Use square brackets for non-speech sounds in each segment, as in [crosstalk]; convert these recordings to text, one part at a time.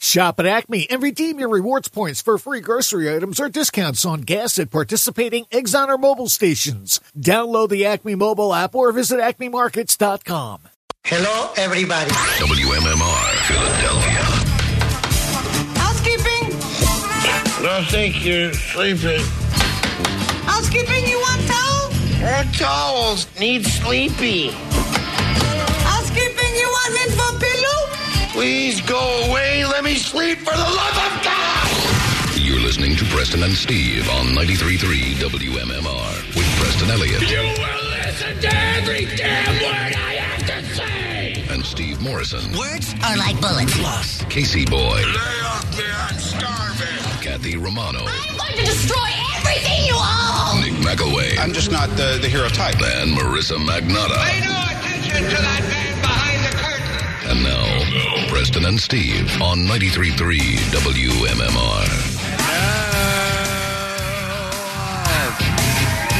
Shop at Acme and redeem your rewards points for free grocery items or discounts on gas at participating Exxon or Mobil stations. Download the Acme mobile app or visit acmemarkets.com. Hello, everybody. WMMR Philadelphia. Housekeeping? No, thank you. Sleeping. Housekeeping, you want towels? More towels. Need sleepy. Please go away. Let me sleep for the love of God. You're listening to Preston and Steve on 93.3 WMMR with Preston Elliott You will listen to every damn word I have to say. and Steve Morrison. Words are like bullets. Plus, Casey Boy, Lay off me. I'm starving. Kathy Romano, I'm going to destroy everything you own. Nick McElwain, I'm just not the, the hero type. and Marissa Magnotta. Pay no attention to that man behind the curtain. And now, Preston and Steve on 93.3 WMMR.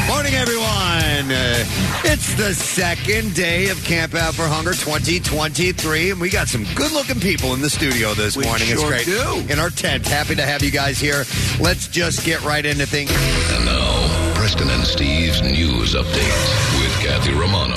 Morning, everyone. Uh, it's the second day of Camp Out for Hunger 2023, and we got some good-looking people in the studio this morning. sure it's great. do. In our tent. Happy to have you guys here. Let's just get right into things. And now, Preston and Steve's news update with Kathy Romano.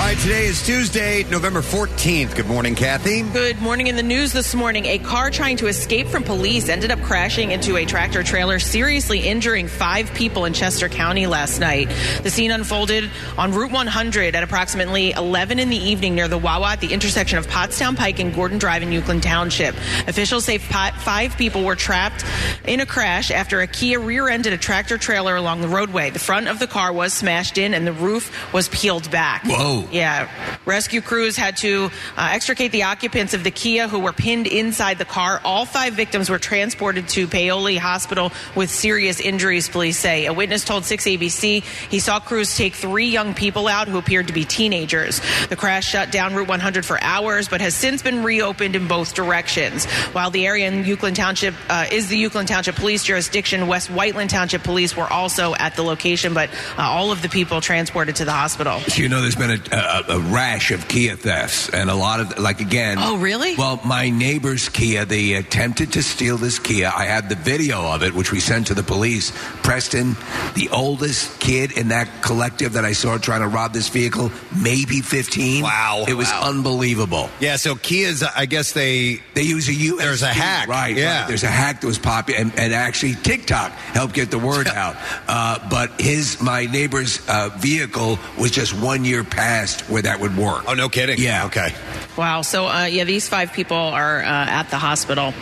All right, today is Tuesday, November 14th. Good morning, Kathy. Good morning. In the news this morning, a car trying to escape from police ended up crashing into a tractor trailer, seriously injuring five people in Chester County last night. The scene unfolded on Route 100 at approximately 11 in the evening near the Wawa at the intersection of Pottstown Pike and Gordon Drive in Uwchlan Township. Officials say five people were trapped in a crash after a Kia rear-ended a tractor trailer along the roadway. The front of the car was smashed in and the roof was peeled back. Whoa. Yeah. Rescue crews had to uh, extricate the occupants of the Kia who were pinned inside the car. All five victims were transported to Paoli Hospital with serious injuries, police say. A witness told 6ABC he saw crews take three young people out who appeared to be teenagers. The crash shut down Route 100 for hours, but has since been reopened in both directions. While the area in Uwchlan Township uh, is the Uwchlan Township Police jurisdiction, West Whiteland Township Police were also at the location, but uh, all of the people transported to the hospital. So you know, there's been a, a, a rash of Kia thefts, and a lot of like again. Oh, really? Well, my neighbor's Kia, they attempted to steal this Kia. I have the video of it, which we sent to the police. Preston, the oldest kid in that collective that I saw trying to rob this vehicle, maybe 15. Wow. it was Wow. unbelievable. Yeah, so Kia's, I guess they. They use a U. There's a hack, right? yeah. right. There's a hack that was popular, and, and actually TikTok helped get the word [laughs] out. Uh, but his, my neighbor's uh, vehicle was just one year past where that would work. Oh, no kidding. Yeah. Okay. Wow. So, uh, yeah, these five people are uh, at the hospital.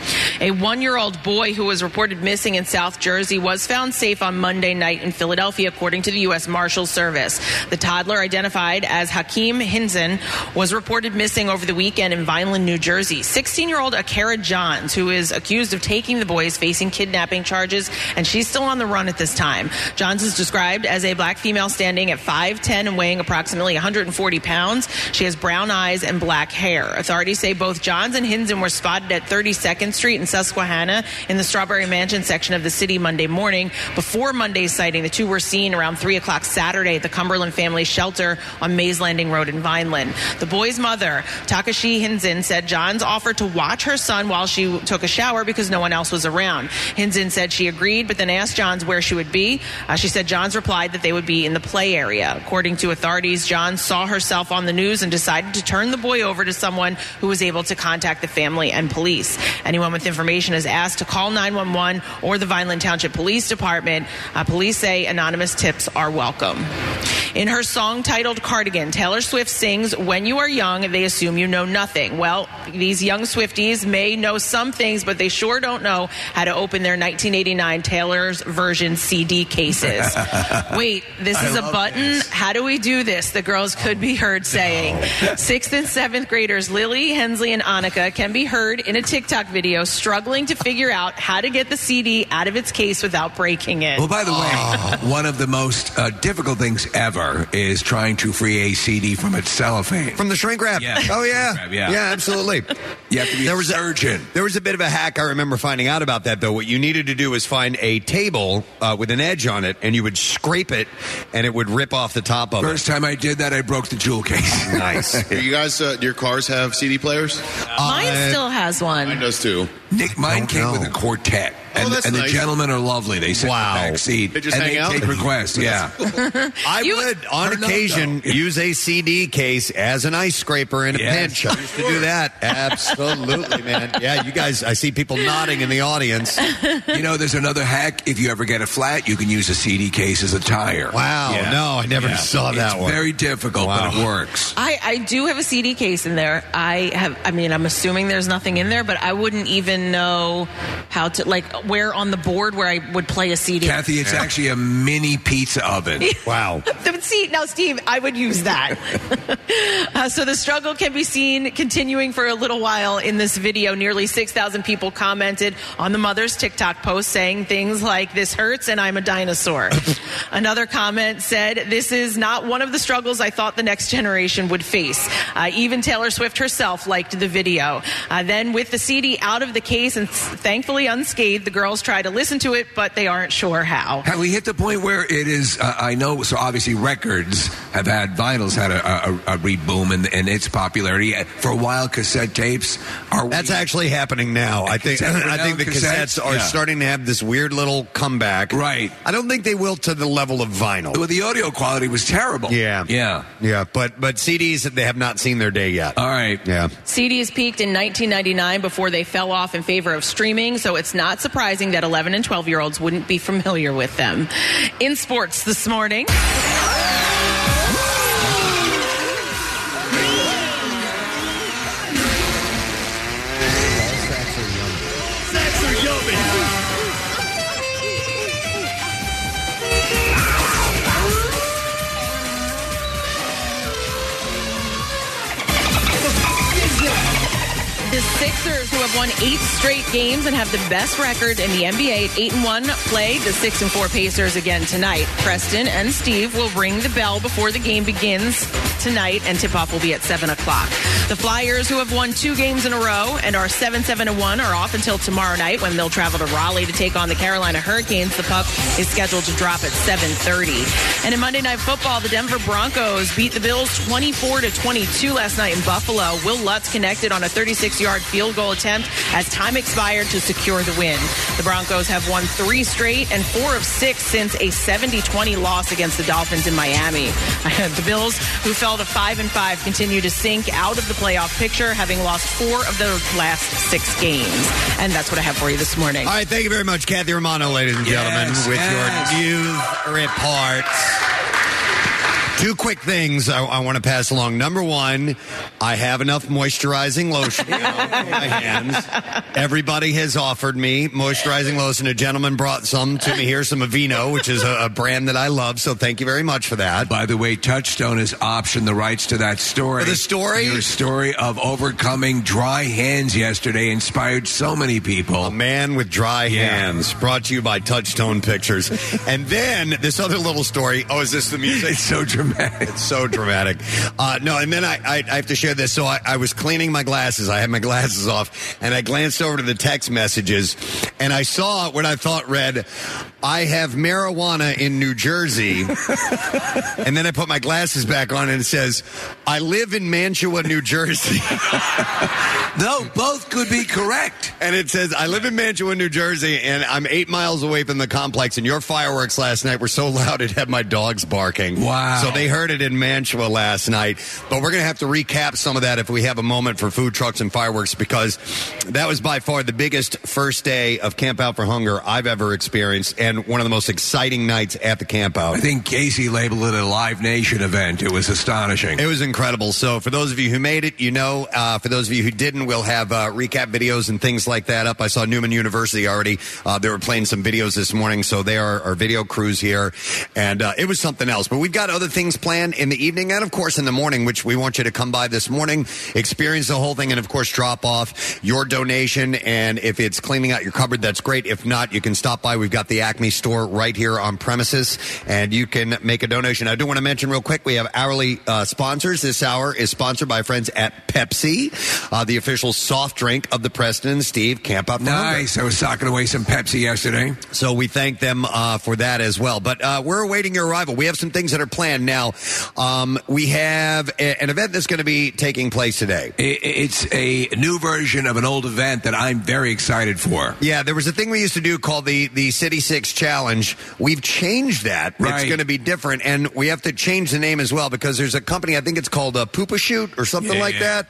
A one year old boy who was reported missing in South Jersey was found safe on Monday night in Philadelphia, according to the U.S. Marshals Service. The toddler, identified as Hakeem Hinzen, was reported missing over the weekend in Vineland, New Jersey. 16 year old Akara Johns, who is accused of taking the boy, is facing kidnapping charges, and she's still on the run at this time. Johns is described as a black female standing at 5'10 and weighing approximately 140 pounds. She has brown eyes and black hair. Authorities say both Johns and Hinzen were spotted at 32nd Street in Susquehanna in the Strawberry Mansion section of the city Monday morning. Before Monday's sighting, the two were seen around 3 o'clock Saturday at the Cumberland Family Shelter on Mays Landing Road in Vineland. The boy's mother, Takashi Hinzen, said Johns offered to watch her son while she took a shower because no one else was around. Hinzen said she agreed, but then asked Johns where she would be. Uh, she said Johns replied that they would be in the play area. According to authorities, Johns saw herself on the news and decided to turn the boy over to someone who was able to contact the family and police. Anyone with information is asked to call 911 or the Vineland Township Police Department. Uh, police say anonymous tips are welcome. In her song titled Cardigan, Taylor Swift sings, When you are young, they assume you know nothing. Well, these young Swifties may know some things, but they sure don't know how to open their 1989 Taylor's version CD cases. [laughs] Wait, this is a button? How do we do this? The girls could be heard saying. Sixth and seventh graders Lily, Hensley, and Annika can be heard in a TikTok video struggling to figure out how to get the CD out of its case without breaking it. Well, by the way, one of the most uh, difficult things ever ever is trying to free a CD from its cellophane. From the shrink wrap. Yeah. Oh yeah. Wrap, yeah. absolutely. [laughs] You have to be there a was surgeon. A, there was a bit of a hack I remember finding out about that though. What you needed to do was find a table uh, with an edge on it, and you would scrape it, and it would rip off the top of it. First time I did that, I broke the jewel case. [laughs] Nice. [laughs] Do you guys, uh, do your cars have CD players? Mine still has one. Mine does too. Nick, mine came know. with a quartet, and, oh, that's and the gentlemen are lovely. They sit Wow. in the back seat They just and hang they out? take requests. [laughs] Yeah, [laughs] I You- would, on I don't know, occasion, though. use a CD case as an ice scraper in a Yes. pinch. I used to do that. [laughs] Absolutely, man. Yeah, you guys, I see people nodding in the audience. you know, there's another hack. If you ever get a flat, you can use a CD case as a tire. Wow. Yeah. No, I never Yeah. saw that it's one. Very difficult, but it works. I, I do have a CD case in there. I have, I mean, I'm assuming there's nothing in there, but I wouldn't even know how to, like, where on the board where I would play a CD. Kathy, it's actually a mini pizza oven. [laughs] Wow. See, now, Steve, I would use that. [laughs] uh, so the struggle can be seen continuing for a little while in this video. Nearly 6,000 people commented on the mother's TikTok post saying things like, This hurts and I'm a dinosaur. [laughs] Another comment said, This is not one of the struggles I thought the next generation would face. Uh, even Taylor Swift herself liked the video. Uh, then, with the CD out of the case and thankfully unscathed, the girls try to listen to it, but they aren't sure how. Have we hit the point where it is? Uh, I know. So obviously, records have had vinyls had a, a, a reboom and, and its popularity for a while. Cassette tapes are. we- That's actually happening now. I think I think the cassettes? cassettes are Yeah. starting to have this weird little comeback. Right. I don't think they will to the level of vinyl. Well, the audio quality was terrible. Yeah. Yeah. Yeah, but but CDs they have not seen their day yet. All right. Yeah. CDs peaked in 1999 before they fell off in favor of streaming, so it's not surprising that 11 and 12 year olds wouldn't be familiar with them. In sports this morning. The Sixers, who have won eight straight games and have the best record in the NBA eight and one, play the six and four Pacers again tonight. Preston and Steve will ring the bell before the game begins tonight, and tip-off will be at seven o'clock. The Flyers, who have won two games in a row and are seven seven and one, are off until tomorrow night when they'll travel to Raleigh to take on the Carolina Hurricanes. The puck is scheduled to drop at seven thirty. And in Monday Night Football, the Denver Broncos beat the Bills twenty four to twenty two last night in Buffalo. Will Lutz connected on a thirty six yard field goal attempt as time expired to secure the win. The Broncos have won three straight and four of six since a 70-20 loss against the Dolphins in Miami. [laughs] the Bills, who fell to five and five, continue to sink out of the playoff picture, having lost four of their last six games. And that's what I have for you this morning. All right, thank you very much, Kathy Romano, ladies and gentlemen, with yes. your news reports. Two quick things I, I want to pass along. Number one, I have enough moisturizing lotion on my hands. Everybody has offered me moisturizing lotion. A gentleman brought some to me here, some Aveeno, which is a, a brand that I love. So thank you very much for that. By the way, Touchstone has optioned the rights to that story. For the story? Your story of overcoming dry hands yesterday inspired so many people. A man with dry Yeah. hands, brought to you by Touchstone Pictures. And then this other little story. Oh, is this the music? It's so dramatic. It's so dramatic. Uh, no, and then I, I, I have to share this. So I, I was cleaning my glasses. I had my glasses off, and I glanced over to the text messages, and I saw what I thought read, "I have marijuana in New Jersey," [laughs] and then I put my glasses back on, and it says, "I live in Mantua, New Jersey." [laughs] No, both could be correct. And it says, I live in Mantua, New Jersey, and I'm eight miles away from the complex. And your fireworks last night were so loud it had my dogs barking. Wow. So they heard it in Mantua last night. But we're going to have to recap some of that if we have a moment for food trucks and fireworks because that was by far the biggest first day of Camp Out for Hunger I've ever experienced and one of the most exciting nights at the camp out. I think Casey labeled it a Live Nation event. It was astonishing. It was incredible. So, for those of you who made it, you know. Uh, for those of you who didn't, we'll have uh, recap videos and things like that up. I saw Newman University already. Uh, they were playing some videos this morning, so they are our video crews here, and uh, it was something else. But we've got other things planned in the evening and, of course, in the morning, which we want you to come by this morning, experience the whole thing, and of course, drop off your donation. And if it's cleaning out your cupboard, that's great. If not, you can stop by. We've got the Acme store right here on premises, and you can make a donation. I do want to mention real quick we have hourly uh, sponsors. This hour is sponsored by friends at Pepsi, uh, the official soft drink of the Preston and Steve Camp Out Hunger. Nice. I was socking away some Pepsi yesterday. So we thank them uh, for that as well. But uh, we're awaiting your arrival. We have some things that are planned now. Um, we have a- an event that's going to be taking place today. It's a new version of an old event that I'm very excited for. Yeah, there was a thing we used to do called the the City Six Challenge. We've changed that. It's going to be different, and we have to change the name as well because there's a company. I think it's called uh, Poopa Shoot or something like Yeah. that.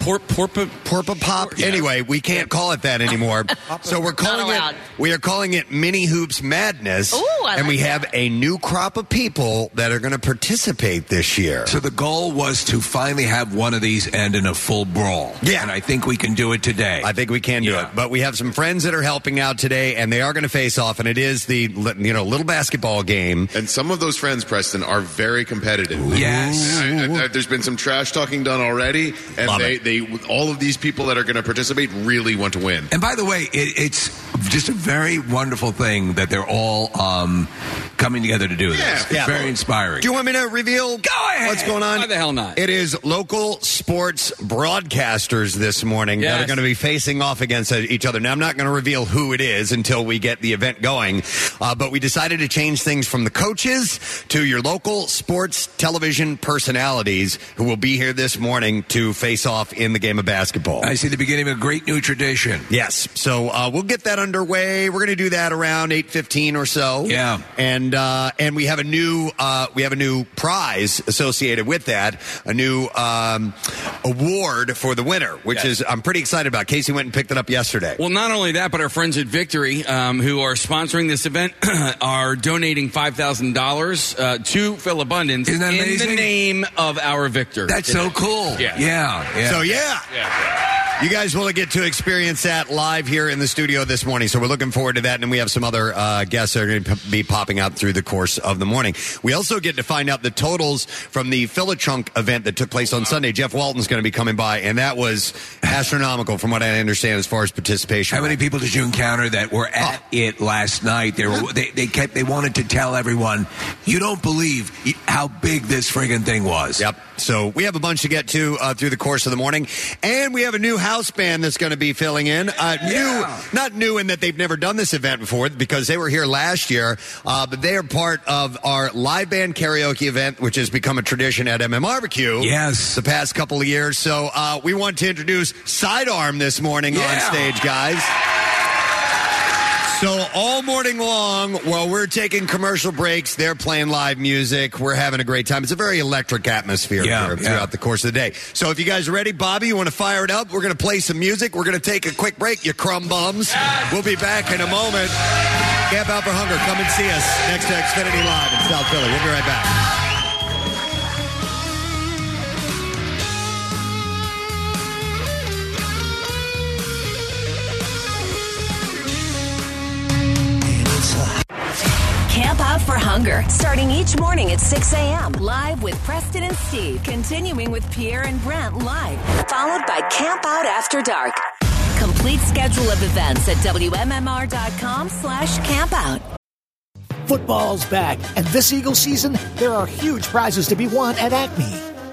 Por, porpa Porpa Pop. Anyway, we can't call it that anymore. [laughs] so we're calling it. We are calling it Mini Hoops Madness. Ooh, I and we like have a new crop of people that are going to participate this year. So the goal was to finally have one of these end in a full brawl. Yeah. And I think we can do it today. I think we can do Yeah. it. But we have some friends that are helping out today, and they are going to face off, and it is the you know little basketball game. And some of those friends, Preston, are very competitive. Yes. I- I- I- there's been some trash talking done already, and Love they, it. they all of these people that are going to participate really want to win. And by the way, it, it's just a very wonderful thing that they're all um, coming together to do this. Yeah. It's Yeah. very inspiring. Do you want me to reveal Go ahead. what's going on? Why the hell not? It is local sports broadcasters this morning that Yes. are going to be facing off against each other. Now, I'm not going to reveal who it is until we get the event going, uh, but we decided to change things from the coaches to your local sports television personalities who will be here this morning to face off in the game of basketball. I see the beginning of a great new tradition. Yes. So uh, we'll get that underway. We're going to do that around eight fifteen or so. Yeah. And uh, and we have a new uh, we have a new prize associated with that, a new um, award for the winner, which Yes. is I'm pretty excited about. Casey went and picked it up yesterday. Well, not only that, but our friends at Victory, um, who are sponsoring this event, [clears throat] are donating five thousand dollars uh, to Philabundance in amazing? the name of our victor. That's so cool. Yeah. Yeah. yeah. So yeah. You guys will get to experience that live here in the studio this morning. So we're looking forward to that. And we have some other uh, guests that are going to p- be popping out through the course of the morning. We also get to find out the totals from the Philichunk event that took place on Sunday. Jeff Walton's going to be coming by, and that was astronomical from what I understand as far as participation. How many people did you encounter that were at it last night? They were they, they kept they wanted to tell everyone, you don't believe how big this friggin' thing was. Yep. So we have a bunch to get to uh, through the course of the morning, and we have a new house band that's going to be filling in. Uh, Yeah. New, not new in that they've never done this event before because they were here last year, uh, but they are part of our live band karaoke event, which has become a tradition at MM Barbecue. Yes. the past couple of years. So uh, we want to introduce Sidearm this morning on stage, guys. So all morning long, while we're taking commercial breaks, they're playing live music. We're having a great time. It's a very electric atmosphere Yeah, here yeah. throughout the course of the day. So if you guys are ready, Bobby, you want to fire it up? We're going to play some music. We're going to take a quick break, you crumb bums. We'll be back in a moment. Camp Out for Hunger. Come and see us next to Xfinity Live in South Philly. We'll be right back. For Hunger, starting each morning at 6 a.m. Live with Preston and Steve, continuing with Pierre and Brent live, followed by Camp Out After Dark. Complete schedule of events at WMMR.com slash campout. Football's back, and this Eagle season, there are huge prizes to be won at Acme.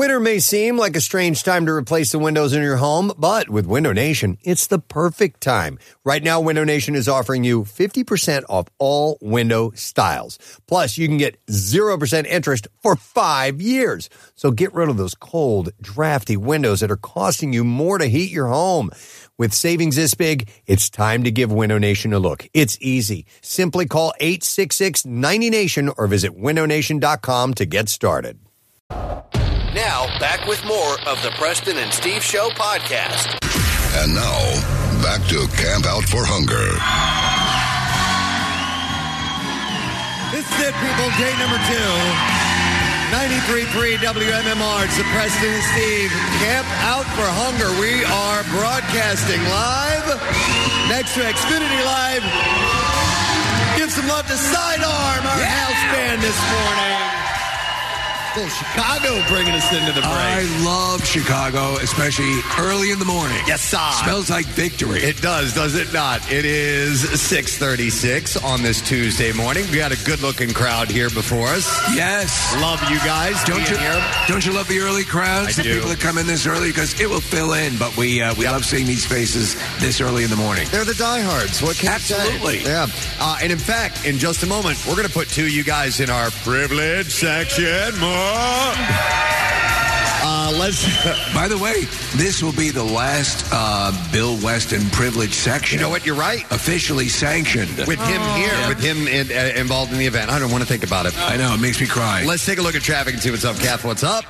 Winter may seem like a strange time to replace the windows in your home, but with Window Nation, it's the perfect time. Right now, Window Nation is offering you 50% off all window styles. Plus, you can get 0% interest for five years. So get rid of those cold, drafty windows that are costing you more to heat your home. With savings this big, it's time to give Window Nation a look. It's easy. Simply call 866-90Nation or visit windownation.com to get started. Now, back with more of the Preston and Steve Show podcast. And now, back to Camp Out for Hunger. This is it, people. Day number two. 93.3 WMMR. It's the Preston and Steve Camp Out for Hunger. We are broadcasting live next to Xfinity Live. Give some love to Sidearm, our house band this morning. Chicago bringing us into the break. I love Chicago, especially early in the morning. Yes, sir. Smells like victory. It does, does it not? It is 636 on this Tuesday morning. We got a good-looking crowd here before us. Yes. Love you guys Don't you, here. don't you love the early crowds? I the do. people that come in this early because it will fill in. But we uh, we love seeing these faces this early in the morning. They're the diehards. What can Absolutely. say? Yeah. Uh, and in fact, in just a moment, we're going to put two of you guys in our privilege section. More. Oh. Uh, let's. [laughs] By the way, this will be the last uh, Bill Weston privilege section. You know what? You're right. Officially sanctioned With him here, with him in, uh, involved in the event. I don't want to think about it. I know it makes me cry. Let's take a look at traffic and see what's up. Kath, what's up?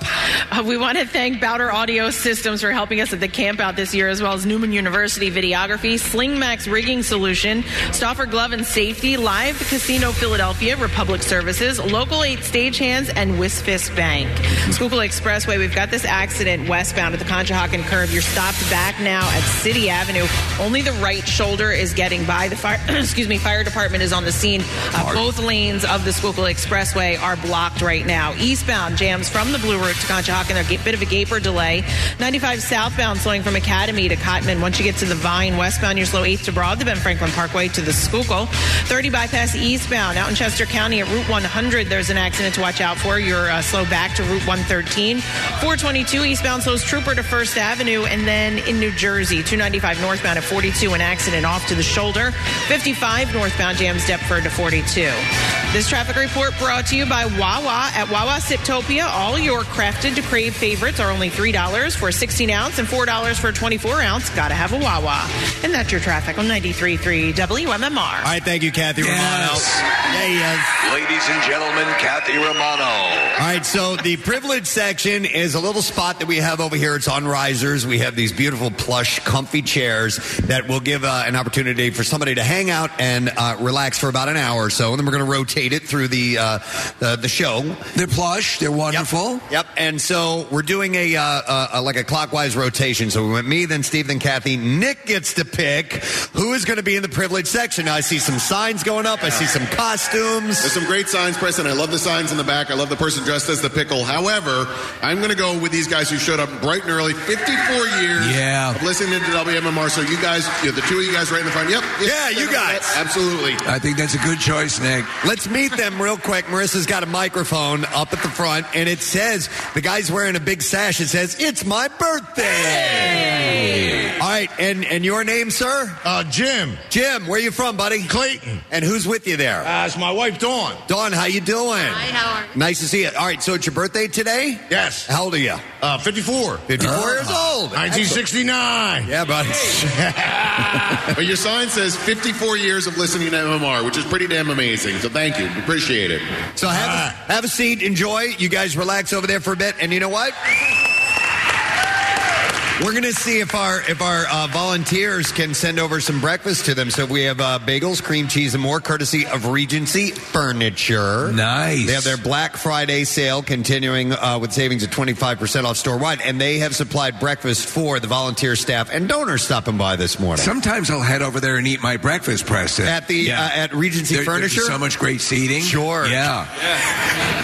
Uh, we want to thank Bowder Audio Systems for helping us at the camp out this year, as well as Newman University Videography, Slingmax Rigging Solution, Stauffer Glove and Safety, Live Casino Philadelphia, Republic Services, Local 8 Stagehands, and WSFS Bank. Schuylkill Expressway, we've got this accident westbound at the Conshohocken curve. You're stopped back now at City Avenue. Only the right shoulder is getting by. The fire, [clears throat] excuse me, fire department is on the scene. Uh, both lanes of the Schuylkill Expressway are blocked right now. Eastbound jams from the Blue Route to Conshohocken. A bit of a gaper delay. 95 southbound slowing from Academy to Cottman. Once you get to the Vine, westbound, you're slow 8th to Broad, the Ben Franklin Parkway to the Schuylkill. 30 bypass eastbound out in Chester County at Route 100. There's an accident to watch out for. You're uh, slow back to Route 113. 422 eastbound slows Trooper to First Avenue. And then in New Jersey, 295 northbound at 42, an accident off to the shoulder. 55 northbound jams Deptford to 42. This traffic report brought to you by Wawa at Wawa Siptopia. All your crafted to crave favorites are only $3 for a 16 ounce and $4 for a 24 ounce. Gotta have a Wawa. And that's your traffic on 93.3 WMMR. All right, thank you, Kathy Romano. Yeah, he is. Ladies and gentlemen, Kathy Romano. All right, so the privilege section is a little spot that we have over here. It's on risers. We have these beautiful, plush, comfy chairs that will give uh, an opportunity for somebody to hang out and uh, relax for about an hour or so, and then we're going to rotate it through the uh, the, the show. They're plush. They're wonderful. Yep. And so we're doing a, uh, uh, uh, like a clockwise rotation. So we went me, then Steve, then Kathy. Nick gets to pick who is going to be in the privileged section. Now I see some signs going up. I see some costumes. There's some great signs, Preston. I love the signs in the back. I love the person dressed as the pickle. However, I'm going to go with these guys who showed up bright and early. 54 years Yeah. of listening to WMMR. So you guys, you know, the two of you guys right in the front. Yep. Yeah, you guys. Absolutely. I think that's a good choice, Nick. Let's meet them real quick. Marissa's got a microphone up at the front, and it says the guy's wearing a big sash. It says, "It's my birthday." All right, and and your name, sir? Uh, Jim. Jim. Where you from, buddy? Clayton. And who's with you there? Uh, it's my wife, Dawn. Dawn, how you doing? Hi, how are you? Nice to see you. All right, so it's your birthday today? Yes. How old are you? Uh, 54. 54 years old. 1969. Yeah, buddy. [laughs] But your sign says 54 years of listening to MMR, which is pretty damn amazing. So thank you. Appreciate it. So have a, have a seat, enjoy. You guys relax over there for a bit, and you know what? We're going to see if our if our uh, volunteers can send over some breakfast to them. So we have uh, bagels, cream cheese, and more, courtesy of Regency Furniture. Nice. They have their Black Friday sale continuing uh, with savings of twenty five percent off store wide, and they have supplied breakfast for the volunteer staff and donors stopping by this morning. Sometimes I'll head over there and eat my breakfast, Preston. at the uh, at Regency There- Furniture. so much great seating. Sure. Yeah.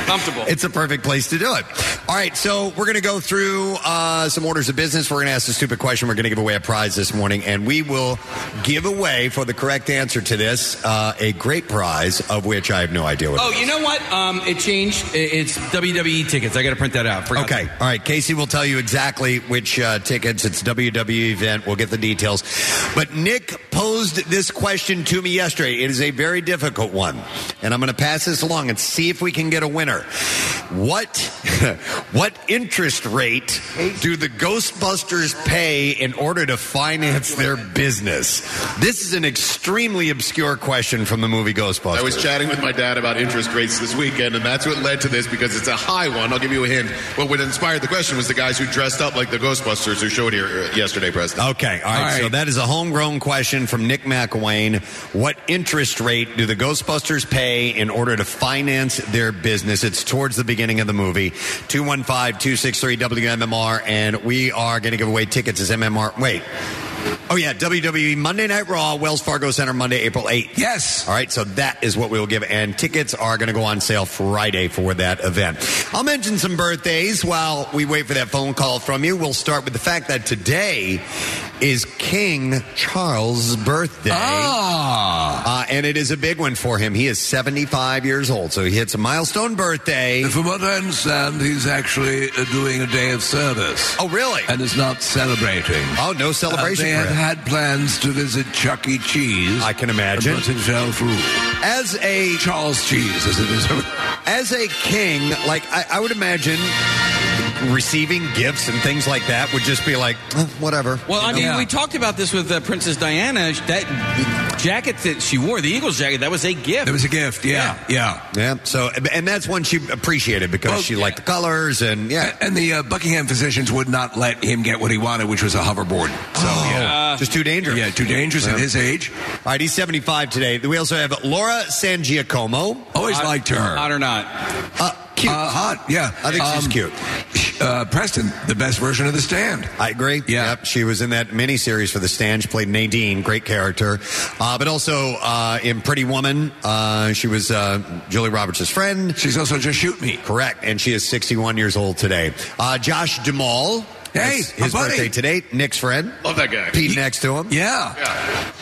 Comfortable. It's a perfect place to do it. All right, so we're going to go through uh, some orders of business. We're going to ask a stupid question. We're going to give away a prize this morning, and we will give away for the correct answer to this uh, a great prize, of which I have no idea what. Oh, you know what? Um, it changed. It's WWE tickets. I got to print that out. Forgot Okay, all right. Casey will tell you exactly which uh, tickets. It's WWE event. We'll get the details. But Nick posed this question to me yesterday. It is a very difficult one, and I'm going to pass this along and see if we can get a winner. What [laughs] what interest rate do the Ghostbusters pay in order to finance their business? This is an extremely obscure question from the movie Ghostbusters. I was chatting with my dad about interest rates this weekend, and that's what led to this because it's a high one. I'll give you a hint. But what inspired the question was the guys who dressed up like the Ghostbusters who showed here uh, yesterday, Preston. Okay, all right, So that is a homegrown question question from Nick McElwain. What interest rate do the Ghostbusters pay in order to finance their business? It's towards the beginning of the movie. 215-263-WMMR, and we are going to give away tickets as MMR. Wait. Oh yeah, WWE Monday Night Raw, Wells Fargo Center, Monday, April 8th. Yes. All right, so that is what we will give, and tickets are going to go on sale Friday for that event. I'll mention some birthdays while we wait for that phone call from you. We'll start with the fact that today is King Charles' birthday. Ah. Uh, and it is a big one for him. He is 75 years old, so he hits a milestone birthday. From what I understand, he's actually uh, doing a day of service. Oh, really? And is not celebrating. Oh, no celebration Uh, had had plans to visit Chuck E. Cheese. I can imagine. But it fell through. As a Charles Cheese, as it is. as a king, like I, I would imagine receiving gifts and things like that would just be like, "Eh, whatever. Well, I mean, know? we talked about this with uh, Princess Diana. That jacket that she wore, the Eagles jacket, that was a gift. It was a gift, yeah, yeah. Yeah. So, and that's one she appreciated because Well, she liked the colors and yeah. And the uh, Buckingham physicians would not let him get what he wanted, which was a hoverboard. So, yeah. just too dangerous. Yeah, too dangerous at his age. All right, he's 75 today. We also have Laura San Giacomo. Always liked her. Hot or not? Uh, cute. Uh, hot, yeah. I think she's Um, cute. Uh, Preston, the best version of the stand. I agree. Yeah. Yep. She was in that miniseries for The Stand. She played Nadine, great character. Uh, but also uh, in Pretty Woman, uh, she was uh, Julia Roberts' friend. She's also Just Shoot Me. Correct. And she is 61 years old today. Uh, Josh Duhamel. Hey, That's his buddy. birthday today. Nick's friend. Love that guy. Pete next to him. Yeah.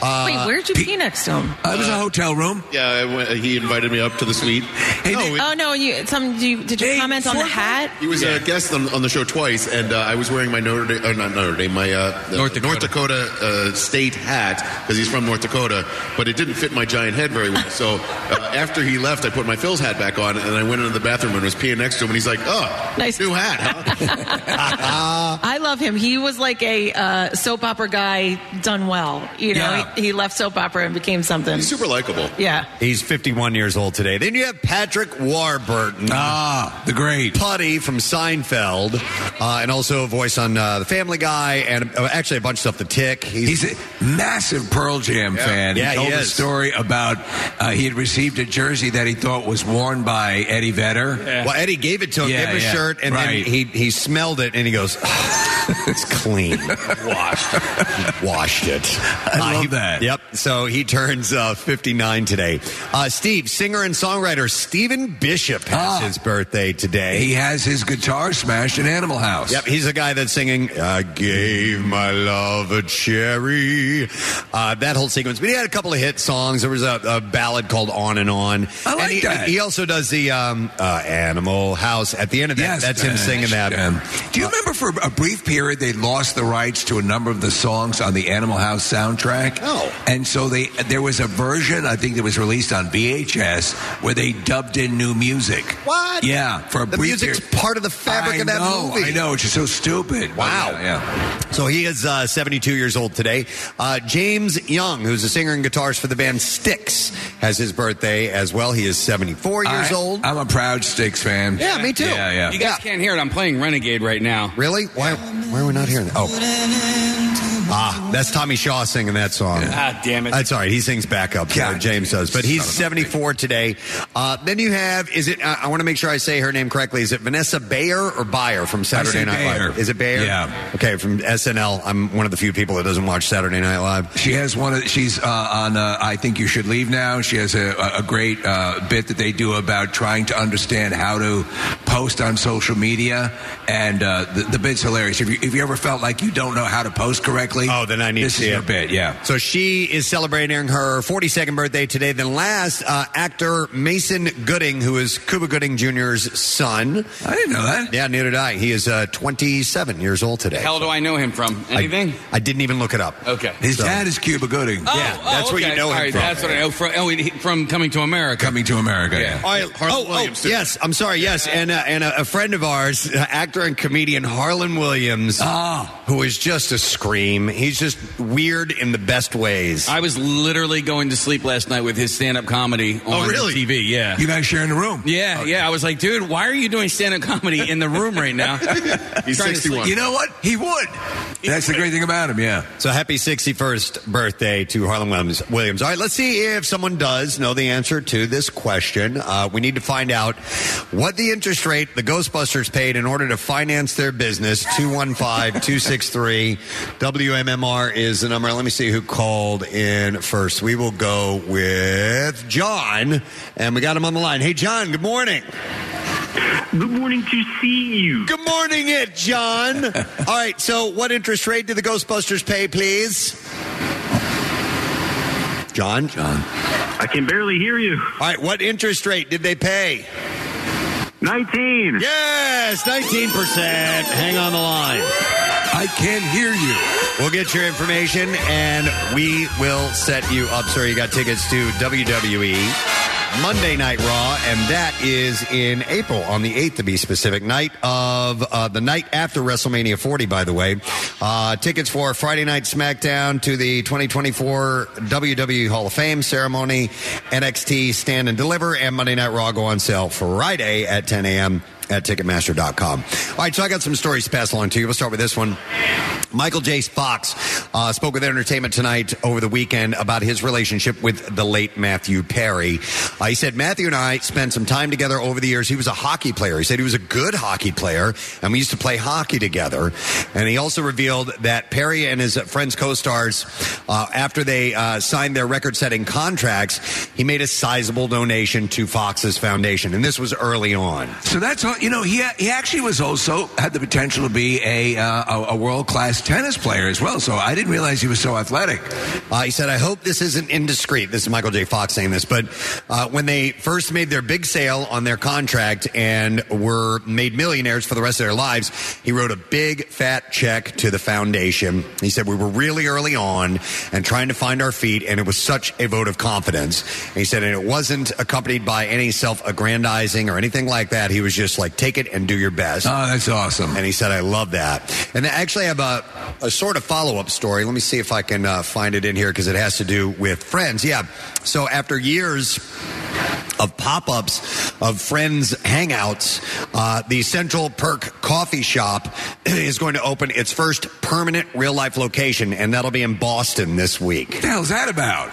Uh, Wait, where'd you pee next to him? Uh, it was a hotel room. Yeah, I went, he invited me up to the suite. Hey, no, Nick- it- Oh no, you some do you, did you Hey, comment on the hat? He was a guest on, on the show twice, and uh, I was wearing my Notre Dame, uh, not Notre Dame, my uh, the North Dakota. Dakota, uh, state hat because he's from North Dakota, but it didn't fit my giant head very well. So uh, [laughs] after he left, I put my Phil's hat back on, and I went into the bathroom and was peeing next to him, and he's like, "Oh, Nice. new hat, huh?" [laughs] [laughs] I love him. He was like a uh, soap opera guy done well. You know, Yeah. he, he left soap opera and became something. he's super likable. Yeah. He's 51 years old today. Then you have Patrick Warburton. Ah, the great. Puddy from Seinfeld, uh, and also a voice on uh, The Family Guy, and uh, actually a bunch of stuff. The Tick. He's, He's a massive Pearl Jam fan. Yeah, he he told a story about uh, he had received a jersey that he thought was worn by Eddie Vedder. well, Eddie gave it to him, Yeah, gave him a shirt, and Right. then he he smelled it, and he goes, [laughs] "It's clean, washed, [laughs] washed it." I love he- that. Yep. So he turns uh, 59 today. Uh, Steve, singer and songwriter Stephen Bishop has Ah. his birthday today. He has his guitar smashed in Animal House. Yep, he's the guy that's singing "I gave my love a cherry." Uh, that whole sequence. But he had a couple of hit songs. There was a, a ballad called "On and On." I like and he, that. He also does the um, uh, Animal House at the end of that. Yes, that's him uh, singing that. um, do you remember for a brief period they lost the rights to a number of the songs on the Animal House soundtrack? Oh. and so they there was a version I think that was released on VHS where they dubbed in new music. What? Yeah, for a The brief music's period. part of the fabric I of that know, movie. I know, it's just so stupid. Wow. Yeah, yeah. So he is uh, 72 years old today. Uh, James Young, who's a singer and guitarist for the band Styx, has his birthday as well. He is 74 years I, old. I'm a proud Styx fan. Yeah, me too. Yeah, yeah. You guys can't hear it. I'm playing Renegade right now. Really? Why? Why are we not hearing that? Oh, ah, that's Tommy Shaw singing that song. Ah, damn it. That's all right. He sings backup. God, James does, but he's son of a 74 today. Uh, then you have is it? I, I want to make sure I say her name correctly. Is it Vanessa Bayer or Bayer from Saturday say Night Bayer. Live? Is it Bayer? Yeah. Okay, from SNL. I'm one of the few people that doesn't watch Saturday Night Live. She has one. Of, she's uh, on. Uh, I think you should leave now. She has a, a great uh, bit that they do about trying to understand how to post on social media, and uh, the, the bit's hilarious. If you, if you ever felt like you don't know how to post correctly, Oh, then I need this to see is your it. bit. Yeah. So she is celebrating her 42nd birthday today. Then last, uh, actor Mason Gooding, who is Cuba Gooding Jr.'s son. I didn't know that. Yeah, neither did I. He is uh, 27 years old today. The hell do I know him from? I- Anything? I, didn't even look it up. okay. His So- dad is Cuba Gooding. Oh, Yeah, oh, that's where you okay. know him All right, from. That's what I know from. Oh, he- from Coming to America. Coming to America. Yeah. All right. Harland oh, Williams, oh, too. yes. I'm sorry. Yes, and uh, and a, a friend of ours, uh, actor and comedian Harland Williams, Ah. who is just a scream. He's just weird in the best ways. I was literally going to sleep last night with his stand-up comedy on Oh, really? TV. Yeah, You guys sharing the room? yeah, yeah. I was like, dude, why are you doing stand-up comedy in the room right now? [laughs] He's 61. You know what? He would. That's the great thing about him. Yeah. So happy 61st birthday to Harland Williams. Williams. All right, let's see if someone does know the answer to this question. Uh, we need to find out what the interest rate the Ghostbusters paid in order to finance their business. 215 263 WMMR is the number. Let me see who called in first. We will go with John, and we got him on the line. Hey, John, good morning. Good morning to see you. Good morning, it, John. [laughs] All right, so what interest rate did the Ghostbusters pay, please? John? John. I can barely hear you. All right, what interest rate did they pay? 19. Yes, 19%. Hang on the line. I can't hear you. We'll get your information and we will set you up, sir. You got tickets to WWE. Monday Night Raw, and that is in April on the 8th to be specific. Night of uh, the night after WrestleMania 40, by the way. Uh, tickets for Friday Night SmackDown to the 2024 WWE Hall of Fame ceremony, NXT Stand and Deliver, and Monday Night Raw go on sale Friday at 10 a.m. at Ticketmaster.com. All right, so I got some stories to pass along to you. We'll start with this one. Michael J. Fox uh, spoke with Entertainment Tonight over the weekend about his relationship with the late Matthew Perry. Uh, he said, Matthew and I spent some time together over the years. He was a hockey player. He said he was a good hockey player, and we used to play hockey together. And he also revealed that Perry and his friends, co stars, uh, after they uh, signed their record setting contracts, he made a sizable donation to Fox's foundation. And this was early on. So that's all. You know, he he actually was also had the potential to be a uh, a, a world class tennis player as well. So I didn't realize he was so athletic. Uh, he said, I hope this isn't indiscreet. This is Michael J. Fox saying this. But uh, when they first made their big sale on their contract and were made millionaires for the rest of their lives, he wrote a big fat check to the foundation. He said, We were really early on and trying to find our feet, and it was such a vote of confidence. And he said, And it wasn't accompanied by any self aggrandizing or anything like that. He was just like, Take it and do your best. Oh, that's awesome. And he said, I love that. And I actually have a, a sort of follow up story. Let me see if I can uh, find it in here because it has to do with friends. Yeah. So after years of pop ups of friends hangouts, uh, the Central Perk Coffee Shop [clears throat] is going to open its first permanent real life location, and that'll be in Boston this week. What the hell's that about?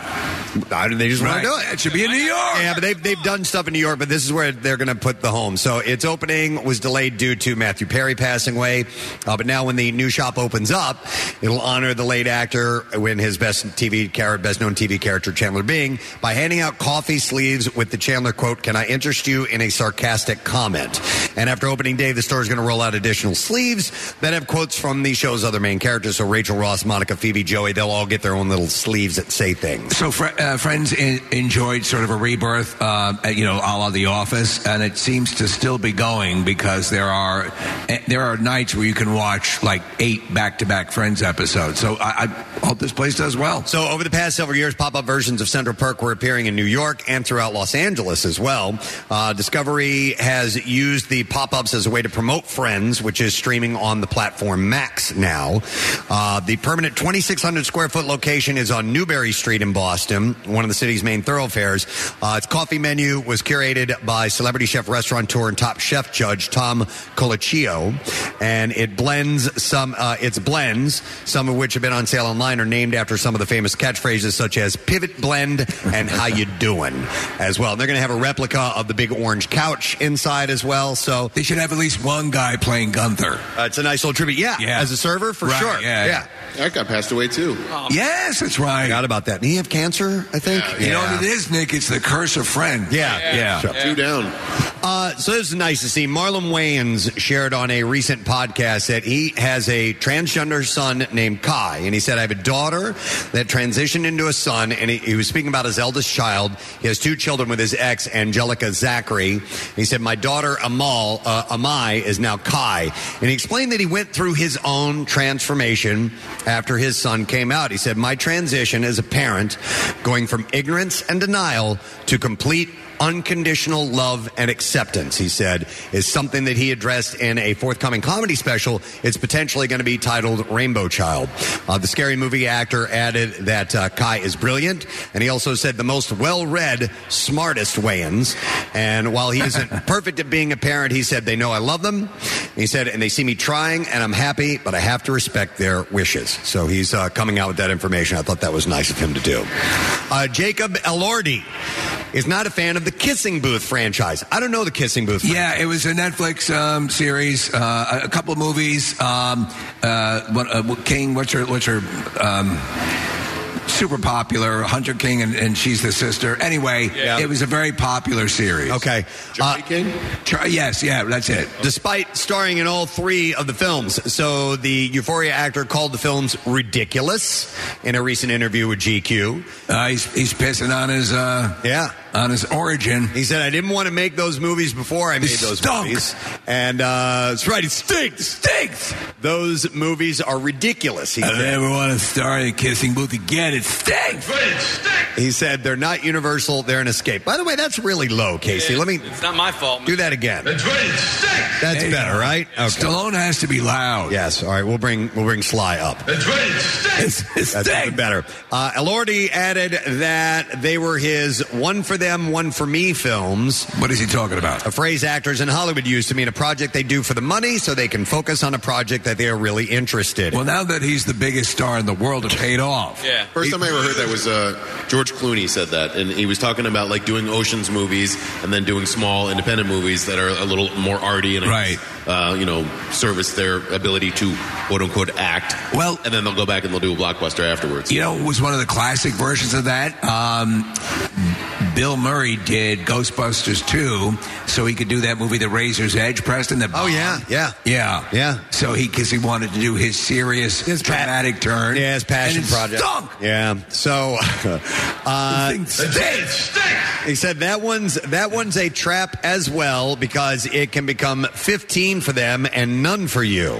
I, they just want to do it. It should be in New York. Yeah, but they've, they've done stuff in New York, but this is where they're going to put the home. So its opening was delayed due to Matthew Perry passing away. Uh, but now when the new shop opens up, it'll honor the late actor when his best TV character, best known TV character, Chandler Bing, by handing out coffee sleeves with the Chandler quote, Can I interest you in a sarcastic comment? And after opening day, the store is going to roll out additional sleeves that have quotes from the show's other main characters. So Rachel Ross, Monica, Phoebe, Joey, they'll all get their own little sleeves that say things. So fr- uh, friends in- enjoyed sort of a rebirth, uh, you know, a la The Office, and it seems to still be going because there are eh, there are nights where you can watch like eight back to back Friends episodes. So I, I hope this place does well. So, over the past several years, pop up versions of Central Perk were appearing in New York and throughout Los Angeles as well. Uh, Discovery has used the pop ups as a way to promote Friends, which is streaming on the platform Max now. Uh, the permanent 2,600 square foot location is on Newbury Street in Boston, one of the city's main thoroughfares. Uh, its coffee menu was curated by celebrity chef, restaurateur, and top chef judge Tom Colicchio, and it blends some. Uh, its blends, some of which have been on sale online, are named after some of the famous catchphrases such as "Pivot Blend" and "How you doing?" as well. And they're going to have a replica of the big orange couch inside as well. So they should have at least one guy playing Gunther. Uh, it's a nice little tribute. Yeah, Yeah. as a server for Right, sure. yeah, yeah. That guy passed away too. Yes, that's right. Forgot about that. Did he have cancer? I think. You know what it is, Nick? It's the curse of friends. Yeah, yeah. Two down. Uh, so this is nice to see. Marlon Wayans shared on a recent podcast that he has a transgender son named Kai, and he said, "I have a daughter that transitioned into a son." And he, he was speaking about his eldest child. He has two children with his ex, Angelica Zachary. He said, "My daughter Amal, uh, Amai, is now Kai," and he explained that he went through his own transformation after his son came out. He said, "My transition as a parent, going from ignorance and denial to complete." Unconditional love and acceptance, he said, is something that he addressed in a forthcoming comedy special. It's potentially going to be titled Rainbow Child. Uh, the scary movie actor added that uh, Kai is brilliant, and he also said the most well read, smartest Wayans. And while he isn't [laughs] perfect at being a parent, he said they know I love them. He said, and they see me trying, and I'm happy, but I have to respect their wishes. So he's uh, coming out with that information. I thought that was nice of him to do. Uh, Jacob Elordi is not a fan of the Kissing Booth franchise. I don't know the Kissing Booth. Yeah, it was a Netflix um, series, uh, a couple of movies. Um, uh, what, uh, King, what's her, what's her, um, super popular, Hunter King, and, and she's the sister. Anyway, it was a very popular series. Okay. Charlie King? Char- yes, yeah, that's it. Despite starring in all three of the films. So the Euphoria actor called the films ridiculous in a recent interview with GQ. Uh, he's, he's pissing on his, uh, yeah. on his origin. He said, I didn't want to make those movies before I made those stunk. movies. And uh, that's right, it stinks. Stinks. Those movies are ridiculous. He I said. never want to star in a kissing booth again. It stinks. He said they're not universal, they're an escape. By the way, that's really low, Casey. Let me It's not my fault. do that again. That's right, it stinks. That's There you better, right? Okay. Stallone has to be loud. Yes. All right. We'll bring we'll bring Sly up. That's right, it stinks. It's, That's even better. Uh, Elordi added that they were his one for them, one for me films. What is he talking about? A phrase actors in Hollywood use to mean a project they do for the money so they can focus on a project that they are really interested in. Well, now that he's the biggest star in the world, it paid off. Yeah. First time I ever heard that was uh, George Clooney said that, and he was talking about like doing Ocean's movies and then doing small independent movies that are a little more arty and Right. uh, you know, service their ability to quote unquote act. Well- and then they'll go back and they'll do a blockbuster afterwards. You know, it was one of the classic versions of that. Um, Bill Murray did Ghostbusters 2, so he could do that movie, The Razor's Edge, Preston. That Oh yeah, yeah, yeah, yeah. So he, because he wanted to do his serious, His pa- dramatic turn. Yeah, his passion and it project. Stunk. Yeah. So, [laughs] uh, Thing That's right, it stinks. stinks. He said that one's that one's a trap as well because it can become 15 for them and none for you.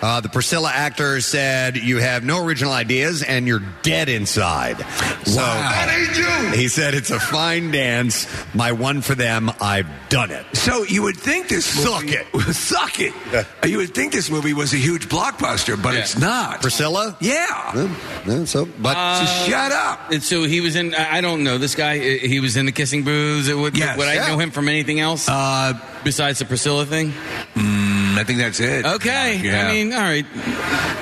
Uh, the Priscilla actor said you have no original ideas and you're dead inside. So That ain't you. he said it's a fine dance. My one for them. I've done it. So you would think this Suck movie, it. suck it. [laughs] You would think this movie was a huge blockbuster, but Yeah. it's not. Priscilla. Yeah. Yeah, yeah, so, but Just shut up. And so he was in. I I don't know this guy. uh, He was in the kissing booths. Would, Yes. would I Yeah. know him from anything else Uh, besides the Priscilla thing? mm, I think that's it. Okay. Yeah. I mean, all right.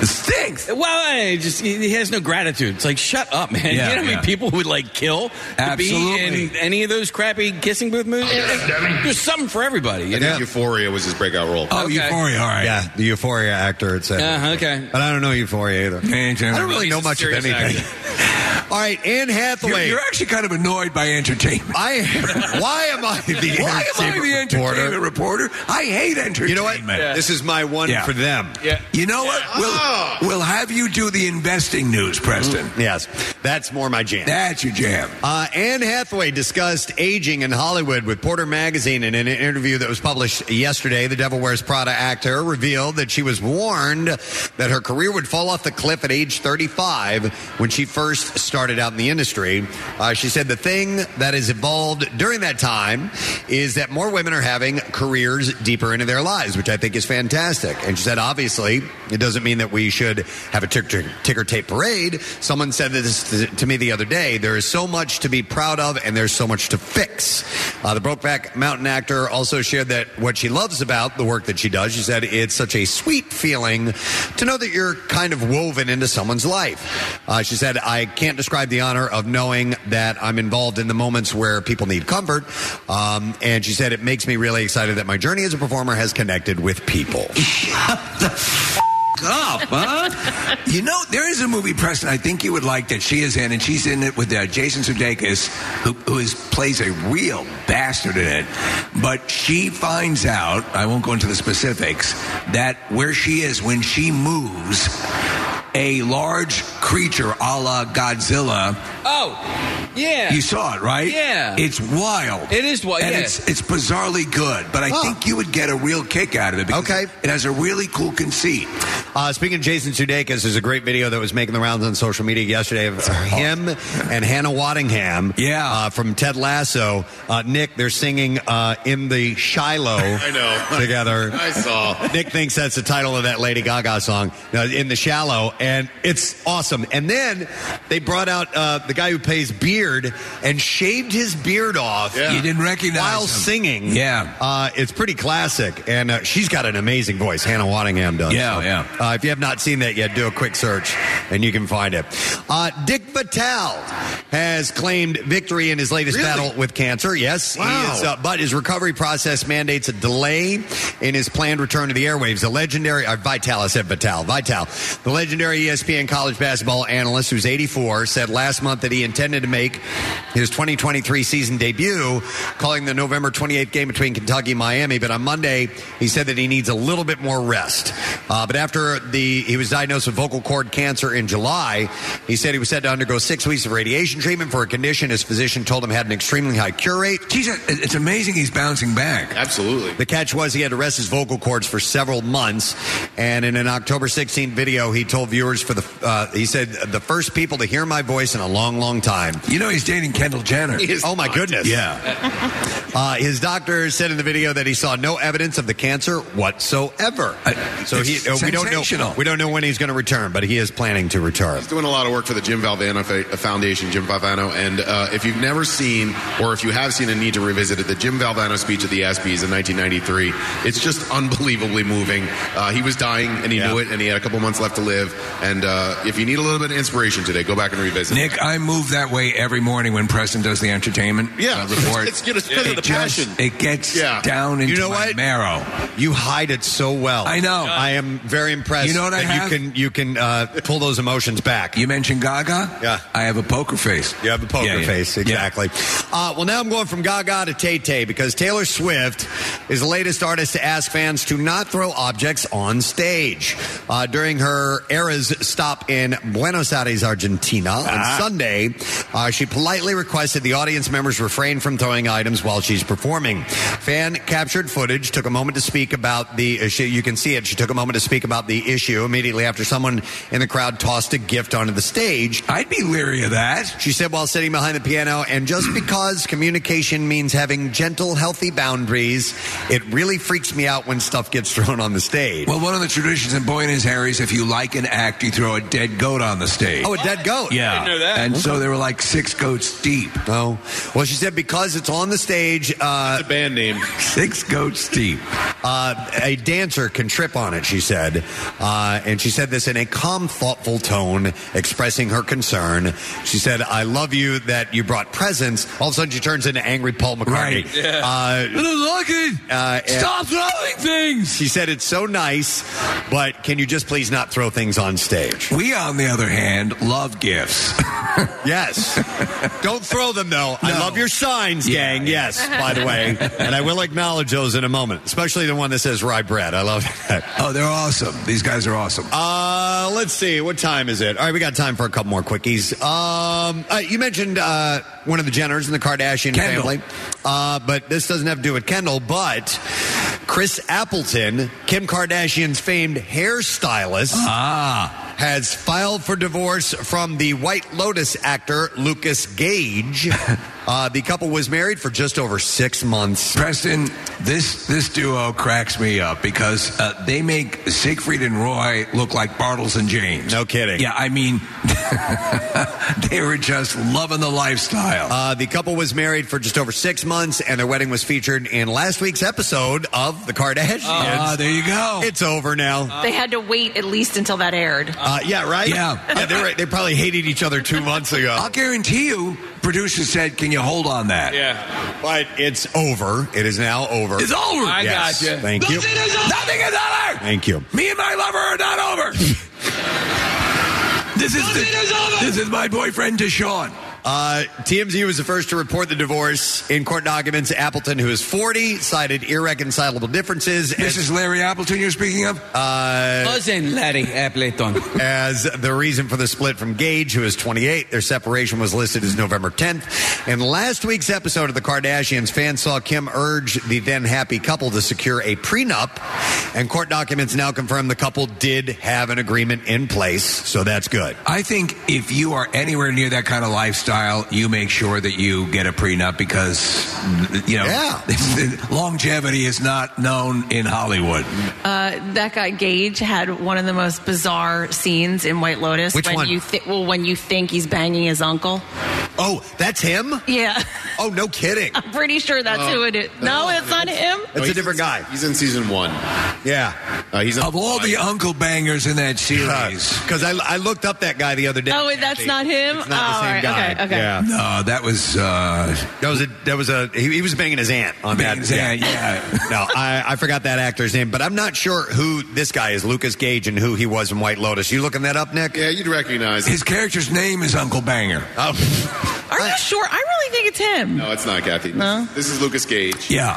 it stinks. Well, I just he he has no gratitude. It's like shut up, man. Yeah, [laughs] you know how many yeah. people would like kill to be Absolutely. in any of those crappy kissing booth movies? There's something for everybody. You I know? think Euphoria was his breakout role. Oh, Okay. Euphoria. All right. yeah, the Euphoria actor. It said. Uh, okay. But I don't know Euphoria either. I don't really know much of anything. [laughs] All right, Anne You're, Hathaway. you're actually kind of annoyed by entertainment. I [laughs] why am I the Why am I entertainment the entertainment reporter? reporter? I hate entertainment. You know what? This is my one Yeah. for them. Yeah. You know what? We'll, we'll have you do the investing news, Preston. Yes, that's more my jam. That's your jam. Uh, Anne Hathaway discussed aging in Hollywood with Porter Magazine in an interview that was published yesterday. The Devil Wears Prada actor revealed that she was warned that her career would fall off the cliff at age 35 when she first started out in the industry. Uh, she said the thing that has evolved during that time is that more women are having careers deeper into their lives, which I think is fantastic. And she said, obviously, it doesn't mean that we should have a ticker, ticker tape parade. Someone said this to- to me the other day. There is so much to be proud of, and there's so much to fix. Uh, the Brokeback Mountain actor also shared that what she loves about the work that she does, she said, it's such a sweet feeling to know that you're kind of woven into someone's life. Uh, she said, I can't describe the honor of knowing that I'm involved in the moments where people need comfort. Um, and she said, it makes me really excited that my journey as a performer has connected with people. [laughs] up, huh? you know, there is a movie, Preston, I think you would like that she is in, and she's in it with uh, Jason Sudeikis, who, who is, plays a real bastard in it. But she finds out, I won't go into the specifics, that where she is when she moves, a large creature a la Godzilla. Oh, yeah. You saw it, right? Yeah. It's wild. It is wild, And yeah. it's, it's bizarrely good, but I Oh. think you would get a real kick out of it because Okay. it has a really cool conceit. Uh, speaking of Jason Sudeikis, there's a great video that was making the rounds on social media yesterday of him [laughs] and Hannah Waddingham. Yeah. Uh, from Ted Lasso. Uh, Nick, they're singing uh, in the Shiloh. [laughs] I know. Together. I saw. Nick thinks that's the title of that Lady Gaga song, uh, In the Shallow, and it's awesome. And then they brought out uh, the guy who plays Beard and shaved his beard off. You didn't recognize while him. singing. Yeah. uh, it's pretty classic, and uh, she's got an amazing voice. Hannah Waddingham does. Yeah, So, yeah. Uh, if you have not seen that yet, do a quick search, and you can find it. Uh, Dick Vitale has claimed victory in his latest Really? battle with cancer. Yes, Wow. he is. Uh, but his recovery process mandates a delay in his planned return to the airwaves. The legendary, uh, Vital, I said Vital, Vital, the legendary ESPN college basketball analyst who's 84, said last month that he intended to make his 2023 season debut, calling the November 28th game between Kentucky and Miami. But on Monday, he said that he needs a little bit more rest. Uh, but after the he was diagnosed with vocal cord cancer in July, he said he was set to undergo six weeks of radiation treatment for a condition his physician told him had an extremely high cure rate. Geez, it's amazing he's bouncing back. Absolutely. The catch was he had to rest his vocal cords for several months, and in an October 16th video, he told viewers for the uh, he said the first people to hear my voice in a long, long time. You know he's dating Kendall Jenner. [laughs] Is Oh my goodness! Yeah. [laughs] Uh, his doctor said in the video that he saw no evidence of the cancer whatsoever. Uh, so he, uh, we don't know we don't know when he's going to return, but he is planning to return. He's doing a lot of work for the Jim Valvano Fa- Foundation, Jim Valvano. And uh, if you've never seen, or if you have seen and need to revisit it, the Jim Valvano speech at the ESPYs in 1993, it's just unbelievably moving. Uh, he was dying and he Yeah. knew it, and he had a couple months left to live. And uh, if you need a little bit of inspiration today, go back and revisit. it. Nick, I move that way every morning when Preston does the entertainment Yeah. uh, report. [laughs] It's- it's because of It the just- passion. It gets Yeah. down into You know my what? marrow. You hide it so well. I know. I am very impressed. You know what I have? You can you can uh, pull those emotions back. You mentioned Gaga? Yeah. I have a poker face. You have a poker Yeah, yeah. face, Yeah. exactly. Uh, well, now I'm going from Gaga to Tay Tay because Taylor Swift is the latest artist to ask fans to not throw objects on stage. Uh, during her Stop in Buenos Aires, Argentina on Ah. Sunday, uh, she politely requested the audience members refrain from throwing items while she's performing. Fan captured footage took a moment to speak about the. She, you can see it. She took a moment to speak about the issue immediately after someone in the crowd tossed a gift onto the stage. I'd be leery of that. She said while sitting behind the piano, and just because communication means having gentle, healthy boundaries, it really freaks me out when stuff gets thrown on the stage. Well, one of the traditions in Buenos Aires, if you like an act, you throw a dead goat on the stage. oh, a dead goat. yeah. didn't know that. And so there were like six goats deep. Oh, well, she said because it's on the stage, uh, the band name. Six goats deep. uh, a dancer can trip on it, she said. Uh, and she said this in a calm, thoughtful tone, expressing her concern. She said, I love you that you brought presents. All of a sudden, she turns into angry Paul McCartney. Right. Yeah. I Uh, don't like it. uh, Stop throwing things. She said, It's so nice, but can you just please not throw things on stage? We, on the other hand, love gifts. [laughs] Yes. Don't throw them, though. I love your signs, Yeah, gang. yeah. Yes, by the way. And I will acknowledge those in a moment, especially the one that says rye bread. I love that. oh, they're awesome. These guys are awesome. Uh, let's see. What time is it? All right, we got time for a couple more quickies. Um, uh, you mentioned uh, one of the Jenners in the Kardashian Kendall. family, uh, but this doesn't have to do with Kendall. But Chris Appleton, Kim Kardashian's famed hairstylist, Ah. has filed for divorce from the White Lotus actor Lucas Gage. [laughs] Uh, the couple was married for just over six months. Preston, this this duo cracks me up because uh, they make Siegfried and Roy look like Bartles and James. No kidding. Yeah, I mean, [laughs] they were just loving the lifestyle. Uh, the couple was married for just over six months, and their wedding was featured in last week's episode of The Kardashians. Ah, there you go. It's over now. They had to wait at least until that aired. Uh, yeah, right? Yeah. they, were, they probably hated each other two months ago. I'll guarantee you, producers said, "Can you hold on that?" Yeah. But it's over. It is now over. It's over. I Yes. you. Thank you. Nothing is over. Thank you. Me and my lover are not over. [laughs] this is the, this is my boyfriend Deshaun. Uh, TMZ was the first to report the divorce in court documents. Appleton, who is 40, cited irreconcilable differences. This is Larry Appleton you're speaking of? Uh, Cousin Larry Appleton. as the reason for the split from Gage, who is 28. Their separation was listed as November 10th. In last week's episode of The Kardashians, fans saw Kim urge the then happy couple to secure a prenup, and court documents now confirm the couple did have an agreement in place, so that's good. I think if you are anywhere near that kind of lifestyle, you make sure that you get a prenup because, you know, [laughs] longevity is not known in Hollywood. Uh, that guy Gage had one of the most bizarre scenes in White Lotus. Which when one? You thi- well, when you think he's banging his uncle. Oh, that's him? Yeah. [laughs] Oh, no kidding. I'm pretty sure that's Oh. who it is. No, it's not him. It's a different guy. He's in season one. Yeah. Uh, he's Of all the uncle bangers in that series. Because I, I looked up that guy the other day. Oh, wait, that's not him. It's not the oh, same all right, guy. Okay, okay. Yeah. No, that was uh, That was a that was a he, he was banging his aunt on that. his aunt, yeah. [laughs] no, I, I forgot that actor's name, but I'm not sure who this guy is, Lucas Gage, and who he was in White Lotus. You looking that up, Nick? Yeah, you'd recognize his character's name is Uncle Banger. Oh, [laughs] Are you sure? I really think it's him. No, it's not Kathy. No? This is Lucas Gage. Yeah.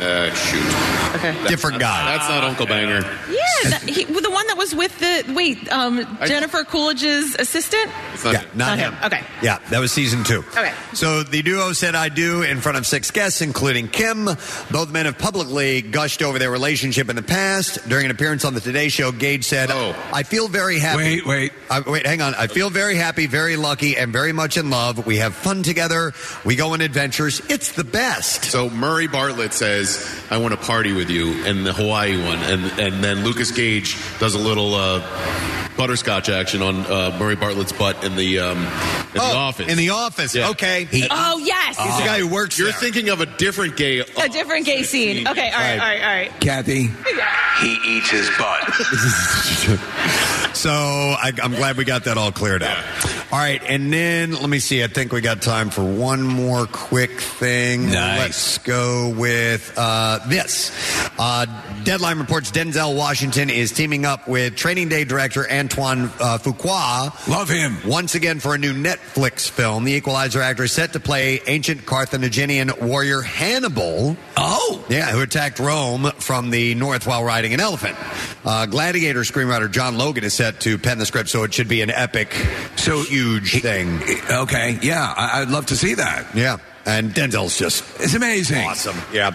Uh, shoot. Okay. That's Different not- guy. That's not Uncle Banger. Yeah, that, he, the one that was with the wait, um, Jennifer Coolidge's assistant. It's not yeah, not, Not him. him. Okay. Yeah, that was season two. Okay. So the duo said I do in front of six guests, including Kim. Both men have publicly gushed over their relationship in the past. During an appearance on the Today Show, Gage said, Oh. I feel very happy. Wait, wait. I, wait, hang on. I feel very happy, very lucky, and very much in love. We have fun together. We go on adventures. It's the best. So Murray Bartlett says, "I want to party with you," and the Hawaii one, and and then Lucas Gage does a little uh, butterscotch action on uh, Murray Bartlett's butt in the um, in the Oh, office. In the office. Yeah. Okay. Oh yes, He's the ah. guy who works You're there. thinking of a different gay. a different gay scene. Okay, all right, all right, all right. Kathy, he eats his butt. [laughs] [laughs] So I, I'm glad we got that all cleared up. All right, and then let me see. I think we got time for one more quick thing. Nice. Let's go with uh, this. Uh, Deadline reports Denzel Washington is teaming up with Training Day director Antoine uh, Fuqua. Love him. Once again for a new Netflix film. The Equalizer actor is set to play ancient Carthaginian warrior Hannibal. Oh. Yeah, who attacked Rome from the north while riding an elephant. Uh, Gladiator screenwriter John Logan is set to pen the script, so it should be an epic, so huge thing. Okay, yeah, I, I'd love to see that. Yeah. And Denzel's just It's amazing. awesome. Yeah.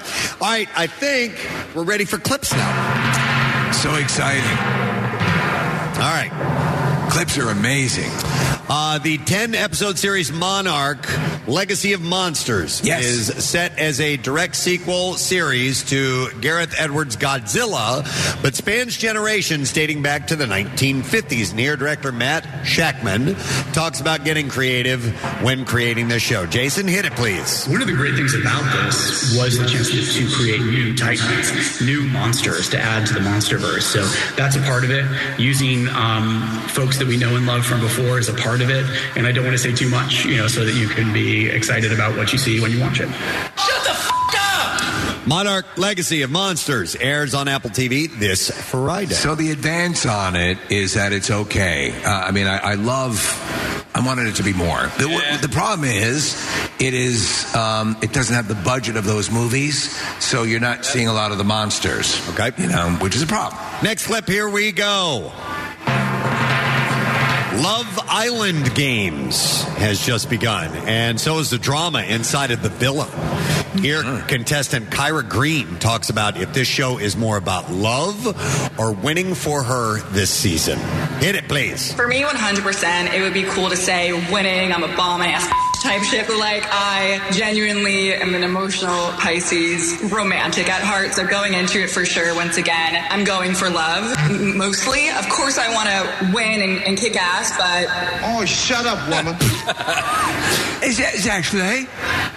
All right, I think we're ready for clips now. So exciting. All right. Clips are amazing. Uh, the 10 episode series Monarch Legacy of Monsters Yes. is set as a direct sequel series to Gareth Edwards' Godzilla, but spans generations dating back to the 1950s. Near director Matt Shakman talks about getting creative when creating this show. Jason, hit it, please. One of the great things about this was the chance to, to create new titans, new monsters to add to the MonsterVerse. So that's a part of it. Using um, folks that we know and love from before is a part of it. And I don't want to say too much, you know, so that you can be excited about what you see when you watch it. Shut the f- up! Monarch Legacy of Monsters airs on Apple TV this Friday. So the advance on it is that it's okay. Uh, I mean, I, I love. I wanted it to be more. The, the problem is, it is. Um, it doesn't have the budget of those movies, so you're not seeing a lot of the monsters. Okay, you know, which is a problem. Next clip, here we go. Love Island Games has just begun, and so is the drama inside of the villa. Here, mm-hmm. contestant Kyra Green talks about if this show is more about love or winning for her this season. Hit it, please. For me, 100%, it would be cool to say winning, I'm a bomb ass type shit, but like I genuinely am an emotional Pisces, romantic at heart. So going into it for sure, once again, I'm going for love mostly. Of course, I want to win and, and kick ass, but. Oh, shut up, woman. [laughs] is it's actually.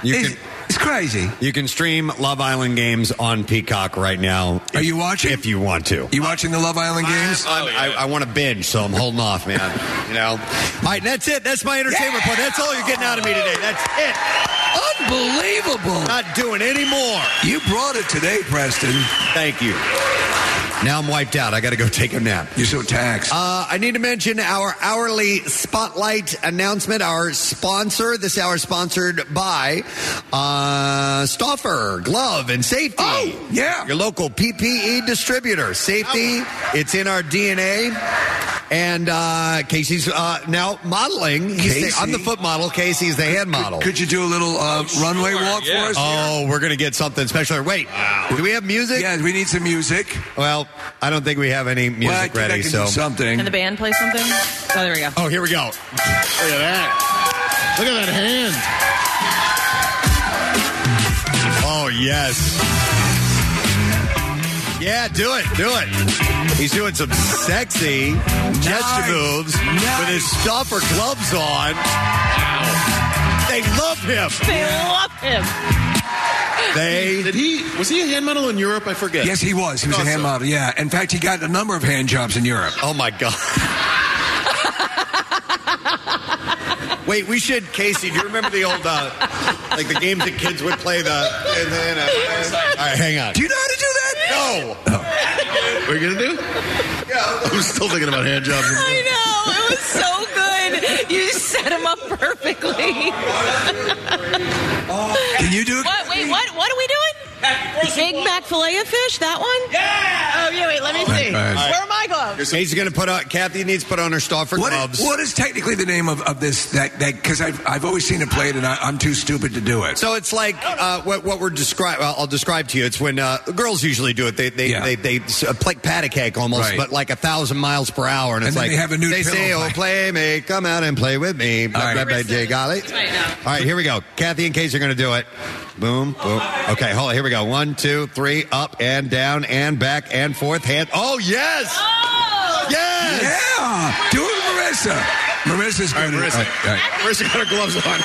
You it's, can- it's crazy. You can stream Love Island Games on Peacock right now. Are you watching? If you want to. You watching the Love Island games? I'm- oh, I, I want to binge, so I'm holding off, man. You know. All right, that's it. That's my entertainment report. That's all you're getting out of me today. That's it. Unbelievable. Not doing any more. You brought it today, Preston. Thank you. Now I'm wiped out. I got to go take a nap. You're so taxed. Uh, I need to mention our hourly spotlight announcement. Our sponsor this hour is sponsored by uh, Stauffer Glove and Safety. Oh, yeah. Your local PPE distributor. Safety, it's in our DNA. And uh, Casey's uh, now modeling. He's the- Casey? I'm the foot model. Casey's the hand model. Could you do a little uh, runway walk for us? Oh, we're going to get something special. Wait, do we have music? Yeah, we need some music. Well, I don't think we have any music Well, I think I ready. can so do something. Can the band play something? Oh, there we go. Oh, here we go. Look at that. Look at that hand. Oh, yes. Yeah, do it. Do it. He's doing some sexy gesture moves with his Stauffer gloves on. Wow. They love him. They love him. They did he was he a hand model in Europe? I forget. Yes, he was. He was a hand so. model. Yeah. In fact, he got a number of hand jobs in Europe. Oh my god. Wait, we should, Casey. Do you remember the old, uh, like the games that kids would play? The and then, uh, all right, hang on. Do you know how to do that? No. What are you gonna do? [laughs] Yeah, I'm still thinking about hand jobs. I know. It was so good. You set him up perfectly. Can you do it? What? Wait, what? What are we doing? Big Mac fillet of fish? That one? Yeah. Oh, yeah. Wait, let me see. All right. Where are my gloves? Casey's going to put on. Kathy needs to put on her Stauffer What gloves. is, what is technically the name of, of this? That that because I've I've always seen it played and I, I'm too stupid to do it. So it's like uh, what, what we're describe. Well, I'll describe to you. It's when uh, girls usually do it. They they Yeah. they, they uh, play patty cake almost, Right. but like a thousand miles per hour, and, And it's then like they have a new. They say, pillow "Oh, fight." playmate, come out and play with me." Blah, All blah, blah, Jay Golly. All right, here we go. Kathy and Casey are going to do it. Boom, boom. Okay, hold on. Here we go. One, two, three, up and down and back and forth. Hand. Oh yes, oh! yes. Yeah, do it, Marissa. Marissa's All right, good. Marissa. All right, all right. Marissa got her gloves on.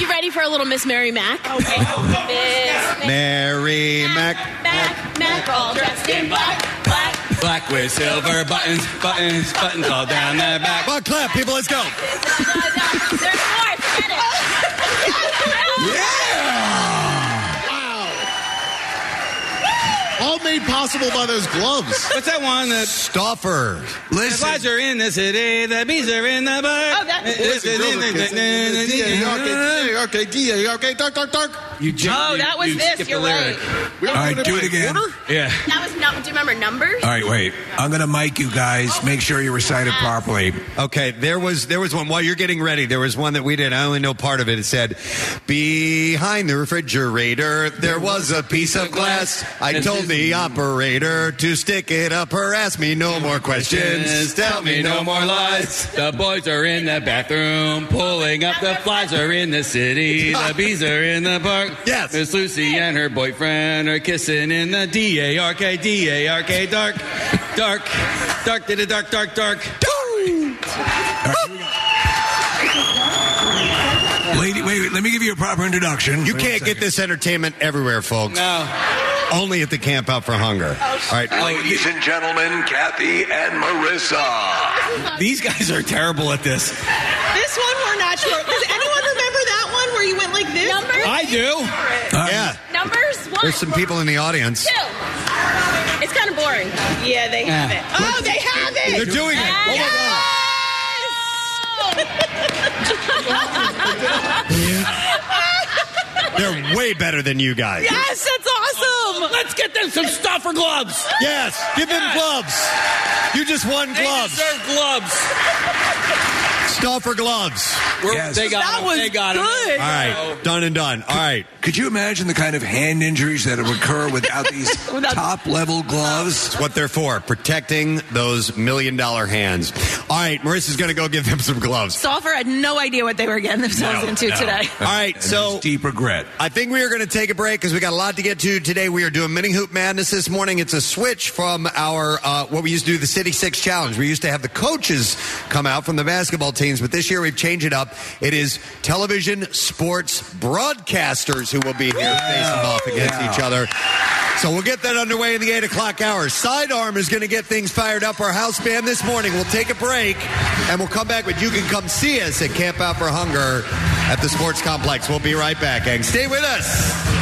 You ready for a little Miss Mary Mac? Okay. Miss Mary Mac. Mac, Mac, all dressed in black, black. Black with silver buttons, buttons, buttons all down the back. Come on, clap, people. Let's go. There's more, forget it. [laughs] All made possible by those gloves. What's that one? The Stauffer. the Listen, flies are in the city, the bees are in the bar. Oh, that- Okay, okay, okay, dark, dark, dark. You ju- Oh, you- that was you this. skipped You're the lyric. We all right, do it again. Yeah. That was no, do you remember numbers? All right, wait. I'm gonna mic you guys. Oh. Make sure you recite it properly. Okay, there was there was one while you're getting ready. There was one that we did. I only know part of it. It said, "Behind the refrigerator, there was a piece of glass. I told the operator to stick it up her ass. Me no more questions. Tell me no more lies. The boys are in the bathroom, pulling up. The flies are in the city. The [laughs] bees are in the park. Yes. Miss Lucy and her boyfriend are kissing in the D A R K D A R K dark, dark, dark, did it dark, dark, dark. Lady, wait, wait, let me give you a proper introduction. You Wait a can't get second. this entertainment everywhere, folks. No. Only at the Camp Out for Hunger. Oh, All right. Ladies and gentlemen, Kathy and Marissa. These guys are terrible at this. This one we're not sure. Does anyone remember that one where you went like this? Numbers? I do. Yeah. Numbers? One. There's some people in the audience. Two. It's kind of boring. Yeah, they have Yeah. it. Oh, they have it. They're doing it. Oh my God. [laughs] They're way better than you guys. Yes, that's awesome. Let's get them some Stauffer gloves. Yes. Give them gloves. You just won gloves. They gloves. deserve gloves. Stauffer gloves. We're- Yes. They got That them. was They got 'em. good. All right. Done and done. All right. Could you imagine the kind of hand injuries that would occur without these [laughs] Without- top level gloves? That's what they're for. Protecting those million dollar hands. All right. Marissa's going to go give them some gloves. Stauffer had no idea what they were getting themselves into today. All right. So deep regret. I think we are going to take a break because we got a lot to get to today. We are doing Mini Hoop Madness this morning. It's a switch from our uh, what we used to do the City Six Challenge. We used to have the coaches come out from the basketball themes, but this year we've changed it up. It is television sports broadcasters who will be here yeah. facing off against yeah. each other. So we'll get that underway in the 8 o'clock hour. Sidearm is going to get things fired up. Our house band this morning. We'll take a break and we'll come back, but you can come see us at Camp Out for Hunger at the Sports Complex. We'll be right back, gang. Stay with us.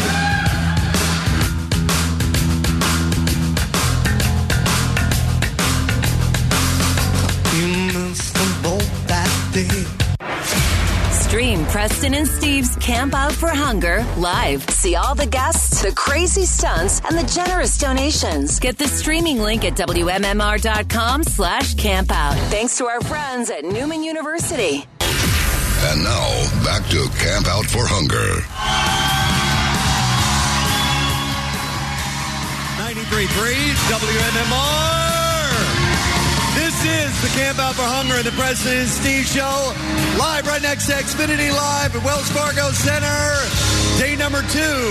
Preston and Steve's Camp Out for Hunger live. See all the guests, the crazy stunts, and the generous donations. Get the streaming link at WMMR.com slash camp out. Thanks to our friends at Neumann University. And now, back to Camp Out for Hunger. 93.3 WMMR. This is the Camp Out for Hunger and the Preston Steve Show. Live right next to Xfinity Live at Wells Fargo Center. Day number two.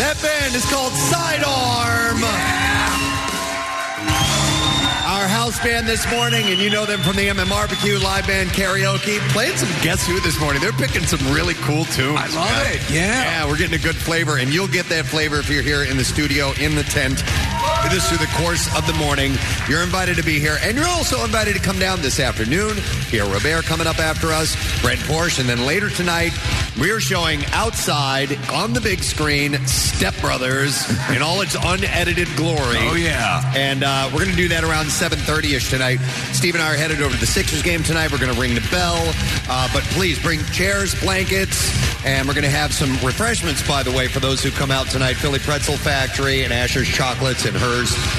That band is called Sidearm. Our house band this morning, and you know them from the MM Barbecue live band karaoke, playing some Guess Who this morning. They're picking some really cool tunes. I love man. it. Yeah. Yeah, we're getting a good flavor, and you'll get that flavor if you're here in the studio, in the tent. With us through the course of the morning. You're invited to be here, and you're also invited to come down this afternoon. Pierre Robert coming up after us, Brent Porsche, and then later tonight, we're showing outside on the big screen Step Brothers in all its unedited glory. Oh, yeah. And uh, we're going to do that around 7.30ish tonight. Steve and I are headed over to the Sixers game tonight. We're going to ring the bell. Uh, but please bring chairs, blankets, and we're going to have some refreshments, by the way, for those who come out tonight. Philly Pretzel Factory and Asher's Chocolates and hers.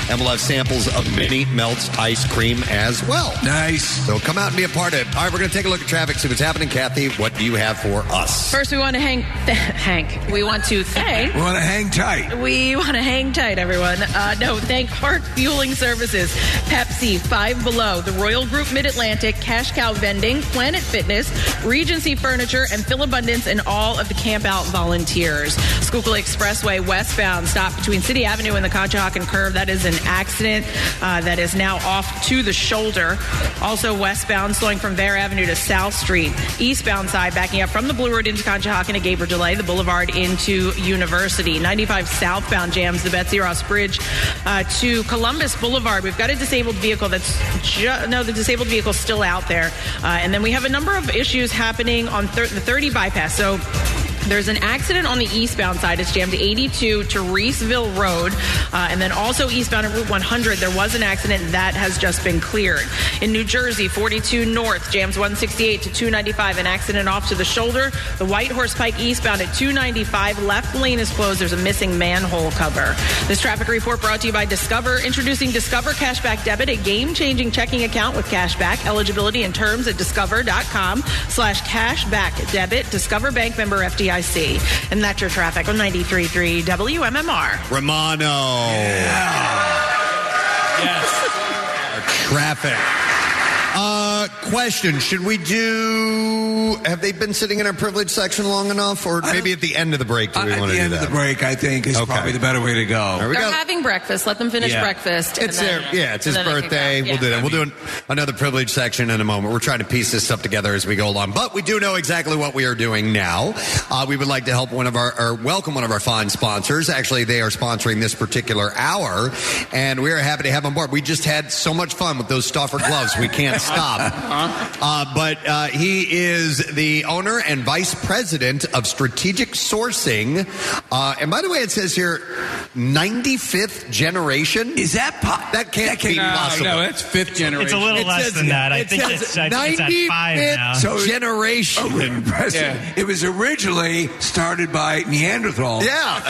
And we'll have samples of mini melts ice cream as well. Nice. So come out and be a part of it. All right, we're going to take a look at traffic, see what's happening. Kathy, what do you have for us? First, we want to hang, [laughs] Hank. We want to thank. We want to hang tight. We want to hang tight, everyone. Uh, no, thank Heart Fueling Services, Pepsi, Five Below, the Royal Group Mid Atlantic, Cash Cow Vending, Planet Fitness, Regency Furniture, and Philabundance, and all of the Camp Out volunteers. Schuylkill Expressway westbound, stop between City Avenue and the Conshohocken Curve. That is an accident uh, that is now off to the shoulder. Also westbound, slowing from Bear Avenue to South Street. Eastbound side, backing up from the Blue Route into Conshohocken to Gabriel Delay, the Boulevard into University. 95 southbound jams the Betsy Ross Bridge uh, to Columbus Boulevard. We've got a disabled vehicle that's no, the disabled vehicle's still out there, uh, and then we have a number of issues happening on thir- the 30 bypass. So. There's an accident on the eastbound side. It's jammed 82 to Reeceville Road. Uh, and then also eastbound at Route 100, there was an accident that has just been cleared. In New Jersey, 42 North, jams 168 to 295, an accident off to the shoulder. The White Horse Pike eastbound at 295, left lane is closed. There's a missing manhole cover. This traffic report brought to you by Discover. Introducing Discover Cashback Debit, a game-changing checking account with cashback. Eligibility and terms at discover.com slash cashback debit. Discover Bank member FDIC. And that's your traffic on 93.3 WMMR. Romano. Yes. Traffic. Uh, question: Should we do? Have they been sitting in our privilege section long enough, or maybe at the end of the break? Do we At want the to do end that? of the break, I think, is Okay. probably the better way to go. There we They're go. having breakfast. Let them finish Yeah. breakfast. and It's then- their, yeah, it's his and then they can birthday. go. We'll Yeah. do that. We'll do an, another privilege section in a moment. We're trying to piece this stuff together as we go along, but we do know exactly what we are doing now. Uh, we would like to help one of our, or welcome one of our fine sponsors. Actually, they are sponsoring this particular hour, and we are happy to have them on board. We just had so much fun with those Stauffer gloves. We can't stop. Uh, but uh, he is the owner and vice president of strategic sourcing. Uh, and by the way, it says here, 95th generation. Is that po- that can't be No, possible? no, that's fifth generation. It's a little It less says- than that. I it think says it's, I think it's at five 95th now. So- generation. Impressive. It was originally started by Neanderthal. Yeah.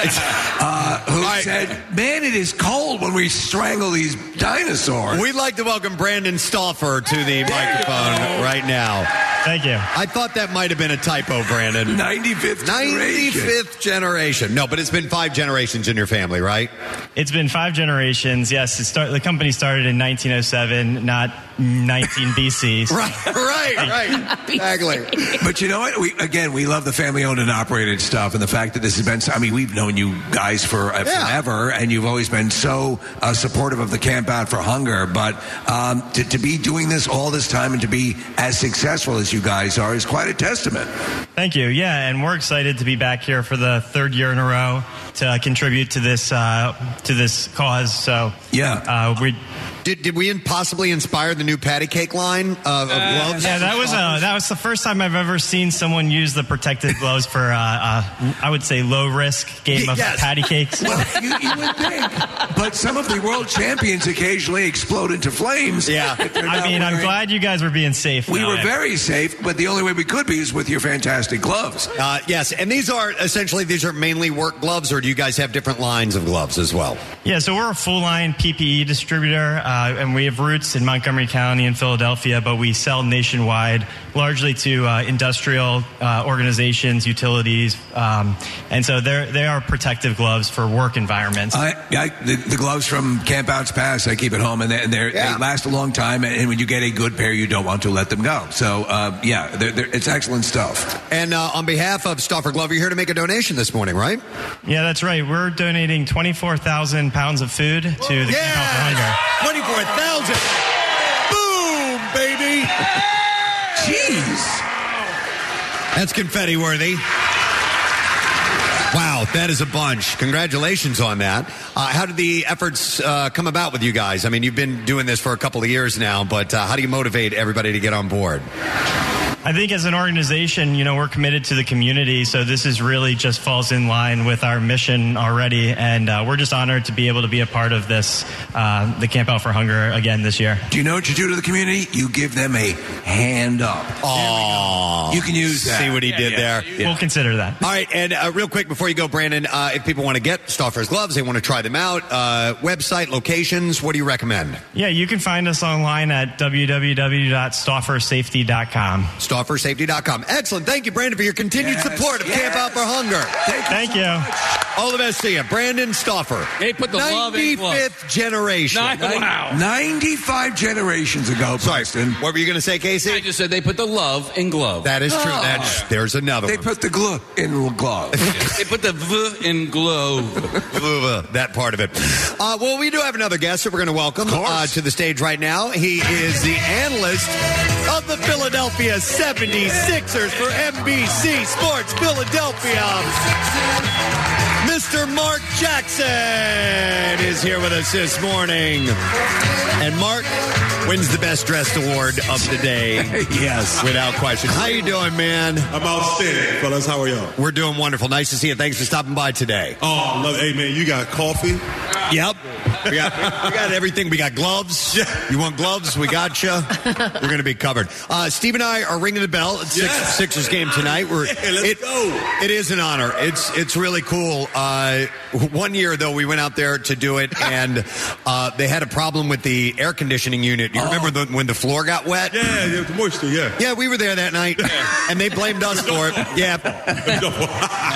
Uh, who said, man, it is cold when we strangle these dinosaurs. We'd like to welcome Brandon Stauffer to the microphone right now. Thank you. I thought that might have been a typo, Brandon. 95th generation. 95th generation. No, but it's been five generations in your family, right? It's been five generations. Yes, it start, the company started in 1907, not 19 BC. [laughs] Right, right, right. Exactly. But you know what? We again, we love the family-owned and operated stuff, and the fact that this has been. I mean, we've known you guys for uh, Yeah. forever, and you've always been so uh, supportive of the Camp Out for Hunger. But um, to, to be doing this all this time and to be as successful as you guys are is quite a testament. Thank you. Yeah, and we're excited to be back here for the third year in a row to contribute to this uh, to this cause. So yeah, uh, we. Did, did we possibly inspire the new patty cake line of, of gloves? Yeah, that was uh, that was the first time I've ever seen someone use the protective gloves for uh, uh, I would say low risk game of Yes. patty cakes. Well, [laughs] you, you would think, but some of the world champions occasionally explode into flames. Yeah. [laughs] I mean I'm wearing I'm glad you guys were being safe. We now. were very safe, but the only way we could be is with your fantastic gloves. Uh, yes, and these are essentially these are mainly work gloves, or do you guys have different lines of gloves as well? Yeah, so we're a full line PPE distributor, uh, and we have roots in Montgomery County and Philadelphia, but we sell nationwide, largely to uh, industrial uh, organizations, utilities, um, and so they're they are protective gloves for work environments. I, I, the, the gloves from Camp Outs Pass, I keep at home, and, they, and they're, they last a long time. And when you get a good pair, you don't want to let them go. So, uh, yeah, they're, they're, it's excellent stuff. And uh, on behalf of Stauffer Glove, you're here to make a donation this morning, right? Yeah, that's right. We're donating 24,000 pounds of food to the Camp Out for Hunger. Twenty-four thousand. That's confetti worthy. Wow, that is a bunch. Congratulations on that. Uh, how did the efforts uh, come about with you guys? I mean, you've been doing this for a couple of years now, but uh, how do you motivate everybody to get on board? I think as an organization, you know, we're committed to the community, so this is really just falls in line with our mission already, and uh, we're just honored to be able to be a part of this, uh, the Camp Out for Hunger again this year. Do you know what you do to the community? You give them a hand up. Oh, You can use that. See what he did there. We'll consider that. All right, and uh, real quick before you go, Brandon, uh, if people want to get Stauffer's gloves, they want to try them out, uh, website, locations, what do you recommend? Yeah, you can find us online at www.stauffersafety.com. StaufferSafety.com. Excellent. Thank you, Brandon, for your continued Yes, support of Camp Out for Hunger. Thank you. All the best to you. Brandon Stauffer. Hey, put the love in glove. 95th generation. Ni- wow. 95 generations ago, Preston. What were you going to say, Casey? I just said they put the love in glove. That is true. Oh. That's, there's another They one. put the glove in glove. [laughs] they put the v in glove. [laughs] that part of it. Uh, well, we do have another guest that we're going to welcome uh, to the stage right now. He is the analyst of the Philadelphia 76ers for NBC Sports Philadelphia. Mr. Mark Jackson is here with us this morning. And Mark wins the best dressed award of the day. [laughs] yes. Without question. How you doing, man? I'm outstanding, fellas. How are y'all? We're doing wonderful. Nice to see you. Thanks for stopping by today. Oh, I love Hey, man, you got coffee? Yep. We got, we got everything. We got gloves. You want gloves? We got you. We're going to be covered. Uh, Steve and I are ringing the bell. It's Six, Yes. Sixers game tonight. We're, Yeah, let's it, go. It is an honor. It's it's really cool. Uh, one year though, we went out there to do it, [laughs] and uh, they had a problem with the air conditioning unit. You remember the, when the floor got wet? Yeah, yeah, the moisture, yeah. Yeah, we were there that night, and they blamed us for it. [laughs] Yeah.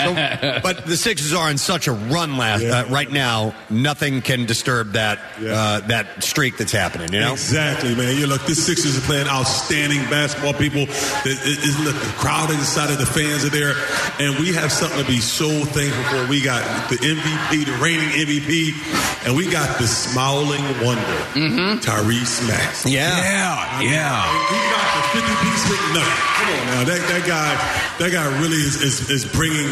So- [laughs] but the Sixers are in such a run last uh, right now. Nothing can disturb that uh, that streak that's happening. You know. Exactly, man. You look, this Sixers are playing outstanding basketball. People, it, it, look, the crowd is excited, the fans are there, and we have something to be so thankful for. We got the MVP, the reigning MVP, and we got the smiling wonder, Tyrese Maxey. Yeah. Yeah, yeah. He got the 50 piece McNugget. Come on now, that, that guy, that guy really is, is, is bringing,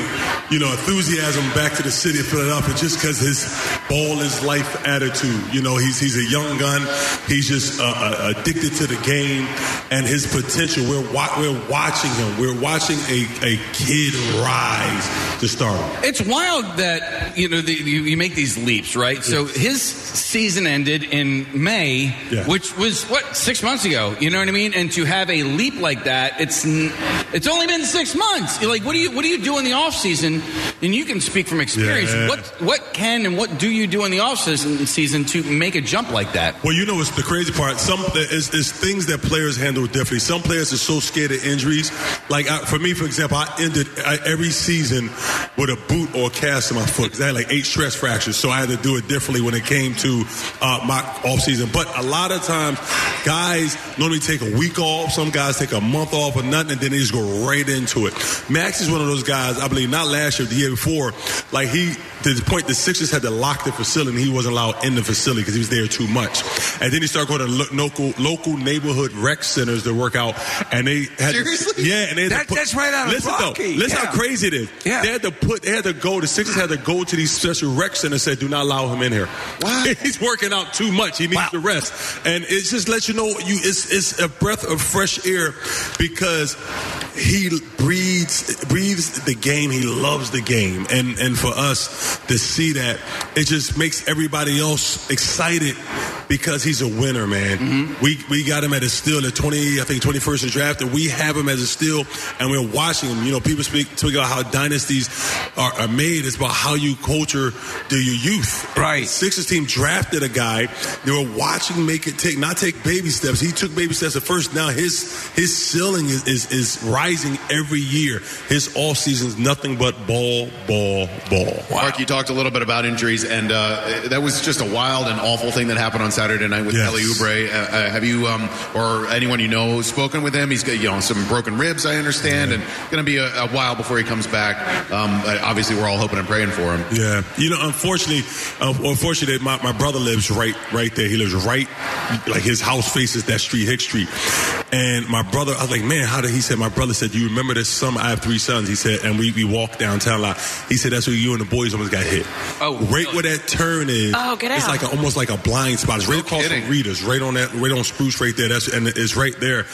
you know, enthusiasm back to the city of Philadelphia just because his ball is life attitude. You know, he's he's a young gun. He's just uh, uh, addicted to the game and his potential. We're wa- we're watching him. We're watching a, a kid rise to start. It's wild that you know the, you, you make these leaps, right? So his season ended in May, Yeah. which was what six months ago. You know what I mean? And to have a leap like that, it's n- it's only been six months. You're like, what do you what do you do in the off season? And you can speak from experience. Yeah. What what can and what do you do in the off season season to make a jump like that? Well, you know it's the crazy part? Some is, is things that players handle differently. Some players are so scared of injuries. Like I, for me, for example, I ended I, every season with a boot or a cast in my foot 'cause I had like eight stress fractures, so I had to do it differently when it came to uh, my off season. But a lot of times, guys normally take a week off. Some guys take a month off or nothing, and then they just go right into it. Max is one of those guys. I believe not last year, the year before. Like he, to the point, the Sixers had to lock the facility, and he wasn't allowed in the facility because he was there too much. And then he started going to lo- local local neighborhood rec centers to work out, and they had Seriously? To, yeah, and they had That- to put, that's right out of listen Rocky. though, listen Yeah. how crazy it is. Yeah. They had to put, they had to go. The Sixers had to go to these special rec centers. and Said, do not allow him in here. What? [laughs] He's working out too much. He needs to rest, and it just lets you know you it's it's a breath of fresh air because he breathes breathes the game. He loves the game, and and for us to see that, it just makes everybody else excited. because he's a winner, man. Mm-hmm. We we got him at a steal at 20, I think 21st in draft, and we have him as a steal, and we're watching him. You know, people speak, speak about how dynasties are, are made. It's about how you culture the, your youth. Right. The Sixers team drafted a guy. They were watching make it take not take baby steps. He took baby steps at first. Now his his ceiling is is, is rising every year. His off season is nothing but ball, ball, ball. Mark, you talked a little bit about injuries, and uh, that was just a wild and awful thing that happened on Saturday night with Yes. Kelly Oubre. Uh, uh, have you, um, or anyone you know, spoken with him? He's got you know some broken ribs, I understand, and going to be a, a while before he comes back. Um, uh, obviously, we're all hoping and praying for him. Yeah, you know, unfortunately, uh, unfortunately, my, my brother lives right, right there. He lives right, like his house faces that street, Hick Street. And my brother, I was like, man, how did he said? My brother said, you remember this summer? I have three sons. He said, and we we walked downtown a lot. He said that's where you and the boys almost got hit. Oh, right where that turn is. Oh, get out! It's like a, almost like a blind spot. It's right across from Rita's, right on that, right on Spruce, right there. That's and it's right there.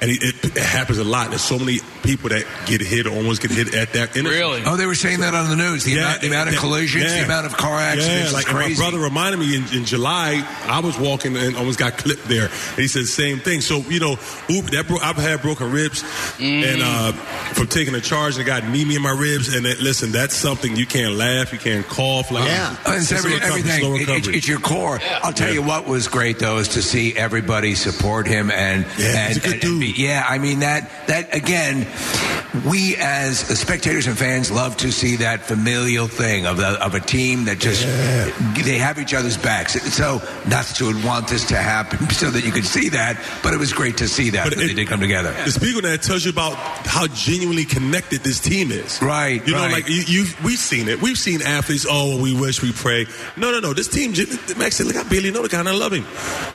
And it, it, it happens a lot. There's so many people that get hit or almost get hit at that. intersection. Oh, they were saying that on the news. The, amount, the amount of yeah, collisions, yeah. the amount of car accidents Yeah, like crazy. my brother reminded me in, in July, I was walking and almost got clipped there. And he said the same thing. So you know, oop, that bro- I've had broken ribs, and uh, from taking a charge, and I got me in my ribs. And that, listen, that's something you can't laugh, you can't cough. Like Oh, it's it's every, everything. slow It- it's, your core. I'll tell you what was great though is to see everybody support him and Yeah, and, he's a good and- and be- yeah. I mean that that again, we as spectators and fans love to see that familial thing of the, of a team that just they have each other's backs. So not that you would want this to happen [laughs] so that you could see that, but it was great to see that But that it- they did come together. The speaker that tells you about how genuinely connected this team is. Right, You know, right. like you, you've we've seen it. We've seen athletes. Oh, we wish we pray. No, no, no. This team, Max said, look, I barely know the guy, and I love him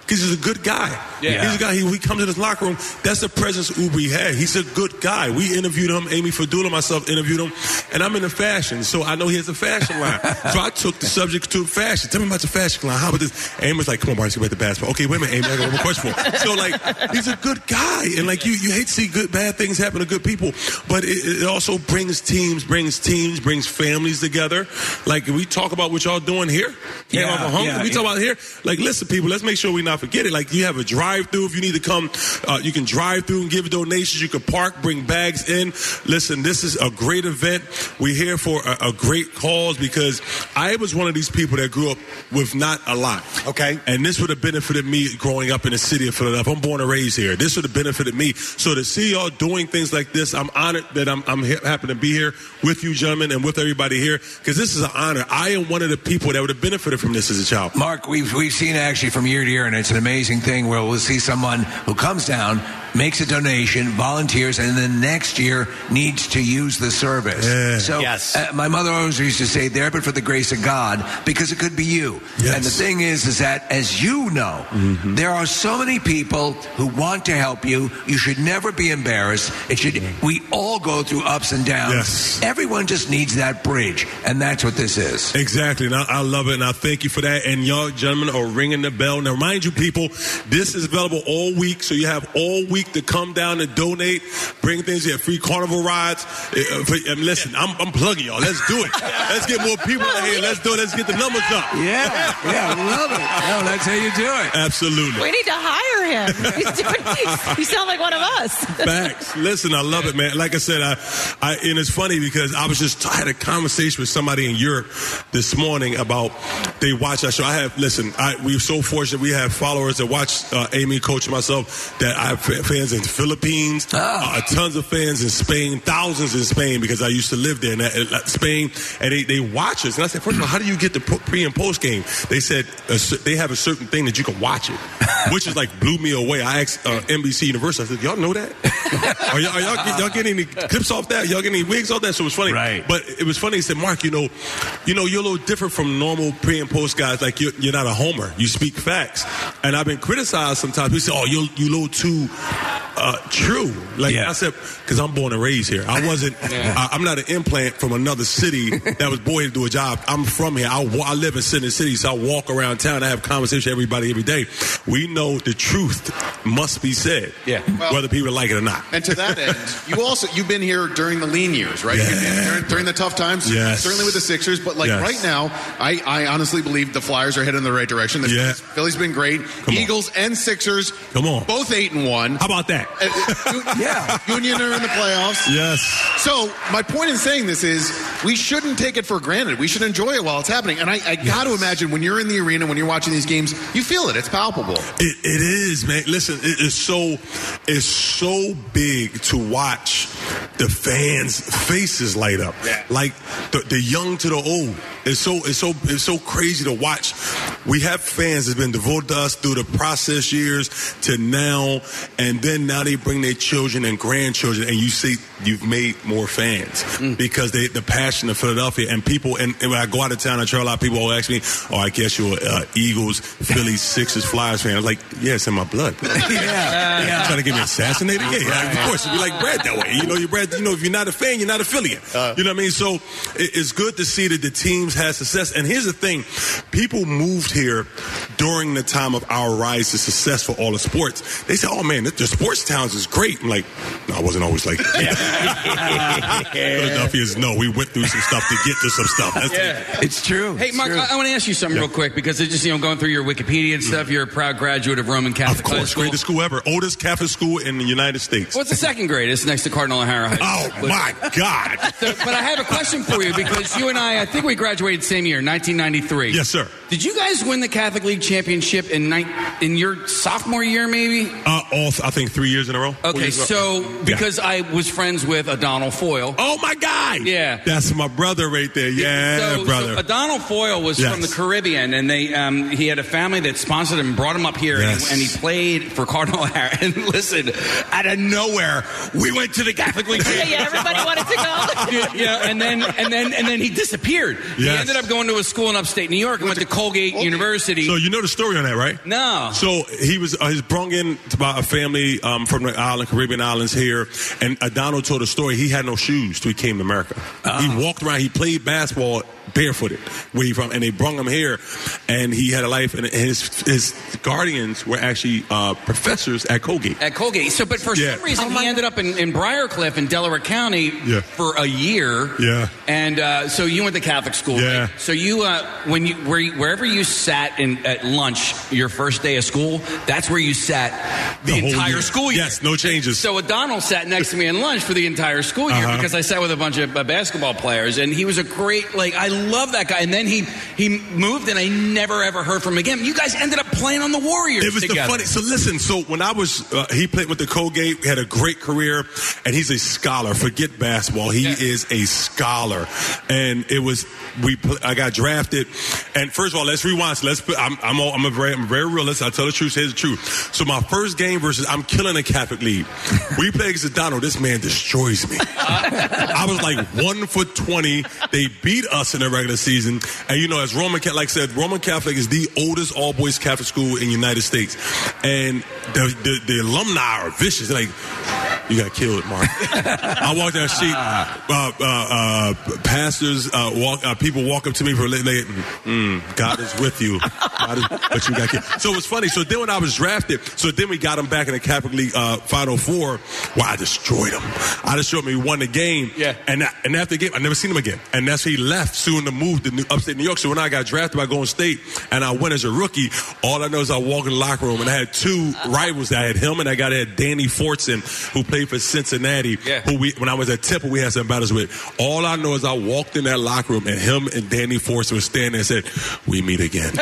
because he's a good guy. Yeah. he's a guy. He, he comes in his locker room. That's the presence Oubre had. He's a good guy. We interviewed him. Amy Fadool, myself, interviewed him, and I'm in the fashion, so I know he has a fashion line. [laughs] so I took the subject to fashion. Tell me about your fashion line. How about this? Amy was like, "Come on, get back to basketball." Okay, wait a minute, Amy. I got one more question for. him. So like, he's a good guy, and like you, you hate to see good bad things happen to good people, but it, it also brings teams, brings teams, brings families together. Like we talk about what y'all doing here. Yeah, Camp Out for Hunger. yeah, we talk about here. Like, listen, people, let's make sure we not forget it. Like, you have a drive-through. If you need to come, uh, you can drive through and give donations. You can park, bring bags in. Listen, this is a great event. We're here for a, a great cause because I was one of these people that grew up with not a lot. Okay. And this would have benefited me growing up in the city of Philadelphia. I'm born and raised here. This would have benefited me. So to see y'all doing things like this, I'm honored that I'm, I'm happen to be here with you, gentlemen, and with everybody here because this is an honor. I am one of the people that would have benefited from this as a child. Mark, we've we've seen actually from year to year, and it's an amazing thing where we'll see someone who comes down, makes a donation, volunteers, and then next year needs to use the service. Yeah. So Yes. uh, my mother always used to say, "There, but for the grace of God," because it could be you. Yes. And the thing is, is that as you know, Mm-hmm. there are so many people who want to help you. You should never be embarrassed. It should. We all go through ups and downs. Yes. Everyone just needs that bridge, and that's what this is. Exactly, and I, I love it, and I thank you for that. And y'all, gentlemen, are ringing the bell. Now, remind you, people, this is available all week, so you have all week to come down and donate, bring things. You have free carnival rides. Uh, for- and listen, I'm, I'm plugging y'all. Let's do it. Let's get more people out here. Let's do it. Let's get the numbers up. Yeah, yeah, love it. No, that's how you do it. Absolutely. We need to hire him. [laughs] He's doing, you sound like one of us. Facts. Listen, I love it, man. Like I said, I, I, and it's funny because I was just I had a conversation with somebody in Europe this morning about they watch our show. I have listen. I, we're so fortunate. We have followers that watch uh, Amy, Coach, and myself. That I have fans in the Philippines, uh, tons of fans in Spain, thousands in Spain because I used to live there in that, uh, Spain, and they, they watch us. And I said, first of all, how do you get the pre and post game? They said cer- they have a certain thing that you can watch it, [laughs] which is like blew me away. I asked uh, NBC Universal. I said, y'all know that? [laughs] are, y'all, are y'all, y'all getting any clips off that? Y'all getting any wigs off that? So it was funny. Right. But it was funny. He said, Mark, you know, you know, you're a little different from normal pre and post guys. Like you're, you're not a homer. You speak facts. And I've been criticized sometimes. People say, oh, you're you a little too uh, true. Like I said, because I'm born and raised here. I wasn't. [laughs] I, I'm not an implant from another city that was born to do a job. I'm from here. I, I live in Center City, so I walk around town. I have conversation with everybody every day. We know the truth must be said. Yeah. whether people like it or not. And to that end, you also you've been here during the lean years, right? During, during the tough times, Yes. certainly with the Sixers. But like Yes. right now, I, I honestly believe the Flyers are heading in the right direction. The Yeah. Phillies, Phillies been great. Eagles and Sixers, come on, both eight and one. How about that? Uh, uh, yeah, Union are in the playoffs. Yes. So my point in saying this is we shouldn't take it for granted. We should enjoy it while it's happening. And I, I got to imagine when you're in the arena, when you're watching these games, you feel it. It's palpable. It, it is, man. Listen, it is so it's so big to watch the fans' faces light up. Like the, the young to the old. It's so it's so it's so crazy to watch. We have fans that's been devoted to us through the process years to now, and then now they bring their children and grandchildren, and you see you've made more fans because they the passion of Philadelphia and people. And, and when I go out of town, I try a lot of people will ask me, "Oh, I guess you're uh, Eagles, Phillies, Sixers, Flyers fan." I'm like, "Yeah, it's in my blood." [laughs] yeah. yeah. Trying to get me assassinated? Yeah, yeah, of course. We like bred that way. You know, you're bred. You know, if you're not a fan, you're not affiliate. you know what I mean? So it- it's good to see that the teams have success. And here's the thing: people moved here during the time of our rise to success for all the sports. They said, "Oh man, the, the sports towns is great." I'm like, no, I wasn't always like that. is [laughs] no. We went through some stuff to get to some stuff. That's Yeah. It's true. Hey, Mark, I, I want to ask you something real quick because it's just, you know, going through your Wikipedia and stuff, you're a proud graduate of Roman Catholic Of course, High School. greatest school ever. Oldest Catholic school in the United States. What's the second greatest next to Cardinal O'Hara High Oh my God! [laughs] So, but I have a question for you because you and I, I think we graduated the same year, 1993. Yes, sir. Did you guys win the Catholic League championship in ni- in your sophomore year, maybe? Uh, all I think three years in a row. Okay, years in a so row. because I was friends with Adonal Foyle. Oh my God! Yeah. That's my brother right there. Yeah, so, brother. So Adonal Foyle was Yes. from the Caribbean, and they um, he had a family that sponsored him, brought him up here, Yes. and, and he played for Cardinal [laughs] O'Hara. And listen, out of nowhere, we went to the Catholic League. Yeah, yeah, everybody wanted to go. [laughs] Yeah, yeah, and then and then and then he disappeared. He ended up going to a school in upstate New York and went to Colgate University. so you know the story on that, right? no. So he was uh, he's brung in by a family um, from the island, Caribbean islands here, and uh, Adonal told a story. He had no shoes till he came to America. He uh-huh. walked around. He played basketball barefooted where he from, and they brung him here, and he had a life. And his his guardians were actually uh, professors at Colgate. At Colgate. So, but for Yeah. some reason, he ended up in, in Briarcliff in Delaware County Yeah. for a year. Yeah. And uh, so you went to Catholic school. Yeah. right? So you, uh, when you, where, wherever you sat in at lunch your first day of school, that's where you sat the, whole entire year. school year. Yes, no changes. So Adonal sat next to me in lunch for the entire school year Uh-huh. because I sat with a bunch of uh, basketball players, and he was a great, like, I love that guy. And then he he moved, and I never ever heard from him again. You guys ended up playing on the Warriors. It was together. the funny. So listen. So when I was, uh, he played with the Colgate, had a great career, and he's a scholar. Forget basketball. He is a scholar, and it was we. I got drafted, and first of all, let's rewind. So let's. Put, I'm I'm, all, I'm a very I'm very realist. I tell the truth, say the truth. So my first game versus I'm killing a Catholic League. [laughs] We play against Donald. This man destroys me. [laughs] I was like one for twenty. They beat us in the regular season, and you know, as Roman Catholic, like I said, Roman Catholic is the oldest all boys Catholic school in the United States, and the the, the alumni are vicious. They're like, you got killed, Mark. [laughs] I walked down the street. Uh, uh, uh, pastors uh, walk. Uh, people walk up to me for late. late mm, God is with you, God is, but you got killed. So it was funny. So then when I was drafted, so then we got him back in the Catholic League uh, Final Four. Well, I destroyed him. I destroyed him. We won the game. Yeah. And and after the game, I never seen him again. And that's he left soon to move to New, upstate New York. So when I got drafted by Golden State and I went as a rookie, all I know is I walked in the locker room and I had two rivals. I had him and I got had Danny Fortson who played for Cincinnati. Yeah. Who we when I was at Temple we had some battles with. All I know is I walked in that locker room and him and Danny Fortson was standing there and said, "We meet again." [laughs] so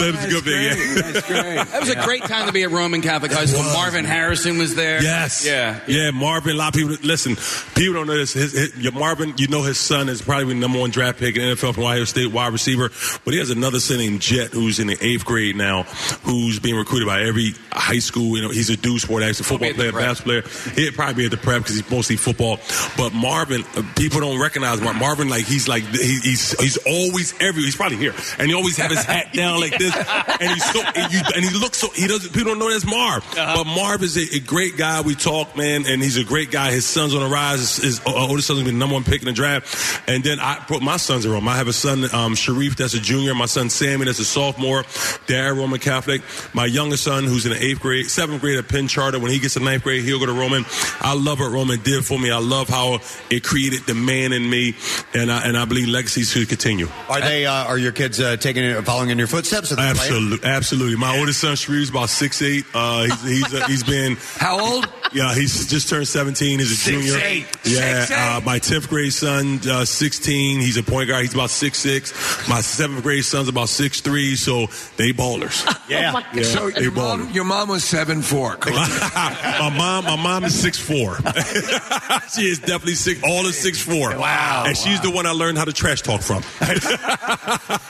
it was a good thing. Yeah. That was a great time to be at Roman Catholic High School. Marvin Harrison was there. Yes. Yeah. Yeah. Marvin. A lot of people listen. People don't know this. His, his, your Marvin. You know his son is probably the number one draft pick in NFL from Ohio State wide receiver. But he has another son named Jet who's in the eighth grade now, who's being recruited by every high school. You know, he's a do sport. Actually, football player, basketball player. He'd probably be at the prep because he's mostly football. But Marvin, uh, people don't recognize Mar- Marvin. Like he's like he, he's he's always everywhere. He's probably here, and he always have his hat [laughs] down like this, and he's so and, you, and he looks so he doesn't. People don't know that's Marv, but Marv is a, a great guy. We talk, man, and he's a great guy. His son's on the rise. His, his uh, oldest son's gonna be the number one pick in the draft, and then I put my sons in Rome. I have a son, um, Sharif, that's a junior. My son Sammy, that's a sophomore. They're Roman Catholic. My youngest son, who's in the eighth grade, seventh grade at Penn Charter. When he gets to ninth grade, he'll go to Roman. I love what Roman did for me. I love how it created the man in me, and I, and I believe legacies should continue. Are they? Uh, are your kids uh, taking following in your footsteps? Playing? Absolutely, absolutely. My oldest son Sharif's about six eight. Uh, he's he's, uh, he's been [laughs] how old? Yeah, he's just turned seventeen. He's a Six, junior. eight. Yeah, Six, eight. Uh, my tenth grade son, uh, sixteen. He's a point guard. He's about six six. My seventh grade son's about six three. So they ballers. [laughs] Yeah. Oh yeah. So they your ballers. mom, your mom was seven four. [laughs] my mom, my mom is six four. [laughs] she is definitely six. All is six four. Wow, And she's the one I learned how to trash talk from.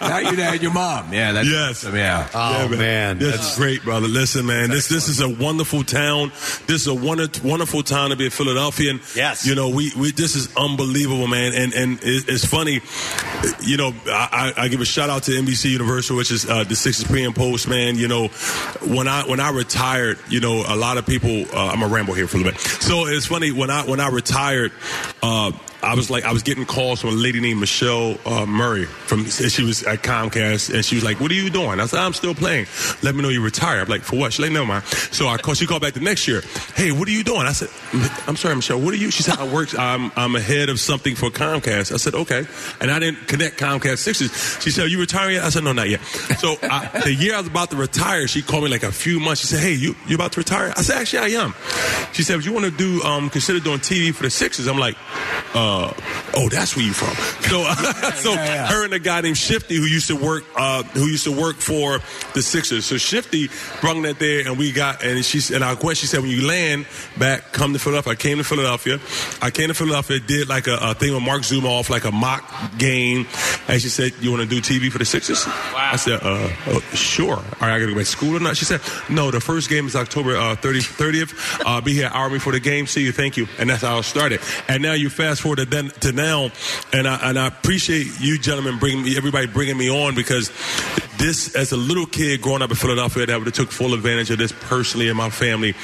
Not your dad, your mom. Yeah, that's yes. Yeah. Oh, Yeah, man. Oh, this That's- is great, brother. Listen, man, this this is a wonderful town. This is a wonder, wonderful town to be a Philadelphian. Yes. you know, we, we this is unbelievable, man. And and it, it's funny, you know, I, I give a shout out to NBC Universal, which is uh, the Sixers pre and post, man. You know, when I when I retired, you know, a lot of people. Uh, I'm a ramble here for a little bit. So it's funny when I when I retired. Uh, I was like, I was getting calls from a lady named Michelle uh, Murray from. She was at Comcast, and she was like, "What are you doing?" I said, "I'm still playing. Let me know you retire." I'm like, "For what?" She's like, "Never mind." So I called. She called back the next year. Hey, what are you doing? I said, "I'm sorry, Michelle. What are you?" She said, "I work. I'm I'm ahead of something for Comcast." I said, "Okay," and I didn't connect Comcast sixes. She said, "Are you retiring yet?" I said, "No, not yet." So I, the year I was about to retire, she called me like a few months. She said, "Hey, you you about to retire?" I said, "Actually, I am." She said, "Would you want to do um consider doing TV for the Sixers?" I'm like, uh, "Oh, that's where you from." [laughs] So [laughs] so her and a guy named Shifty who used to work uh who used to work for the Sixers. So Shifty brung that there, and we got and she and our question she said, "When you land back, come to Philadelphia." I came to Philadelphia. I came to Philadelphia, did like a, a thing with Marc Zumoff, like a mock game, and she said, "You want to do TV for the Sixers?" I said, uh, uh, "Sure." All right, I got to go back to school or not? She said, "No, the first game is October uh, 30, 30th. Uh, be here hour before the game. See you. Thank you." And that's how it started. And now you fast forward to then to now, and I and I appreciate you gentlemen bringing me, everybody bringing me on because this, as a little kid growing up in Philadelphia, that would have took full advantage of this personally in my family,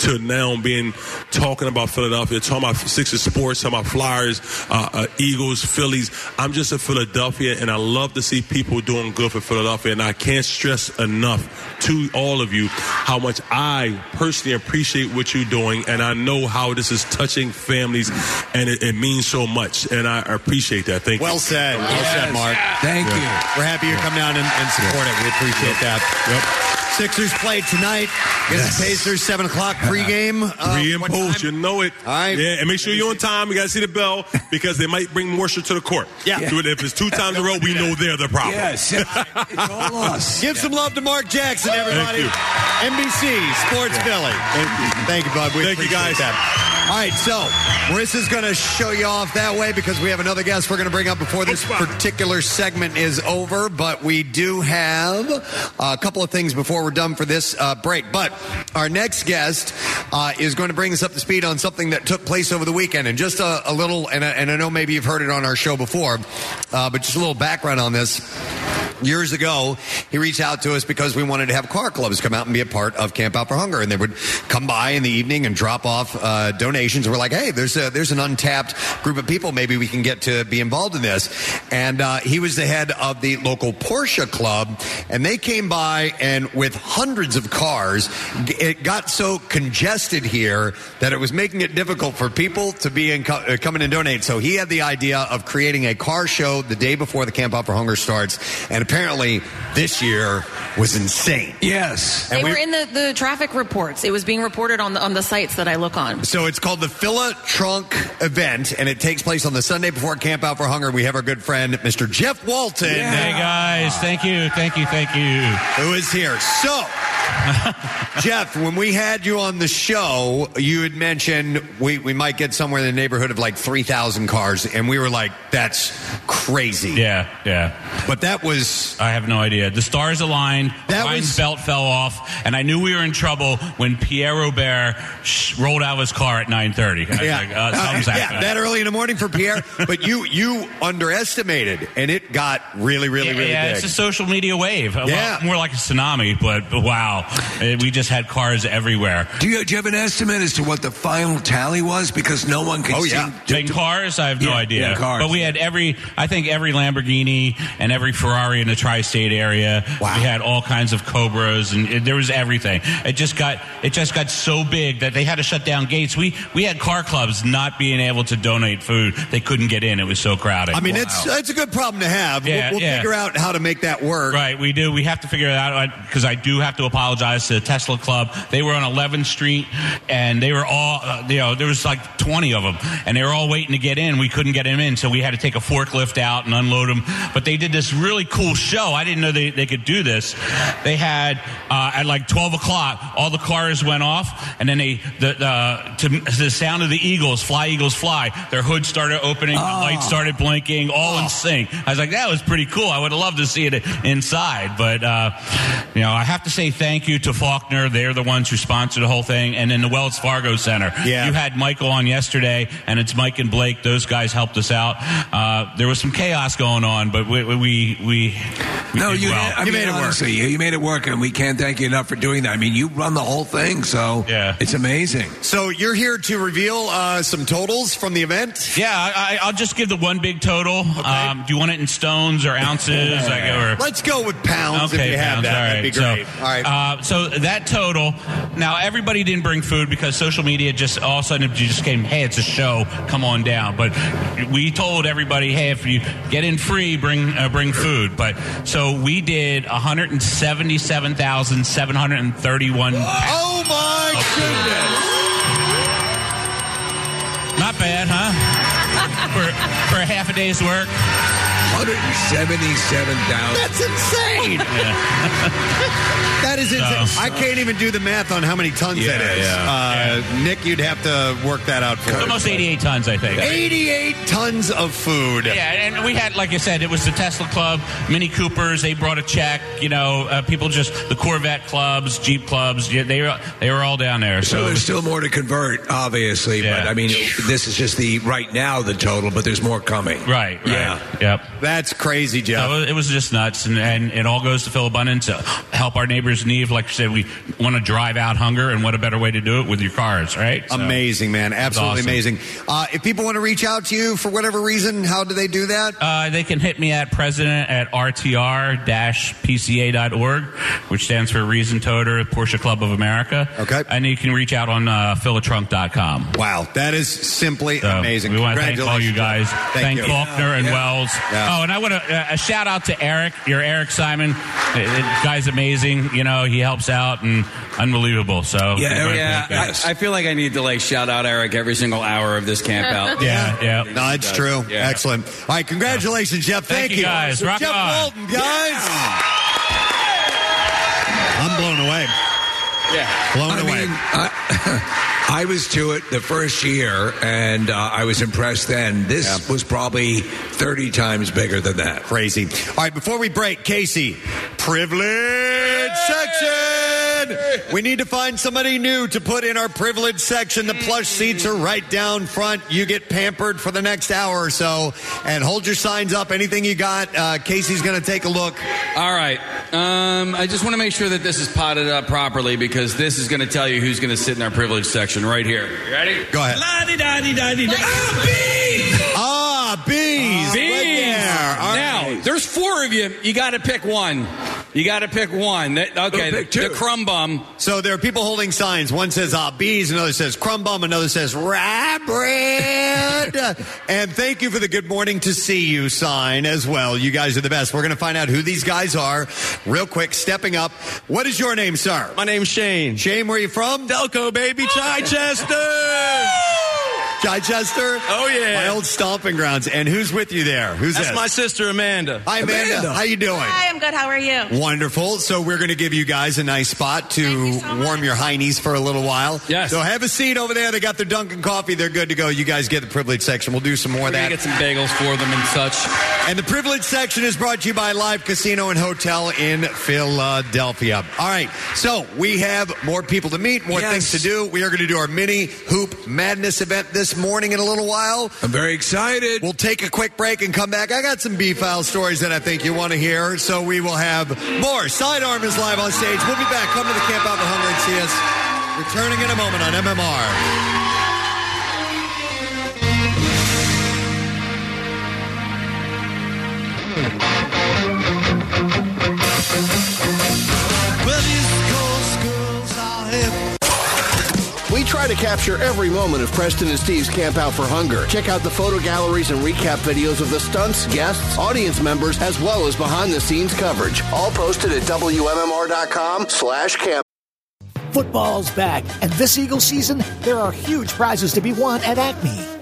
to now being talking about Philadelphia, talking about Sixers sports, talking about Flyers, uh, uh, Eagles, Phillies. I'm just a Philadelphia, and I love to see people doing good for Philadelphia, and I can't stress enough to all of you how much I personally appreciate what you're doing, and I know how this is touching families, and it, it means so much, and I appreciate that. Thank you. Well said. Well said, Mark. Thank Yeah. you. We're happy you come down and, and support it. We appreciate that. Yep. Sixers play tonight against the Pacers, 7 o'clock pregame. Uh, Pre and post, you know it. All right. Yeah, and make sure you're on time. You got to see the bell [laughs] because they might bring moisture to the court. Yeah. So If it's two times in a row, we know they're the problem. Yes, [laughs] it's all us. Give some love to Mark Jackson, everybody. Thank NBC Sports Philly. Thank you. Thank you, bud. We Thank you, appreciate guys. That. All right, so Marissa's going to show you off that way because we have another guest we're going to bring up before this particular segment is over. But we do have a couple of things before we're done for this uh, break. But our next guest uh, is going to bring us up to speed on something that took place over the weekend. And just a, a little, and I, and I know maybe you've heard it on our show before, uh, but just a little background on this. Years ago, he reached out to us because we wanted to have car clubs come out and be a part of Camp Out for Hunger, and they would come by in the evening and drop off uh, donations. We're like, hey, there's a, there's an untapped group of people. Maybe we can get to be involved in this. And uh, he was the head of the local Porsche club, and they came by and with hundreds of cars, it got so congested here that it was making it difficult for people to be in, co- uh, come in and donate. So he had the idea of creating a car show the day before the Camp Out for Hunger starts, and apparently this year was insane. Yes. They And we- were in the, the traffic reports. It was being reported on the on the sites that I look on. So it's called the Phila Trunk event, and it takes place on the Sunday before Camp Out for Hunger. We have our good friend, Mr. Jeff Walton. Hey guys, thank you, thank you, thank you. Who is here. So, [laughs] Jeff, when we had you on the show, you had mentioned we, we might get somewhere in the neighborhood of like 3,000 cars, and we were like, that's crazy. Yeah, yeah. But that was. I have no idea. The stars aligned. That Ryan's was- belt fell off, and I knew we were in trouble when Pierre Robert sh- rolled out of his car at 9:30. Yeah. like, uh, [laughs] something's yeah, that early in the morning for Pierre, [laughs] but you you underestimated, and it got really, really, yeah, really yeah, big. it's a social media wave. Well, Yeah. more like a tsunami, but, but wow, Uh, we just had cars everywhere. Do you, do you have an estimate as to what the final tally was? Because no one can Oh, seem In cars, I have no Yeah, idea. yeah, cars. But we had every, I think every Lamborghini and every Ferrari in the tri-state area. We had all kinds of Cobras, and it, there was everything. It just got, it just got so big that they had to shut down gates. We we had car clubs not being able to donate food. They couldn't get in. It was so crowded. I mean, it's it's a good problem to have. Yeah, we'll we'll yeah. figure out how to make that work. Right, we do. We have to figure it out because I do have to apologize to the Tesla Club. They were on 11th Street, and they were all, uh, you know, there was like 20 of them, and they were all waiting to get in. We couldn't get them in, so we had to take a forklift out and unload them. But they did this really cool show. I didn't know they, they could do this. They had uh, at like 12 o'clock, all the cars went off, and then they the, the to, to the sound of the Eagles, fly Eagles fly. Their hood started opening, the lights started blinking, all in sync. I was like, that was pretty cool. I would have loved to see it inside, but uh, you know, I have to say thank you to Faulkner. They're the ones who sponsored the whole thing, and then the Wells Fargo Center. Yeah. you had Michael on yesterday, and it's Mike and Blake. Those guys helped us out. Uh, there was some chaos going on, but we we we, we No, did you, well. I mean, honestly, You, you made it work, and we can't thank you enough for doing that. I mean, you run the whole thing, so yeah. it's amazing. So you're here to reveal uh, some totals from the event. Yeah, I, I'll just give the one big total. Um, do you want it in stones or ounces? [laughs] Like, or, Let's go with pounds okay, if you have pounds, that. all That'd be great. So, all right. Uh, so that total. Now everybody didn't bring food because social media just all of a sudden just came. Hey, it's a show. Come on down. But we told everybody, hey, if you get in free, bring uh, bring food. But so we did 177,731. oh my goodness! Not bad, huh? for for half a day's work. 177,000. That's insane. [laughs] That is insane. So- I can't even do the math on how many tons Yeah, that is. yeah. Uh, Nick, you'd have to work that out for It's us. almost 88 tons, I think. 88 tons of food. Yeah, and we had, like I said, it was the Tesla Club, Mini Coopers. They brought a check. You know, uh, people just the Corvette clubs, Jeep clubs. Yeah, they were they were all down there. So So, there's still more to convert, obviously. But I mean, this is just the right now the total, but there's more coming. right, right, Yeah. yep. That's crazy, Jeff. So it was just nuts, and, and it all goes to Philabundance to help our neighbors in need. Like you said, we want to drive out hunger, and what a better way to do it with your cars, right? So- Amazing, man. Absolutely awesome. amazing. Uh, if people want to reach out to you for whatever reason, how do they do that? Uh, they can hit me at president at rtr-pca.org, which stands for Riesentöter Porsche Club of America. Okay. And you can reach out on uh, philatrunk.com. Wow, that is simply amazing. We want to thank all you guys. Jeff. Thank, you. Faulkner and Yeah. Wells. Yeah. Oh, and I want to uh, a shout out to Eric. Your Eric Simon. Uh, The guy's amazing. You know, he helps out and unbelievable. So yeah. I, I feel like I need to like shout out Eric every single hour of this camp out. [laughs] Yeah, yeah. No, it's true. Yeah. Excellent. All right, congratulations, Jeff. Thank Thank, you, guys. So Rock Jeff on. Walton, guys. I'm blown away. Yeah. Blown I away. mean, I, I was to it the first year, and uh, I was impressed then. This was probably 30 times bigger than that. Crazy. All right, before we break, Casey, privilege section. We need to find somebody new to put in our privilege section. The plush seats are right down front. You get pampered for the next hour or so. And hold your signs up. Anything you got, uh, Casey's going to take a look. All right. Um, I just want to make sure that this is potted up properly because this is going to tell you who's going to sit in our privilege section right here. You ready? Go ahead. Ah, bees. Bees. Right there. All now, right. there's four of you. You got to pick one. You got to pick one. That- okay, pick the, two. the crumb bum. So there are people holding signs. One says uh, bees, another says crumb bum, another says rye bread. [laughs] and thank you for the good morning to see you sign as well. You guys are the best. We're going to find out who these guys are real quick. Stepping up. What is your name, sir? My name's Shane. Shane, where are you from? Delco, baby, Chichester. Chichester? Oh, yeah. My old stomping grounds. And who's with you there? Who's That's this? my sister Amanda. Hi, Amanda. How you doing? Hi, I'm good. How are you? Wonderful. So we're going to give you guys a nice spot to warm your heinies for a little while. Yes. So have a seat over there. They got their Dunkin' coffee. They're good to go. You guys get the privilege section. We'll do some more We're of gonna that. get some bagels for them and such. And the privilege section is brought to you by Live Casino and Hotel in Philadelphia. All right, so we have more people to meet, more Yes. things to do. We are going to do our mini hoop madness event this morning in a little while. I'm very excited. We'll take a quick break and come back. I got some B file stories that I think you want to hear, so we will have more. Sidearm is live on stage. We'll be back. Come to the Camp Out for Hunger and see us. Returning in a moment on MMR. We try to capture every moment of Preston and Steve's Camp Out for Hunger. Check out the photo galleries and recap videos of the stunts, guests, audience members, as well as behind the scenes coverage. All posted at WMMR.com slash camp. Football's back, and this Eagle season, there are huge prizes to be won at Acme.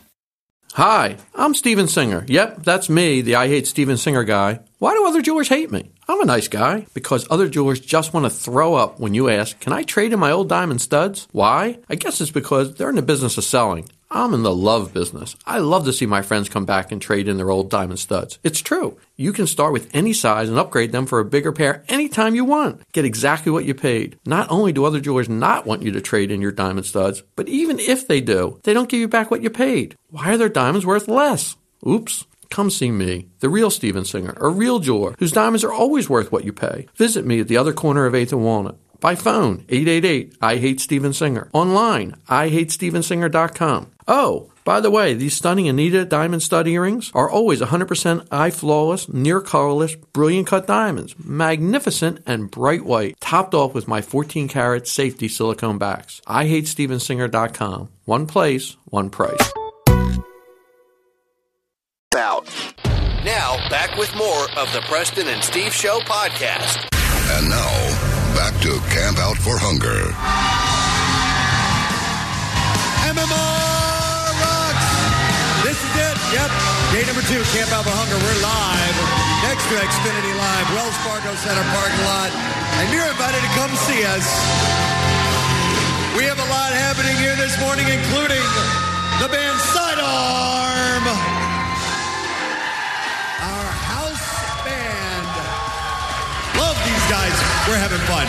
Hi, I'm Steven Singer. Yep, that's me, the I Hate Steven Singer guy. Why do other jewelers hate me? I'm a nice guy. Because other jewelers just want to throw up when you ask, Can I trade in my old diamond studs? Why? I guess it's because they're in the business of selling. I'm in the love business. I love to see my friends come back and trade in their old diamond studs. It's true. You can start with any size and upgrade them for a bigger pair anytime you want. Get exactly what you paid. Not only do other jewelers not want you to trade in your diamond studs, but even if they do, they don't give you back what you paid. Why are their diamonds worth less? Oops. Come see me, the real Steven Singer, a real jeweler whose diamonds are always worth what you pay. Visit me at the other corner of 8th and Walnut. By phone, 888 I Hate Steven Singer. Online, IHateStevenSinger.com. Oh, by the way, these stunning Anita diamond stud earrings are always 100% eye flawless, near colorless, brilliant cut diamonds. Magnificent and bright white, topped off with my 14 karat safety silicone backs. IHateStevenSinger.com. One place, one price. Out. Now, back with more of the Preston and Steve Show podcast. And now, back to Camp Out for Hunger. MMR rocks. This is it. Yep. Day number two, Camp Out for Hunger. We're live next to Xfinity Live, Wells Fargo Center parking lot, and you're invited to come see us. We have a lot happening here this morning, including the band Sidearm, guys. We're having fun.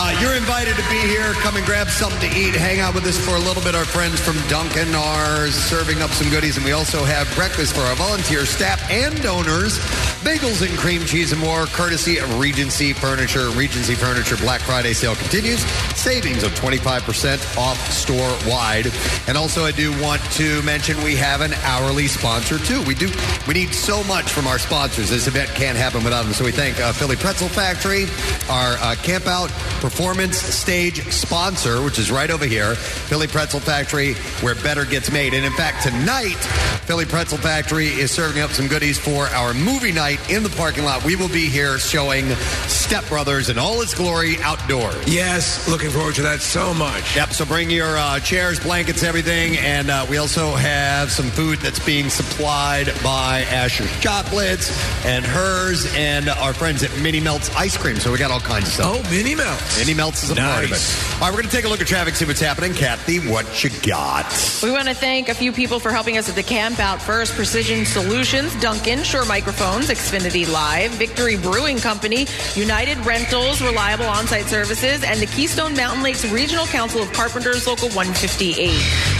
Uh, you're invited to be here. Come and grab something to eat. Hang out with us for a little bit. Our friends from Dunkin' are serving up some goodies, and we also have breakfast for our volunteer staff and donors. Bagels and cream cheese and more, courtesy of Regency Furniture. Regency Furniture Black Friday sale continues. Savings of 25% off store wide. And also, I do want to mention we have an hourly sponsor too. We do. We need so much from our sponsors. This event can't happen without them. So we thank uh, Philly Pretzel Factory, our uh, Camp Out Performance Stage sponsor, which is right over here. Philly Pretzel Factory, where better gets made. And in fact, tonight, Philly Pretzel Factory is serving up some goodies for our movie night in the parking lot. We will be here showing Step Brothers in all its glory outdoors. Yes, looking forward to that so much. Yep, so bring your uh, chairs, blankets, everything. And uh, we also have some food that's being supplied by Asher's Chocolates and hers and our friends at Mini Melts Ice Cream. So we got all kinds of stuff. Oh, Mini Melts. Mini Melts is a part of it. Nice. All right, we're going to take a look at traffic, see what's happening. Kathy, what you got? We want to thank a few people for helping us at the camp out first Precision Solutions, Dunkin', Shure Microphones, Xfinity Live, Victory Brewing Company, United Rentals, Reliable On-Site Services, and the Keystone Mountain Lakes Regional Council of Carpenters, Local 158.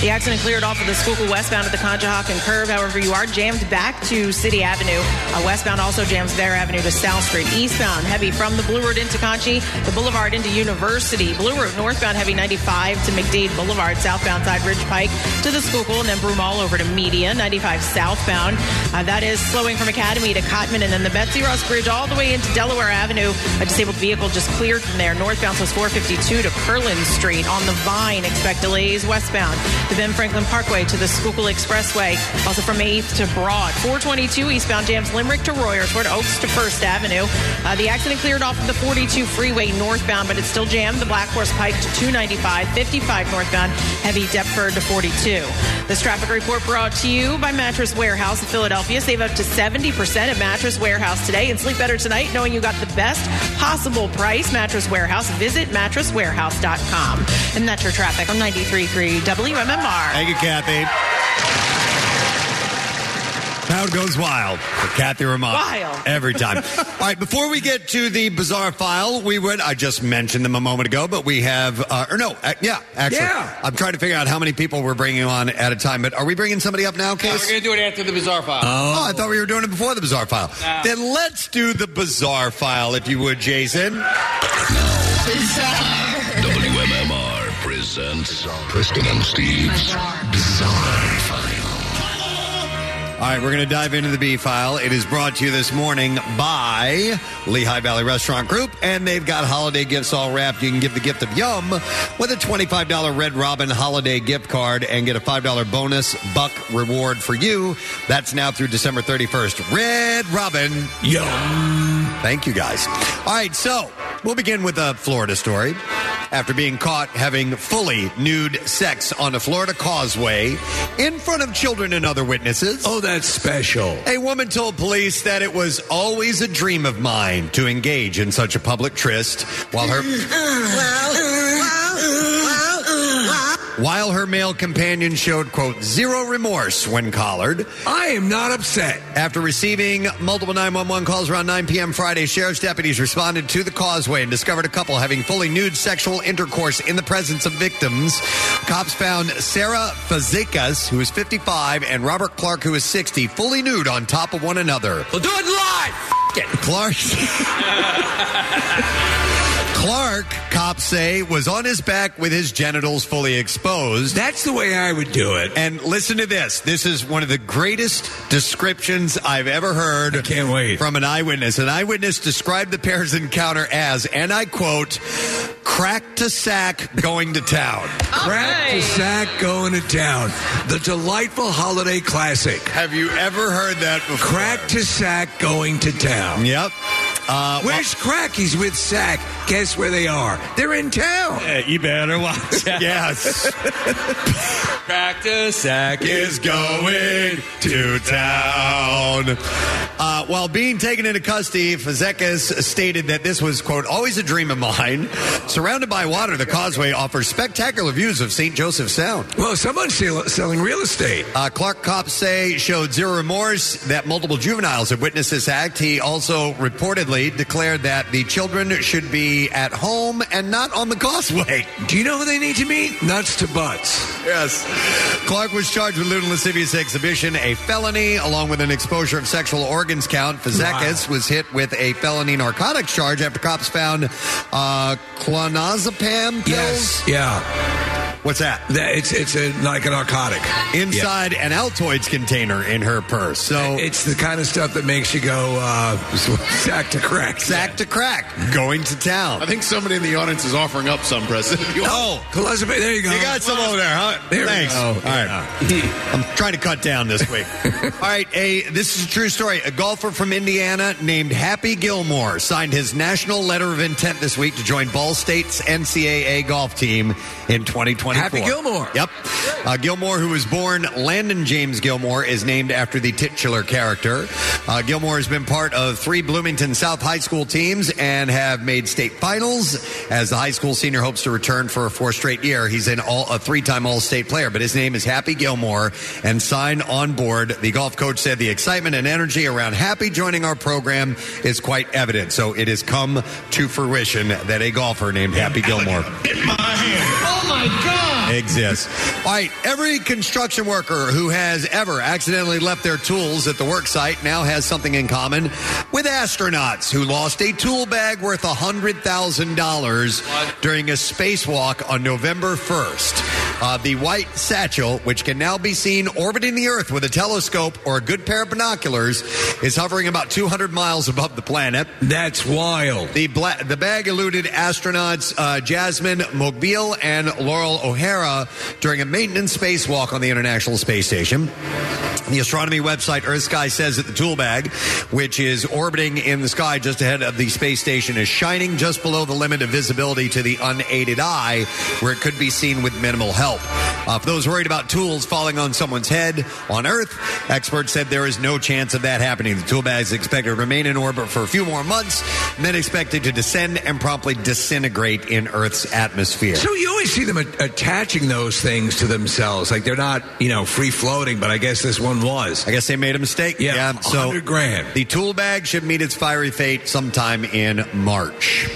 The accident cleared off of the Schuylkill westbound at the Conshohocken Curve. However, you are jammed back to City Avenue. Uh, westbound also jams Vare Avenue to South Street. Eastbound, heavy from the Blue Ridge Road into Conshy, the Boulevard into University. Blue Route northbound heavy 95 to McDade Boulevard, southbound side Ridge Pike to the Schuylkill, and then Broomall over to Media. 95 southbound. Uh, that is slowing from Academy to Cottman, and then the Betsy Ross Bridge all the way into Delaware Avenue. A disabled vehicle just cleared from there. Northbound was 452 to Kerlin Street. On the Vine, expect delays westbound. The Ben Franklin Parkway to the Schuylkill Expressway. Also from 8th to Broad. 422 eastbound jams Limerick to Royersford, Oaks to First Avenue. Uh, the accident cleared off of the 42 freeway northbound, but it's still jammed. The Black Horse Pike to 295, 55 northbound, heavy Deptford to 42. This traffic report brought to you by Mattress Warehouse in Philadelphia. Save up to 70% at Mattress Warehouse today and sleep better tonight knowing you got the best possible price. Mattress Warehouse. Visit mattresswarehouse.com. And that's your traffic on 93.3 WMMR. Thank you, Kathy. Crowd goes wild for Kathy Ramon. Wild. Every time. [laughs] All right, before we get to the bizarre file, we would, I just mentioned them a moment ago, but we have, uh, or no, uh, yeah, actually. Yeah. I'm trying to figure out how many people we're bringing on at a time, but are we bringing somebody up now, No, Case? we're going to do it after the bizarre file. Oh, I thought we were doing it before the bizarre file. No. Then let's do the bizarre file, if you would, Jason. Bizarre. WMMR presents Preston and Steve's Bizarre File. All right, we're going to dive into the B file. It is brought to you this morning by Lehigh Valley Restaurant Group, and they've got holiday gifts all wrapped. You can give the gift of Yum with a $25 Red Robin holiday gift card and get a $5 bonus buck reward for you. That's now through December 31st. Red Robin Yum. Thank you, guys. All right, so we'll begin with a Florida story. After being caught having fully nude sex on a Florida causeway in front of children and other witnesses. Oh, that's special. A woman told police that it was always a dream of mine to engage in such a public tryst while her [laughs] while her male companion showed quote zero remorse when collared. I am not upset. After receiving multiple 911 calls around 9 p.m. Friday, sheriff's deputies responded to the causeway and discovered a couple having fully nude sexual intercourse in the presence of victims. Cops found Sarah Fazekas, who is 55, and Robert Clark, who is 60, fully nude on top of one another. We'll do it live. F- it. Clark. [laughs] Clark, cops say, was on his back with his genitals fully exposed. That's the way I would do it. And listen to this. This is one of the greatest descriptions I've ever heard. I can't wait. From an eyewitness. An eyewitness described the pair's encounter as, and I quote, crack to sack going to town. Crack to sack going to town. The delightful holiday classic. Have you ever heard that before? Crack to sack going to town. Yep. Uh, Where's Crackies with Sack? Guess where they are? They're in town. you better watch [laughs] out. yes. Practice sack is going to town. Uh, while being taken into custody, Fazekas stated that this was, quote, always a dream of mine. Surrounded by water, the causeway offers spectacular views of St. Joseph Sound. Well, someone's sell- selling real estate. Uh, Clark cops say showed zero remorse that multiple juveniles have witnessed this act. He also reportedly declared that the children should be at home and not on the causeway. Do you know who they need to meet? Nuts to butts. Yes. Clark was charged with lewd and lascivious exhibition, a felony, along with an exposure of sexual organs count. Fazekas was hit with a felony narcotics charge after cops found uh, clonazepam pills. Yes. Yeah. What's that? It's it's a, like a narcotic Inside an Altoids container in her purse. So It's the kind of stuff that makes you go uh, [laughs] crack. sack to crack, going to town. I think somebody in the audience is offering up some, Preston. If [laughs] you Oh, Elizabeth, there you go. You got some over there, huh? There we Thanks. go. All right. I'm trying to cut down this week. [laughs] All right. A, this is a true story. A golfer from Indiana named Happy Gilmore signed his national letter of intent this week to join Ball State's NCAA golf team in 2024. Happy Gilmore. Yep. Uh, Gilmore, who was born Landon James Gilmore, is named after the titular character. Uh, Gilmore has been part of three Bloomington South high school teams and have made state finals. As the high school senior hopes to return for a fourth straight year, he's an all a three-time All-State player. But his name is Happy Gilmore, and signed on board. The golf coach said the excitement and energy around Happy joining our program is quite evident. So it has come to fruition that a golfer named Happy Gilmore. Oh my God! [laughs] exists. All right, every construction worker who has ever accidentally left their tools at the work site now has something in common with astronauts who lost a tool bag worth $100,000 during a spacewalk on November 1st. Uh, the white satchel, which can now be seen orbiting the Earth with a telescope or a good pair of binoculars, is hovering about 200 miles above the planet. That's wild. The, bla- the bag eluded astronauts uh, Jasmin Moghbeli and Loral O'Hara during a maintenance spacewalk on the International Space Station. The astronomy website Earth Sky says that the tool bag, which is orbiting in the sky just ahead of the space station, is shining just below the limit of visibility to the unaided eye, where it could be seen with minimal help. Uh, for those worried about tools falling on someone's head on Earth, experts said there is no chance of that happening. The tool bag is expected to remain in orbit for a few more months, then expected to descend and promptly disintegrate in Earth's atmosphere. So you always see them a- attaching those things to themselves, like they're not, you know, free floating. But I guess this one was. I guess they made a mistake. Yeah, so 100 grand. The tool bag should meet its fiery fate sometime in March.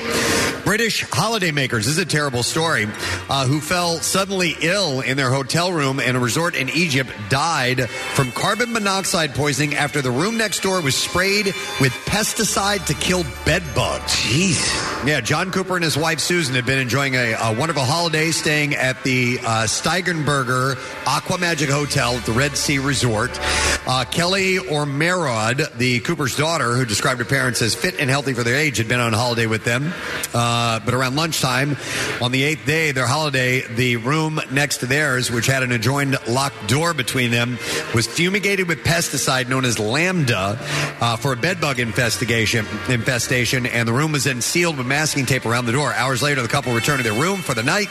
British holidaymakers, this is a terrible story, uh, who fell suddenly ill in their hotel room in a resort in Egypt died from carbon monoxide poisoning after the room next door was sprayed with pesticide to kill bed bugs. Jeez. Yeah, John Cooper and his wife Susan had been enjoying a, a wonderful holiday staying at the uh, Steigenberger Aqua Magic Hotel at the Red Sea Resort. Uh, Kelly Ormerod, the Cooper's daughter, who described her parents as fit and healthy for their age, had been on holiday with them. Uh, but around lunchtime on the eighth day, their holiday, the room next to theirs, which had an adjoined locked door between them, was fumigated with pesticide known as lambda uh, for a bedbug infestation. Infestation, and the room was then sealed with masking tape around the door. Hours later, the couple returned to their room for the night,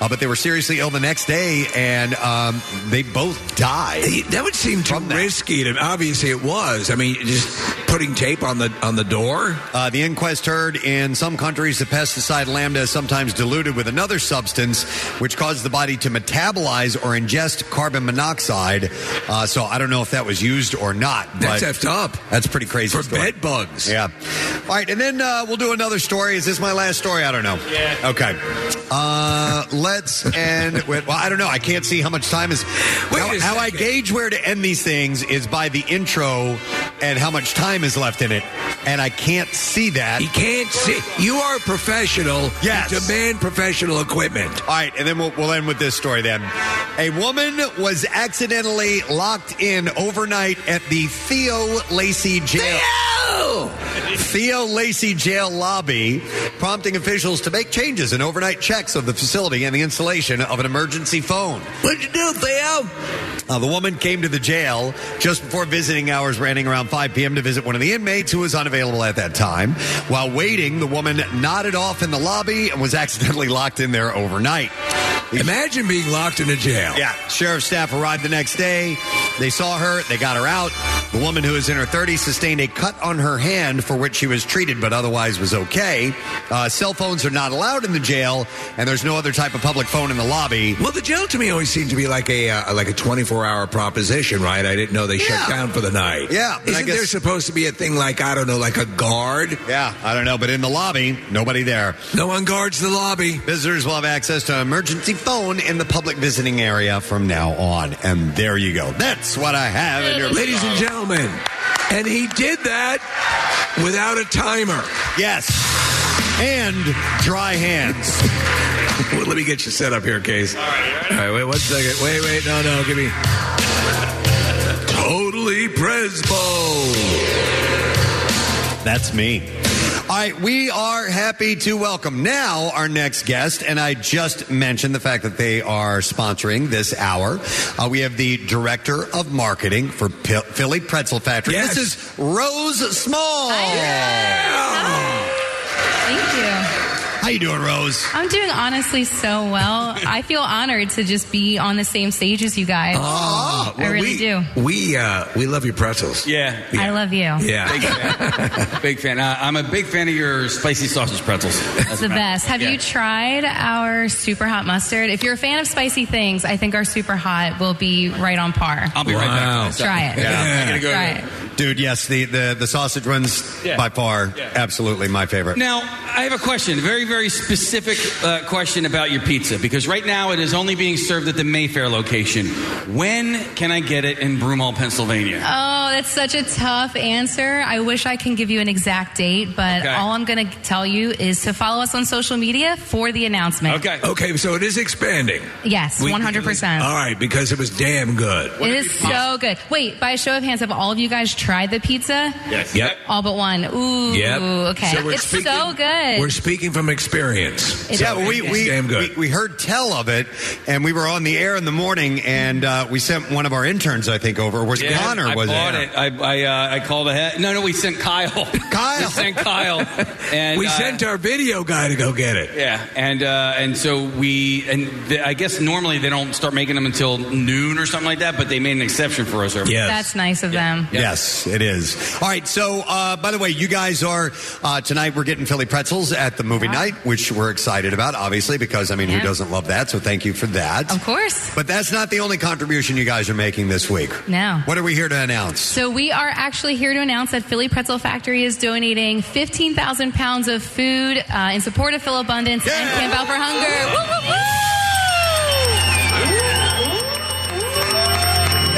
uh, but they were seriously ill the next day, and um, they both died. That would seem too risky. To, obviously, it was. I mean, just putting tape on the on the door. Uh, the inquest heard in some countries the pesticide lambda is sometimes diluted with another substance, which causes the body to metabolize or ingest carbon monoxide. Uh, so I don't know if that was used or not. That's but effed up. That's pretty crazy. For story. bed bugs. Yeah. All right, and then uh, we'll do another story. Is this my last story? I don't know. Yeah. Okay. Uh, let's [laughs] end with. Well, I don't know. I can't see how much time is. How, how I gauge where to end these things is by the intro and how much time is left in it, and I can't see that. You can't see. You are a professional. Yes. You demand professional equipment. All right, and then we'll, we'll end with this story then. A woman was accidentally locked in overnight at the Theo Lacy jail. Theo Lacy jail lobby, prompting officials to make changes and overnight checks of the facility and the installation of an emergency phone. What'd you do, Theo? Uh, the woman came to the jail just before visiting hours, running around 5 p.m. to visit one of the inmates who was unavailable at that time. While waiting, the woman nodded off in the lobby and was [laughs] accidentally locked in there overnight. Imagine being locked in a jail. Yeah. Sheriff's staff arrived the next day. They saw her. They got her out. The woman who is in her 30s sustained a cut on her hand for which she was treated, but otherwise was okay. Uh, cell phones are not allowed in the jail, and there's no other type of public phone in the lobby. Well, the jail to me always seemed to be like a uh, like a 24 hour proposition, right? I didn't know they shut down for the night. Yeah, but Isn't guess- there supposed to be a thing like I don't know, like a guard? Yeah, I don't know, but in the lobby, nobody there. No one guards the lobby. Visitors will have access to an emergency phone in the public visiting area from now on. And there you go. That's what I have in your Ladies and gentlemen, and he did that without a timer. Yes. And dry hands. Well, let me get you set up here, Case. All right, all right. wait one second. Wait, wait, no, no, give me. Totally Presbo. That's me. All right, we are happy to welcome now our next guest, and I just mentioned the fact that they are sponsoring this hour. Uh, we have the director of marketing for P- Philly Pretzel Factory. Yes. This is Rose Small. Thank you. How you doing, Rose? I'm doing honestly so well. [laughs] I feel honored to just be on the same stage as you guys. Oh, Oh, I really we, do. We uh, we love your pretzels. Yeah. I love you. Yeah. Big fan. [laughs] big fan. Uh, I'm a big fan of your spicy sausage pretzels. It's the best. Have Yeah. you tried our super hot mustard? If you're a fan of spicy things, I think our super hot will be right on par. I'll be right Wow. back. Try it. Yeah. I'm gonna go Try ahead. it. Dude, yes, the, the, the sausage ones Yeah. by far, Yeah. absolutely my favorite. Now, I have a question, Very, very, very specific uh, question about your pizza, because right now it is only being served at the Mayfair location. When can I get it in Broomall, Pennsylvania? Oh, that's such a tough answer. I wish I can give you an exact date, but Okay. all I'm going to tell you is to follow us on social media for the announcement. Okay. Okay, so it is expanding. Yes, We- 100%. All right, because it was damn good. It is so good. Wait, by a show of hands, have all of you guys tried the pizza? Yes. Yep. All but one. Ooh, Yep. okay. So it's speaking- so good. We're speaking from experience. It's yeah, So we, it's we, damn good. we we heard tell of it, and we were on the air in the morning, and uh, we sent one of our interns, I think, over. Was Yeah, Connor? I was bought it. I I, uh, I called ahead. No, no, we sent Kyle. [laughs] Kyle. we sent Kyle. And we uh, sent our video guy to go get it. Yeah, and uh, and so we and the, I guess normally they don't start making them until noon or something like that, but they made an exception for us. Over That's nice of them. Yes, it is. All right. So, uh, by the way, you guys are uh, tonight. We're getting Philly pretzels at the movie night, which we're excited about, obviously, because I mean, who doesn't love that? So, thank you for that. Of course. But that's not the only contribution you guys are making this week. No. What are we here to announce? So we are actually here to announce that Philly Pretzel Factory is donating 15,000 pounds of food uh, in support of Philabundance and Camp Out for Hunger. Woo, woo, woo!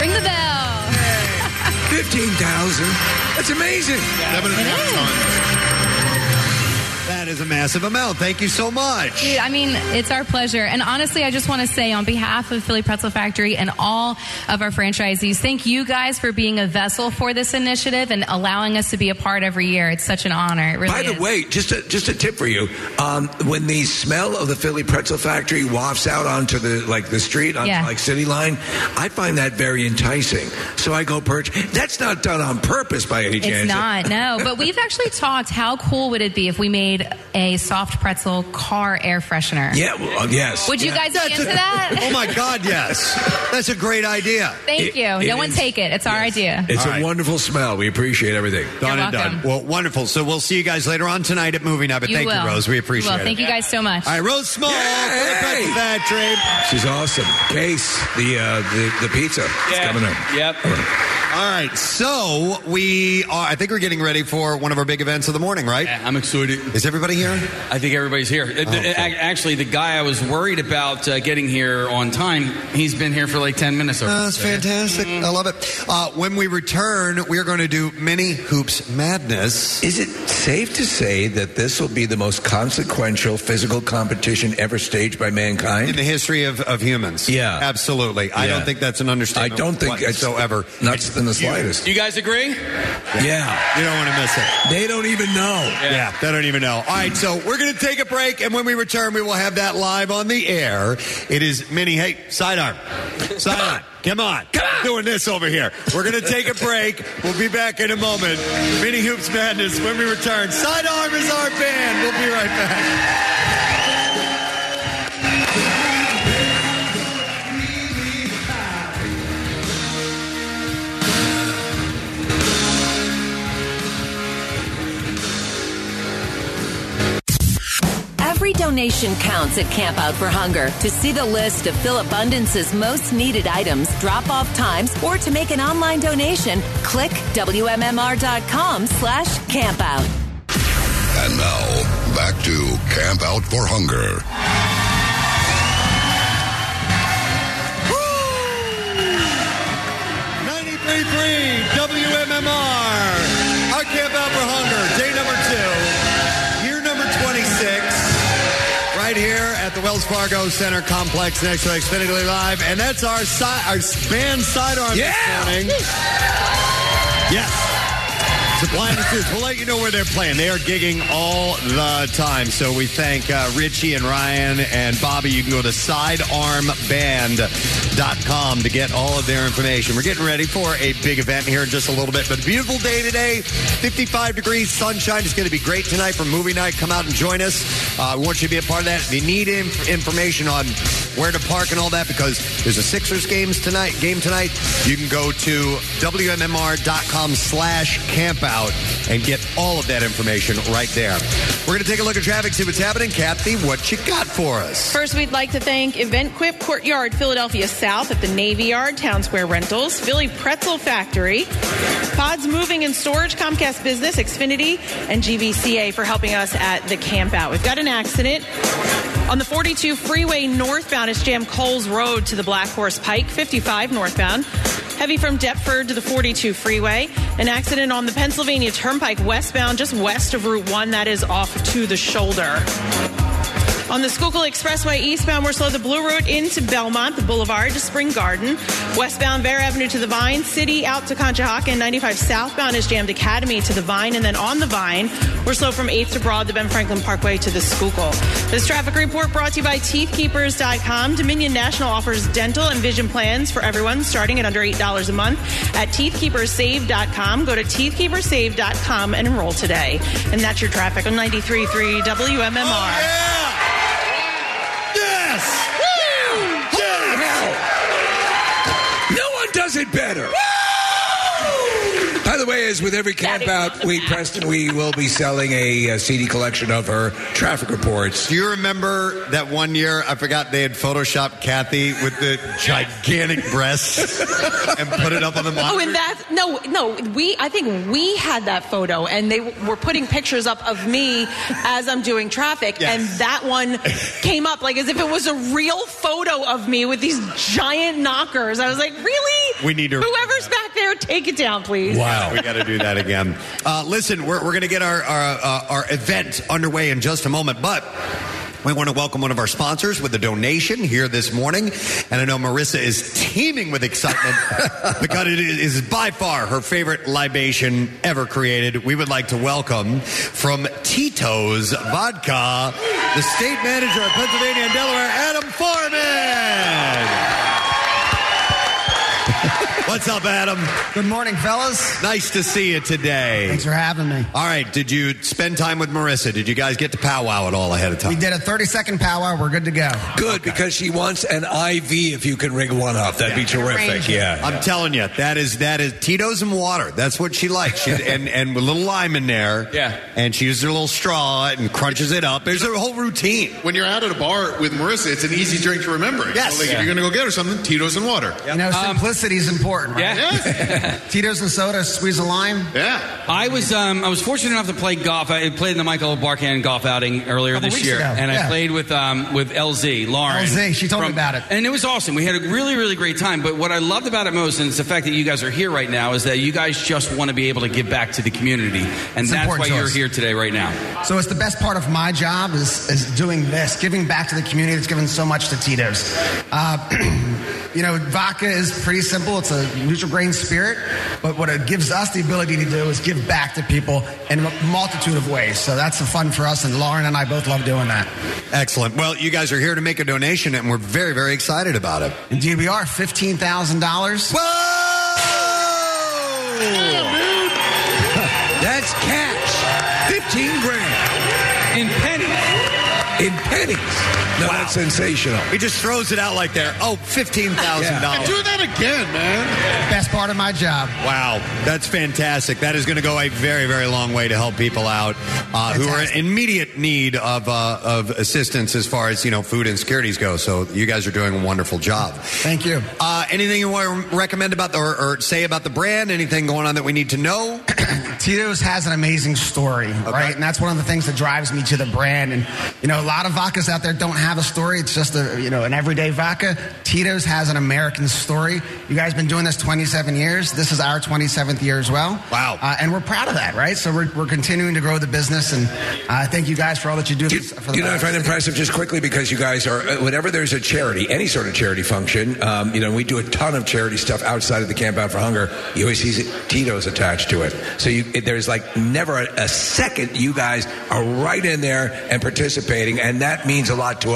Ring the bell. Fifteen thousand. That's amazing. That is a massive amount. Thank you so much. Dude, I mean, it's our pleasure. And honestly, I just want to say on behalf of Philly Pretzel Factory and all of our franchisees, thank you guys for being a vessel for this initiative and allowing us to be a part every year. It's such an honor. It really By the is. way, just a, just a tip for you: um, when the smell of the Philly Pretzel Factory wafts out onto the like the street, on Yeah. like City Line, I find that very enticing. So I go perch. That's not done on purpose by any chance. It's not, no. But we've actually talked how cool would it be if we made a soft pretzel car air freshener? Yeah. Well, yes. Would you Yeah. guys be into that? oh my God, yes. That's a great idea. Thank you. It- no it one is- take it. It's our idea. It's All a right. wonderful smell. We appreciate everything. Done and welcome. done. Well, wonderful. So we'll see you guys later on tonight at movie night. But You thank will. you, Rose. We You appreciate will. it. Thank you guys so much. All right, Rose Small, Philly Pretzel Factory. She's awesome. Case the uh, the the pizza. It's Yeah. coming up. Yep. All right, so we are. I think we're getting ready for one of our big events of the morning, right? Yeah, I'm excited. Is everybody here? I think everybody's here. The- Actually, the guy I was worried about uh, getting here on time, he's been here for like 10 minutes. already. Oh, That's fantastic. I love it. Uh, when we return, we are going to do mini hoops madness. Is it safe to say that this will be the most consequential physical competition ever staged by mankind in the history of, of humans. Yeah. absolutely. I don't think that's an understatement. I don't think it's- whatsoever. Not in the slightest. You guys agree? Yeah. You don't want to miss it. They don't even know. Yeah. they don't even know. All right, so we're going to take a break, and when we return, we will have that live on the air. It is mini. Hey, sidearm, sidearm. Come on. Come on. Doing this over here. We're going to take a break. We'll be back in a moment. Mini Hoops Madness when we return. Sidearm is our band. We'll be right back. Every donation counts at Camp Out for Hunger. To see the list of Philabundance's most needed items, drop off times, or to make an online donation, click WMMR.com slash campout. And now, back to Camp Out for Hunger. [sighs] Ninety-three-three WMMR. Our Camp Out for Hunger, day number two, Wells Fargo Center Complex next to Xfinity Live. And that's our, si- our band sidearm Yeah. this morning. Yes. Disputes. We'll let you know where they're playing. They are gigging all the time. So we thank uh, Richie and Ryan and Bobby. You can go to sidearmband.com to get all of their information. We're getting ready for a big event here in just a little bit. But a beautiful day today. 55 degrees, sunshine. It's going to be great tonight for movie night. Come out and join us. Uh, we want you to be a part of that. If you need inf- information on where to park and all that, because there's a Sixers games tonight, game tonight, you can go to WMMR.com slash campout and get all of that information right there. We're going to take a look at traffic, see what's happening. Kathy, what you got for us? First, we'd like to thank Event Quip Courtyard, Philadelphia South at the Navy Yard, Town Square Rentals, Philly Pretzel Factory, Pods Moving and Storage, Comcast Business, Xfinity, and GVCA for helping us at the camp out. We've got an accident on the 42 freeway northbound. It's jammed Coles Road to the Black Horse Pike, 55 northbound. Heavy from Deptford to the 42 freeway. An accident on the Pennsylvania Turnpike westbound, just west of Route 1. That is off to the shoulder. On the Schuylkill Expressway eastbound, we're slow the Blue Route into Belmont, the Boulevard to Spring Garden. Westbound, Vare Avenue to the Vine, City out to Conshohocken. 95 southbound is jammed Academy to the Vine, and then on the Vine, we're slow from 8th to Broad, the Ben Franklin Parkway to the Schuylkill. This traffic report brought to you by TeethKeepers.com. Dominion National offers dental and vision plans for everyone starting at under $8 a month at TeethKeepersSave.com. Go to TeethKeepersSave.com and enroll today. And that's your traffic on 93.3 WMMR. Yes! Does it better. By the way, is, with every camp out week, Preston, we will be selling a, uh CD collection of her traffic reports. Do you remember that one year? I forgot they had photoshopped Kathy with the gigantic breasts [laughs] and put it up on the Oh, monitor. and that no, no. We I think we had that photo, and they were putting pictures up of me as I'm doing traffic, and that one came up like as if it was a real photo of me with these giant knockers. I was like, really? We need to- Whoever's back there, take it down, please. Wow, we got to do that again. Uh, listen, we're, we're going to get our our, uh, our event underway in just a moment, but. We want to welcome one of our sponsors with a donation here this morning. And I know Marissa is teeming with excitement [laughs] because it is by far her favorite libation ever created. We would like to welcome from Tito's Vodka, the state manager of Pennsylvania and Delaware, Adam Foreman. What's up, Adam? Good morning, fellas. Nice to see you today. Thanks for having me. All right, did you spend time with Marissa? Did you guys get to powwow at all ahead of time? We did a 30 second powwow. We're good to go. Good, because she wants an IV if you can rig one up. That'd be terrific. Yeah. I'm telling you, that is that is Tito's and water. That's what she likes. She, and and with a little lime in there. Yeah. And she uses her little straw and crunches it up. There's a whole routine. When you're out at a bar with Marissa, it's an easy drink to remember. Yes. So, like, Yeah. if you're going to go get her something, Tito's and water. You know, um, simplicity is important, right? Yeah. [laughs] Tito's and soda, squeeze a lime. Yeah. I was um, I was fortunate enough to play golf. I played in the Michael Barkann golf outing earlier this year, ago, and yeah. I played with um, with LZ Lauren. LZ, she told me about it. and it was awesome. We had a really really great time. But what I loved about it most, and it's the fact that you guys are here right now, is that you guys just want to be able to give back to the community, and It's that's why you're here today right now. So it's the best part of my job is, is doing this, giving back to the community that's given so much to Tito's. Uh, [clears throat] you know, vodka is pretty simple. It's a neutral grain spirit, but what it gives us the ability to do is give back to people in a multitude of ways. So that's the fun for us, and Lauren and I both love doing that. Excellent. Well, you guys are here to make a donation, and we're very very excited about it. Indeed, we are fifteen thousand dollars. Whoa! [laughs] that's cash. 15 grand. In pennies. In pennies. No, that's sensational. He just throws it out like there. Oh, fifteen thousand dollars. Do that again, man. Best part of my job. Wow, that's fantastic. That is going to go a very, very long way to help people out uh, who are in immediate need of uh, of assistance as far as you know food insecurities go. So you guys are doing a wonderful job. Thank you. Uh, anything you want to recommend about the, or, or say about the brand? Anything going on that we need to know? [clears throat] Tito's has an amazing story, right? And that's one of the things that drives me to the brand. And, you know, a lot of vodkas out there don't have a story. It's just a you know an everyday vodka. Tito's has an American story. You guys been doing this 27 years. This is our 27th year as well. Wow. Uh, and we're proud of that, right? So we're, we're continuing to grow the business, and uh, thank you guys for all that you do. for the You know, I find impressive just quickly because you guys are, uh, whenever there's a charity, any sort of charity function, um, you know, we do a ton of charity stuff outside of the Camp Out for Hunger. You always see Tito's attached to it. So you, there's like never a, a second you guys are right in there and participating. And that means a lot to us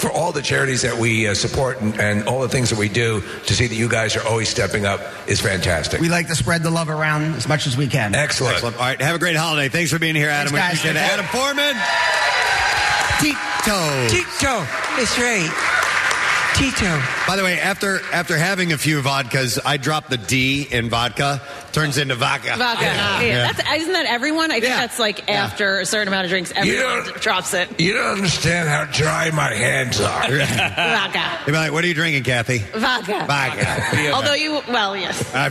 for all the charities that we uh, support and, and all the things that we do to see that you guys are always stepping up is fantastic. We like to spread the love around as much as we can. Excellent. Excellent. All right, have a great holiday. Thanks for being here, Adam. Thanks, we guys. appreciate it. Adam Foreman. Tito. Tito. That's right. Tito. By the way, after after having a few vodkas, I dropped the D in vodka. Turns into vodka. Vodka. Yeah. Yeah. That's, isn't that everyone? I think that's like after a certain amount of drinks, everyone drops it. You don't understand how dry my hands are. Vodka. You're like, what are you drinking, Kathy? Vodka. Vodka. Although you, well, yes. Uh,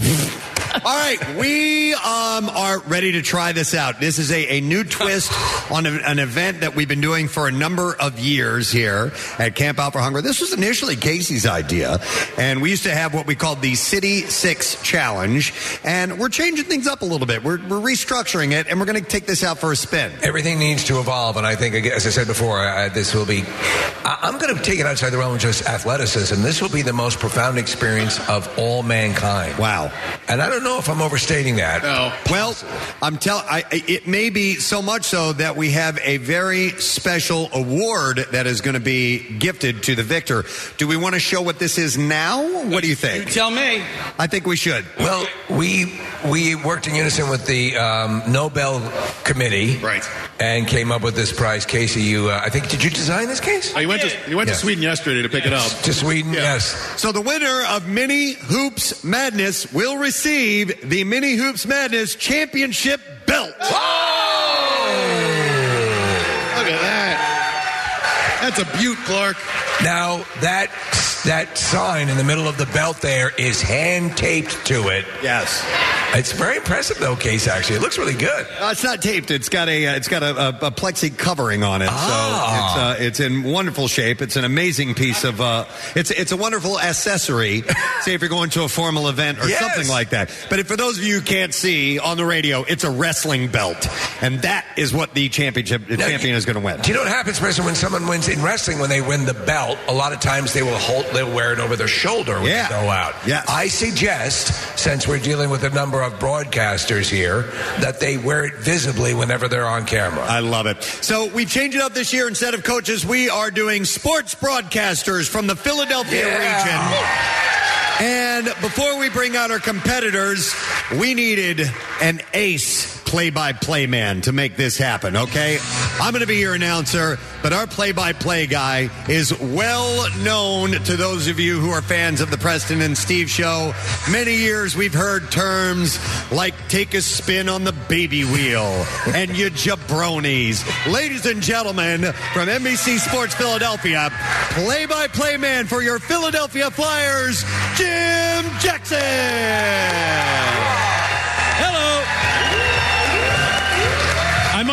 All right, we um, are ready to try this out. This is a, a new twist on a- an event that we've been doing for a number of years here at Camp Out for Hunger. This was initially Casey's idea, and we used to have what we called the City Six Challenge, and we're changing things up a little bit. We're, we're restructuring it, and we're going to take this out for a spin. Everything needs to evolve, and I think, as I said before, uh, this will be. I- I'm going to take it outside the realm of just athleticism. This will be the most profound experience of all mankind. Wow! And I don't know if I'm overstating that. No. Well, I'm telling. It may be so much so that we have a very special award that is going to be gifted to the victor. Do we want to show what this is now? What do you think? You tell me. I think we should. Well, we we worked in unison with the um, Nobel Committee, right, and came up with this prize. Casey, you, uh, I think, did you design this case? I went to you went Yeah. to Sweden yesterday to pick it up. To Sweden, yes. So the winner of Mini Hoops Madness will receive the Mini Hoops Madness Championship belt. Look at that. That's a beaut, Clark. Now that that sign in the middle of the belt there is hand taped to it. Yes, it's very impressive though, Case. Actually, it looks really good. Uh, it's not taped. It's got a uh, it's got a, a, a plexi covering on it, Ah. so it's uh, it's in wonderful shape. It's an amazing piece of uh, it's it's a wonderful accessory. [laughs] say if you're going to a formal event or Yes. something like that. But if, for those of you who can't see on the radio, it's a wrestling belt, and that is what the championship the Now, champion is going to win. Do you know what happens, Preston, when someone wins in wrestling? When they win the belt, a lot of times they will hold, they'll wear it over their shoulder when Yeah. they go out. Yes. I suggest, since we're dealing with a number of broadcasters here, that they wear it visibly whenever they're on camera. I love it. So we've changed it up this year. Instead of coaches, we are doing sports broadcasters from the Philadelphia region. And before we bring out our competitors, we needed an ace play by play man to make this happen, okay? I'm going to be your announcer, but our play by play guy is well known to those of you who are fans of the Preston and Steve show. Many years we've heard terms like take a spin on the baby wheel and you jabronis. Ladies and gentlemen, from NBC Sports Philadelphia, play by play man for your Philadelphia Flyers, Jim Jackson.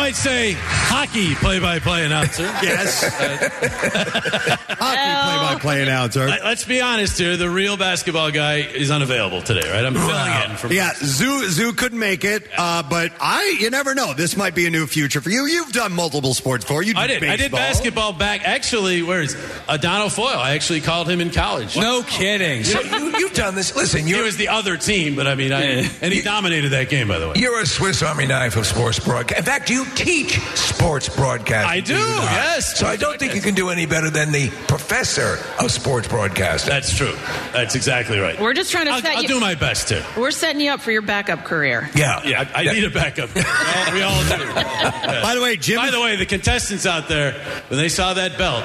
Might say hockey play-by-play announcer. [laughs] yes. [laughs] Hockey play-by-play announcer. Let- Let's be honest here. The real basketball guy is unavailable today, right? I'm filling in for. Yeah, Zoo Zoo couldn't make it, uh, but I you never know. This might be a new future for you. You've done multiple sports before. You I did. I did basketball back. Actually, where is Adonal Foyle? I actually called him in college. No kidding. So you, you've done this. Listen, he you're, was the other team, but I mean, I, and he dominated that game, by the way. you're a Swiss Army knife of sports broadcast. In fact, you teach sports broadcasting. I do, believe it or not. yes. So I don't think you can do any better than the professor of sports broadcasting. That's true. That's exactly right. We're just trying to I'll, set I'll you. do my best to. We're setting you up for your backup career. Yeah, Yeah, I, I need a backup. [laughs] we all, we all do. Yeah. [laughs] By the way, Jim. By the way, the contestants out there, when they saw that belt,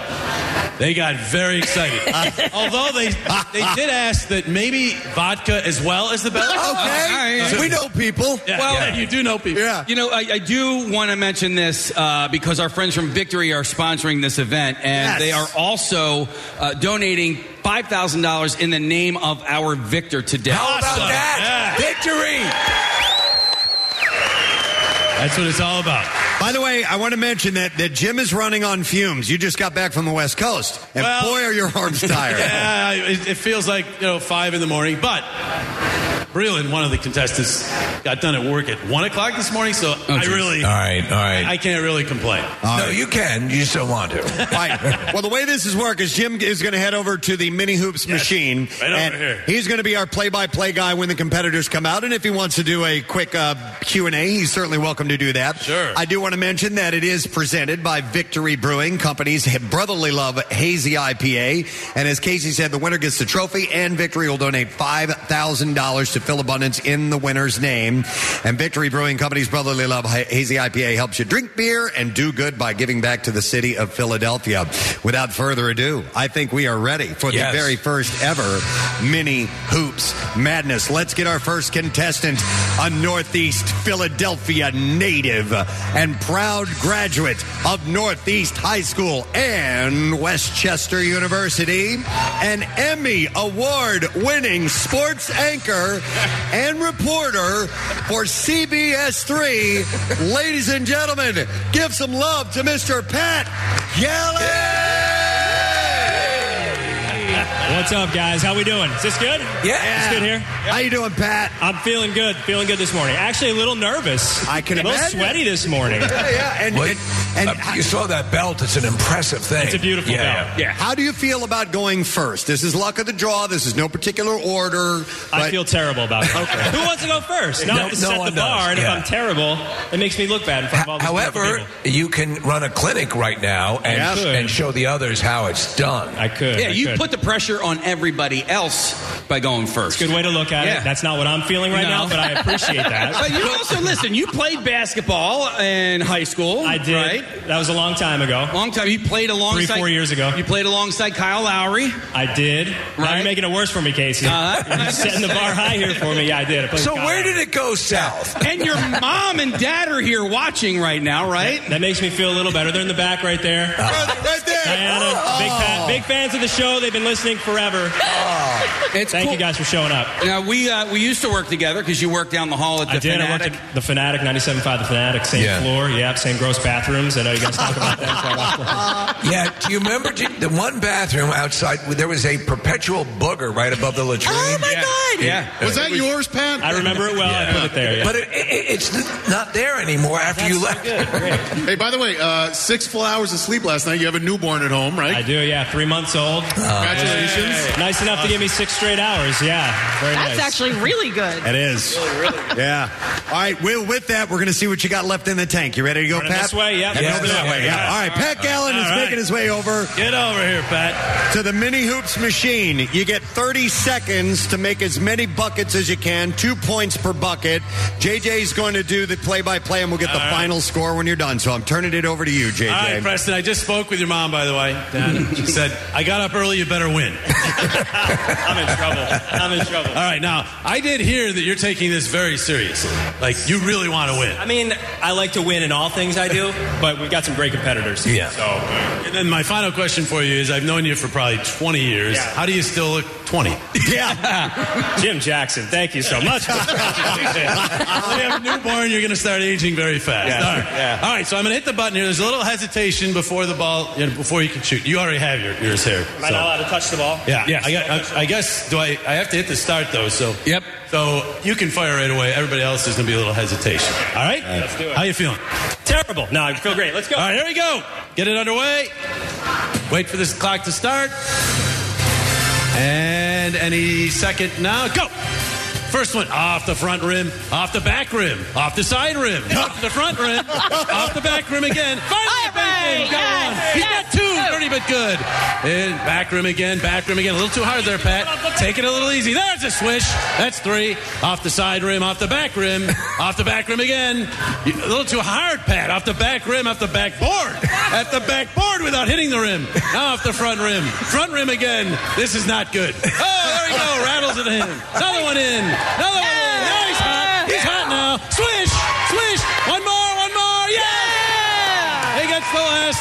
they got very excited. [laughs] Uh, although they they did ask that maybe vodka as well as the belt. Okay, right. we know people. Yeah, Well- yeah, you do know people. Yeah. You know, I, I do want to mention this uh, because our friends from Victory are sponsoring this event, and Yes. they are also uh, donating five thousand dollars in the name of our victor today. How about Awesome. that? Yeah. Victory! That's what it's all about. By the way, I want to mention that, that Jim is running on fumes. You just got back from the West Coast. And Well- boy, are your arms tired. [laughs] Yeah, it, it feels like you know five in the morning. But Breland, one of the contestants, got done at work at one o'clock this morning. So I geez. really, All right, all right. I can't really complain. no, you can. You just don't want to. Right. Well, the way this is work is Jim is going to head over to the mini hoops machine, right over and here. he's going to be our play-by-play guy when the competitors come out. And if he wants to do a quick uh, Q and A, he's certainly welcome to do that. Sure. I do want to mention that it is presented by Victory Brewing Company's brotherly love hazy IPA, and as Casey said, the winner gets the trophy, and Victory will donate five thousand dollars to Philabundance in the winner's name. And Victory Brewing Company's brotherly love hazy IPA helps you drink beer and do good by giving back to the city of Philadelphia. Without further ado, I think we are ready for Yes. the very first ever mini hoops madness. Let's get our first contestant, a Northeast Philadelphia native and proud graduate of Northeast High School and West Chester University, an Emmy Award winning sports anchor and reporter for CBS 3. Ladies and gentlemen, give some love to Mr. Pat Gallen. What's up, guys? How we doing? Is this good? Yeah. It's good here. How you doing, Pat? I'm feeling good. Feeling good this morning. Actually, a little nervous. I can a little imagine. sweaty this morning. [laughs] Yeah, yeah. And, Well, and, and uh, you saw that belt. It's an impressive thing. It's a beautiful yeah, belt. Yeah. How do you feel about going first? This is luck of the draw. This is no particular order. I but- feel terrible about it. Okay. Who wants to go first? Now No- I have to no set one the bar, does, and if yeah. I'm terrible, it makes me look bad in front of all these beautiful However, people. you can run a clinic right now and, I and show the others how it's done. I could. Yeah, I you could. put the pressure on everybody else by going first. Good way to look at Yeah. it. That's not what I'm feeling right No. now, but I appreciate that. [laughs] But you also listen. You played basketball in high school. I did. Right? That was a long time ago. Long time. You played alongside. Three, four years ago. You played alongside Kyle Lowry. I did. Now you're making it worse for me, Casey. Uh, [laughs] You're setting the bar high here for me. Yeah, I did. I So where Lowry. did it go south? [laughs] And your mom and dad are here watching right now, right? That makes me feel a little better. They're in the back right there. right there. Diana, big, fan, big fans of the show. They've been listening forever. It's Thank cool. you guys for showing up. Now we uh, we used to work together because you worked down the hall at the I did. I Fanatic. worked at the Fanatic, 97.5 The Fanatic, same Yeah. floor. Yep, same gross bathrooms. I know you guys talk about that. so [laughs] Yeah, do you remember J- the one bathroom outside? There was a perpetual booger right above the latrine. Oh my God! Yeah. Was that yours, Pat? I remember it well. I put it there. Yeah. But it, it, it's not there anymore after you left. Good, great. Hey, by the way, uh, six full hours of sleep last night. You have a newborn at home, right? I do, yeah. Three months old. Congratulations. Nice enough to give me six straight hours. Yeah, very That's nice. actually really good. It is. Yeah. All right, Will, with that, we're going to see what you got left in the tank. You ready to go, Running Pat? this way? Yep. Heading Yes. over that way, yeah. All right, Pat Gallen is All right. making his way over Get over here, Pat. to the mini hoops machine. You get 30 seconds to make as many buckets as you can, two points per bucket. JJ's going to do the play by play, and we'll get the All right. final score when you're done. So I'm turning it over to you, JJ. All right, Preston. I just spoke with your mom, by the way. Dad. She said, "I got up early. You better win." [laughs] I'm in trouble. I'm in trouble. All right, now I did hear that you're taking this very seriously. Like you really want to win. I mean, I like to win in all things I do, [laughs] but we've got some great competitors. Yeah. So, And then my final question for you is: I've known you for probably 20 years. Yeah. How do you still look 20? [laughs] yeah. Jim Jackson, thank you so much. when you have a newborn, you're going to start aging very fast. Yeah, All right. yeah. All right, so I'm going to hit the button here. There's a little hesitation before the ball, you know, before you can shoot. You already have your, yours here. Am I so- not allowed to touch the ball? Yeah, Yes. I, got, I, I guess do I? I have to hit the start though. So Yep. So you can fire right away. Everybody else is going to be a little hesitation. All right. Let's do it. How you feeling? Terrible. No, I feel great. Let's go. All right, here we go. Get it underway. Wait for this clock to start. And any second now, go. First one off the front rim, off the back rim, off the side rim, [laughs] off the front rim, off the back rim again. Finally, Benson got Yes, one. He's yes, got two, two. dirty but good. And back rim again, back rim again. A little too hard there, Pat. Take it a little easy. There's a swish. That's three. Off the side rim, off the back rim, [laughs] off the back rim again. A little too hard, Pat. Off the back rim, off the back board. [laughs] At the back board without hitting the rim. Now off the front rim. Front rim again. This is not good. Oh, there we go. Rattles it in. Another one in. Another one. Now he's hot. He's hot now. Swish.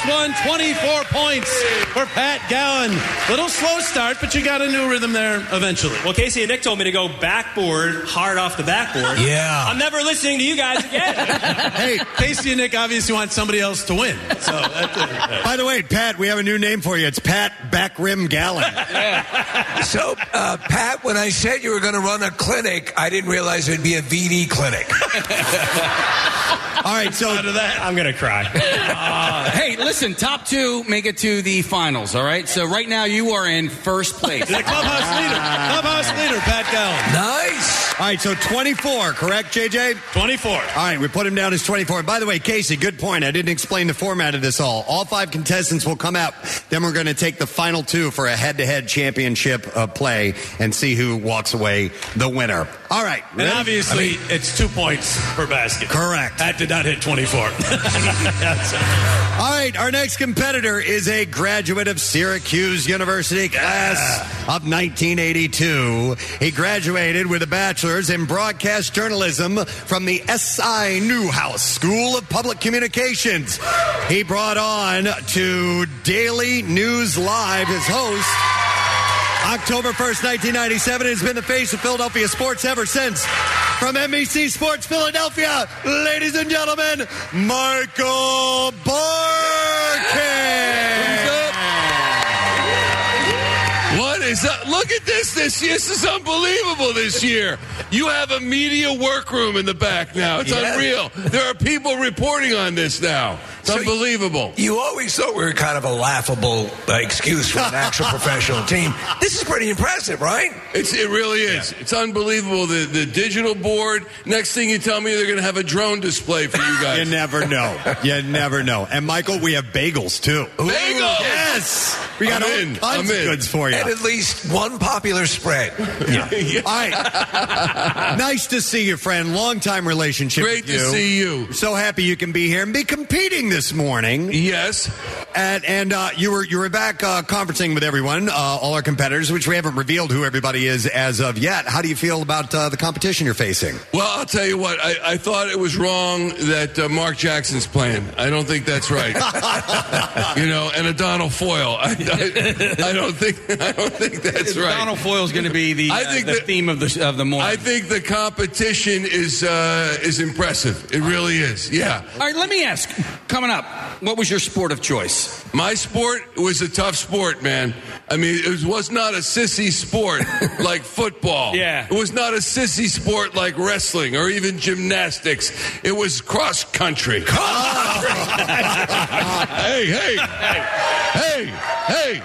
Last one. 24 points for Pat Gallen. Little slow start, but you got a new rhythm there eventually. Well, Casey and Nick told me to go backboard, hard off the backboard. Yeah. I'm never listening to you guys again. [laughs] hey, Casey and Nick obviously want somebody else to win. So that's it. By the way, Pat, we have a new name for you. It's Pat Backrim Gallen. So, uh, Pat, when I said you were going to run a clinic, I didn't realize it'd be a VD clinic. [laughs] All right, so out of that, I'm going to cry. Uh, hey, listen, top two make it to the finals, all right? So right now you are in first place. The clubhouse [laughs] leader. Clubhouse leader, Pat Gallen. Nice. All right, so 24, correct, JJ? 24. All right, we put him down as 24. By the way, Casey, good point. I didn't explain the format of this all. All five contestants will come out. Then we're going to take the final two for a head to head championship uh, play and see who walks away the winner. All right. And ready? obviously, it's two points per basket. Correct. Pat did not hit 24. [laughs] [laughs] All right, our next competitor is a graduate of Syracuse University, class of 1982. He graduated with a bachelor's in broadcast journalism from the S.I. Newhouse School of Public Communications. He brought on to Daily News Live as host. October 1st, 1997, has been the face of Philadelphia sports ever since. From NBC Sports Philadelphia, ladies and gentlemen, Michael Barkann. What is up? Look at this. This this is unbelievable this year. You have a media workroom in the back now. It's Yeah. unreal. There are people reporting on this now. It's So unbelievable. You always thought we were kind of a laughable uh, excuse for an actual [laughs] professional team. This is pretty impressive, right? It's, it really is. It's unbelievable. The the digital board. Next thing you tell me, they're going to have a drone display for you guys. [laughs] You never know. You never know. And Michael, we have bagels too. Bagels! Yes. We got I'm all in. kinds I'm of goods for you. And at least one popular spread. [laughs] Yeah. [laughs] All right. nice to see you, friend. Long time relationship. Great with to see you. So happy you can be here and be competing this morning. Yes. And, and uh, you were you were back uh, conferencing with everyone, uh, all our competitors, which we haven't revealed who everybody is as of yet. How do you feel about uh, the competition you're facing? Well, I'll tell you what. I, I thought it was wrong that uh, Mark Jackson's playing. I don't think that's right. [laughs] you know, and Adonal Foyle. I, I, I don't think. I don't think that's right. Donald Foyle's going to be the, I uh, think the that- theme of the of the morning. I think the competition is uh, is impressive. It really is. Yeah. All right, let me ask. Coming up, what was your sport of choice? My sport was a tough sport, man. I mean, it was, was not a sissy sport [laughs] like football. Yeah. It was not a sissy sport like wrestling or even gymnastics. It was cross country. [laughs] hey, hey, hey, hey.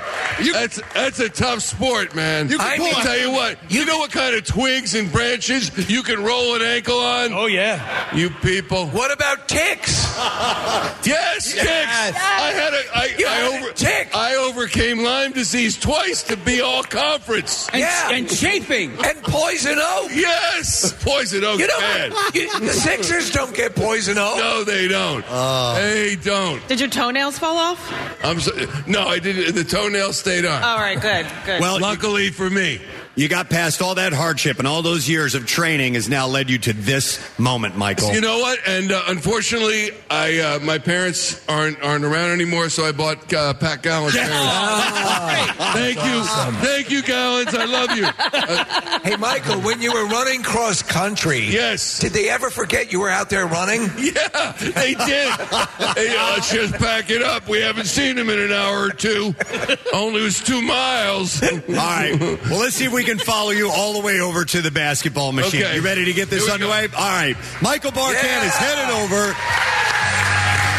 that's that's a tough sport, man. You can I pull can tell you what. You know what kind of twigs and branches you can roll an ankle on? Oh, yeah. You people. What about ticks? Yes, ticks. I had a I, You I had a over tick. I overcame Lyme disease twice to be all conference. And, Yeah. and chafing. And poison oak. Yes, poison oak You know, bad. you- the Sixers don't get poison oak. No, they don't. Oh. They don't. Did your toenails fall off? I'm so, no, I didn't. The toenail stayed on. All right, good, good. Well, Luckily for me me. You got past all that hardship and all those years of training has now led you to this moment, Michael. You know what? And uh, unfortunately, I uh, my parents aren't aren't around anymore, so I bought uh, Pat Gallen's [laughs] parents. Thank you, thank you, Gallens. I love you. Uh, [laughs] Hey, Michael, when you were running cross country, yes. did they ever forget you were out there running? [laughs] Yeah, they did. hey, uh, let's just pack it up. We haven't seen him in an hour or two. Only was two miles. All right. Well, let's see if we can follow you all the way over to the basketball machine. Okay. You ready to get this Here we go. underway? All right. Michael Barkann Yeah. is headed over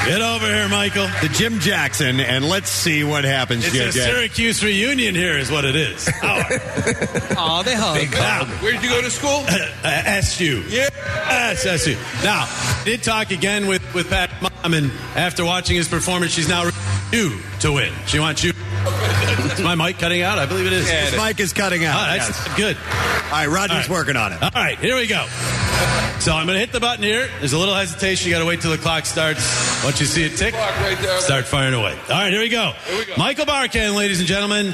Get over here, Michael. The Jim Jackson, and let's see what happens, It's a Syracuse reunion here, is what it is. [laughs] Oh, they hug. Now, Where did you go to school? [laughs] uh, SU. Yes, SU. Now, did talk again with, with Pat Mom, and after watching his performance, she's now you to win. She wants you. Is my mic cutting out? I believe it is. His mic is cutting out. Oh, that's Yes. good. All right, Roger's All right. working on it. All right, here we go. So I'm going to hit the button here. There's a little hesitation. You got to wait till the clock starts. Once you see it tick, start firing away. All right, here we go. Michael Barkann, ladies and gentlemen.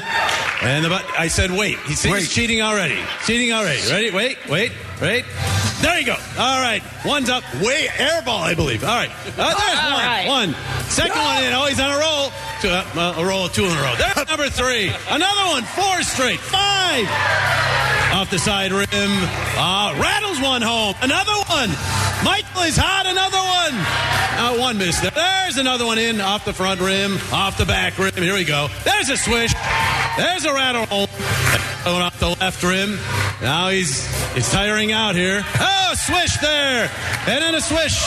And the, but- I said, wait. He's, he's cheating already. Cheating already. Ready? Wait, wait, wait. There you go. All right. One's up. Way airball, I believe. All right. Uh, there's All one. right. One. Second one in. Oh, he's on a roll. Two, uh, a roll of two in a row. There's [laughs] number three. Another one. Four straight. Five. Off the side rim. Uh, rattles one home. Another one. Michael is hot. Another one. Uh, one miss there. There's another one in. Off the front rim. Off the back rim. Here we go. There's a swish. There's a rattle home. Going off the left rim. Now he's he's tiring out here. Oh, swish there. And then a swish.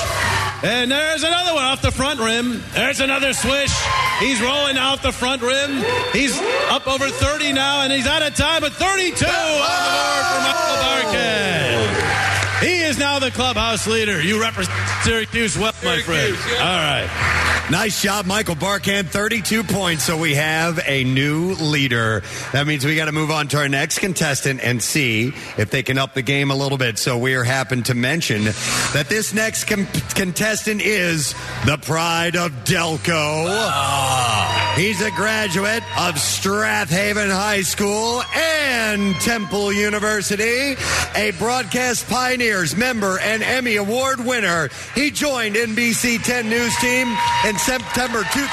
And there's another one off the front rim. There's another swish. He's rolling out the front rim. He's up over 30 now, and he's out of time, at 32 on the board for Michael Barkann. He is now the clubhouse leader. You represent Syracuse well, my friend. All right. Nice job, Michael Barkann. 32 points. So we have a new leader. That means we got to move on to our next contestant and see if they can up the game a little bit. So we are happen to mention that this next com- contestant is the pride of Delco. Ah. He's a graduate of Strath Haven High School and Temple University, a broadcast pioneers member and Emmy Award winner. He joined NBC 10 News Team in September 2001.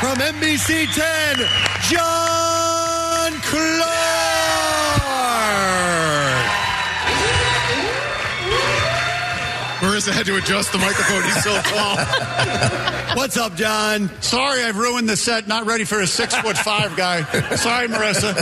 From NBC 10, John Clark. Marissa had to adjust the microphone. He's so tall. [laughs] What's up, John? Sorry, I've ruined the set. Not ready for a six foot five guy. Sorry, Marissa.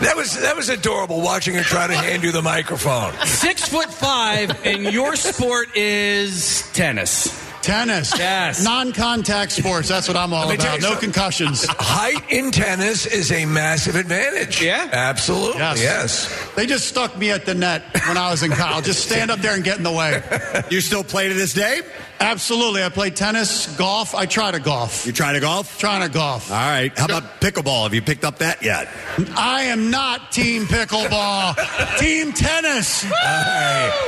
That was that was adorable watching her try to hand you the microphone. Six foot five, and your sport is tennis. Tennis. Yes. Non contact sports. That's what I'm all Let me tell about. No something. concussions. Height in tennis is a massive advantage. Yeah. Absolutely. Yes. Yes. They just stuck me at the net when I was in college. Just stand up there and get in the way. You still play to this day? Absolutely. I play tennis, golf. I try to golf. You try to golf? Trying to golf. All right. How about pickleball? Have you picked up that yet? I am not team pickleball. [laughs] team tennis.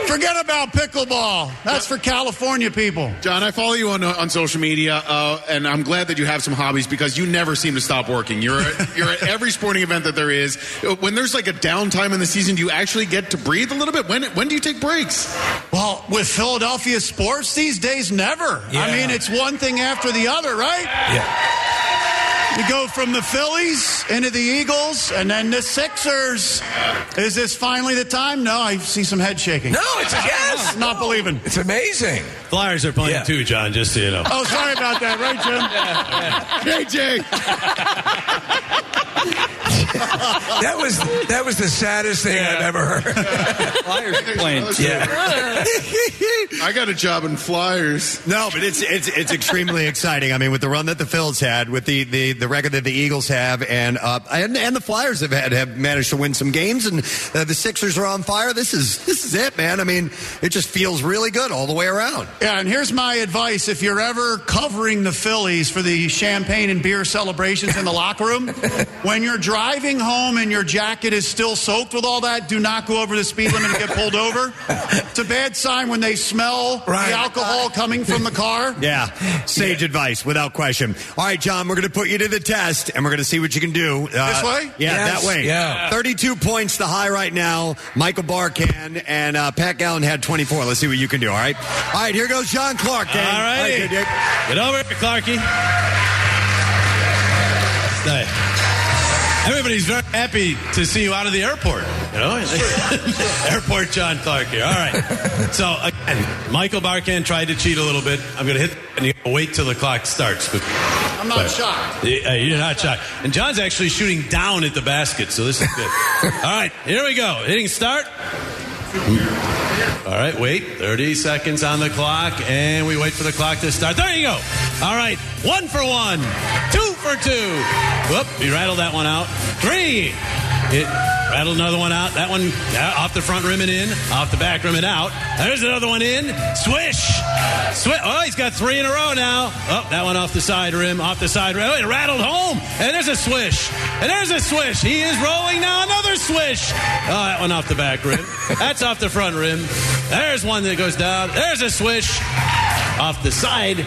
Forget about pickleball. That's for California people. John, I follow you on on social media, uh, and I'm glad that you have some hobbies because you never seem to stop working. You're at, [laughs] you're at every sporting event that there is. When there's like a downtime in the season, do you actually get to breathe a little bit? When when do you take breaks? Well, with Philadelphia sports these days, never. Yeah. I mean, it's one thing after the other, right? Yeah. You go from the Phillies into the Eagles and then the Sixers. Is this finally the time? No, I see some head shaking. No, it's yes. [laughs] Not believing. It's amazing. Flyers are playing Yeah. too, John, just so you know. Oh, sorry about that, right, Jim? [laughs] JJ. [laughs] That was that was the saddest thing I've ever heard. [laughs] Flyers are playing. Yeah. [laughs] I got a job in Flyers. No, but it's it's it's extremely exciting. I mean, with the run that the Phils had, with the the, the record that the Eagles have, and uh, and and the Flyers have had have managed to win some games, and uh, the Sixers are on fire. This is this is it, man. I mean, it just feels really good all the way around. Yeah, and here's my advice. If you're ever covering the Phillies for the champagne and beer celebrations in the locker room, [laughs] when you're driving home and your jacket is still soaked with all that, do not go over the speed limit and get pulled over. [laughs] It's a bad sign when they smell Right. the alcohol coming from the car. Yeah, sage advice without question. All right, John, we're going to put you to the test, and we're going to see what you can do. Uh, This way? Yeah, Yes, that way. yeah. 32 points the high right now. Michael Barkann and uh, Pat Gallen had 24. Let's see what you can do, all right? All right, here goes John Clark. gang. All right, Get over here, Clarky. Stay. Everybody's very happy to see you out of the airport. You know, [laughs] airport John Clark here. All right. So again, Michael Barkann tried to cheat a little bit. I'm going to hit and you wait till the clock starts. I'm not shocked. Yeah, You're not shocked. And John's actually shooting down at the basket, so this is good. [laughs] All right, here we go. Hitting start. All right, wait. 30 seconds on the clock, and we wait for the clock to start. There you go. All right, one for one, two for two. Whoop, we rattled that one out. Three. It Rattled another one out. That one uh, off the front rim and in, off the back rim and out. There's another one in. Swish. Swish. Oh, he's got three in a row now. Oh, that one off the side rim, off the side rim. Oh, it rattled home. And there's a swish. And there's a swish. He is rolling now. Another swish. Oh, that one off the back rim. [laughs] That's off the front rim. There's one that goes down. There's a swish. Off the side,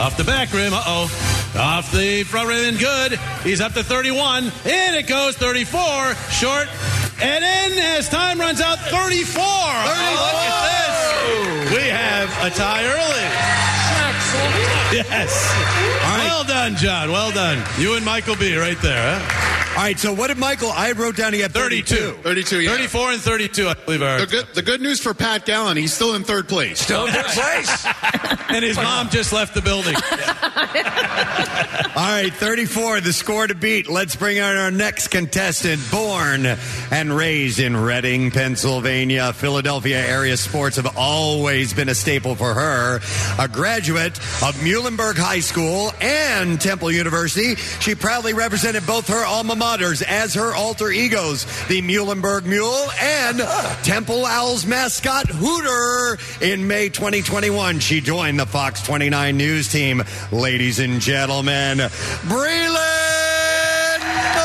off the back rim. Uh oh. Off the front rim and good. He's up to 31. In it goes 34. Short. And in as time runs out 34. Oh, look at this. We have a tie early. [laughs] Yes. Well done, John. Well done. You and Michael B. right there, huh? All right, so what did Michael? I wrote down he had 32. 32, yeah. 34 and 32, I believe. Are The good, the good news for Pat Gallen, he's still in third place. Still in third place. [laughs] and his mom just left the building. [laughs] All right, 34, the score to beat. Let's bring on our next contestant, born and raised in Reading, Pennsylvania. Philadelphia area sports have always been a staple for her. A graduate of Muhlenberg High School and Temple University, she proudly represented both her alma maters as her alter egos, the Muhlenberg Mule and Temple Owls mascot Hooter. In May 2021, she joined the Fox 29 News team. Ladies and gentlemen, Breland Moore!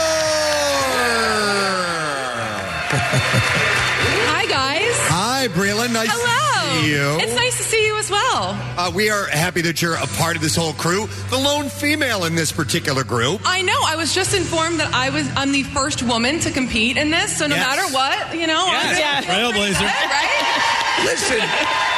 Hi, guys. Hi, Breland. Nice Hello. To see you. It's nice to see you as well. Uh, we are happy that you're a part of this whole crew. The lone female in this particular group. I know. I was just informed that I was I'm the first woman to compete in this. So no Yes. matter what, you know, I'm Yes. Trailblazer. right? Listen,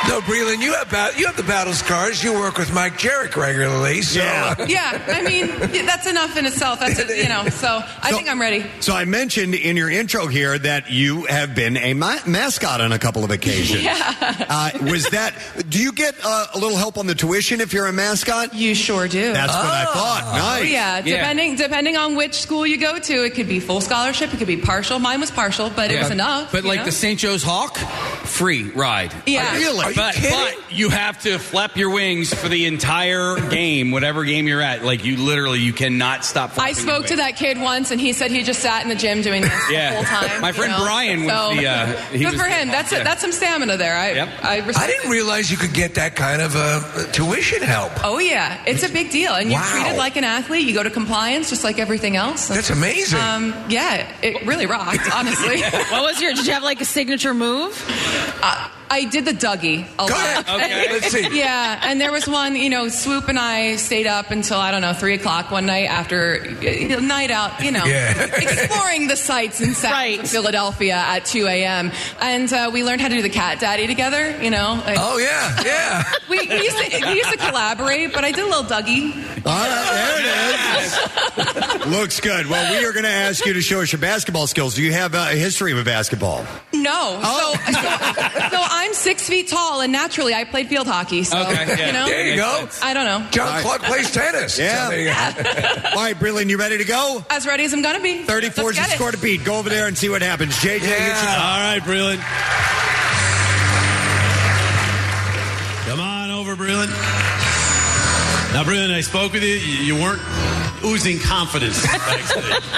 no, Breland, you have bat- you have the battle scars. You work with Mike Jerrick regularly, so Yeah. Yeah, I mean that's enough in itself. That's you know. So I So- think I'm ready. So I mentioned in your intro here that you have been a ma- mascot on a couple of occasions. [laughs] Yeah. Uh, [laughs] was that? Do you get uh, a little help on the tuition if you're a mascot? You sure do. That's what I thought. Nice. Oh, Nice. yeah, depending depending on which school you go to, it could be full scholarship, it could be partial. Mine was partial, but it was enough. But like know? the St. Joe's Hawk, free ride. Yeah. Really? Are you But, kidding? but you have to flap your wings for the entire game, whatever game you're at. Like you literally, you cannot stop. I spoke your to that kid once, and he said he just sat in the gym doing this Yeah. the whole time. My you friend know? Brian was So, the, uh, he good was for the- him. That's yeah. that's some stamina there. I Yep. I, I respect didn't realize you could get that kind of uh, tuition help. Oh yeah, it's a big deal, and you're Wow. treated like an athlete. You go to compliance just like everything else. That's amazing. Um, yeah, it really rocked. Honestly, [laughs] What was your? Did you have like a signature move? uh, I did the Dougie a Go lot. ahead. Okay, let's see. [laughs] Yeah, and there was one, you know, Swoop and I stayed up until I don't know three o'clock one night after a night out, you know, Yeah. [laughs] exploring the sights and sounds Right. of Philadelphia at two a.m. And uh, we learned how to do the cat daddy together. You know, like, Oh yeah, yeah. we, we used to we used to collaborate, but I did a little Dougie. All right, there it is. Looks good. Well, we are going to ask you to show us your basketball skills. Do you have uh, a history with basketball? No, Oh. so, so so I'm six feet tall, and naturally I played field hockey. So Okay, yeah. [laughs] you know, There you go. I don't know. John Clark plays tennis. [laughs] Yeah. So there you go. All right, Breland, you ready to go? As ready as I'm gonna be. 34 is the Let's get it. score to beat. Go over there and see what happens. JJ, get your- All right, Breland. Come on over, Breland. Now, Breland, I spoke with you. You you weren't oozing confidence. [laughs]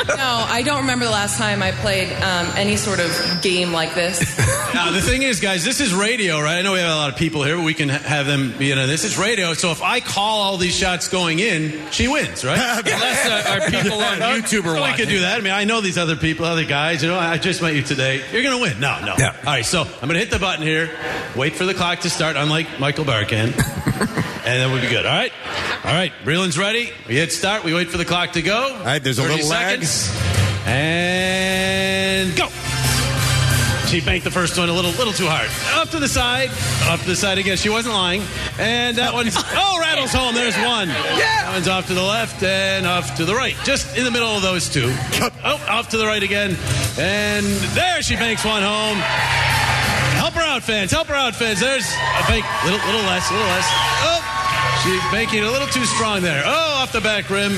No, I don't remember the last time I played um, any sort of game like this. [laughs] Now, the thing is, guys, this is radio, right? I know we have a lot of people here, but we can ha- have them, you know, this is radio. So if I call all these shots going in, she wins, right? [laughs] Unless uh, our people on YouTube are So we could do that. I mean, I know these other people, other guys. You know, I just met you today. You're going to win. No, no. Yeah. All right, so I'm going to hit the button here. Wait for the clock to start, unlike Michael Barkann. And then we'll be good. All right? All right. Breland's ready. We hit start. We wait for the clock to go. All right, there's a 30 little lag. And go. She banked the first one a little, little too hard. Up to the side, up to the side again. She wasn't lying, and that one's [laughs] oh rattles home. There's one. Yeah, that one's off to the left and off to the right, just in the middle of those two. [laughs] Oh, off to the right again, and there she banks one home. Help her out, fans. Help her out, fans. There's a bank, little, little less, A little less. Oh, she's it a little too strong there. Oh, off the back rim,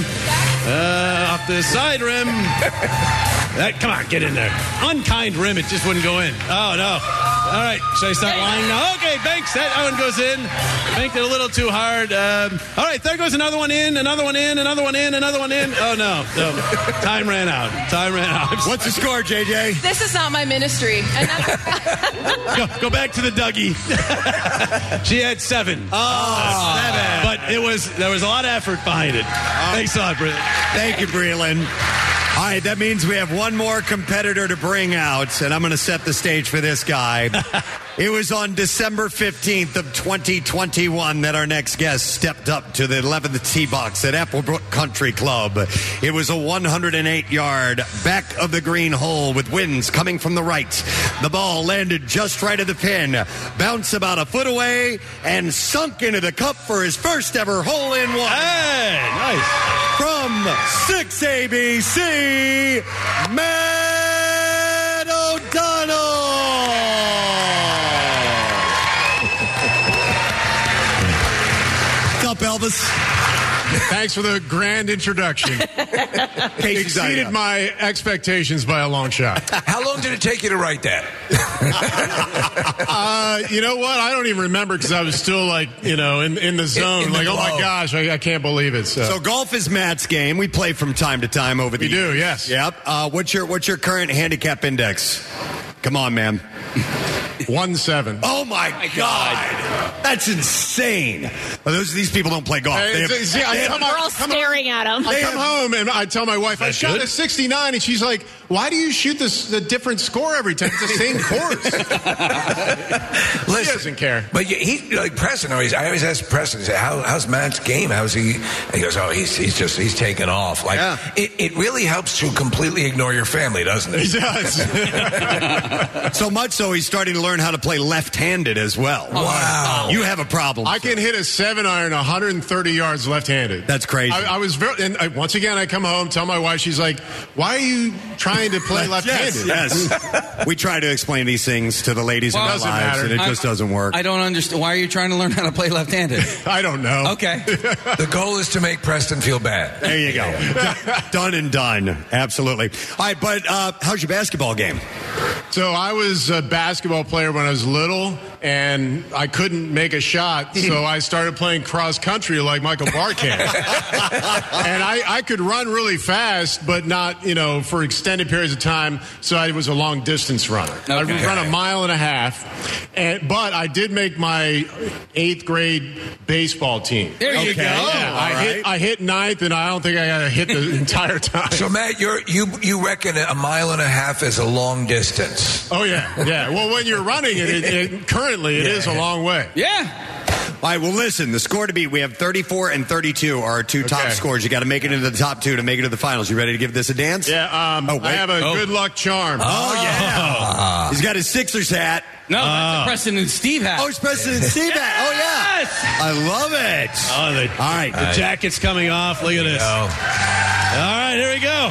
uh, off the side rim. [laughs] That, come on, get in there. Unkind rim, it just wouldn't go in. Oh, no. All right, should I start lying now? Okay, Banks, that one goes in. Banked it a little too hard. Um, all right, there goes another one in, another one in, another one in, another one in. Oh, no. no. Time ran out. Time ran out. What's the score, JJ? This is not my ministry. And that's, go, go back to the Dougie. [laughs] she had seven. Oh, seven. But it was there was a lot of effort behind it. Thanks a lot, Britt. Thank you, Breland. All right, that means we have one more competitor to bring out, and I'm going to set the stage for this guy. [laughs] it was on December 15th of 2021 that our next guest stepped up to the 11th tee box at Applebrook Country Club. It was a 108-yard back of the green hole with winds coming from the right. The ball landed just right of the pin, bounced about a foot away, and sunk into the cup for his first ever hole in one. Hey, nice. From 6 ABC, Matt O'Donnell. Elvis? Thanks for the grand introduction. [laughs] Exceeded my expectations by a long shot. How long did it take you to write that? [laughs] Uh, you know what? I don't even remember because I was still like, you know, in, in the zone. in the like, oh my gosh, I, I can't believe it. So, So golf is Matt's game. We play from time to time over the We do, yes. Yep. Uh, what's your what's your current handicap index? Come on, man. one seven. Oh my, God. That's insane. Well, those these people don't play golf. Hey, They have- see, I they have- come We're all come staring at him. I come home and I tell my wife I shot good. a 69, and she's like, "Why do you shoot this a different score every time? It's the same [laughs] course." she doesn't care. But yeah, he like Preston. Always, I always ask Preston, say, How, "How's Matt's game? How's he?" And he goes, "Oh, he's he's just he's taken off." Like Yeah. it, it really helps to completely ignore your family, doesn't it? He does. [laughs] [laughs] so much so he's starting to learn how to play left-handed as well. Wow. You have a problem. I can hit a seven iron 130 yards left-handed. That's crazy. I, I was very, and I, once again, I come home, tell my wife, she's like, "Why are you trying to play [laughs] left-handed?" Yes, yes. [laughs] we try to explain these things to the ladies in our lives, matter. and it I- just doesn't work. I don't understand. Why are you trying to learn how to play left-handed? I don't know. Okay. the goal is to make Preston feel bad. there you go. Done- done and done. Absolutely. All right, but uh, how's your basketball game? So I was a basketball player when I was little, and I couldn't make a shot, [laughs] so I started playing cross country like Michael Barkann. [laughs] and I, I could run really fast, but not, you know, for extended periods of time. So I was a long distance runner. I would Okay. run a mile and a half, and but I did make my eighth grade baseball team. There you Okay. go. Yeah, I right. hit I hit ninth, and I don't think I got to hit the [laughs] entire time. So Matt, you're you you reckon a mile and a half is a long distance? Oh yeah, yeah. Well, when you're running it, it, it currently it is a long way. Yeah. All right, well, listen, the score to beat, we have 34 and 32 are our two top scores. You got to make it into the top two to make it to the finals. You ready to give this a dance? Yeah, um, Oh, I have a Oh. good luck charm. Oh, yeah. He's got his Sixers hat. No, that's a Preston and Steve hat. Oh, it's President Steve hat. Oh, yeah. Yes! I love it. Oh, the, All right. the jacket's coming off. Look at this. All right, here we go.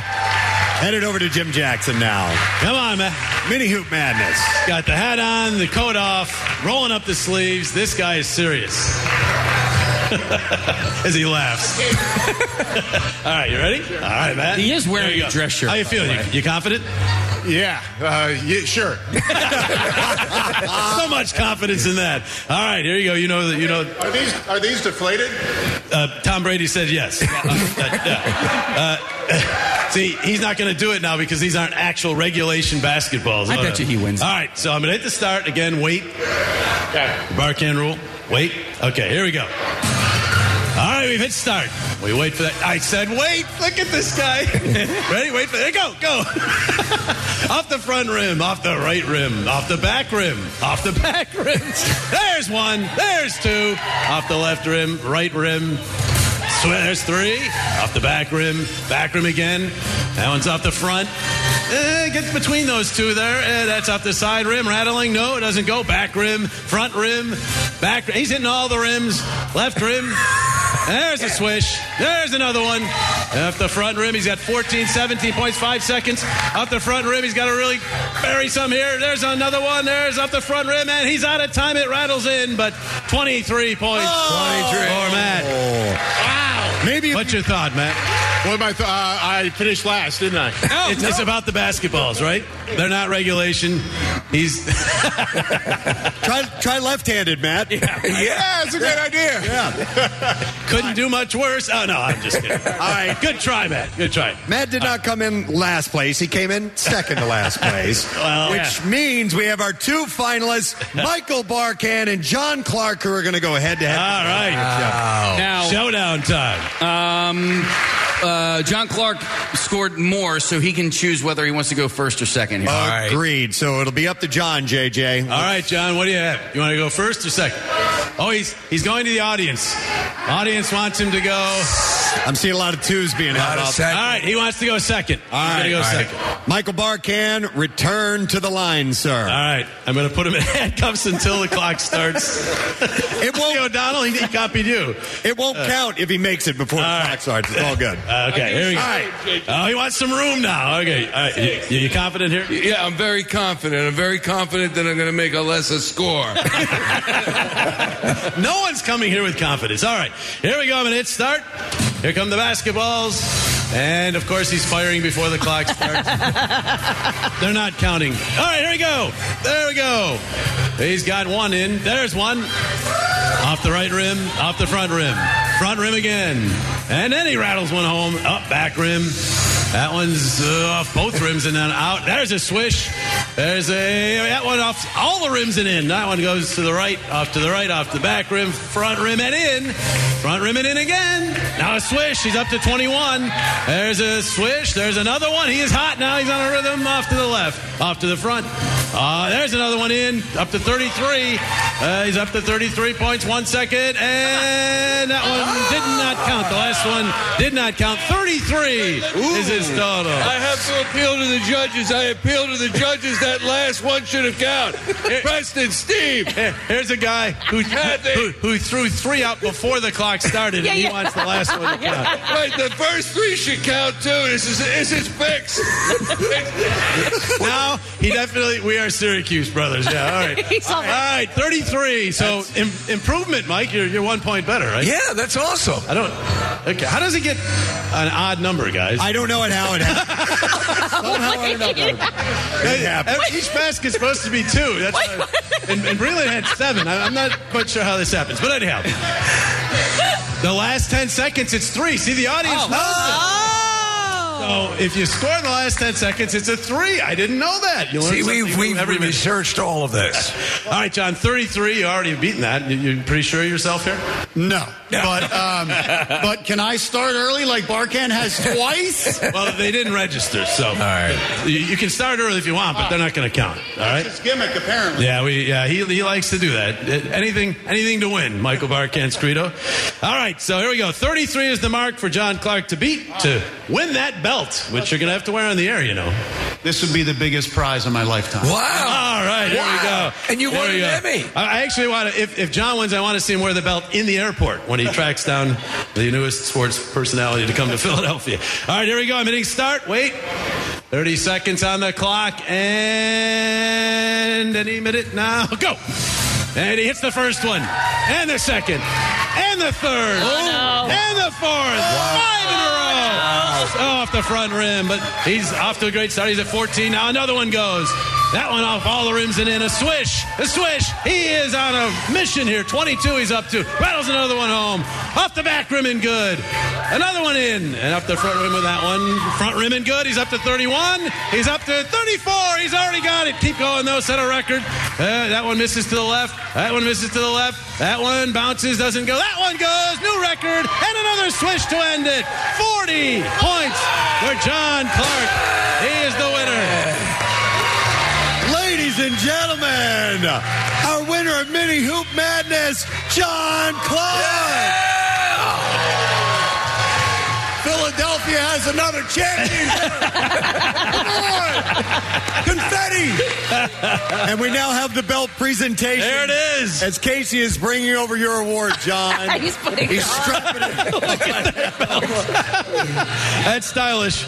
Headed over to Jim Jackson now. Come on, man. Mini Hoop Madness. Got the hat on, the coat off, rolling up the sleeves. This guy is serious. [laughs] As he laughs. All right, you ready? All right, Matt. He is wearing a dress shirt, How you feeling? You, you confident? Yeah, uh, yeah, sure. [laughs] so much confidence in that. All right, here you go. You know that. You know. Are these are these deflated? Uh, Tom Brady said yes. [laughs] Uh, uh. Uh, see, he's not going to do it now because these aren't actual regulation basketballs. I bet you he wins. All right, so I'm going to hit the start again. Wait. Okay. Barkann rule. Wait. Okay, here we go. All right, we've hit start. We wait for that. I said, wait. Look at this guy. [laughs] Ready? Wait for there. Go, go. [laughs] off the front rim, off the right rim, off the back rim, off the [laughs] back rim. There's one. There's two. Off the left rim, right rim. Sw- There's three. Off the back rim, back rim again. That one's off the front. Eh, gets between those two there. Eh, that's off the side rim. Rattling. No, it doesn't go. Back rim, front rim, back. He's hitting all the rims. Left rim. There's a swish. There's another one. Off the front rim, he's got 14, 17 points, five seconds. Off the front rim, he's got to really bury some here. There's another one. There's off the front rim, and he's out of time. It rattles in, but 23 points. 23 for Matt. Wow. Maybe if What's your thought, Matt? What am I? Th- uh, I finished last, didn't I? [laughs] it's, it's about the basketballs, right? They're not regulation. He's [laughs] try try left-handed, Matt. Yeah, yeah, it's a good idea. Yeah. Couldn't do much worse. Oh no, I'm just kidding. All right, good try, Matt. Good try. Matt did not come in last place. He came in second to last place, [laughs] Well, which yeah. means we have our two finalists, Michael Barkann and John Clark, who are going to go head to head. All right. Now, showdown time. Um, uh, John Clark scored more, so he can choose whether he wants to go first or second here. Agreed. So it'll be up to John, JJ. All right, John, what do you have? You want to go first or second? Oh, he's he's going to the audience. Audience wants him to go. I'm seeing a lot of twos being held up. All right, he wants to go second. All He's go all right. second. Michael Barkann, return to the line, sir. All right, I'm going to put him in [laughs] handcuffs until the clock starts. It [laughs] won't. O'Donnell, he, he copied you. It won't count if he makes it before the clock starts. It's all good. Uh, okay, here we go. All right. Oh, he wants some room now. Okay, all right. You, you confident here? Yeah, I'm very confident. I'm very confident that I'm going to make a lesser score. [laughs] No one's coming here with confidence. All right, here we go. I'm going to hit start. Here come the basketballs. And of course, he's firing before the clock starts. [laughs] They're not counting. All right, here we go. There we go. He's got one in. There's one. Off the right rim, off the front rim. Front rim again. And then he rattles one home. Up back rim. That one's uh, off both rims and then out. There's a swish. There's a that one off all the rims and in. That one goes to the right, off to the right, off the back rim, front rim and in. Front rim and in again. Now a swish. He's up to 21. There's a swish. There's another one. He is hot now. He's on a rhythm. Off to the left. Off to the front. Uh, there's another one in. Up to 33. Uh, he's up to 33 points. One second. And that one did not count. The last one did not count. 33 is his total. I have to appeal to the judges. I appeal to the judges. That last one should have counted. Preston, Steve. Here's a guy who, who, who threw three out before the clock started, Yeah, and he yeah. wants the last one to count. [laughs] Right, the first three should count too. This is this is fixed. [laughs] now he definitely we are Syracuse brothers. Yeah, all right. [laughs] He's all all right, 33. So im- improvement, Mike. You're, you're one point better, right? Yeah, that's awesome. I don't. Okay, how does he get an odd number, guys? I don't know it how it happened. Somehow I don't know. It happened. Each basket's supposed to be two. That's why, uh, and, and Breland had seven. I, I'm not quite sure how this happens, but anyhow. The last 10 seconds, it's three. See, the audience knows it. So if you score in the last 10 seconds, it's a three. I didn't know that. You See, we've, we've every researched all of this. [laughs] All right, John, 33. You already beaten that. You, you're pretty sure of yourself here? No. But um, [laughs] but can I start early like Barkann has twice? [laughs] well, they didn't register, so. All right. You, you can start early if you want, but they're not going to count. All right? It's gimmick apparently. Yeah, we yeah he, he likes to do that. Uh, Anything anything to win. Michael Barkann's credo. All right, so here we go. Thirty three is the mark for John Clark to beat to win that belt, which you're gonna have to wear on the air. You know. This would be the biggest prize of my lifetime. Wow. All right, here we go. And you There won an. Emmy. I I actually want to. If, if John wins, I want to see him wear the belt in the airport when he tracks down the newest sports personality to come to [laughs] Philadelphia. All right, here we go. I'm hitting start. Wait. 30 seconds on the clock. And any minute now. [laughs] Go. And he hits the first one. And the second. And the third. Oh, and the fourth. Five in a row. Off the front rim. But he's off to a great start. He's at 14. Now another one goes. That one off all the rims and in. A swish. A swish. He is on a mission here. 22 he's up to. Rattles another one home. Off the back rim and good. Another one in. And up the front rim with that one. Front rim and good. He's up to 31. He's up to 34. He's already got it. Keep going though. Set a record. Uh, that one misses to the left. That one misses to the left. That one bounces, doesn't go. That one goes. New record. And another swish to end it. 40 points for John Clark. He is the winner. Ladies and gentlemen, our winner of Mini Hoop Madness, John Clark. Philadelphia has another champion. Come on. Confetti and we now have the belt presentation. There it is. As Casey is bringing over your award, John. [laughs] He's putting He's it on. strapping it. [laughs] That's stylish.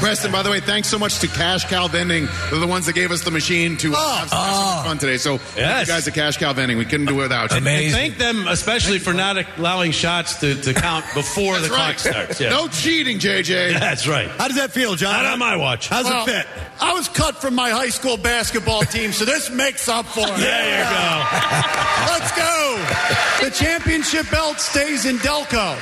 Preston, by the way, thanks so much to Cash Cow Vending. They're the ones that gave us the machine to uh, have so much fun today. So, thank Yes. you guys at Cash Cow Vending. We couldn't do it without you. And thank them especially for not allowing shots to, to count before the That's clock starts. Yeah. No cheating, JJ. [laughs] That's right. How does that feel, John? Not on my watch. How's Well, it fit? I was cut from my high school basketball [laughs] team, so this makes up for it. There you go. Let's go. The championship belt stays in Delco.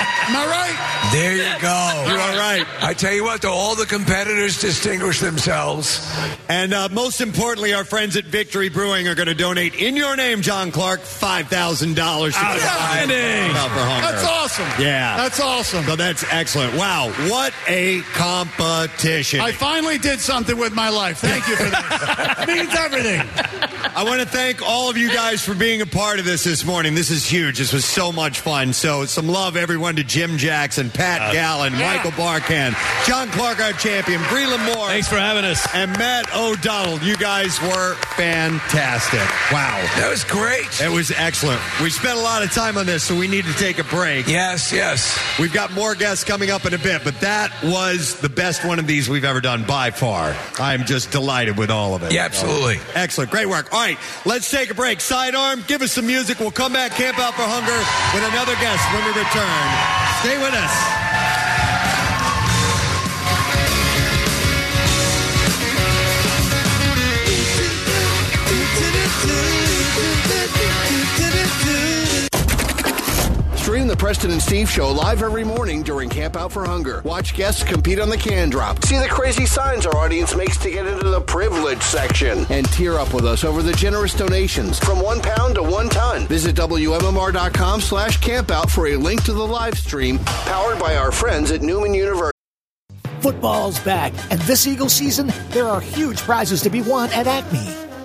Am I right? There you go. You are right. I tell you what, though, all the competitors distinguish themselves. And uh, most importantly, our friends at Victory Brewing are going to donate in your name, John Clark, five thousand dollars. Outstanding. That's awesome. Yeah, That's awesome. So that's excellent. Wow, what a competition! I finally did something with my life. Thank you for that. it [laughs] means everything. I want to thank all of you guys for being a part of this this morning. This is huge. This was so much fun. So, some love, everyone, to Jim Jackson, Pat uh, Gallen, yeah. Michael Barkann, John Clark, our champion, Breland Moore. Thanks for having us. And Matt O'Donnell. You guys were fantastic. Wow. That was great. It was excellent. We spent a lot of time on this, so we need to take a break. Yes, yes. We've got more guests coming up in a bit, but that was the best one of these we've ever done by far. I'm just delighted with all of it. Yeah, absolutely. Excellent. Great work. All right, let's take a break. Sidearm, give us some music. We'll come back, Camp Out for Hunger, with another guest when we return. Stay with us. Stream the Preston and Steve show live every morning during Camp Out for Hunger. Watch guests compete on the can drop. See the crazy signs our audience makes to get into the privilege section. And tear up with us over the generous donations from one pound to one ton. Visit WMMR.com slash campout for a link to the live stream powered by our friends at Neumann University. Football's back, and this Eagles season, there are huge prizes to be won at Acme.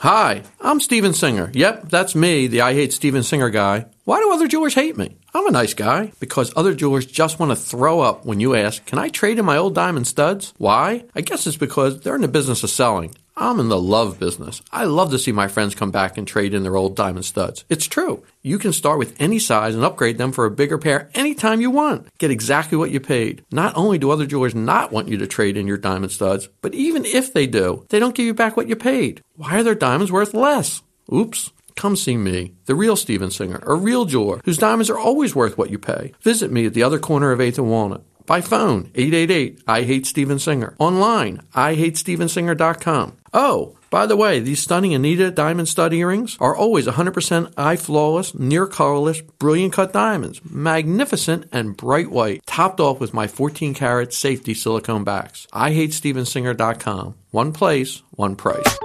Hi, I'm Steven Singer. Yep, that's me, the I Hate Steven Singer guy. Why do other jewelers hate me? I'm a nice guy. Because other jewelers just want to throw up when you ask, Can I trade in my old diamond studs? Why? I guess it's because they're in the business of selling. I'm in the love business. I love to see my friends come back and trade in their old diamond studs. It's true. You can start with any size and upgrade them for a bigger pair anytime you want. Get exactly what you paid. Not only do other jewelers not want you to trade in your diamond studs, but even if they do, they don't give you back what you paid. Why are their diamonds worth less? Oops. Come see me, the real Steven Singer, a real jeweler whose diamonds are always worth what you pay. Visit me at the other corner of 8th and Walnut. By phone, 888 I Hate Steven Singer. Online, IHateStevenSinger.com. Oh, by the way, these stunning Anita diamond stud earrings are always 100% eye flawless, near colorless, brilliant cut diamonds. Magnificent and bright white, topped off with my 14 karat safety silicone backs. IHateStevenSinger.com. One place, one price.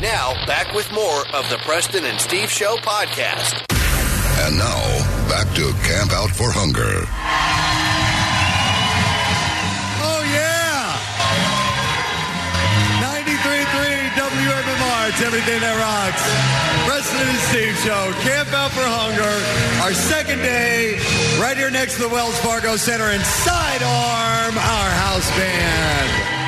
Now, back with more of the Preston and Steve Show podcast. And now, back to Camp Out for Hunger. Oh, yeah! 93.3 WMMR. It's everything that rocks. Preston and Steve Show. Camp Out for Hunger. Our second day right here next to the Wells Fargo Center and Sidearm, our house band.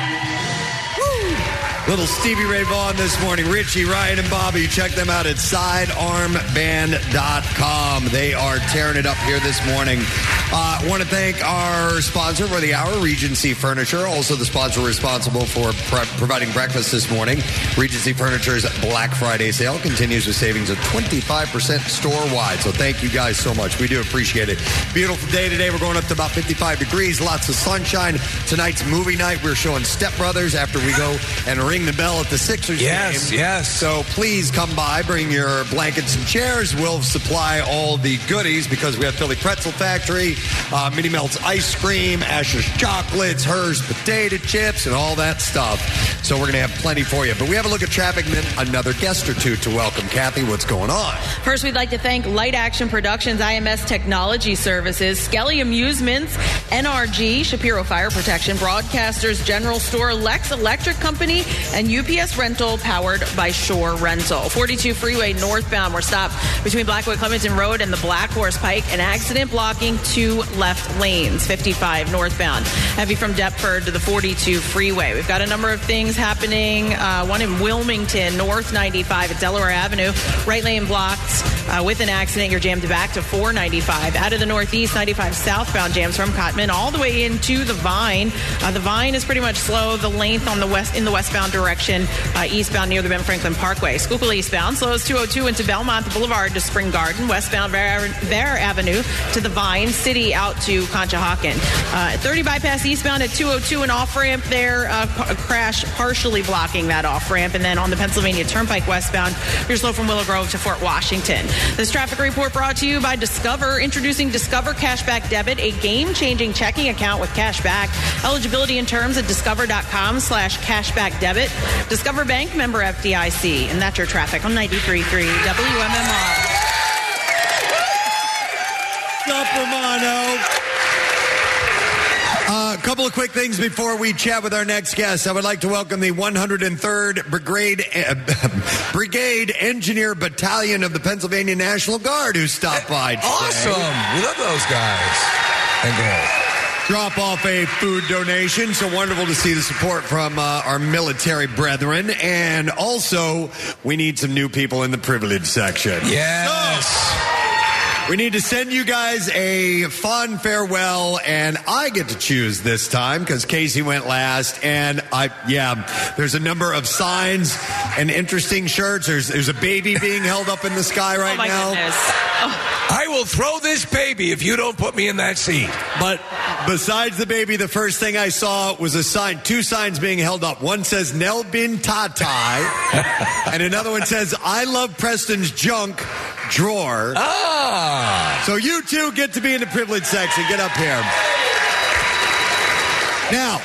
Little Stevie Ray Vaughan this morning. Richie, Ryan, and Bobby. Check them out at sidearmband.com. They are tearing it up here this morning. Uh, want to thank our sponsor for the hour, Regency Furniture. Also, the sponsor responsible for pre- providing breakfast this morning. Regency Furniture's Black Friday sale continues with savings of 25% store wide. So, thank you guys so much. We do appreciate it. Beautiful day today. We're going up to about 55 degrees, lots of sunshine. Tonight's movie night. We're showing Step Brothers after we go and ring the bell at the Sixers Yes, game. yes. yes. So please come by, bring your blankets and chairs. We'll supply all the goodies because we have Philly Pretzel Factory, uh, Mini Melts ice cream, Asher's chocolates, Herr's potato chips, and all that stuff. So we're going to have plenty for you. But we have a look at traffic and then another guest or two to welcome. Kathy, what's going on? First, we'd like to thank Light Action Productions, IMS Technology Services, Skelly Amusements, NRG, Shapiro Fire Protection, Broadcasters General Store, Lex Electric Company, and UPS Rental, powered by Shore Rental. 42 Freeway northbound, we're stopped between Blackwood Clementon Road and the Black Horse Pike. An accident blocking two left lanes. 55 northbound. Heavy from Deptford to the 42 Freeway. We've got a number of things happening. Uh, one in Wilmington, North 95 at Delaware Avenue. Right lane blocked uh, with an accident. You're jammed back to 495. Out of the Northeast, 95 southbound jams from Cottman all the way into the Vine. Uh, the Vine is pretty much slow. The length on the west in the westbound direction, uh, eastbound near the Ben Franklin Parkway. Schuylkill eastbound slows 202 into Belmont Boulevard to Spring Garden. Westbound Vare, Vare Avenue to the Vine City out to Conshohocken. Uh, 30 bypass eastbound at 202 an off ramp there. Uh, crash partially blocking that off ramp, and then on the Pennsylvania Turnpike westbound, you're slow from Willow Grove to Fort Washington. This traffic report brought to you by Discover, introducing Discover Cashback Debit, a game-changing checking account with cashback. Eligibility and terms at discover.com slash cashback debit. Discover Bank member FDIC. And that's your traffic on 93.3 WMMR. Up, Romano. A couple of quick things before we chat with our next guest. I would like to welcome the 103rd Brigade uh, [laughs] Brigade Engineer Battalion of the Pennsylvania National Guard who stopped by. Today. Awesome. We love those guys and girls. Drop off a food donation. So wonderful to see the support from uh, our military brethren. And also, we need some new people in the privilege section. Yes. [laughs] We need to send you guys a fun farewell, and I get to choose this time because Casey went last. And I, yeah, there's a number of signs and interesting shirts. There's there's a baby being held up in the sky right Oh my now. goodness. Oh. I will throw this baby if you don't put me in that seat. But besides the baby, the first thing I saw was a sign, two signs being held up. One says Nel Bin Tatai, [laughs] and another one says I love Preston's junk drawer. Ah. So you two get to be in the privileged section. Get up here. Now,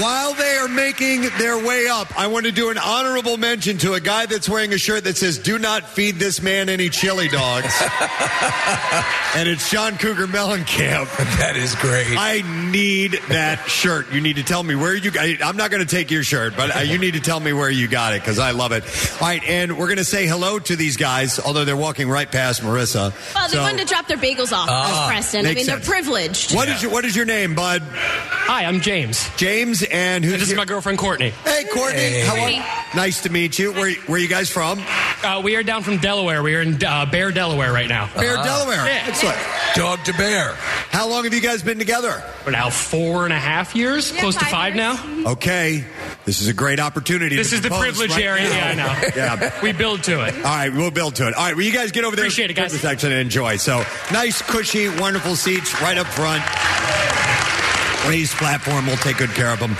while they are making their way up, I want to do an honorable mention to a guy that's wearing a shirt that says, Do not feed this man any chili dogs. [laughs] and it's Sean Cougar Mellencamp. That is great. I need that shirt. You need to tell me where you got it. I'm not going to take your shirt, but uh, you need to tell me where you got it because I love it. All right, and we're going to say hello to these guys, although they're walking right past Marissa. Well, they So- wanted to drop their bagels off, as Preston. I mean, sense. they're privileged. What is your What is your name, bud? Hi, I'm James. James, and who's this is my girlfriend Courtney. Hey, Courtney. How are you? Nice to meet you. Where Where you guys from? Uh, we are down from Delaware. We are in uh, Bear, Delaware right now. Bear, Delaware. Yeah. Excellent. Dog to bear. How long have you guys been together? We're now four and a half years, close to five now. Okay, this is a great opportunity. This to is the privilege right area. now. Yeah, I know. [laughs] Yeah. [laughs] We build to it. All right, we'll build to it. All right, well, you guys get over there. Appreciate it, guys. to the Section and enjoy. So nice, cushy, wonderful seats right up front. Raised platform. We'll take good care of them.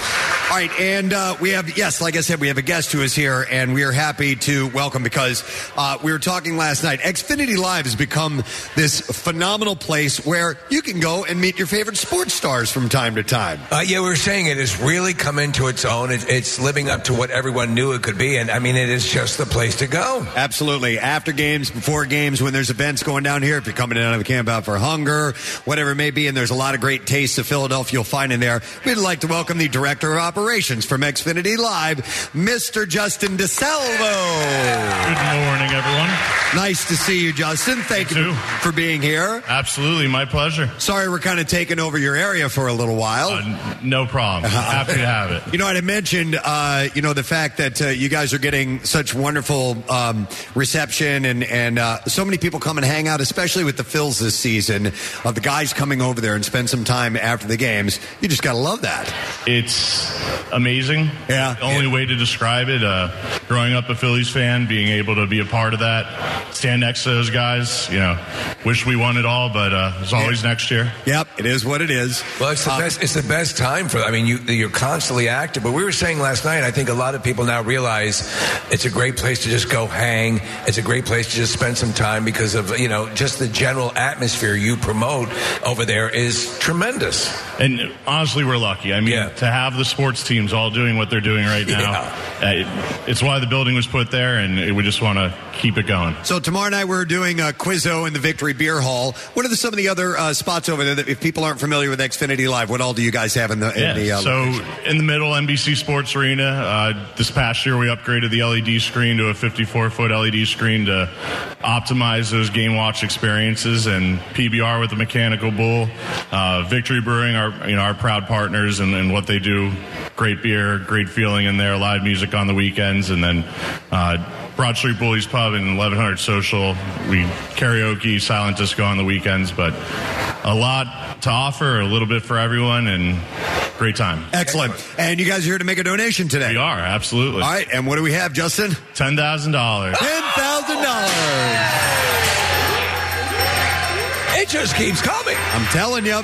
All right, and uh, we have yes, like I said, we have a guest who is here, and we are happy to welcome because uh, we were talking last night. Xfinity Live has become this phenomenal place where you can go and meet your favorite sports stars from time to time. Uh, yeah, we were saying it has really come into its own. It, it's living up to what everyone knew it could be, and I mean, it is just the place to go. Absolutely. After games, before games, when there's events going down here, if you're coming in out of a camp out for hunger, whatever it may be, and there's a lot of great tastes of Philadelphia find in there, we'd like to welcome the Director of Operations from Xfinity Live, Mr. Justin DeSalvo. Good morning, everyone. Nice to see you, Justin. Thank you, for being here. Absolutely, my pleasure. Sorry we're kind of taking over your area for a little while. Uh, no problem. [laughs] Happy to have it. You know, I mentioned, uh, you know, the fact that uh, you guys are getting such wonderful um, reception and and uh, so many people come and hang out, especially with the Phils this season, of the guys coming over there and spend some time after the games. You just got to love that. It's amazing. Yeah. The only way to describe it. Uh, growing up a Phillies fan, being able to be a part of that, stand next to those guys. You know, wish we won it all, but uh, it's always next year. Yep, it is what it is. Well, it's the best. It's the best time for. I mean, you, you're constantly active. But we were saying last night. I think a lot of people now realize it's a great place to just go hang. It's a great place to just spend some time because of you know just the general atmosphere you promote over there is tremendous. And honestly, we're lucky. I mean, to have the sports teams all doing what they're doing right [laughs] now, uh, it- it's why the building was put there, and we just want to keep it going. So tomorrow night we're doing a Quizzo in the Victory Beer Hall. What are the, some of the other uh, spots over there that if people aren't familiar with Xfinity Live, what all do you guys have in the, in Yeah, the uh, so location? in the middle, NBC Sports Arena. Uh, this past year, we upgraded the LED screen to a 54 foot LED screen to optimize those game watch experiences. And PBR with the Mechanical Bull, uh, Victory Brewing, our you know our proud partners and, and what they do. Great beer, great feeling in there. Live music on the weekends, and then. Broad Street Bullies Pub and 1100 Social. We karaoke, silent disco on the weekends, but a lot to offer, a little bit for everyone, and great time. Excellent. And you guys are here to make a donation today. We are, absolutely. All right, and what do we have, Justin? $10,000. $10,000. It just keeps coming. I'm telling you.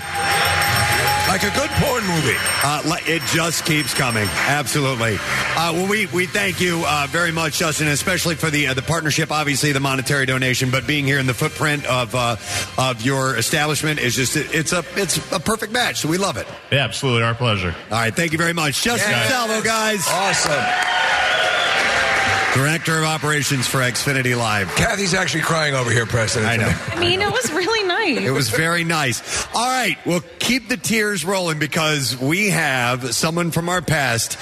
Like a good porn movie. Uh, it just keeps coming. Absolutely. Uh, well, we, we thank you uh, very much, Justin, especially for the uh, the partnership. Obviously, the monetary donation, but being here in the footprint of uh, of your establishment is just it's a it's a perfect match. So we love it. Yeah, absolutely. Our pleasure. All right, thank you very much, Justin Yes. Salvo, guys. Awesome. Director of Operations for Xfinity Live. Kathy's actually crying over here, Preston. I know. [laughs] I mean, it was really nice. It was very nice. All right, well, keep the tears rolling because we have someone from our past.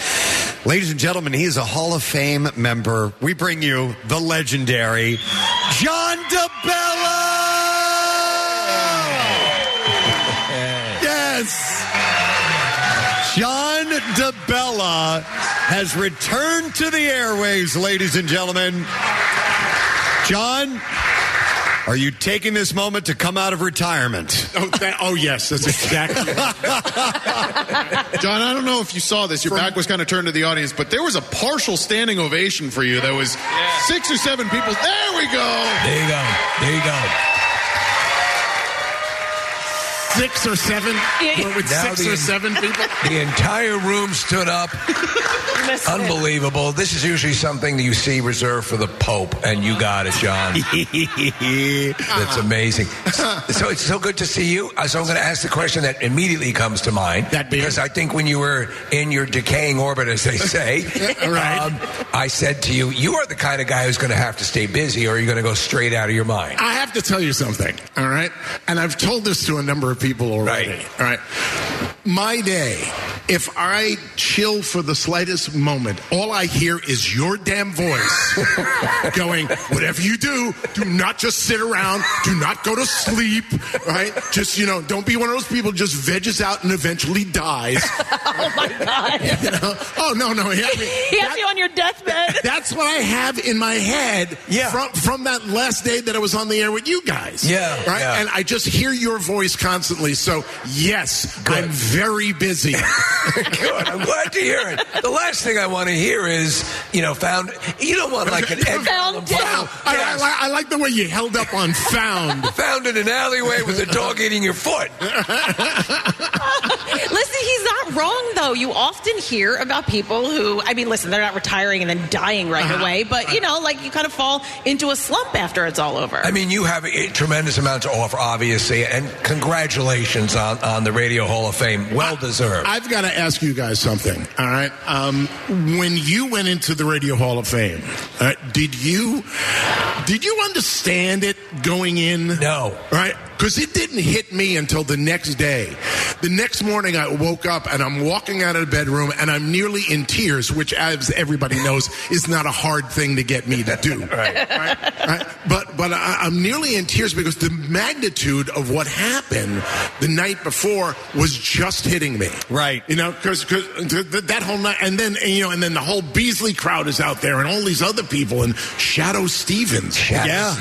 Ladies and gentlemen, he is a Hall of Fame member. We bring you the legendary John DeBella. Yes. John DeBella has returned to the airways, ladies and gentlemen. John, are you taking this moment to come out of retirement? Oh, that, oh yes, that's exactly. John, I don't know if you saw this. Your back was kind of turned to the audience, but there was a partial standing ovation for you. There was six or seven people. There we go. There you go. There you go. Six or seven? With Now six the- or seven people? [laughs] The entire room stood up. [laughs] Unbelievable. This is usually something that you see reserved for the Pope, and you got it, John. [laughs] That's amazing. So it's so good to see you. Uh, So I'm going to ask the question that immediately comes to mind. That because I think when you were in your decaying orbit, as they say, Right. um, I said to you, you are the kind of guy who's going to have to stay busy, or you're going to go straight out of your mind. I have to tell you something, all right? And I've told this to a number of people already, all right? My day, if I chill for the slightest moment, all I hear is your damn voice [laughs] going, whatever you do, do not just sit around, do not go to sleep, right? Just, you know, don't be one of those people just veges out and eventually dies. [laughs] oh my god! [laughs] You know? Oh, no, no. I mean, he has you on your deathbed. that's what I have in my head yeah. from from that last day that I was on the air with you guys. Yeah, Right? yeah. And I just hear your voice constantly. So yes, I'm very busy. Good. I'm glad to hear it. The last thing I want to hear is, you know, found. You don't want like an [laughs] Ed Found down. I, I, li- I like the way you held up on found. found in an alleyway with a dog eating your foot. [laughs] listen, he's not wrong though. You often hear about people who, I mean, listen, they're not retiring and then dying right Uh-huh. away, but you know, like you kind of fall into a slump after it's all over. I mean, you have a tremendous amount to offer, obviously, and congratulations on, on the Radio Hall of Fame. Well deserved. I've got to ask you guys something. All right. Um, when you went into the Radio Hall of Fame, uh, did you did you understand it going in? No. Right. Because it didn't hit me until the next day. The next morning, I woke up and I'm walking out of the bedroom and I'm nearly in tears, which, as everybody knows, is not a hard thing to get me to do. [laughs] right. Right? But but I, I'm nearly in tears because the magnitude of what happened the night before was just hitting me. Right. You know, because that whole night, and then you know, and then the whole Beasley crowd is out there, and all these other people, and Shadoe Stevens.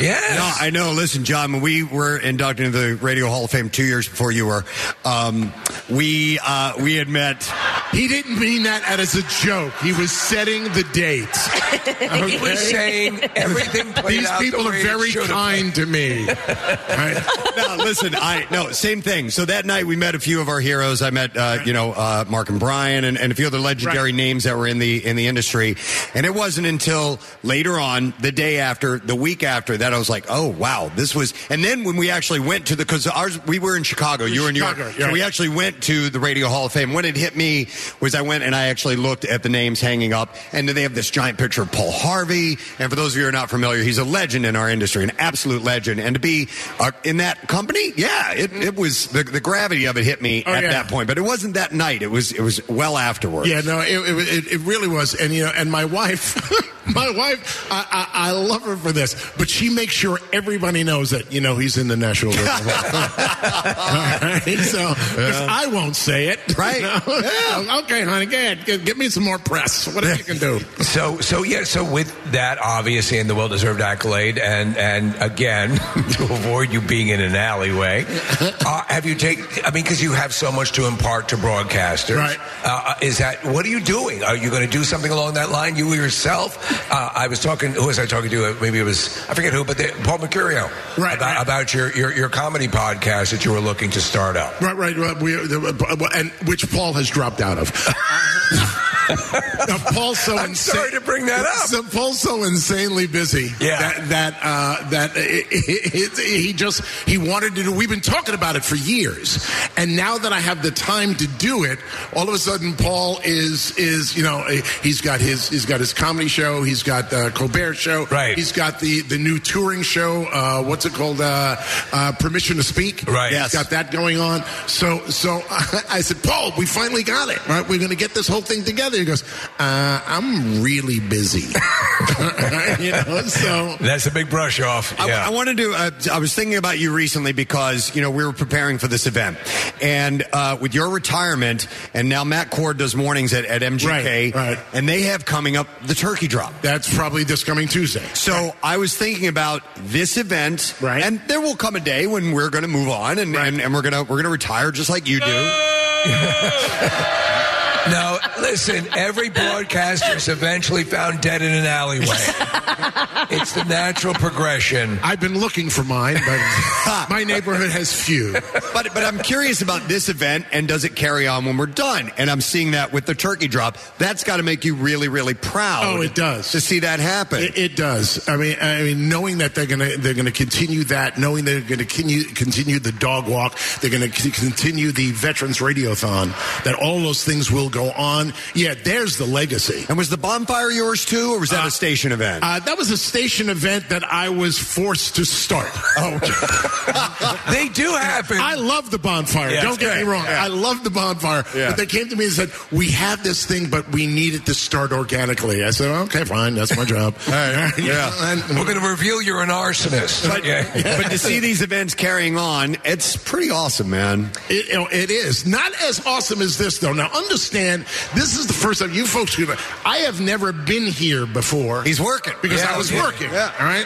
Yeah. No, I know. Listen, John, when we were inducted into into the Radio Hall of Fame two years before you were. Um, we uh, we had met. He didn't mean that as a joke. He was setting the date. [laughs] He was saying everything These out the people are way it very kind to me. [laughs] no, listen, I no same thing. So that night we met a few of our heroes. I met uh, you know uh, Mark and Brian and, and a few other legendary names that were in the in the industry. And it wasn't until later on, the day after, the week after, that I was like, oh wow, this was. And then when we actually went to the because ours we were in Chicago, you were in New York, Chicago, so we actually went to the Radio Hall of Fame. When it hit me was I went and I actually looked at the names hanging up, and then they have this giant picture of Paul Harvey. And for those of you who are not familiar, he's a legend in our industry, an absolute legend. And to be uh, in that company, yeah, it, it was the, the gravity of it hit me Oh, at yeah. that point. But it wasn't that night. It was it was well afterwards. Yeah, no, it, it, it really was, and you know, and my wife, [laughs] [laughs] my wife, I, I, I love her for this, but she makes sure everybody knows that you know he's in the National. [laughs] All right, so 'cause I won't say it, [laughs] right? okay, honey, go ahead, give me some more press. What you can do? So, so yeah, so with that, obviously, and the well-deserved accolade, and and again, to avoid you being in an alleyway, uh, have you taken? I mean, because you have so much to impart to broadcasters, Right. Uh, is that what are you doing? Are you going to do something along that line? You yourself? Uh, I was talking. Who was I talking to? Uh, Maybe it was I forget who, but the, Paul Mecurio, right? About, about your, your your comedy podcast that you were looking to start up. Right, right, right. We, the, and which Paul has dropped out of. [laughs] Now, Paul's so I'm sorry to bring that up. So Paul's so insanely busy. Yeah. That that uh, that it, it, it- he just he wanted to do. We've been talking about it for years, and now that I have the time to do it, all of a sudden Paul is is you know he's got his he's got his comedy show. He's got the Colbert show. Right. He's got the the new touring show. Uh, what's it called? Uh, uh, Permission to Speak. Right. He's Yes. got that going on. So so [laughs] I said, Paul, we finally got it. Right. We're going to get this whole thing together. He goes, uh, I'm really busy. [laughs] you know. So That's a big brush off. I, Yeah. I wanted to. Uh, I was thinking about you recently because you know we were preparing for this event, and uh, with your retirement, and now Matt Cord does mornings at, at MGK, Right, right. and they have coming up the turkey drop. That's probably this coming Tuesday. So I was thinking about this event, right? And there will come a day when we're going to move on, and, and, and we're gonna we're gonna retire just like you do. [laughs] No, listen, every broadcaster is eventually found dead in an alleyway. it's the natural progression. I've been looking for mine, but [laughs] my neighborhood has few. But but I'm curious about this event, and does it carry on when we're done? And I'm seeing that with the turkey drop. That's got to make you really really proud. Oh, it does to see that happen. It, it does. I mean, I mean, knowing that they're gonna they're gonna continue that, knowing they're gonna continue continue the dog walk, they're gonna continue the Veterans Radiothon, that all those things will go on. Yeah, there's the legacy. And was the bonfire yours too, or was that a station event? Uh, that was a station event that I was forced to start. [laughs] Oh, [laughs] they do happen. I love the bonfire. Yeah, Don't it's get me wrong. Yeah. I love the bonfire. Yeah. But they came to me and said, "We have this thing, but we need it to start organically." I said, "Okay, fine. That's my job." [laughs] yeah. We're going to reveal you're an arsonist. But, but to see these events carrying on, it's pretty awesome, man. It, you know, it is not as awesome as this, though. Now, understand, this is the first time you folks. could. I have never been here before. He's working because Yeah, I was yeah, working. yeah. All right,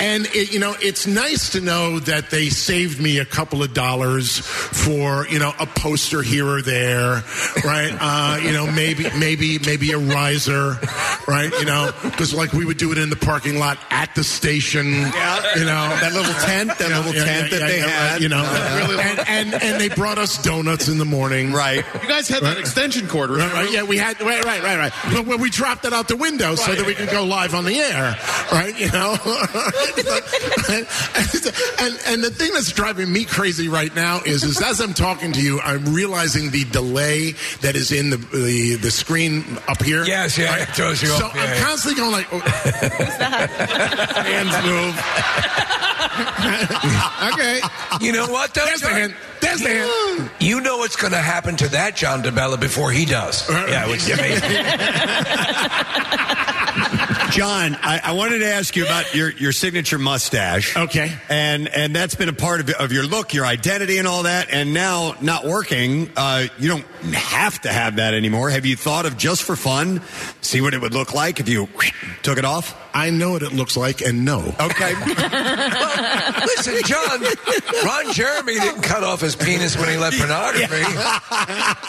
and it, you know, it's nice to know that they saved me a couple of dollars for you know a poster here or there, right? [laughs] Uh, you know, maybe maybe maybe a riser, right? You know, because like we would do it in the parking lot at the station. Yeah. you know That little tent, that Yeah, little yeah, tent yeah, that they yeah, had. you know, [laughs] Uh, and, and and they brought us donuts in the morning. Right. You guys had that extension cord, Right, right, yeah, we had right, right, right, right. But we dropped it out the window so that we could go live on the air, right? You know, [laughs] and, and the thing that's driving me crazy right now is is as I'm talking to you, I'm realizing the delay that is in the the, the screen up here. Yes, yeah, it throws you so off, I'm constantly going like, oh, hands move. [laughs] okay, You know what, though? there's the John? There's the. You know what's going to happen to that John DeBella before he does. Yeah, which is amazing. [laughs] John, I, I wanted to ask you about your, your signature mustache. Okay. And and that's been a part of, of your look, your identity, and all that. And now, not working, uh, you don't have to have that anymore. Have you thought of just for fun, see what it would look like if you took it off? I know what it looks like, and no. Okay. [laughs] Listen, John, Ron Jeremy didn't cut off his penis when he left pornography.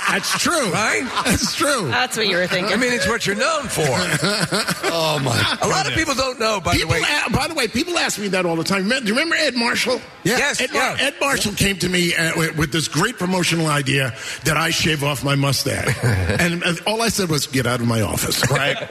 That's true. Right? That's true. That's what you were thinking. I mean, it's what you're known for. oh my! A lot of people don't know. By people the way, a- by the way, people ask me that all the time. Do you remember Ed Marshall? Yes, Ed, Mar- yeah. Ed Marshall came to me uh, with, with this great promotional idea that I shave off my mustache, [laughs] and uh, all I said was, "Get out of my office." Right? [laughs]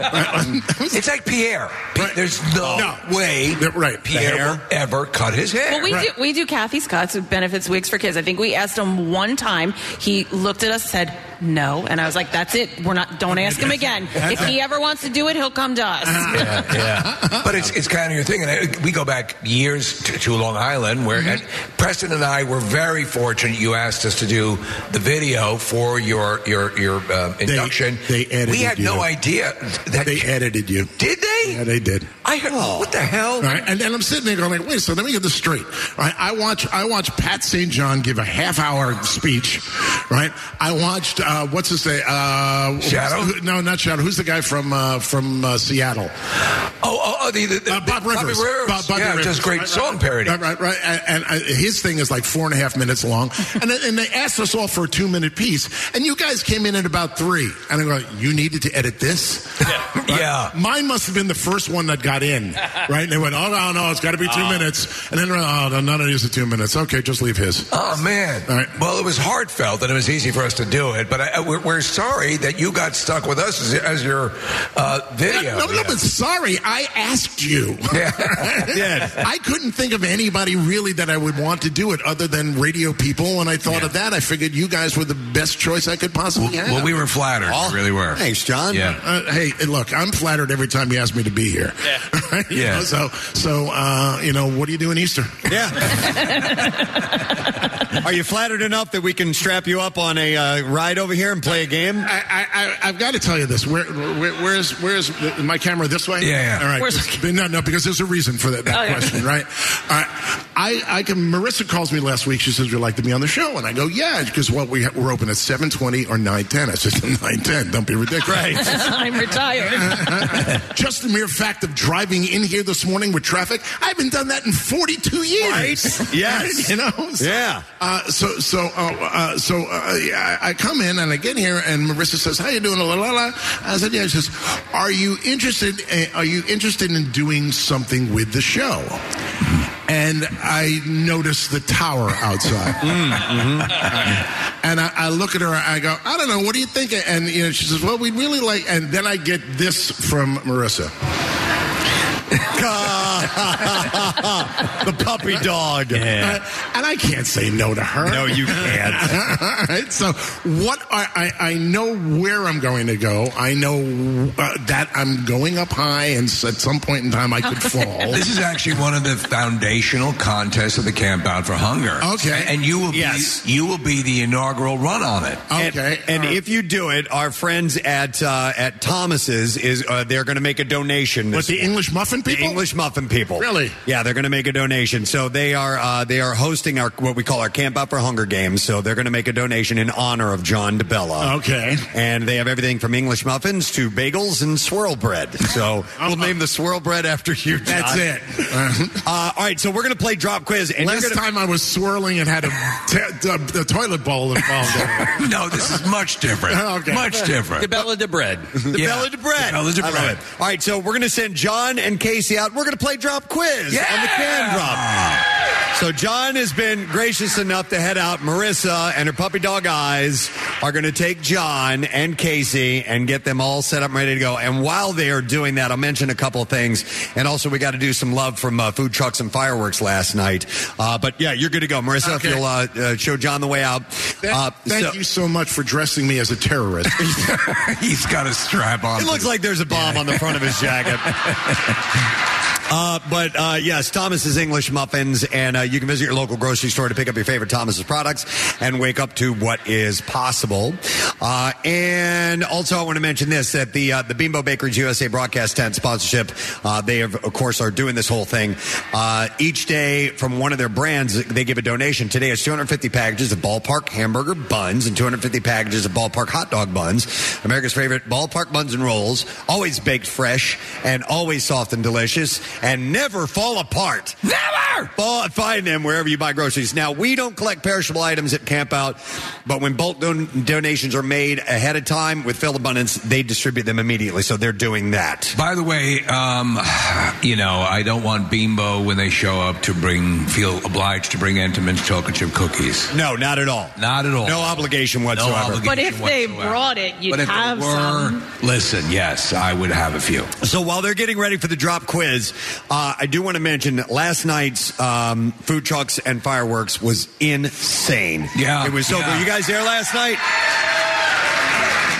it's like Pierre. There's no, way right. Pierre will ever cut his hair. Well, we do we do Kathy's cuts with benefits wigs for kids. I think we asked him one time. He looked at us, said no, and I was like, "That's it. We're not. Don't ask him again. If he ever wants to do it, he'll come to us." yeah, yeah. But it's it's kind of your thing, and we go back years to, to Long Island, where and Preston and I were very fortunate. You asked us to do the video for your your your uh, induction. They edited we had no you. idea that they edited you. Did they? Yeah, they did. I heard. What the hell? Right, and then I'm sitting there going, like, wait, so let me get this straight. Right, I watch I watch Pat St. John give a half hour speech. Right, I watched uh, what's his name? Uh, Shadoe? no, not Shadoe. Who's the guy from uh, from uh, Seattle? Oh, oh, oh the, the, the Uh, Bob Rivers. Rivers. Bob- Bobby yeah, Rivers. just great Right, song right, parody. Right, right, right. And, and uh, his thing is like four and a half minutes long. [laughs] And, and they asked us all for a two minute piece. And you guys came in at about three. And I go, you needed to edit this? [laughs] Yeah. Mine must have been the first one that got in. [laughs] Right? And they went, oh, no, no, it's got to be two Oh. minutes. And then, oh, no, none of these are two minutes. Okay, just leave his. Oh man! All right. Well, it was heartfelt and it was easy for us to do it, but I, we're, we're sorry that you got stuck with us as, as your uh, video. No, no, but sorry, I asked you. [laughs] Yeah. [laughs] I couldn't think of anybody really that I would want to do it other than radio people. When I thought of that, I figured you guys were the best choice I could possibly have. Well, we were flattered. we really were. Thanks, John. Yeah. Uh, hey, look, I'm flattered every time you ask me to be here. Yeah. [laughs] Yeah. so, so uh, you know, what do you do in Easter? Yeah. Are you flattered enough that we can strap you up on a uh, ride over here and play a game? I, I, I, I've got to tell you this. Where, where, where's, where's my camera? This way? Yeah, yeah. All right. Where's- Just- no, no, because there's a reason for that, that Oh, yeah. question, right? All right. I, I can. Marissa calls me last week. She says, "Would you like to be on the show?" And I go, "Yeah," because well, we we're open at seven twenty or nine ten. I said, nine ten. Don't be ridiculous. [laughs] I'm retired. [laughs] Just the mere fact of driving in here this morning with traffic, I haven't done that in 42 years. Right? Yes. [laughs] you know? So, Yeah. Uh, so, so, uh, uh, so, uh, yeah, I I come in and I get here and Marissa says, how you doing? La, la, la. I said, yeah. She says, are you interested, uh, are you interested in doing something with the show? And I noticed the tower outside. [laughs] And I, I look at her, I go, I don't know, what do you think? And you know, she says, Well, we'd really like and then I get this from Marissa. [laughs] [laughs] the puppy dog. Uh, and I can't say no to her. No, you can't. All [laughs] right. So, what I, I, I know where I'm going to go. I know uh, that I'm going up high, and s- at some point in time, I could fall. This is actually one of the foundational contests of the Camp Out for Hunger. Okay. and you will Yes. be you will be the inaugural run on it. Okay. And, and if you do it, our friends at uh, at Thomas's is uh, they're going to make a donation. What, the English muffin The people? English muffin people. Really? Yeah, they're going to make a donation. So they are uh, they are hosting our what we call our Camp Out for Hunger Games. So they're going to make a donation in honor of John DeBella. Okay. And they have everything from English muffins to bagels and swirl bread. So [laughs] we'll name the swirl bread after you. John. That's it. Uh, all right, so we're going to play drop quiz. And Last gonna, time I was swirling and had a t- the, the toilet bowl involved. in it. [laughs] no, this is much different. [laughs] Okay. Much different. The Bella de Bread. The Yeah. Bella de Bread. Bella de Bread. All right, so we're going to send John and Casey out. We're going to play drop quiz Yeah. on the can drop. So John has been gracious enough to head out. Marissa and her puppy dog eyes are going to take John and Casey and get them all set up and ready to go. And while they are doing that, I'll mention a couple of things. And also, we got to do some love from uh, food trucks and fireworks last night. Uh, but yeah, you're good to go, Marissa. Okay. If you'll uh, uh, show John the way out. Uh, Thank so- you so much for dressing me as a terrorist. [laughs] He's got a strap on. It looks like there's a bomb on the front of his jacket. [laughs] Uh, but uh, yes, Thomas's English Muffins, and uh, you can visit your local grocery store to pick up your favorite Thomas's products and wake up to what is possible. Uh, and also, I want to mention this: that the uh, the Bimbo Bakeries USA broadcast tent sponsorship, uh, they have, of course are doing this whole thing. Uh, each day from one of their brands, they give a donation. Today is 250 packages of Ballpark hamburger buns and 250 packages of Ballpark hot dog buns. America's favorite Ballpark buns and rolls, always baked fresh and always soft and delicious, and never fall apart. Never fall, find them wherever you buy groceries. Now we don't collect perishable items at Camp Out, but when bulk don- donations are made ahead of time with Philabundance, they distribute them immediately. So they're doing that. By the way, um, you know, I don't want Bimbo when they show up to bring feel obliged to bring Entenmann's chocolate chip cookies. No, not at all. Not at all. No obligation whatsoever. obligation But if they brought it, you'd But if have they were, some. listen, yes, I would have a few. So while they're getting ready for the drop quiz, uh, I do want to mention that last night's um, food trucks and fireworks was insane. Yeah, it was so yeah. good. You guys there last night?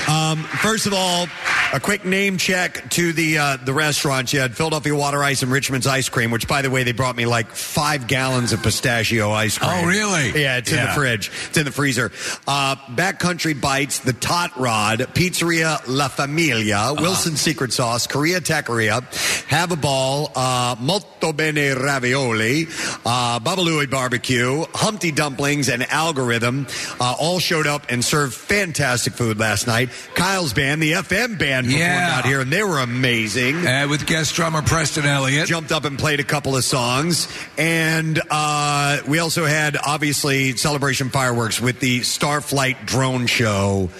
Um, first of all, a quick name check to the uh, the restaurants. You had Philadelphia Water Ice and Richman's Ice Cream, which, by the way, they brought me like five gallons of pistachio ice cream. Oh, really? Yeah, it's in the fridge. It's in the freezer. Uh, Backcountry Bites, the Tot Rod, Pizzeria La Familia, Wilson Secret Sauce, Korea Taqueria, Have a Ball, uh, Molto Bene Ravioli, uh, Babalui Barbecue, Humpty Dumplings, and Algorithm uh, all showed up and served fantastic food last night. Kyle's band, the FM band, performed Yeah. out here, and they were amazing. Uh, with guest drummer Preston Elliott. Jumped up and played a couple of songs. And uh, we also had, obviously, celebration fireworks with the Starflight drone show.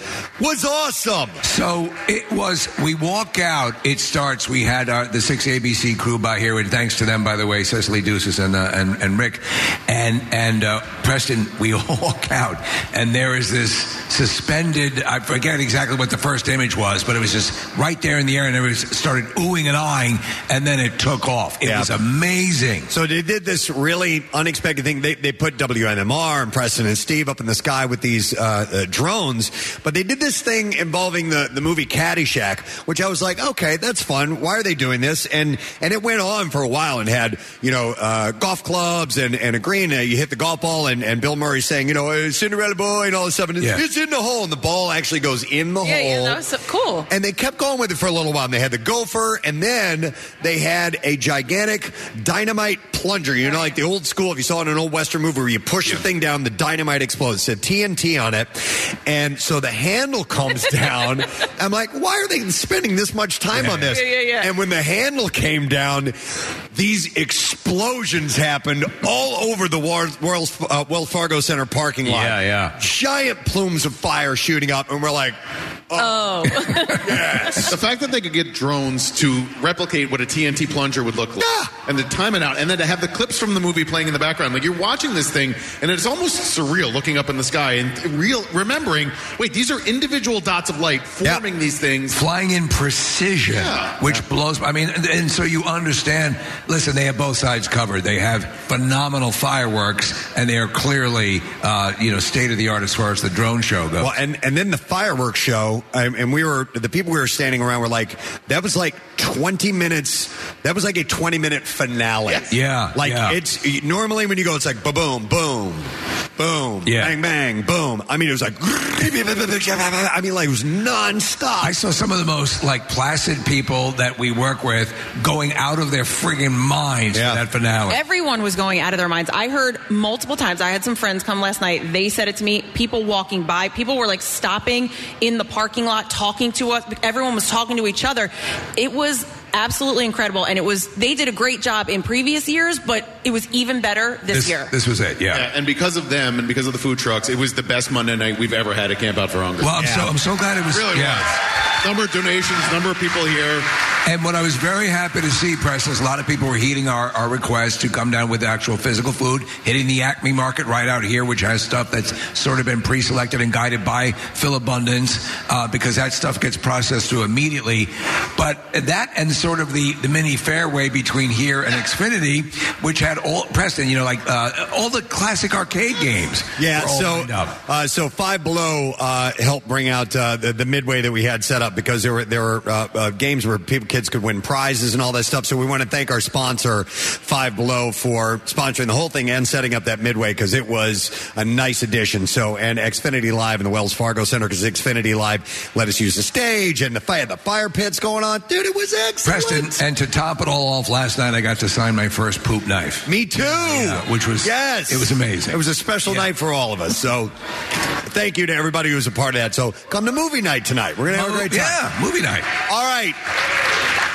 Was awesome. So it was. We walk out. It starts. We had our, the six ABC crew by here, and thanks to them, by the way, Cecily Deuces and uh, and, and Rick, and and uh, Preston. We [laughs] all walk out, and there is this suspended. I forget exactly what the first image was, but it was just right there in the air, and it was started oohing and eyeing, and then it took off. It Yeah. was amazing. So they did this really unexpected thing. They, they put WMMR and Preston and Steve up in the sky with these uh, uh, drones, but they did this thing involving the, the movie Caddyshack, which I was like, okay, that's fun. Why are they doing this? And and it went on for a while and had you know uh, golf clubs and and a green. Uh, you hit the golf ball and, and Bill Murray saying, you know, "Uh, Cinderella boy and all this stuff, and Yeah. it's in the hole, and the ball actually goes in the Yeah, hole. yeah, that was so cool. And they kept going with it for a little while. And they had the gopher, and then they had a gigantic dynamite plunger. You know, like the old school, if you saw it in an old Western movie where you push the thing down, the dynamite explodes. It said TNT on it. And so the handle comes [laughs] down. I'm like, why are they spending this much time on this? Yeah, yeah, yeah. And when the handle came down, these explosions happened all over the War- Wells, uh, Wells Fargo Center parking lot. Yeah, yeah. Giant plumes of fire shooting up, and we're like, Oh. [laughs] yes. The fact that they could get drones to replicate what a TNT plunger would look like, and to time it out, and then to have the clips from the movie playing in the background, like you're watching this thing, and it's almost surreal looking up in the sky and real remembering. Wait, these are individual dots of light forming these things, flying in precision, Yeah. which blows. I mean, and, and so you understand. Listen, they have both sides covered. They have phenomenal fireworks, and they are clearly, uh, you know, state of the art as far as the drone show goes. Well, and and then the fireworks show, um, and we were the people we were standing around were like, that was like twenty minutes. That was like a twenty minute finale. Yeah, like yeah. it's normally when you go, it's like boom, boom, boom, Yeah. bang, bang, boom. I mean, it was like, [laughs] I mean, like it was nonstop. I saw some of the most like placid people that we work with going out of their friggin' minds for that finale. Everyone was going out of their minds. I heard multiple times. I had some friends come last night. They said it to me. People walking by, people were like stopping in the parking lot, talking to us. Everyone was talking to each other. It was absolutely incredible, and it was. They did a great job in previous years, but it was even better this, year. This was it, yeah. and because of them and because of the food trucks, it was the best Monday night we've ever had at Camp Out for Hunger. Well, I'm so I'm so glad it was. really yeah. was. Number of donations, number of people here. And what I was very happy to see, Preston, a lot of people were heeding our, our request to come down with actual physical food, hitting the Acme Market right out here, which has stuff that's sort of been pre-selected and guided by Philabundance, uh, because that stuff gets processed through immediately. But that and sort of the, the mini fairway between here and Xfinity, which had all, Preston, you know, like uh, all the classic arcade games. Yeah, so uh, so Five Below uh, helped bring out uh, the, the midway that we had set up because there were there were uh, uh, games where people kids kids could win prizes and all that stuff. So we want to thank our sponsor, Five Below, for sponsoring the whole thing and setting up that midway because it was a nice addition. So and Xfinity Live in the Wells Fargo Center because Xfinity Live let us use the stage and the fire the fire pits going on. Dude, it was excellent. Preston, and to top it all off, last night I got to sign my first poop knife. Me too. Yeah, which was yes, it was amazing. It was a special night for all of us. So thank you to everybody who was a part of that. So come to movie night tonight. We're gonna have a great time. Yeah, movie night. All right.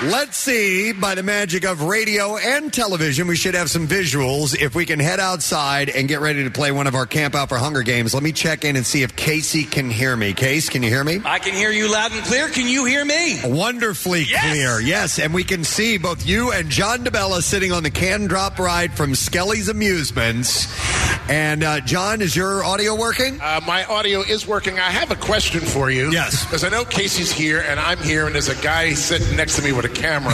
Let's see, by the magic of radio and television, we should have some visuals. If we can head outside and get ready to play one of our Camp Out for Hunger games, let me check in and see if Casey can hear me. Case, can you hear me? I can hear you loud and clear. Can you hear me? Wonderfully clear, yes. And we can see both you and John DeBella sitting on the can drop ride from Skelly's Amusements. And uh, John, is your audio working? Uh, my audio is working. I have a question for you. Yes. Because I know Casey's here and I'm here, and there's a guy sitting next to me with a camera,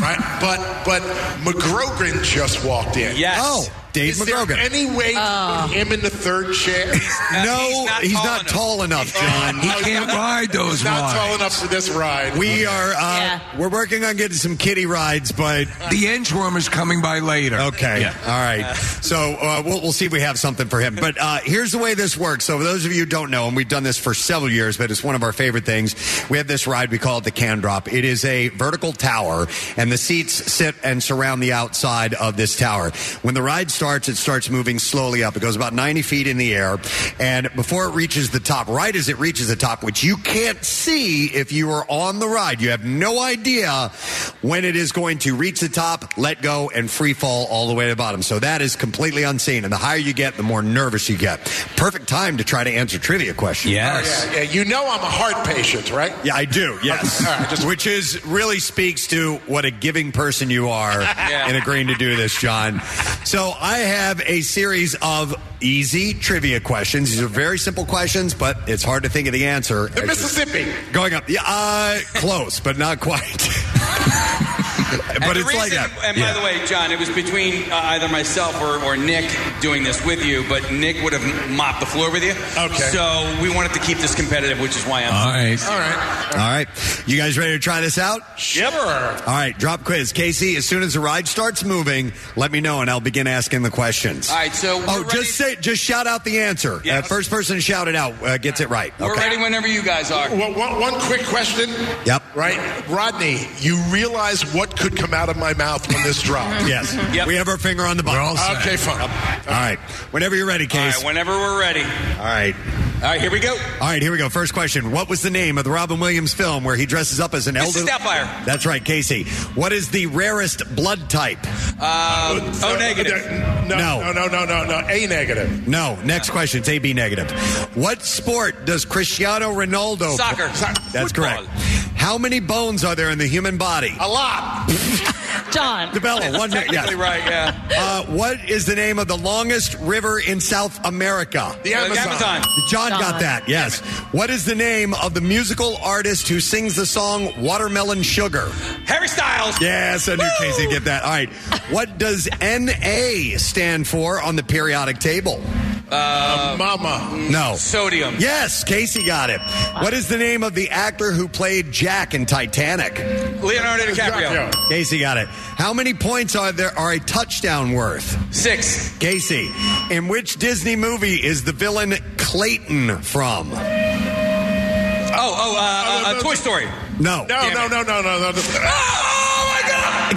right? But but McGrogan just walked in. Yes. Oh, Dave Is McGrogan. there any way to put him in the third chair? [laughs] no, he's not, tall, enough, John. He can't ride those He's not rides. tall enough for this ride. We are uh, we're working on getting some kiddie rides, but The inchworm is coming by later. Okay. yeah. All right. So uh, we'll, we'll see if we have something for him. But uh, here's the way this works. So for those of you who don't know, and we've done this for several years, but it's one of our favorite things. We have this ride. We call it the Can Drop. It is a vertical tower, and the seats sit and surround the outside of this tower. When the ride starts, it starts moving slowly up. It goes about 90 feet in the air, and before it reaches the top, right as it reaches the top, which you can't see if you are on the ride, you have no idea when it is going to reach the top, let go, and free fall all the way to the bottom. So that is completely unseen. And the higher you get, the more nervous you get. Perfect time to try to answer trivia questions. Yes. Yeah, yeah, you know I'm a heart patient, right? Yeah, I do. Yes, All right, just- which is really speaks to what a giving person you are [laughs] Yeah. in agreeing to do this, John. So I have a series of easy trivia questions. These are very simple questions, but it's hard to think of the answer. The Mississippi. Going up, yeah, uh, close, but not quite. [laughs] And but it's reason, like that. And by the way, John, it was between uh, either myself or, or Nick doing this with you, but Nick would have mopped the floor with you. Okay. So we wanted to keep this competitive, which is why I'm. All right. All right. All right, you guys ready to try this out? Sure. All right, drop quiz, Casey. As soon as the ride starts moving, let me know, and I'll begin asking the questions. All right, so we're Oh, ready. just say, just shout out the answer. Yes. Uh, first person to shout it out uh, gets it right. We're Okay. ready whenever you guys are. One, one, one quick question. Yep. Right, Rodney, you realize what could come out of my mouth when this dropped? [laughs] Yes. Yep. We have our finger on the button. Okay, fine. All right. Whenever you're ready, All Case. right, whenever we're ready. All right. All right, here we go. All right, here we go. First question. What was the name of the Robin Williams film where he dresses up as an elder? Mrs. Doubtfire. That's right, Casey. What is the rarest blood type? Uh, oh, negative. No, No. no, no, no, no, no. A negative. No. Next question. It's AB negative. What sport does Cristiano Ronaldo? Soccer. That's Football. correct. How many bones are there in the human body? A lot. [laughs] John. DeBella, one minute. Technically Yes. right, yeah. Uh, what is the name of the longest river in South America? The Amazon. Amazon. John got that, yes. What is the name of the musical artist who sings the song Watermelon Sugar? Harry Styles. Yes, I knew Casey would get that. All right. What does NA stand for on the periodic table? Uh, Mama. No. Sodium. Yes, Casey got it. What is the name of the actor who played Jack in Titanic? Leonardo DiCaprio. Casey got it. How many points are there are a touchdown worth? Six. Casey, in which Disney movie is the villain Clayton from? Oh, oh, uh, uh, uh, Toy Story. No. No, Damn no, no, no, no, no. Oh, my God!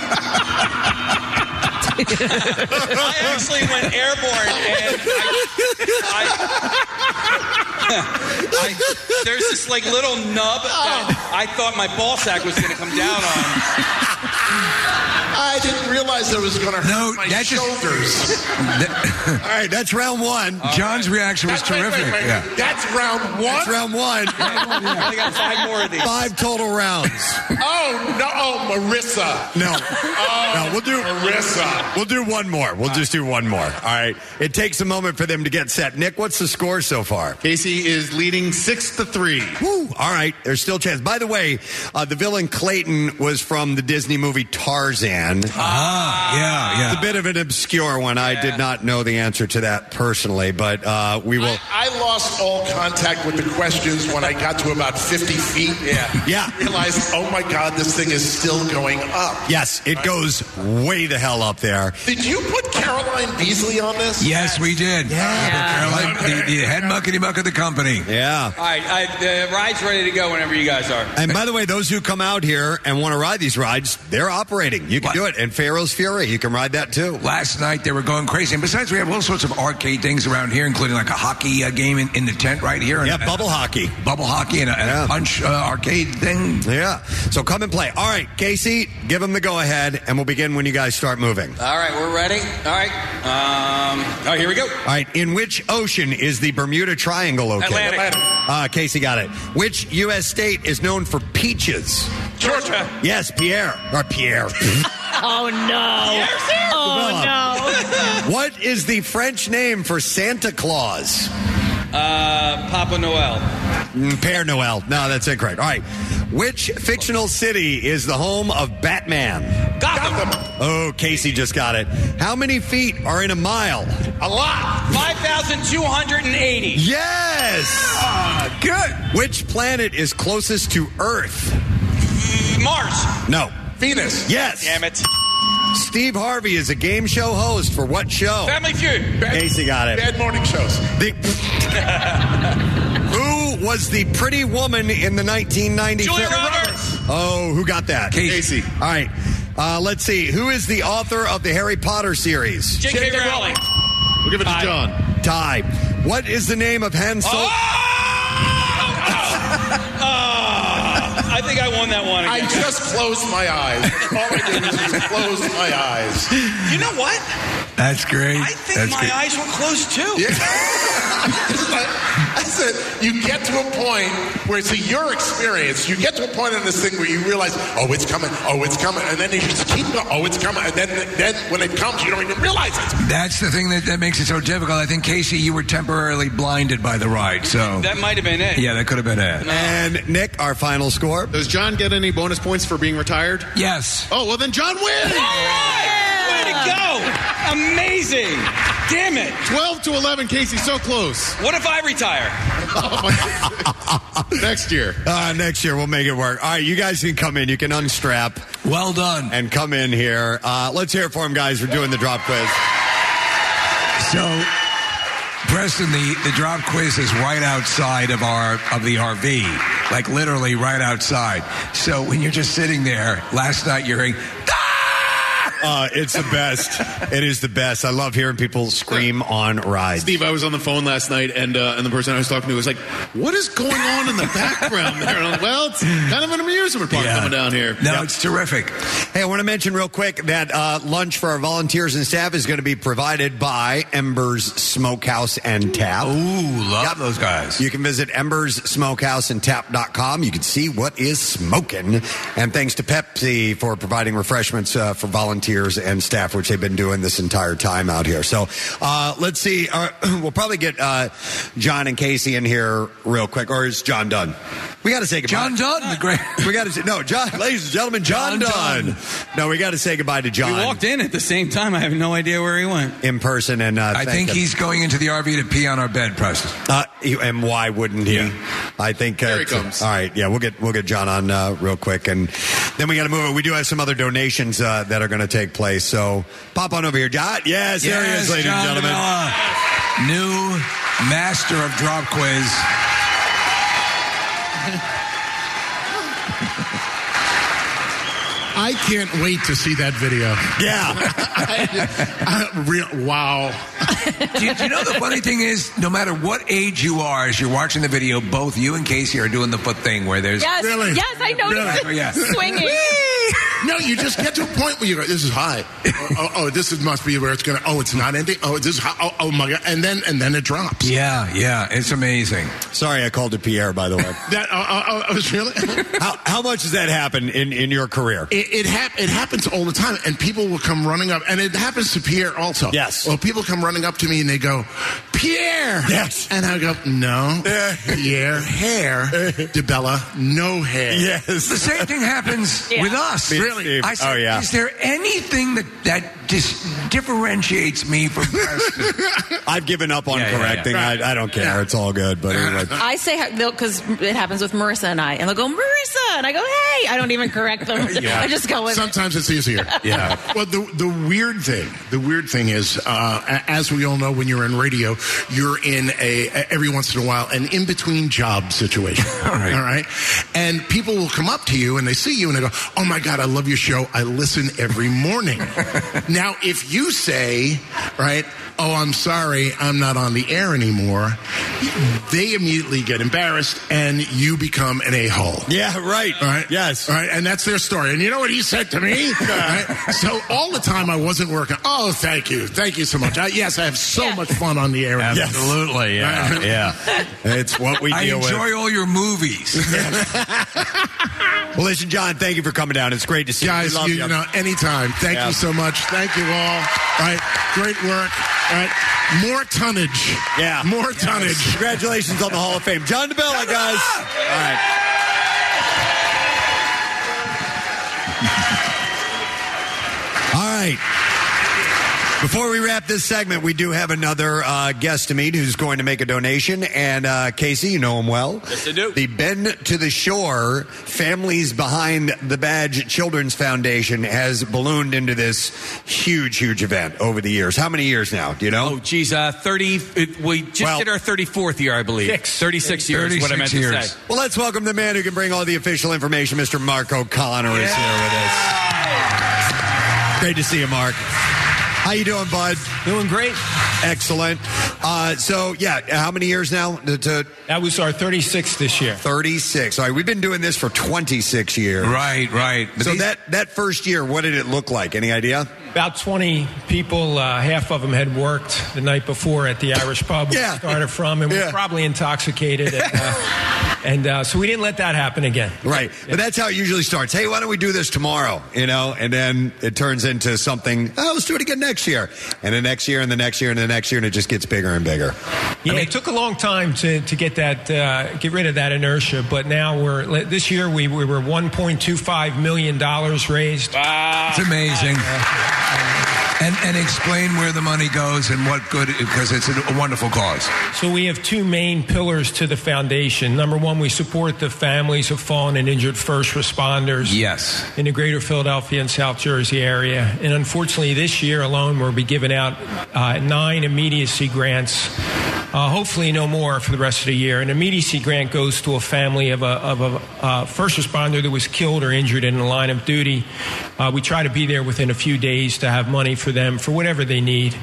[laughs] [laughs] I actually went airborne and I, I, I, there's this like little nub that oh. I thought my ball sack was going to come down on. I didn't realize it was going to hurt No, my that just- shoulders. [laughs] All right, that's round one. John's reaction was That's- wait, terrific. wait, wait. Yeah. That's round one. That's round one. [laughs] I got five more of these. Five total rounds. Oh no, oh Marissa. No. Oh, No, we'll do Marissa. We'll do one more. We'll just do one more. All right. It takes a moment for them to get set. Nick, what's the score so far? Casey is leading six to three. Woo. All right. There's still a chance. By the way, uh, the villain Clayton was from the Disney movie Tarzan. Ah. yeah, yeah. It's a bit of an obscure one. I did not know the answer to that personally, but uh, we will. I lost all contact with the questions when I got to about 50 feet. Yeah. Yeah. Realized, oh my God, this thing is still going up. Yes, it goes way the hell up there. Did you put Caroline Beasley on this? Yes, we did. Yeah, Caroline, the, the head muckety muck of the company. Yeah. All right, I, the ride's ready to go whenever you guys are. And by the way, those who come out here and want to ride these rides, they're operating. You can do it. And Pharaoh's Fury, you can ride that too. Last night they were going crazy. And besides, we have all sorts of arcade things around here, including like a hockey uh, game in, in the tent right here. Yeah, And- bubble hockey. Bubble hockey and a, and a punch uh, arcade thing. Yeah. So come and play. All right, Casey, give them the go ahead, and we'll begin when you guys start moving. All right, we're ready. All right. Um, all right, here we go. All right, in which ocean is the Bermuda Triangle located? Atlantic. Uh, Casey got it. Which U.S. state is known for peaches? Georgia. Yes, Pierre. Or Pierre. [laughs] Oh no! Oh no! [laughs] what is the French name for Santa Claus? Uh, Papa Noel. Mm, Père Noel. No, that's incorrect. All right. Which fictional city is the home of Batman? Gotham. Oh, Casey just got it. How many feet are in a mile? A lot. 5,280. Yes! good. Which planet is closest to Earth? Mars. No. Venus. Yes. Damn it. Steve Harvey is a game show host for what show? Family Feud. Casey got it. Bad morning shows. The- [laughs] who was the pretty woman in the 1990 Julia? Roberts. Oh, who got that? Casey. All right. Uh, let's see. Who is the author of the Harry Potter series? J.K. Rowling. We'll give it to John. Ty. What is the name of Han Solo? Oh, [laughs] I think I won that one. I just closed my eyes. [laughs] Oh All I did was just close my eyes. You know what? That's great. I think That's my good. eyes were closed too. [laughs] I said, you get to a point where it's a your experience. You get to a point in this thing where you realize, oh, it's coming, oh, it's coming, and then you just keep going, oh, it's coming, and then, then when it comes, you don't even realize it. That's the thing that, that makes it so difficult. I think, Casey, you were temporarily blinded by the ride. So That might have been it. Yeah, that could have been it. And Nick, our final score. Does John get any bonus points for being retired? Yes. Oh, well, then John wins. All right. Way to go. Amazing. Damn it. 12 to 11, Casey, so close. What if I retire? [laughs] Next year. Uh, next year we'll make it work. All right, you guys can come in. You can unstrap Well done. and come in here. Uh, let's hear it for him, guys. We're doing the drop quiz. So, Preston, the, the drop quiz is right outside of our of the RV, like literally right outside. So when you're just sitting there, last night you're hearing, Uh, it's the best. it is the best. I love hearing people scream on rides. Steve, I was on the phone last night, and uh, and the person I was talking to was like, "What is going on in the background there?" And I'm like, well, it's kind of an amusement park Yeah. coming down here. "No, it's terrific." Hey, I want to mention real quick that uh, lunch for our volunteers and staff is going to be provided by Embers Smokehouse and Tap. Ooh, love those guys. You can visit Embers Smokehouse and Tap.com. You can see what is smoking. And thanks to Pepsi for providing refreshments uh, for volunteers and staff, which they've been doing this entire time out here. So uh, let's see. Uh, [clears throat] we'll probably get uh, John and Casey in here real quick. Or is John done? We got to say goodbye. John Dunn, the great. We got to say, no, John, ladies and gentlemen, John, John Dunn. No, we got to say goodbye to John. We walked in at the same time. I have no idea where he went. in person and uh, I think him. he's going into the RV to pee on our bed, Preston. Uh, and why wouldn't he? I think. Uh, Here he comes. All right, yeah, we'll get we'll get John on uh, real quick, and then we got to move it. We do have some other donations uh, that are going to take place, so pop on over here, John. Yes, there he is, ladies John and gentlemen. DeBella, new master of drop quiz. I can't wait to see that video. Yeah, [laughs] I- real, wow. do, you, do you know the funny thing is, no matter what age you are, as you're watching the video, both you and Casey are doing the foot thing where there's Yes, Really? yes, I noticed Really? it Yeah. swinging. No, you just get to a point where you go, "This is high. Oh, oh, oh, this is, must be where it's gonna. Oh, it's not ending. Oh, this is high. Oh, oh my god!" And then and then it drops. Yeah, yeah, it's amazing. sorry, I called it Pierre. By the way, [laughs] That oh, oh, oh, I was really. [laughs] how, how much does that happen in in your career? It it, hap- it happens all the time, and people will come running up, and it happens to Pierre also. Yes. Well, people come running up to me and they go, Pierre. Yes. And I go, No, [laughs] Pierre, hair, DeBella, no hair. Yes. The same thing happens Yeah. with us. Really? Steve. I said, oh yeah. Is there anything that that dis- differentiates me from Preston? [laughs] I've given up on Yeah, yeah, correcting. yeah. I, I don't care. It's all good. But anyway. [laughs] I say because it happens with Marissa and I, and they'll go Marissa, and I go Hey. I don't even correct them. [laughs] I just go with Sometimes it's easier. Yeah. Well, the the weird thing, the weird thing is, uh, a- as we all know, when you're in radio, you're in a every once in a while an in between job situation. all right. All right. And people will come up to you and they see you and they go, "Oh my God, I love your show. I listen every morning." [laughs] now, if you say, right, "Oh, I'm sorry, I'm not on the air anymore," they immediately get embarrassed and you become an a hole. Yeah, right. All right. Yes. All right. And that's their story. And you know what he said to me? All [laughs] right? So all the time I wasn't working. Oh, thank you. Thank you so much. I, yes, I have so much fun on the air. Absolutely, yeah, yeah. [laughs] It's what we I deal with. I enjoy all your movies. Well, listen, John, thank you for coming down. It's great to see Guys, you. We love you, you. you know, anytime. Thank Yeah. you so much. Thank you all. All right. Great work. All right. More tonnage. Yeah. More Yes. tonnage. Congratulations on the Hall of Fame. John DeBella, guys. All right. All right. Before we wrap this segment, we do have another uh, guest to meet who's going to make a donation. And uh, Casey, you know him well. Yes, I do. The Bike to the Shore Families Behind the Badge Children's Foundation has ballooned into this huge, huge event over the years. How many years now? Do you know? Oh, geez, uh, 30. It, we just Well- did our 34th year, I believe. Six. 36 years, is what I meant 36 to years. say. Well, let's welcome the man who can bring all the official information. Mr. Mark O'Connor is here with us. Great to see you, Mark. How you doing, bud? Doing great. Excellent. Uh, so, yeah, how many years now? To, to that was our 36th this year. 36. All right, we've been doing this for 26 years. Right, right. so that that first year, what did it look like? Any idea? About 20 people, uh, half of them had worked the night before at the Irish pub we started from and Yeah. were probably intoxicated. And, uh, [laughs] and uh, so we didn't let that happen again. Right. But that's how it usually starts. Hey, why don't we do this tomorrow? You know, and then it turns into something, oh, let's do it again next year. And the next year and the next year and the next year, and it just gets bigger and bigger. Yeah, it took a long time to, to get that uh, get rid of that inertia, but now we're this year we, we were 1.25 million dollars raised. Wow. It's amazing. Amen. And, and explain where the money goes and what good, because it's a wonderful cause. So we have two main pillars to the foundation. Number one, we support the families of fallen and injured first responders. Yes. In the greater Philadelphia and South Jersey area. And unfortunately, this year alone, we'll be giving out uh, nine immediacy grants. Uh, hopefully, no more for the rest of the year. An immediacy grant goes to a family of a, of a uh, first responder that was killed or injured in the line of duty. Uh, we try to be there within a few days to have money for them for whatever they need.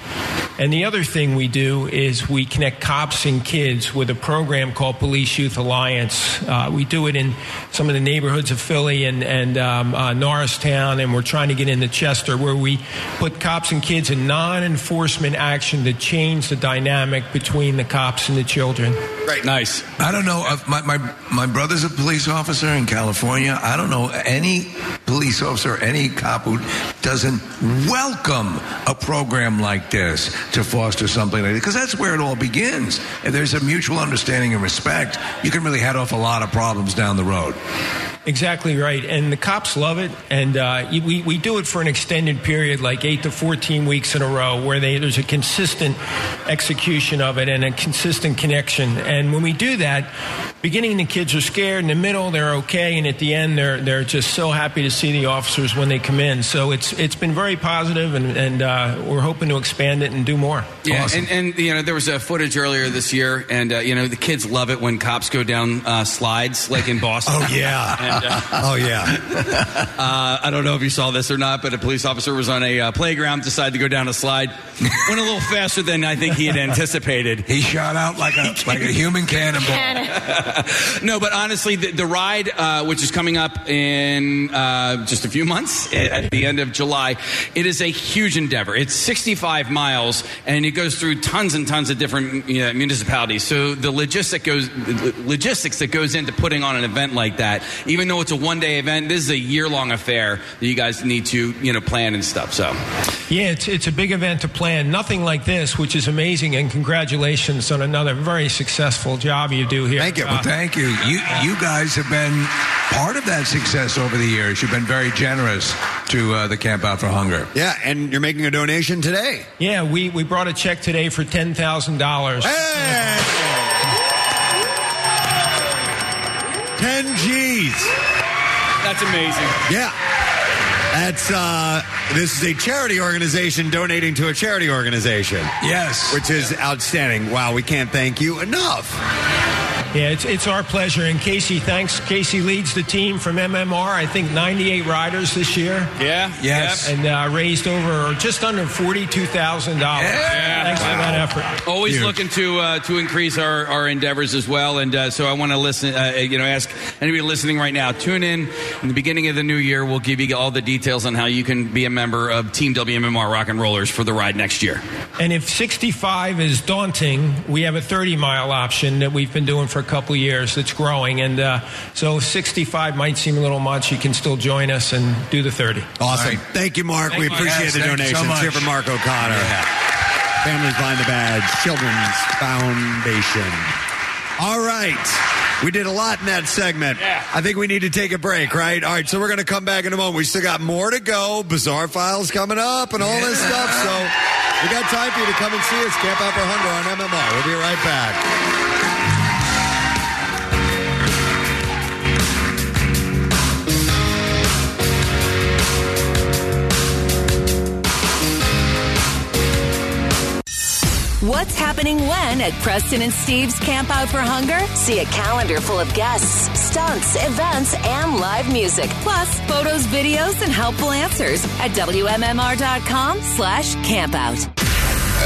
And the other thing we do is we connect cops and kids with a program called Police Youth Alliance. Uh, we do it in some of the neighborhoods of Philly and, and um, uh, Norristown, and we're trying to get into Chester, where we put cops and kids in non enforcement action to change the dynamic between the cops and the children. Right. Nice. I don't know. If my, my, my brother's a police officer in California. I don't know any police officer, any cop who doesn't welcome a program like this to foster something like that. Because that's where it all begins. If there's a mutual understanding and respect, you can really head off a lot of problems down the road. Exactly right. And the cops love it. And uh, we, we do it for an extended period, like 8 to 14 weeks in a row, where they, there's a consistent execution of it and a consistent connection. And when we do that, beginning the kids are scared, in the middle they're okay, and at the end they're, they're just so happy to see the officers when they come in. So it's, it's been very positive, and, and uh, we're hoping to expand it and do more. Yeah, and, and you know there was a footage earlier this year, and uh, you know the kids love it when cops go down uh, slides, like in [laughs] Boston. Oh, yeah. [laughs] And, uh, [laughs] oh yeah. uh, I don't know if you saw this or not, but a police officer was on a uh, playground, decided to go down a slide, went a little faster than I think he had anticipated. He shot out like a [laughs] like a human cannonball. no, but honestly, the, the ride, uh, which is coming up in uh, just a few months at the end of July, it is a huge endeavor. It's 65 miles, and it goes through tons and tons of different you know, municipalities. So the logistic goes, the logistics that goes into putting on an event like that, even even though it's a one day event, this is a year long affair that you guys need to you know plan and stuff. So, yeah, it's it's a big event to plan. Nothing like this, which is amazing. And congratulations on another very successful job you do here. Thank you. Well, uh, thank you. You you guys have been part of that success over the years. You've been very generous to uh, the Camp Out for Hunger. Yeah, and you're making a donation today. Yeah, we we brought a check today for ten thousand dollars. Hey. 10 G's. That's amazing. Yeah. That's uh, this is a charity organization donating to a charity organization. Yes, which is yeah. outstanding. Wow, we can't thank you enough. Yeah, it's, it's our pleasure. And Casey, thanks. Casey leads the team from MMR. I think 98 riders this year. Yeah. Yes. And uh, raised over just under $42,000. Yeah. Thanks for that effort. Always Huge. looking to uh, to increase our, our endeavors as well, and uh, so I want to listen. Uh, you know, ask anybody listening right now. Tune in in the beginning of the new year. We'll give you all the details on how you can be a member of Team WMMR Rock and Rollers for the ride next year. And if 65 is daunting, we have a 30 mile option that we've been doing for a couple years that's growing. And uh, so 65 might seem a little much, you can still join us and do the 30. Awesome. Thank you, Mark. Thank we appreciate Yes, the thank you so donations. Here for Mark O'Connor. Families Behind the Badge, Children's Foundation. All right. We did a lot in that segment. I think we need to take a break, right? All right, so we're going to come back in a moment. We still got more to go. Bizarre files coming up and all this stuff. So we got time for you to come and see us. Camp Out for Hunger on MMR. We'll be right back. What's happening when at Preston and Steve's Camp Out for Hunger? See a calendar full of guests, stunts, events, and live music. Plus, photos, videos, and helpful answers at WMMR.com slash campout.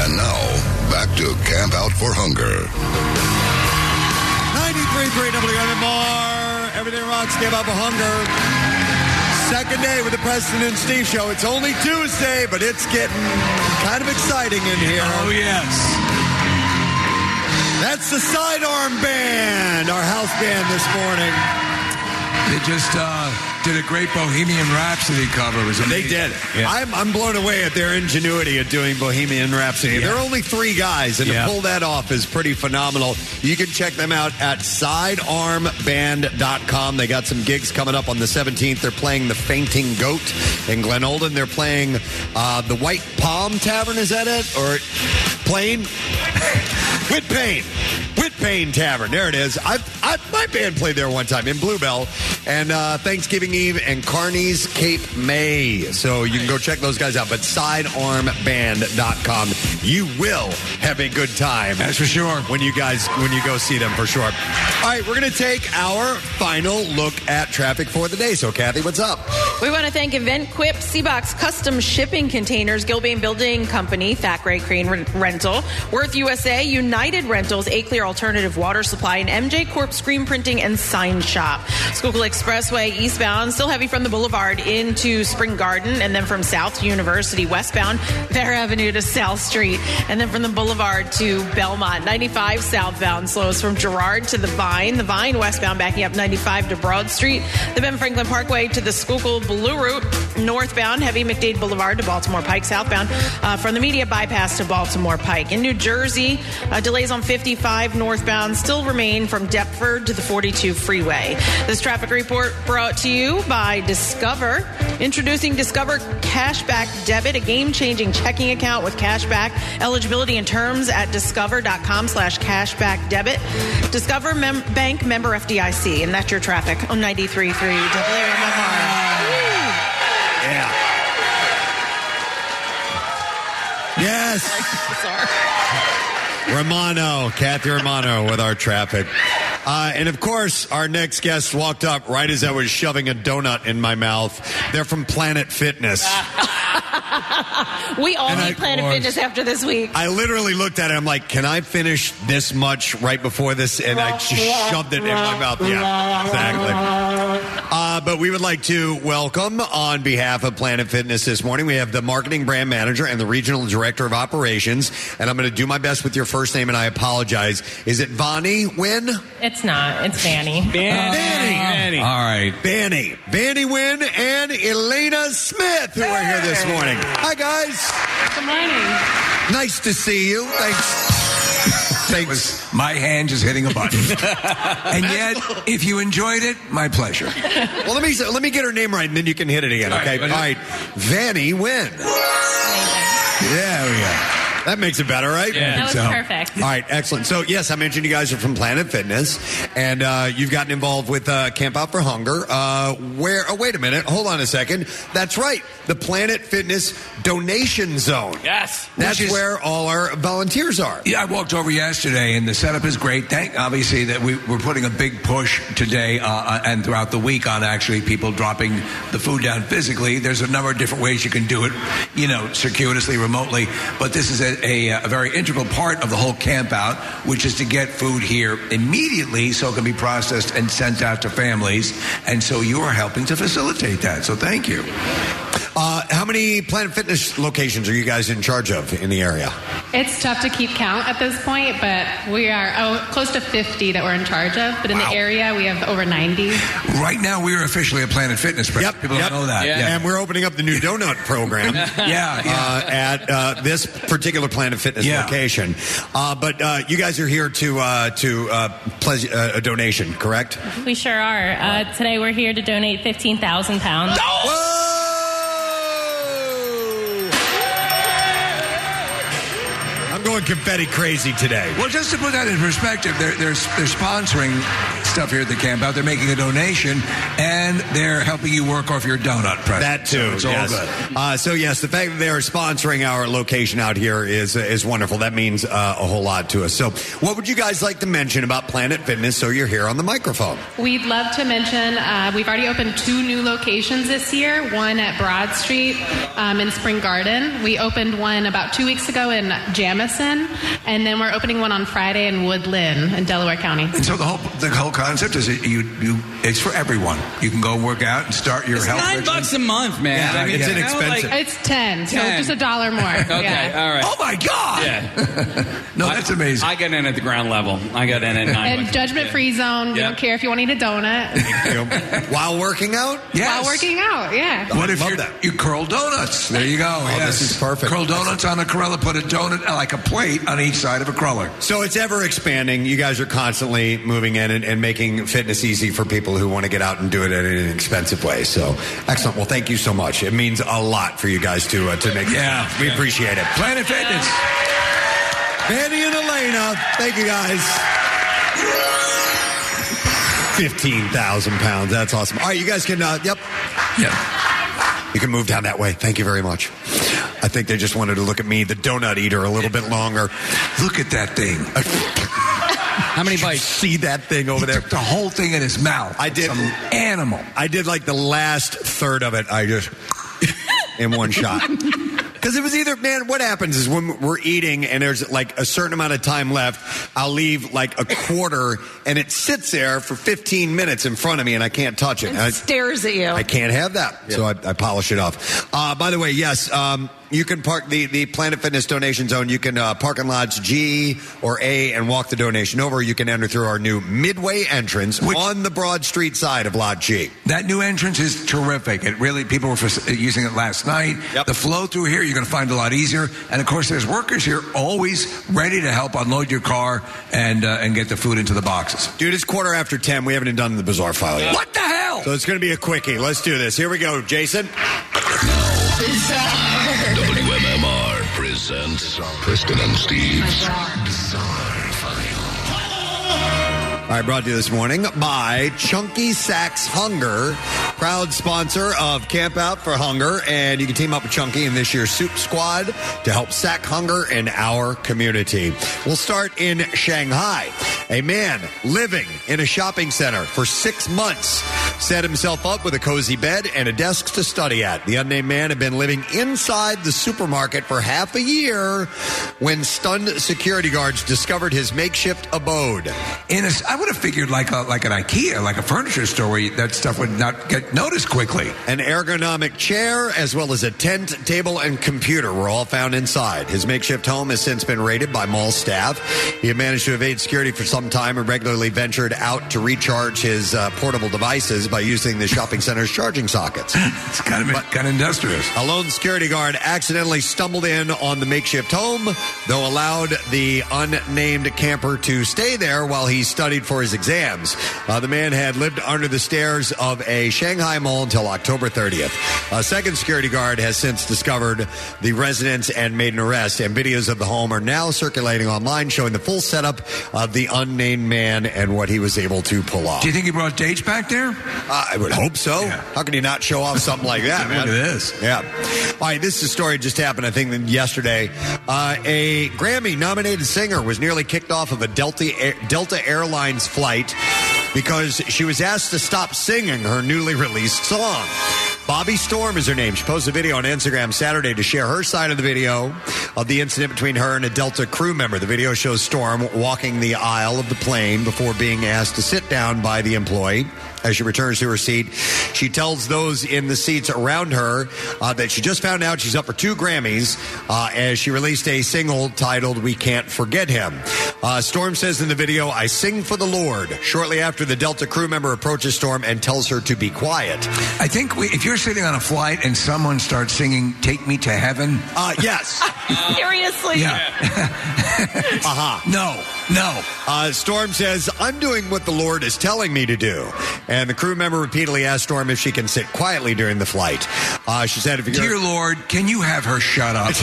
And now, back to Camp Out for Hunger. 93.3 WMMR. Everything rocks. Camp Out for Hunger. Second day with the Preston and Steve show. It's only Tuesday, but it's getting kind of exciting in here. Oh, yes. That's the Sidearm Band, our house band this morning. They just uh, did a great Bohemian Rhapsody cover. It was They amazing. did. I'm, I'm blown away at their ingenuity at doing Bohemian Rhapsody. There are only three guys, and Yeah. to pull that off is pretty phenomenal. You can check them out at sidearmband.com. They got some gigs coming up on the 17th. They're playing the Fainting Goat in Glenolden. They're playing uh, the White Palm Tavern. Is that it? Or Plain? [laughs] Whitpain. Whit Payne Tavern. There it is. I, I, my band played there one time in Blue Bell. And uh, Thanksgiving Eve and Carney's Cape May. So you can go check those guys out. But sidearmband.com. You will have a good time. That's for sure. When you guys, when you go see them for sure. All right, we're going to take our final look at traffic for the day. So, Kathy, what's up? We want to thank Event Quip, Seabox Custom Shipping Containers, Gilbane Building Company, Thackray Crane Ren- Rental, Worth USA, United Rentals, A Clear Alternative Water Supply, and MJ Corp Screen Printing and Sign Shop. Schuylkill Expressway eastbound, still heavy from the Boulevard into Spring Garden, and then from South University westbound, Vare Avenue to South Street, and then from the Boulevard to Belmont. 95 southbound slows from Girard to the Vine, the Vine westbound backing up 95 to Broad Street, the Ben Franklin Parkway to the Schuylkill Blue Route, northbound heavy McDade Boulevard to Baltimore Pike, southbound uh, from the Media Bypass to Baltimore Pike. In New Jersey, uh, delays on 55 northbound still remain from Deptford to the 42 freeway. This traffic report brought to you by Discover. Introducing Discover Cashback Debit, a game-changing checking account with cashback eligibility and terms at discover.com slash cashback debit. Discover mem- Bank member FDIC, and that's your traffic on 93.3 WMMR. Yeah. Yes. [laughs] Romano, Kathy Romano with our traffic. Uh, and of course, our next guest walked up right as I was shoving a donut in my mouth. They're from Planet Fitness. We all And need I- Planet Lord. Fitness after this week. I literally looked at it. I'm like, can I finish this much right before this? And I just shoved it in my mouth. Yeah, exactly. Uh, Uh, but we would like to welcome, on behalf of Planet Fitness this morning, we have the marketing brand manager and the regional director of operations. And I'm going to do my best with your first name, and I apologize. Is it Vonnie Win? It's not. It's Vanny. Vanny. [laughs] All right. Vanny. Vanny Win and Elena Smith, who are here this morning. Hi, guys. Good morning. Nice to see you. Thanks. Thanks. My hand just hitting a button. [laughs] and yet, if you enjoyed it, my pleasure. Well, let me let me get her name right, and then you can hit it again. All Okay. right. All right. Vanny Win. There we go. That makes it better, right? Yeah. That was So- perfect. All right, excellent. So, yes, I mentioned you guys are from Planet Fitness, and uh, you've gotten involved with uh, Camp Out for Hunger. Uh, where? Oh, wait a minute. Hold on a second. That's right. The Planet Fitness Donation Zone. Yes. That's is- where all our volunteers are. Yeah, I walked over yesterday, and the setup is great. Thank, obviously, that we, we're putting a big push today uh, and throughout the week on actually people dropping the food down physically. There's a number of different ways you can do it, you know, circuitously, remotely. But this is a, a, a very integral part of the whole camp out, which is to get food here immediately so it can be processed and sent out to families. And so you are helping to facilitate that. So thank you. Uh, how many Planet Fitness locations are you guys in charge of in the area? It's tough to keep count at this point, but we are oh, close to 50 that we're in charge of. But in the area, we have over 90. Right now, we are officially a Planet Fitness. Yep, People Yep. don't know that. Yeah, And we're opening up the new donut program. [laughs] Yeah, yeah. Uh, at uh, this particular Planet Fitness Yeah. location. Uh, but uh, you guys are here to uh, to uh, pledge uh, a donation, correct? We sure are. Uh, today, we're here to donate 15,000 pounds. I'm going confetti crazy today. Well, just to put that in perspective, they're, they're, they're sponsoring stuff here at the camp out. They're making a donation, and they're helping you work off your donut price. That too. So it's all yes. good. Uh, so yes, the fact that they are sponsoring our location out here is is wonderful. That means uh, a whole lot to us. So, what would you guys like to mention about Planet Fitness? So you're here on the microphone. We'd love to mention uh, we've already opened two new locations this year one at Broad Street um, in Spring Garden. We opened one about two weeks ago in Jamison, and then we're opening one on Friday in Woodland in Delaware County. And so the whole the whole concept is that you you it's for everyone. You can go work out and start your It's health. nine regimen. bucks a month, man. Yeah, I mean, it's you know, inexpensive. like- It's 10, so 10. just a dollar more. [laughs] Okay, yeah. all right. Oh my God! Yeah. [laughs] no, that's amazing. I got in at the ground level. I got in at nine. And judgment free zone. We Yeah. don't care if you want to eat a donut [laughs] While working out? while working out. Yeah. What if you you curl donuts? There you go. Oh, yes. this is perfect. Curl donuts on a Corella. Put a donut like a plate on each side of a cruller. So it's ever expanding. You guys are constantly moving in and, and making fitness easy for people who want to get out and do it in an inexpensive way. So excellent. Well, thank you so much. It means a lot for you guys to uh, to make. Yeah. we appreciate it. Planet Fitness. Mandy and Elena, thank you guys. Fifteen thousand pounds. That's awesome. All right, you guys can. Uh, yep. Yeah. You can move down that way. Thank you very much. I think they just wanted to look at me, the donut eater, a little bit longer. Look at that thing. How many [laughs] bites? See that thing over there? Took the whole thing in his mouth. I did. Some animal. I did like the last third of it. I just [laughs] in one shot. Because it was either, man, what happens is when we're eating and there's like a certain amount of time left, I'll leave like a quarter and it sits there for 15 minutes in front of me and I can't touch it. And I, stares at you. I can't have that. So I, I polish it off. Uh, by the way, yes, um, you can park the, the Planet Fitness donation zone. You can uh, park in lots G or A and walk the donation over. You can enter through our new midway entrance on the Broad Street side of Lot G. That new entrance is terrific. It really people were f- using it last night. The flow through here you're going to find a lot easier, and of course there's workers here always ready to help unload your car and uh, and get the food into the boxes. Dude, it's quarter after 10. We haven't even done the bizarre file yet. What the hell? So it's going to be a quickie. Let's do this. Here we go, Jason. WMMR Preston and Steve's oh All right, brought to you this morning by Chunky Sacks Hunger, proud sponsor of Camp Out for Hunger. And you can team up with Chunky in this year's Soup Squad to help sack hunger in our community. We'll start in Shanghai. A man living in a shopping center for six months set himself up with a cozy bed and a desk to study at. The unnamed man had been living inside the supermarket for half a year when stunned security guards discovered his makeshift abode. In a, I would have figured like a, like an IKEA, like a furniture store, where that stuff would not get noticed quickly. An ergonomic chair, as well as a tent, table, and computer were all found inside. His makeshift home has since been raided by mall staff. He had managed to evade security for some time and regularly ventured out to recharge his uh, portable devices by using the shopping center's charging sockets. [laughs] it's kind of kind of industrious. A lone security guard accidentally stumbled in on the makeshift home, though allowed the unnamed camper to stay there while he studied for his exams. Uh, the man had lived under the stairs of a Shanghai mall until October 30th. A second security guard has since discovered the residence and made an arrest, and videos of the home are now circulating online showing the full setup of the unnamed man and what he was able to pull off. Do you think he brought dates back there? Uh, I would hope so. How can you not show off something like that, man? [laughs] Look at this. Yeah. All right, this is a story that just happened, I think, yesterday. Uh, a Grammy nominated singer was nearly kicked off of a Delta, Delta Airlines flight because she was asked to stop singing her newly released song. Bobbi Storm is her name. She posted a video on Instagram Saturday to share her side of the video of the incident between her and a Delta crew member. The video shows Storm walking the aisle of the plane before being asked to sit down by the employee. As she returns to her seat, she tells those in the seats around her uh, that she just found out she's up for two Grammys uh, as she released a single titled We Can't Forget Him. Uh, Storm says in the video, I sing for the Lord. Shortly after, the Delta crew member approaches Storm and tells her to be quiet. I think we, if you're sitting on a flight and someone starts singing "Take Me to Heaven," uh, yes, [laughs] Seriously? [laughs] uh-huh. No, no. Uh, Storm says, I'm doing what the Lord is telling me to do. And the crew member repeatedly asked Storm if she can sit quietly during the flight. Uh, she said, if you're. Dear Lord, can you have her shut up?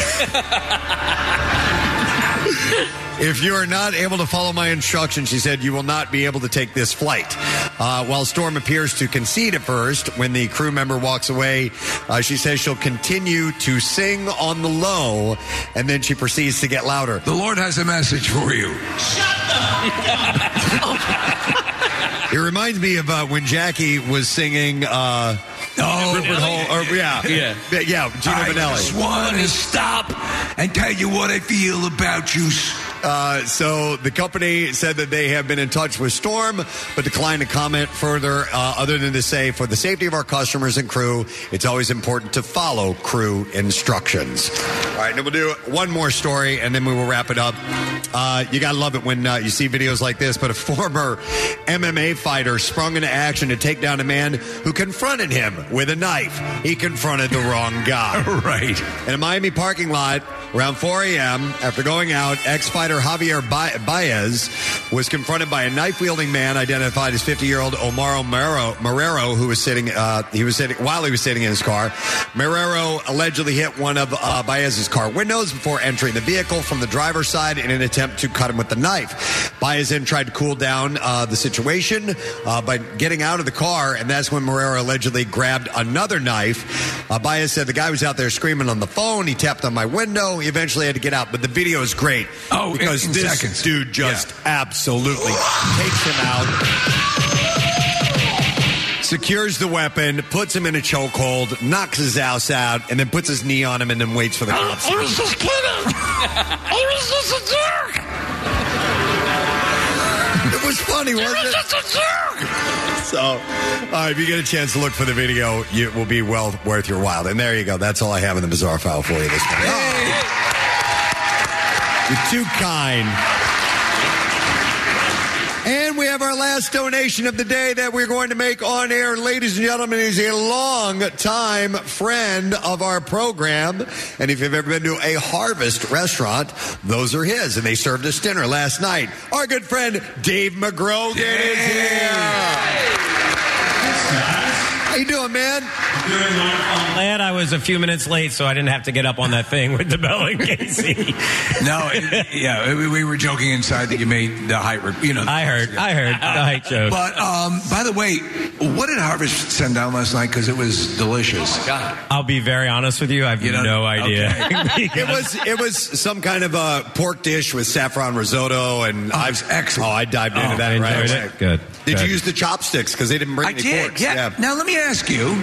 [laughs] If you are not able to follow my instructions, she said, you will not be able to take this flight. Uh, while Storm appears to concede at first, when the crew member walks away, uh, she says she'll continue to sing on the low, and then she proceeds to get louder. The Lord has a message for you. [laughs] It reminds me of uh, when Jackie was singing. Uh, Oh, Rupert Hall, or, yeah, Yeah. yeah, Gino I Vannelli. just want to stop and tell you what I feel about you. Uh, so the company said that they have been in touch with Storm, but declined to comment further, uh, other than to say, for the safety of our customers and crew, it's always important to follow crew instructions. All right, then we'll do one more story, and then we will wrap it up. Uh, you gotta love it when uh, you see videos like this. But a [laughs] former MMA fighter sprung into action to take down a man who confronted him with a knife. He confronted the wrong guy. [laughs] right. In a Miami parking lot around 4 a.m., after going out, ex fighter Javier Ba- Baez was confronted by a knife wielding man identified as 50 year old Omar Marrero, Marrero, who was sitting, uh, he was sitting, while he was sitting in his car. Marrero allegedly hit one of uh, Baez's car windows before entering the vehicle from the driver's side in an attempt to cut him with the knife. Baez then tried to cool down uh, the situation uh, by getting out of the car, and that's when Marrero allegedly grabbed another knife. Uh, Baez said the guy was out there screaming on the phone. He tapped on my window. He eventually had to get out, but the video is great. Oh, because in- in this seconds. dude just absolutely takes him out. Secures the weapon, puts him in a chokehold, knocks his ass out, and then puts his knee on him and then waits for the cops. I was just kidding. [laughs] I was just a jerk. Was funny, wasn't it? just a jerk. So, uh, if you get a chance to look for the video, it will be well worth your while. And there you go. That's all I have in the bizarre file for you this morning. You're too kind. And we have our last donation of the day that we're going to make on air. Ladies and gentlemen, he's a long time friend of our program. And if you've ever been to a Harvest restaurant, those are his. And they served us dinner last night. Our good friend Dave Magrogan is here. How you doing, man? I'm glad I was a few minutes late so I didn't have to get up on that thing with the Bell and Casey. [laughs] No, it- yeah, we, we were joking inside that you made the height. re- You know, I heard, I heard the height [laughs] joke. But um, by the way, what did Harvest send down last night? Because it was delicious. God, I'll be very honest with you. I have You don't- no idea. [laughs] it was it was some kind of a pork dish with saffron risotto, and I was excellent. Oh, I dived into Oh, that I right it? Good. Did Good. you use the chopsticks because they didn't bring I any did, forks? yeah. Now let me ask you.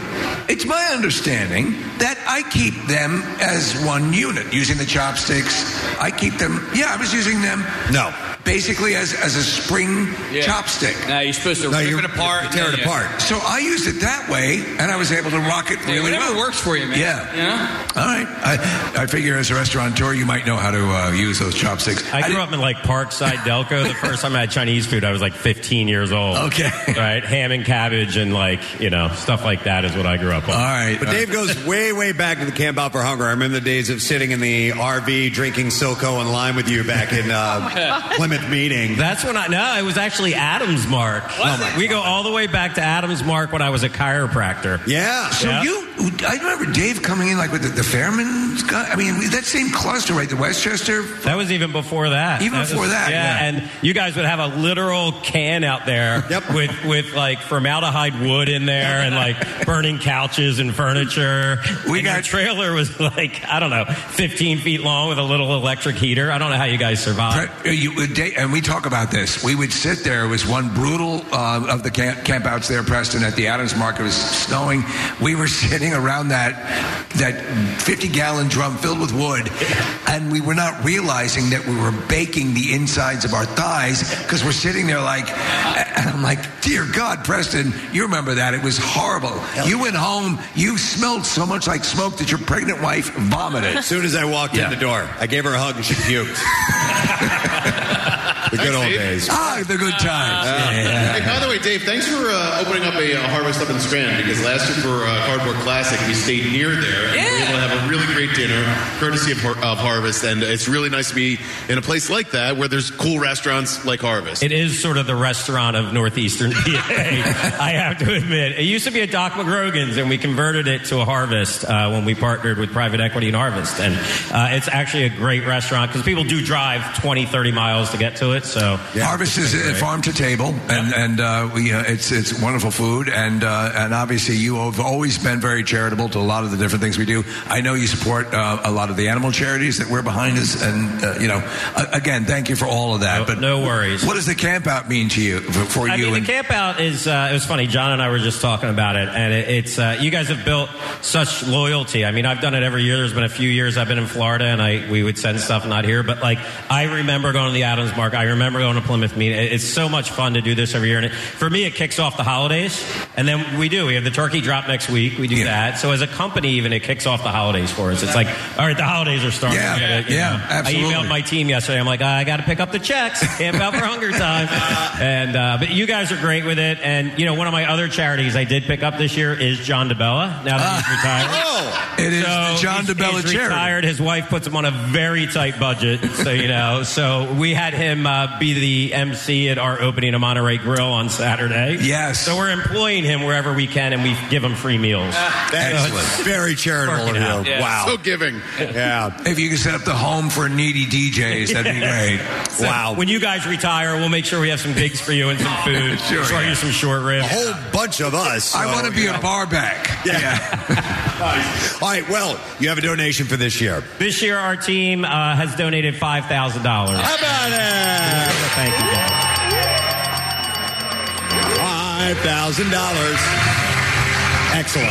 It's my understanding that I keep them as one unit using the chopsticks. I keep them. Yeah, I was using them. No. Basically as, as a spring Yeah. chopstick. No, you're supposed to rip it apart. tear it yeah. apart. So I used it that way, and I was able to rock it Yeah, whatever well. works for you, man. Yeah. You know? All right. I, I figure as a restaurateur, you might know how to uh, use those chopsticks. I grew up in like Parkside Delco. The first time I had Chinese food, I was like 15 years old. Okay. Right? Ham and cabbage and like, you know, stuff like that is what I grew up on. All right. But Dave goes way, way back to the Camp Out for Hunger. I remember the days of sitting in the RV drinking Silco and lime with you back in uh, [laughs] Plymouth meeting. That's when I no, it was actually Adams Mark. we go all the way back to Adams Mark when I was a chiropractor. Yeah. So Yeah. you, I remember Dave coming in like with the, the Fairman's guy. I mean, that same cluster, right? The Westchester. That was even before that. Even was- before that, yeah. And you guys would have a literal can out there [laughs] yep. with with like formaldehyde wood in there and like [laughs] burning couches and furniture. We got trailer was like I don't know, 15 feet long with a little electric heater. I don't know how you guys survived. Uh, You, date- and we talk about this. We would sit there. It was one brutal uh, of the camp, campouts there, Preston, at the Adams Market. It was snowing. We were [laughs] sitting around that that 50 gallon drum filled with wood, and we were not realizing that we were baking the insides of our thighs because we're sitting there like, and I'm like, dear God, Preston, you remember that? It was horrible. You went home. You smelled so much like smoke that your pregnant wife vomited. As soon as I walked in the door, I gave her a hug and she puked. [laughs] the good old days. Ah, the good times. Hey, by the way, Dave, thanks for uh, opening up a uh, Harvest up in Scranton because last year for uh, Cardboard Classic, we stayed near there and we were able to have a really great dinner, courtesy of, Har- of Harvest. And it's really nice to be in a place like that where there's cool restaurants like Harvest. It is sort of the restaurant of northeastern [laughs] PA. I have to admit, it used to be a Doc Magrogan's, and we converted it to a Harvest uh, when we partnered with private equity and Harvest. And uh, it's actually a great restaurant because people do drive 20, 30 miles to get to it. So Harvest is uh, farm to table, and and uh, we uh, it's it's wonderful food, and uh, and obviously you have always been very charitable to a lot of the different things we do. I know you support uh, a lot of the animal charities that we're behind us, and uh, you know, uh, again, thank you for all of that. but no worries. What does the camp out mean to you for, for I you? mean, and- the camp out is, uh, it was funny. John and I were just talking about it, and it, it's, uh, you guys have built such loyalty. I mean, I've done it every year. There's been a few years I've been in Florida, and I, we would send stuff not here, but like, I remember going to the Adams Mark. I remember going to Plymouth Meet. It's so much fun to do this every year. And it, for me, it kicks off the holidays, and then we do. We have the turkey drop next week. We do that. So as a company, even, it kicks off the holidays for us. It's like, all right, the holidays are starting. Yeah, gotta, yeah, know. absolutely. I emailed my team yesterday. I'm like, I got to pick up the checks. Camp out for hunger time. [laughs] And uh, but you guys are great with it. And you know, one of my other charities I did pick up this year is John DeBella. Now that he's retired, [laughs] Oh, It is So the John he's- DeBella he's charity. retired. His wife puts him on a very tight budget. So you know, so we had him uh, be the MC at our opening of Monterey Grill on Saturday. Yes. So we're employing him wherever we can, and we give him free meals. Excellent. Very charitable of Working you. Yeah. Wow. So giving. Yeah. if you could set up the home for needy DJs, that'd be [laughs] great. So Wow. When you guys retire, we'll make sure we have some gigs for you and some food. [laughs] Sure, Throw yeah. you some short ribs. A whole bunch of us. I want to be you a know. bar back. [laughs] Yeah. All right. Well, you have a donation for this year. This year, our team uh, has donated five thousand dollars. How about it? Thank you, guys. Five thousand dollars. Excellent.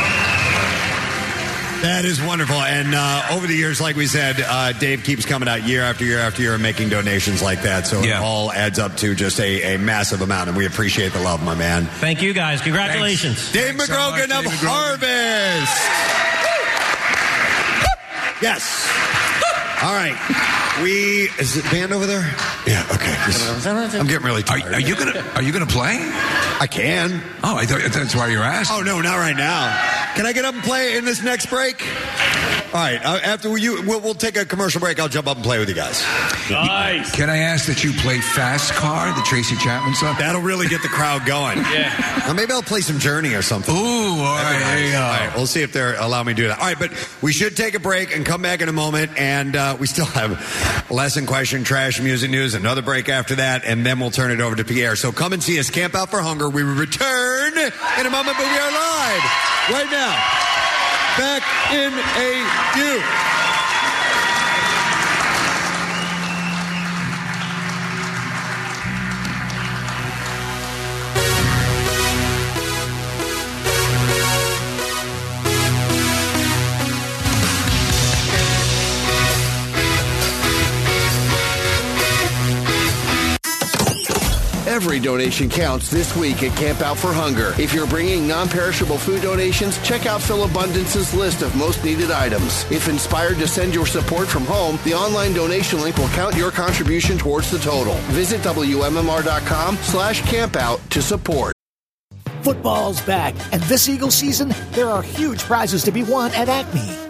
That is wonderful. And uh, over the years, like we said, uh, Dave keeps coming out year after year after year and making donations like that. So Yeah. it all adds up to just a, a massive amount. And we appreciate the love, my man. Thank you, guys. Congratulations. Dave Thanks so much, of Dave Magrogan. Harvest. Yes. All right. We is it band over there? Yeah. Okay. I'm getting really Are, tired. are you gonna Are you gonna play? I can. Oh, I thought that's why you're asking. Oh no, not right now. Can I get up and play in this next break? All right. Uh, after you, we'll, we'll take a commercial break. I'll jump up and play with you guys. Nice. Can I ask that you play Fast Car, the Tracy Chapman song? That'll really get the crowd going. [laughs] Yeah. Now, maybe I'll play some Journey or something. Ooh, all right, there you go. All right, we'll see if they're allow me to do that. All right, but we should take a break and come back in a moment, and uh, we still have lesson question, trash music news, another break after that, and then we'll turn it over to Pierre. So come and see us, Camp Out for Hunger. We return in a moment, but we are live right now. Back in a Every donation counts this week at Camp Out for Hunger. If you're bringing non-perishable food donations, check out Philabundance's list of most needed items. If inspired to send your support from home, the online donation link will count your contribution towards the total. Visit WMMR.com slash campout to support. Football's back, and this Eagle season, there are huge prizes to be won at Acme.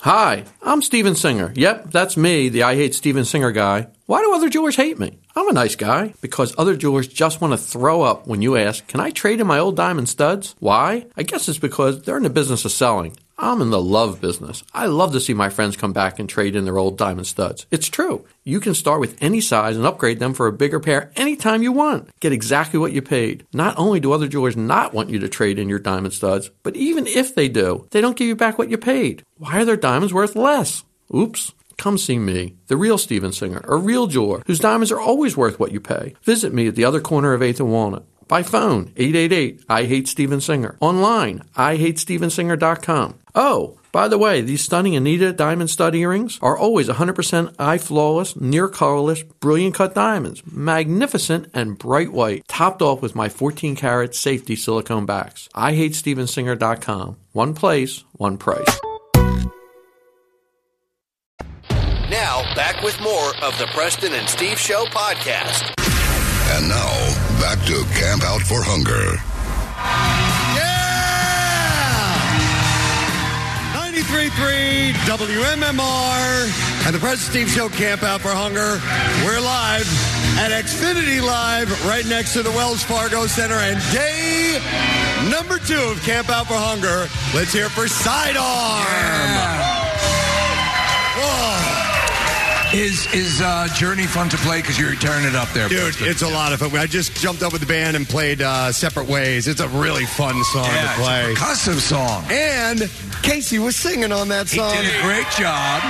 Hi, I'm Steven Singer. Yep, that's me, the I Hate Steven Singer guy. Why do other jewelers hate me? I'm a nice guy. Because other jewelers just want to throw up when you ask, Can I trade in my old diamond studs? Why? I guess it's because they're in the business of selling. I'm in the love business. I love to see my friends come back and trade in their old diamond studs. It's true. You can start with any size and upgrade them for a bigger pair anytime you want. Get exactly what you paid. Not only do other jewelers not want you to trade in your diamond studs, but even if they do, they don't give you back what you paid. Why are their diamonds worth less? Oops. Come see me, the real Steven Singer, a real jeweler whose diamonds are always worth what you pay. Visit me at the other corner of 8th and Walnut. By phone, 888 I Hate Steven Singer. Online, I Hate IHateStevenSinger.com. Oh, by the way, these stunning Anita diamond stud earrings are always 100% eye flawless, near colorless, brilliant cut diamonds. Magnificent and bright white, topped off with my 14 karat safety silicone backs. I hate IHateStevenSinger.com. One place, one price. Now, back with more of the Preston and Steve Show podcast. And now, back to Camp Out for Hunger. Yeah! 93.3 WMMR and the President Steve Show Camp Out for Hunger. We're live at Xfinity Live right next to the Wells Fargo Center and day number two of Camp Out for Hunger. Let's hear it for Sidearm. Is is uh, Journey fun to play? Because you're tearing it up there, Dude, it's a lot of fun. I just jumped up with the band and played uh, Separate Ways. It's a really fun song Yeah, to it's a play. percussive song. And Casey was singing on that song. He did a great job.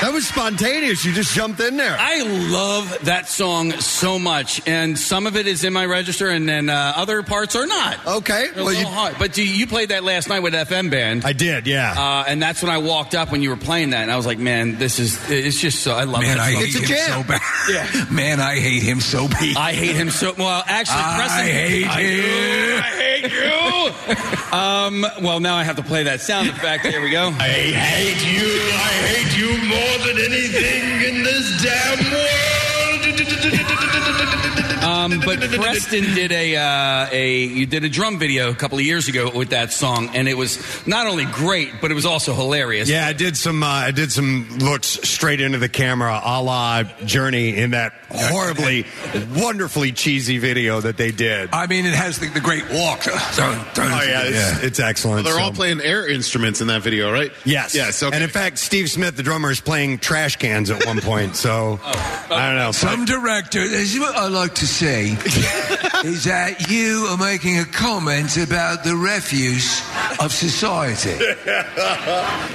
That was spontaneous. You just jumped in there. I love that song so much, and some of it is in my register, and then uh, other parts are not. Okay, They're a well, you- hard. But you, you played that last night with FM band. I did, yeah. Uh, and that's when I walked up when you were playing that, and I was like, "Man, this is it's just so I love Man, that I song. hate him so bad. [laughs] Yeah. Man, I hate him so bad. I hate him so well. Actually, I Preston, hate I him. do. I hate you. um, well, now I have to play that sound effect. Here we go. I hate you. I hate you more than anything in this damn world. Uh, Um, but Preston did a uh, a you did a drum video a couple of years ago with that song, and it was not only great, but it was also hilarious. Yeah, I did some. Uh, I did some looks straight into the camera, a la Journey, in that horribly, [laughs] wonderfully cheesy video that they did. I mean, it has the, the great walk. Oh [laughs] yeah, it's, it's excellent. They're so- all playing air instruments in that video, right? Yes. Yes. Okay. And in fact, Steve Smith, the drummer, is playing trash cans at one point. So [laughs] I don't know. Some director, this is what I like to say, is that you are making a comment about the refuse of society. [laughs]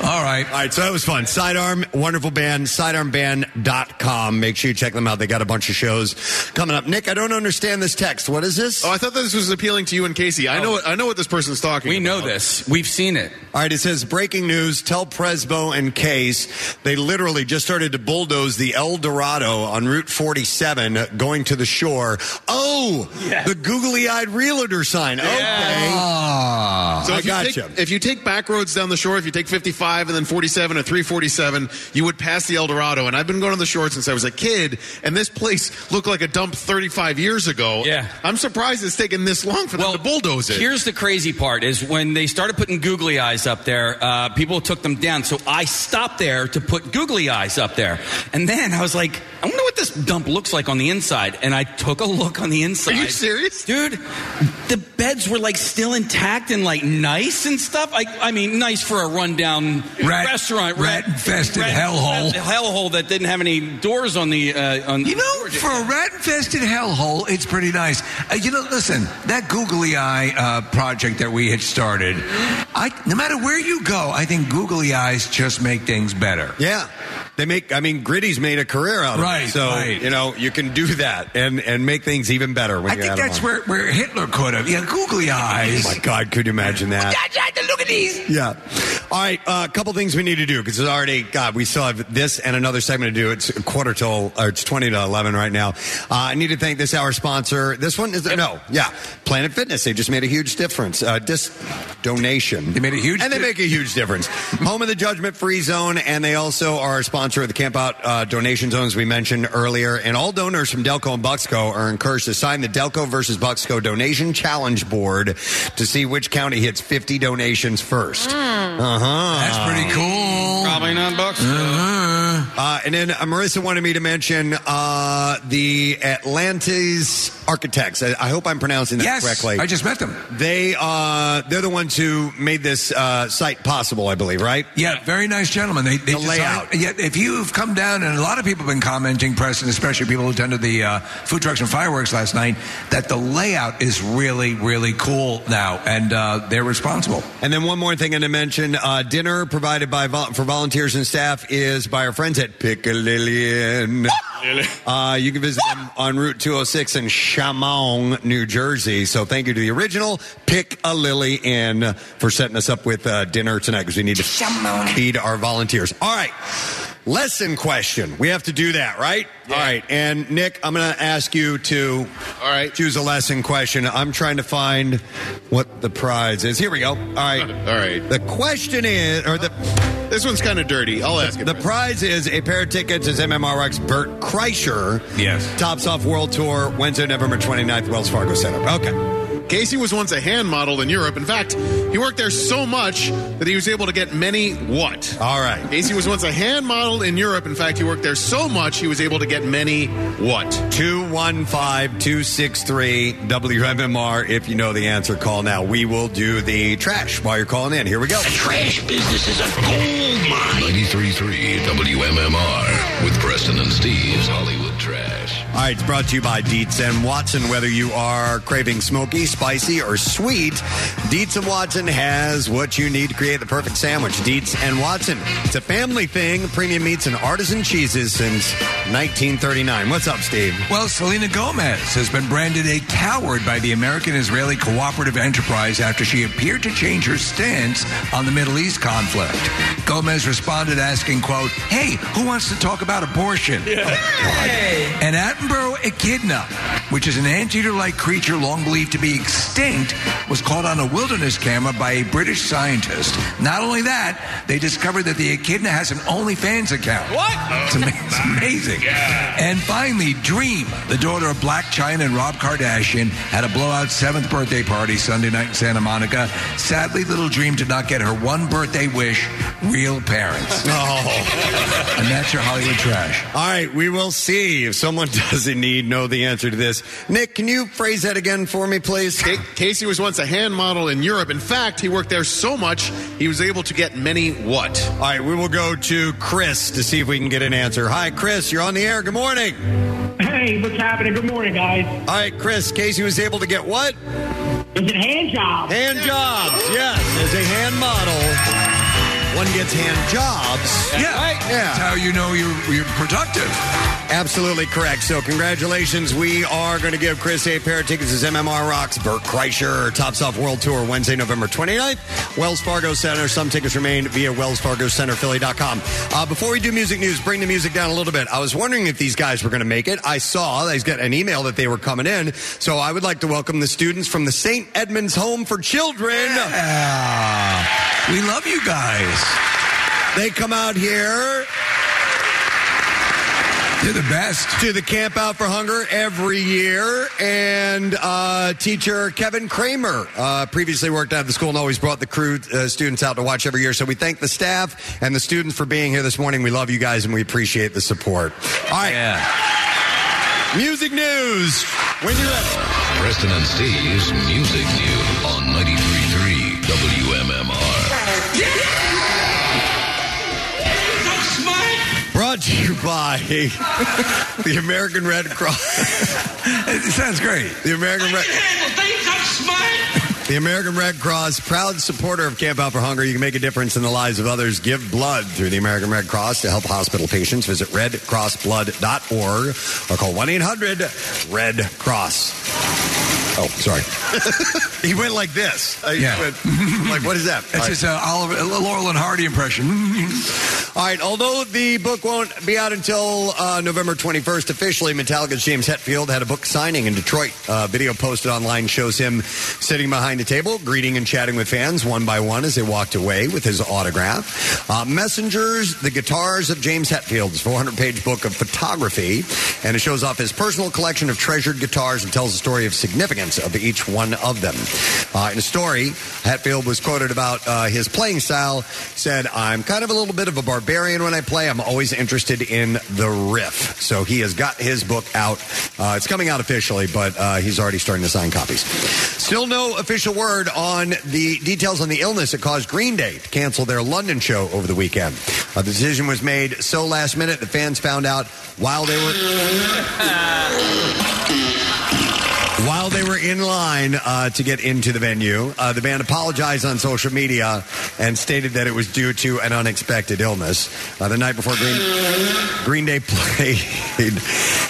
All right. All right, so that was fun. Sidearm, wonderful band, sidearmband.com. Make sure you check them out. They got a bunch of shows coming up. Nick, I don't understand this text. What is this? Oh, I thought this was appealing to you and Casey. I oh. know. What, I know what this person's talking. We know this. We've seen it. All right, it says breaking news. Tell Presbo and Case they literally just started to bulldoze the El Dorado on Route 47 going to the shore. Oh, the googly eyed realtor sign. Okay. Ah. So I if you, gotcha. take, if you take back roads down the shore, if you take 55 and then 47 or 347, you would pass the El Dorado. And I've been going to the shore since I was a kid, and this place looked like a dump 35 years ago. Yeah. I'm surprised it's taken this long for them to bulldoze it. Here's the crazy part: is when they started putting googly eyes up there, uh, people took them down. So I stopped there to put googly eyes up there, and then I was like, I wonder wonder what this dump looks like on the inside. And I took a look on the inside. Are you serious? Dude, the beds were like still intact and like nice and stuff. I, I mean, nice for a rundown Rat- restaurant. rat-infested hellhole. Hellhole that didn't have any doors on the. Uh, on You know, for a rat-infested hellhole, it's pretty nice. Uh, you know, listen, that googly eye uh, project that we had started, I, no matter where you go, I think googly eyes just make things better. Yeah. They make, I mean, Gritty's made a career out of Right, it. So, right. you know, you can do that and, and make things even better when I think that's where, where Hitler could have. Yeah, googly eyes. Oh my God, could you imagine that? Oh look at these. Yeah. All right. A couple things we need to do because it's already, God, we still have this and another segment to do. It's a quarter till, or it's 20 to 11 right now. Uh, I need to thank this hour sponsor. This one is, no, yeah, Planet Fitness. They just made a huge difference. Uh, dis donation. They made a huge And they make a huge difference. [laughs] Home of the Judgment Free Zone. And they also are a sponsor of the Camp Out uh, donation zones we mentioned earlier. And all donors from Delco and Bucksco are encouraged to sign the Delco versus Bucksco donation challenge board to see which county hits 50 donations first. Uh huh. That's pretty cool. Probably not bucks. Uh, and then uh, Marissa wanted me to mention uh, the Atlantis Architects. I, I hope I'm pronouncing that Yes, correctly. I just met them. They uh, they're the ones who made this uh, site possible, I believe, right? Yeah, very nice gentlemen. They, they The designed- layout. Yeah, if you've come down, and a lot of people have been commenting, Preston, especially people who attended the uh, food trucks and fireworks last night, that the layout is really, really cool now, and uh, they're responsible. And then one more thing I to mention: uh, dinner provided by vol- for volunteers and staff is by our friends at Pic-A-Lilli. Uh, you can visit them on Route 206 in Shamong, New Jersey. So thank you to the original Pic-A-Lilli Inn for setting us up with uh, dinner tonight because we need to feed our volunteers. All right. Lesson question. We have to do that, right? All right. And Nick, I'm going to ask you to all right. choose a lesson question. I'm trying to find what the prize is. Here we go. All right. [laughs] All right. The question is, or the This one's kind of dirty. I'll ask it. the prize is a pair of tickets as MMRX Burt Kreischer. Yes. Tops off World Tour Wednesday, November 29th, Wells Fargo Center. Okay. Casey was once a hand model in Europe. In fact, he worked there so much that he was able to get many what? All right. Casey was once a hand model in Europe. In fact, he worked there so much he was able to get many what? 215 263 WMMR. If you know the answer, call now. We will do the trash while you're calling in. Here we go. The Trash business is a gold mine. 93.3 WMMR with Preston and Steve's Hollywood Trash. All right, it's brought to you by Dietz and Watson. Whether you are craving smoky, spicy, or sweet, Dietz and Watson has what you need to create the perfect sandwich. Dietz and Watson. It's a family thing. Premium meats and artisan cheeses since 1939. What's up, Steve? Well, Selena Gomez has been branded a coward by the American Israeli Cooperative Enterprise after she appeared to change her stance on the Middle East conflict. Gomez responded asking, quote, Hey, who wants to talk about abortion? Oh, an Attenborough echidna, which is an anteater-like creature long believed to be extinct, was caught on a wilderness camera by a British scientist. Not only that, they discovered that the echidna has an OnlyFans account. What? It's, ama- it's amazing. [laughs] And finally, Dream, the daughter of Blac Chyna and Rob Kardashian, had a blowout seventh birthday party Sunday night in Santa Monica. Sadly, little Dream did not get her one birthday wish, real parents. [laughs] Oh. and that's your Hollywood trash. All right, we will see if someone [laughs] does indeed know the answer to this. Nick, can you phrase that again for me, please? Ca- Casey was once a hand model in Europe. In fact, he worked there so much he was able to get many what? All right, we will go to Chris to see if we can get an answer. Hi, Chris, you're on the air. Good morning. Hey, what's happening? Good morning, guys. All right, Chris, Casey was able to get what? Is it hand jobs? Hand jobs, yes. As a hand model, one gets hand jobs. Yeah, Yeah. That's how you know you're, you're productive. Absolutely correct. So, congratulations. We are going to give Chris a pair of tickets as MMR Rocks, Burt Kreischer, Tops Off World Tour, Wednesday, November 29th, Wells Fargo Center. Some tickets remain via wellsfargocenterphilly.com. Uh, before we do music news, bring the music down a little bit. I was wondering if these guys were going to make it. I saw, I got an email that they were coming in. So, I would like to welcome the students from the St. Edmond's Home for Children. Yeah. We love you guys. They come out here You're the best. to the Camp Out for Hunger every year. And uh, teacher Kevin Kramer uh, previously worked at the school and always brought the crew uh, students out to watch every year. So we thank the staff and the students for being here this morning. We love you guys and we appreciate the support. All right. Music news. When you're ready. Preston and Steve's Music News on 93.3 Brought to you by [laughs] the American Red Cross. it sounds great. The American Red. The American Red Cross, proud supporter of Camp Out for Hunger. You can make a difference in the lives of others. Give blood through the American Red Cross to help hospital patients. Visit redcrossblood.org or call 1 800 Red Cross. Oh, sorry. [laughs] he went like this. I Yeah. went, [laughs] like, what is that? It's his uh, Oliver, uh, Laurel and Hardy impression. [laughs] All right, although the book won't be out until uh, November 21st officially, Metallica's James Hetfield had a book signing in Detroit. Uh, video posted online shows him sitting behind a table, greeting and chatting with fans one by one as they walked away with his autograph. Uh, Messengers, the guitars of James Hetfield's 400 page book of photography, and it shows off his personal collection of treasured guitars and tells the story of of each one of them. Uh, in a story, Hetfield was quoted about uh, his playing style, said, I'm kind of a little bit of a barbarian when I play. I'm always interested in the riff. So he has got his book out. Uh, it's coming out officially, but uh, he's already starting to sign copies. Still no official word on the details on the illness that caused Green Day to cancel their London show over the weekend. Uh, the decision was made so last minute that fans found out while they were. [laughs] While they were in line uh, to get into the venue, uh, the band apologized on social media and stated that it was due to an unexpected illness. Uh, the night before Green, Green Day [laughs] played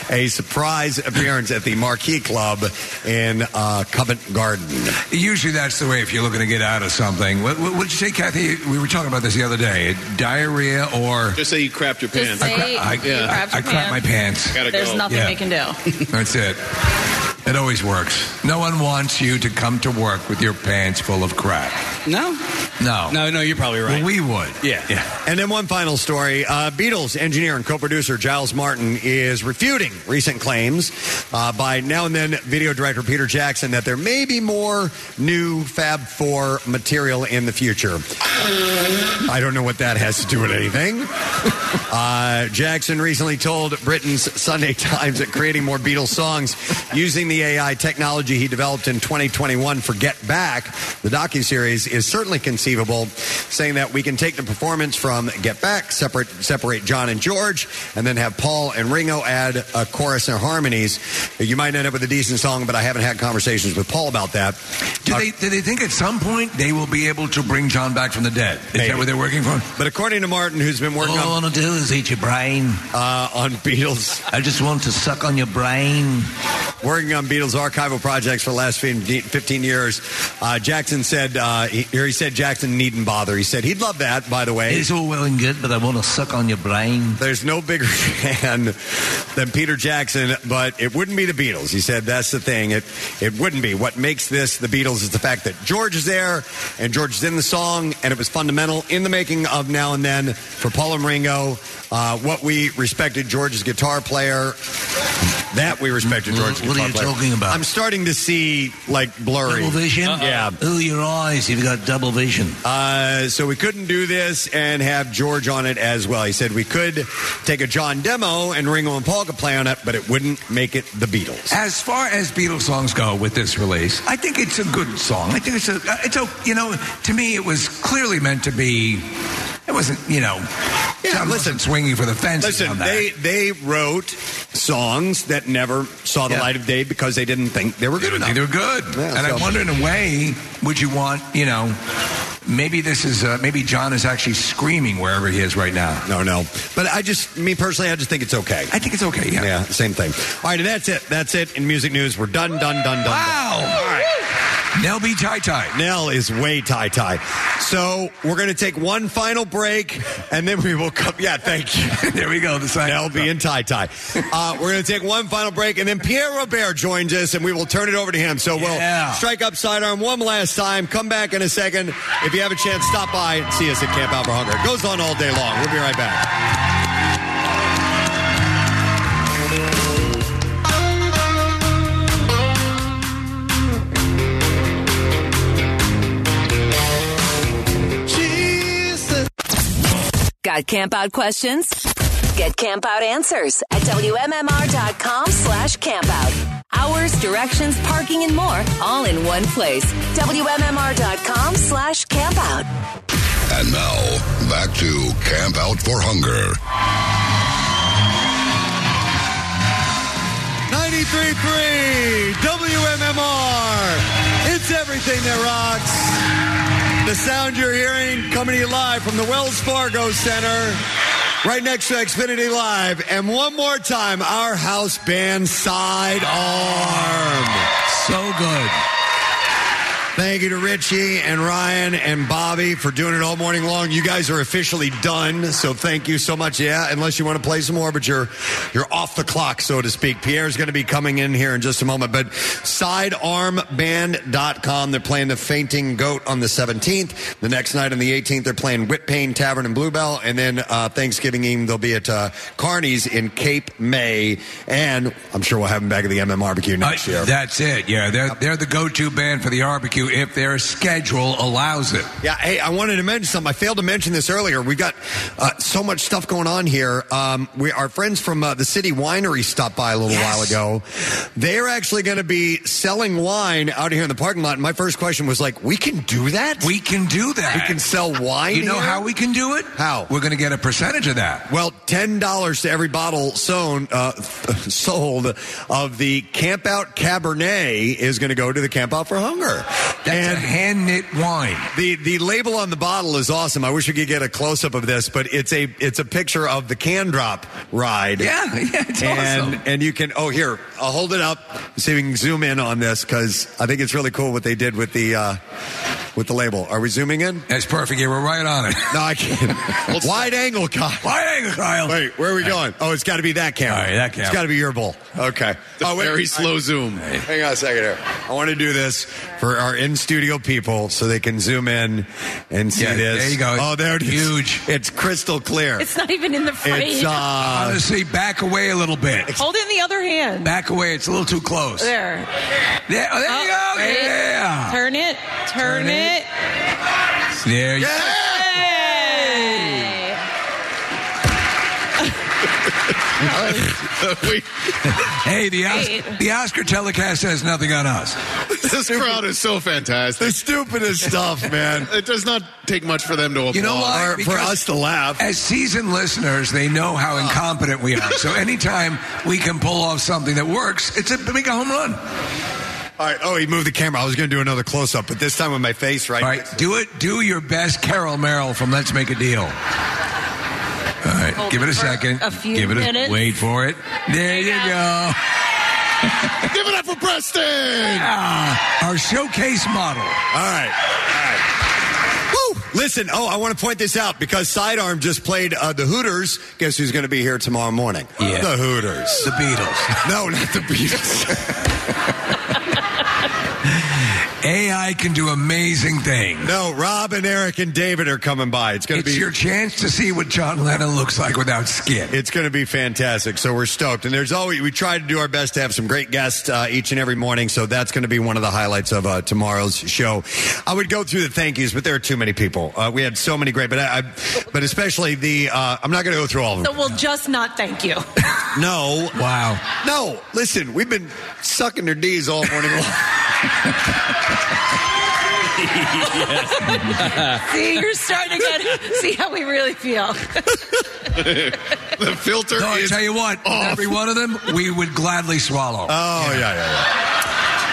a surprise appearance at the Marquee Club in uh, Covent Garden. Usually that's the way if you're looking to get out of something. What, what would you say, Kathy? We were talking about this the other day. Diarrhea or. Just say you crapped your Just pants. say I, you crapped your I crapped my pants. Gotta There's go. nothing Yeah. they can do. [laughs] That's it. It always works. No one wants you to come to work with your pants full of crap. No? No. No, no, you're probably right. Well, we would. Yeah. Yeah. And then one final story. Uh, Beatles engineer and co-producer Giles Martin is refuting recent claims uh, by now and then video director Peter Jackson that there may be more new Fab Four material in the future. I don't know what that has to do with anything. [laughs] Uh, Jackson recently told Britain's Sunday [laughs] Times that creating more Beatles songs using the AI technology he developed in 2021 for Get Back, the docuseries, is certainly conceivable, saying that we can take the performance from Get Back, separate separate John and George, and then have Paul and Ringo add a chorus and harmonies. You might end up with a decent song, but I haven't had conversations with Paul about that. Do they, do they think at some point they will be able to bring John back from the dead? Is Maybe. that what they're working for? But according to Martin, who's been working on All I want to do is eat your brain. uh, on Beatles. I just want to suck on your brain. Working on Beatles archival projects for the last 15 15 years, uh, Jackson said, uh, he, here he said Jackson needn't bother. He said he'd love that, by the way. It's all well and good, but I want to suck on your brain. There's no bigger [laughs] fan than Peter Jackson, but it wouldn't be the Beatles. He said that's the thing. It it wouldn't be. What makes this the Beatles is the fact that George is there and George is in the song, and it was fundamental in the making of Now and Then for Paul and Ringo. Uh, what we respected George's guitar player, that we respected George's What guitar are you player. talking about? I'm starting to see like blurry. Double vision? Yeah. Oh, your eyes. You've got double vision. Uh, so we couldn't do this and have George on it as well. He said we could take a John demo and Ringo and Paul could play on it, but it wouldn't make it the Beatles. As far as Beatles songs go with this release, I think it's a good song. I think it's a, it's a, you know, to me it was clearly meant to be. It wasn't, you know, John wasn't swinging for the fence. Listen, on that. they they wrote songs that never saw the Yeah. light of day because they didn't think they were good They enough. They were good, Yeah, and so- I wonder, in a way, would you want, you know, maybe this is, uh, maybe John is actually screaming wherever he is right now. No, no. But I just, me personally, I just think it's okay. I think it's okay. Yeah. Yeah, same thing. All right, and that's it. That's it in music news. We're done, done, done, done. Wow. All right. Nell be tie tie. Nell is way tie tie. So we're going to take one final break, and then we will come. Yeah, thank you. [laughs] there we go. The sign. Nell be in tie tie. Uh, we're going to take one final break, and then Pierre Robert joins us, and we will turn it over to him. So we'll strike up sidearm one last time. Come back in a second. If you have a chance, stop by and see us at Camp Out for Hunger. It goes on all day long. We'll be right back. Got camp out questions? Get campout answers at WMMR.com slash campout. Hours, directions, parking, and more, all in one place. WMMR.com slash campout. And now, back to Camp Out for Hunger. 93.3 WMMR. It's everything that rocks. The sound you're hearing coming to you live from the Wells Fargo Center, right next to Xfinity Live. And one more time, our house band Side Arm. So good. Thank you to Richie and Ryan and Bobby for doing it all morning long. You guys are officially done, so thank you so much. Yeah, unless you want to play some more, but you're you're off the clock, so to speak. Pierre's going to be coming in here in just a moment. But sidearmband.com, they're playing the Fainting Goat on the 17th. The next night on the 18th, they're playing Whitpain Tavern and Blue Bell, and then uh, Thanksgiving Eve they'll be at uh, Carney's in Cape May, and I'm sure we'll have them back at the MM Barbecue next year. That's it. Yeah, they're they're the go-to band for the barbecue if their schedule allows it. Yeah, hey, I wanted to mention something. I failed to mention this earlier. We've got uh, so much stuff going on here. Um, we, our friends from uh, the City Winery stopped by a little while ago. They're actually going to be selling wine out here in the parking lot. And my first question was like, we can do that? We can do that. We can sell wine. You know here? how we can do it? How? We're going to get a percentage of that. Well, ten dollars to every bottle sown, uh, [laughs] sold of the Camp Out Cabernet is going to go to the Camp Out for Hunger. That's a hand knit wine. The the label on the bottle is awesome. I wish we could get a close up of this, but it's a it's a picture of the can drop ride. Yeah, [laughs] yeah, it's and awesome. and you can oh here I'll hold it up see if we can zoom in on this because I think it's really cool what they did with the uh, with the label. Are we zooming in? That's perfect. Yeah, we're right on it. [laughs] No, I can't. [laughs] Wide angle, Kyle. Wide angle, Kyle. Wait, where are we going? Oh, it's got to be that camera. All right, that camera. It's got to be your bowl. Okay. oh, wait. very slow I- zoom. Hang on a second here. I want to do this for our in studio people so they can zoom in and see Yeah, this. there you go. Oh, there it is. Huge. It's crystal clear. It's not even in the frame. It's, uh, Honestly, back away a little bit. Hold it in the other hand. Back away. It's a little too close. There. There, oh, there you go. wait. Yeah. Turn it. Turn, Turn it. There you [laughs] Hey. [laughs] Hey, the Oscar, the Oscar telecast has nothing on us. this crowd is so fantastic. the stupidest stuff, man. [laughs] It does not take much for them to applaud. You know why? Or for us to laugh. As seasoned listeners, they know how ah. incompetent we are. So anytime we can pull off something that works, it's a big home run. All right. Oh, he moved the camera. I was going to do another close up, but this time with my face right. All right, do it. Do your best, Carol Merrill from Let's Make a Deal. All right, Hold give it it a second. a few give it minutes. a wait for it. There you go. [laughs] Give it up for Preston. Ah, our showcase model. All right. All right. Woo! Listen, oh, I want to point this out because Sidearm just played uh, the Hooters. Guess who's going to be here tomorrow morning? Yeah. The Hooters. The Beatles. No, not the Beatles. [laughs] AI can do amazing things. no, Rob and Eric and David are coming by. It's going to be your chance to see what John Lennon looks like without skin. It's going to be fantastic. So we're stoked. And there's always, we try to do our best to have some great guests uh, each and every morning. So that's going to be one of the highlights of uh, tomorrow's show. I would go through the thank yous, but there are too many people. Uh, we had so many great, but I, I but especially the, uh, I'm not going to go through all of them. So we'll just not thank you. [laughs] No. Wow. No. Listen, we've been sucking their D's all morning long. [laughs] [laughs] see, you're starting to get. See how we really feel. [laughs] the filter No, I tell you what, every one of them we would gladly swallow. Oh yeah, yeah, yeah.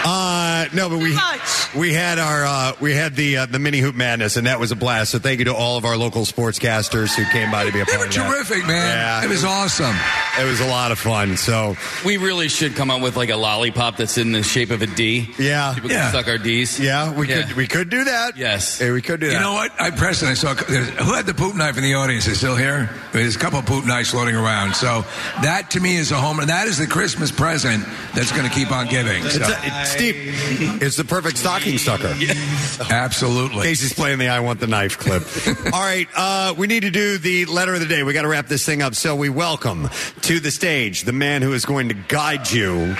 Uh, no, but we much. we had our uh, we had the uh, the mini hoop madness, and that was a blast. So thank you to all of our local sportscasters who came by to be a They part were of that. terrific, man. Yeah, it was awesome. It was a lot of fun. So We really should come up with like a lollipop that's in the shape of a D. yeah, People Yeah. can suck our D's. yeah, we Yeah. could we could do that. Yes. Hey, we could do that. You know what? I Preston, I saw who had the poop knife in the audience. Is still here? There's a couple of poop knives floating around. So that to me is a home, and that is the Christmas present that's going to keep on giving. It's So, a, it's Steve, it's the perfect stocking sucker. absolutely. Casey's playing the "I want the knife" clip. [laughs] All right, uh, we need to do the letter of the day. We got to wrap this thing up. So we welcome to the stage the man who is going to guide you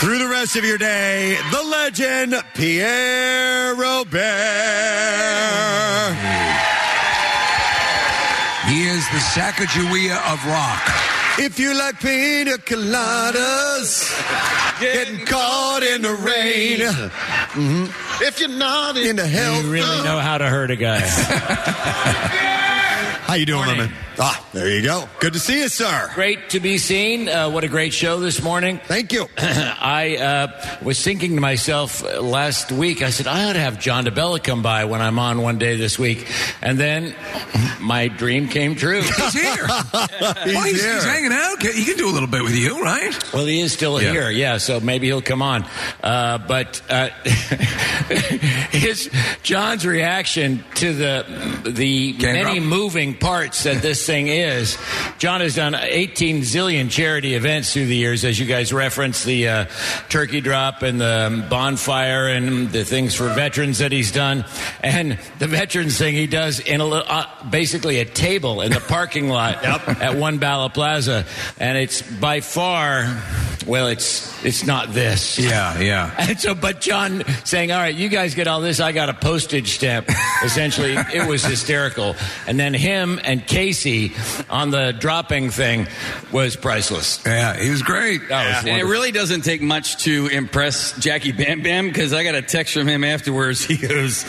through the rest of your day, the legend Pierre Robert. He is the Sacagawea of rock. If you like pina coladas, getting caught in the rain. Mhm. If you're not in the health, You really know how to hurt a guy. [laughs] How you doing, Lemon? Ah, there you go. Good to see you, sir. Great to be seen. Uh, what a great show this morning. Thank you. [clears throat] I uh, was thinking to myself uh, last week, I said, I ought to have John DeBella come by when I'm on one day this week. And then [laughs] my dream came true. [laughs] He's here. Well, [laughs] he's, he's hanging out. He can do a little bit with you, right? Well, he is still Yeah. here, yeah. So maybe he'll come on. Uh, but uh, his John's reaction to the the many moving parts that this thing is. John has done 18 zillion charity events through the years, as you guys referenced the uh, turkey drop and the bonfire and the things for veterans that he's done, and the veterans thing he does in a little, uh, basically a table in the parking lot [laughs] at One Bala Plaza, and it's by far, well, it's it's not this. Yeah, yeah. And so, but John saying, "All right, you guys get all this. I got a postage stamp." [laughs] Essentially, it was hysterical. And then him and Casey on the dropping thing was priceless. Yeah, he was great. That was And it really doesn't take much to impress Jackie Bam Bam because I got a text from him afterwards. [laughs] He goes,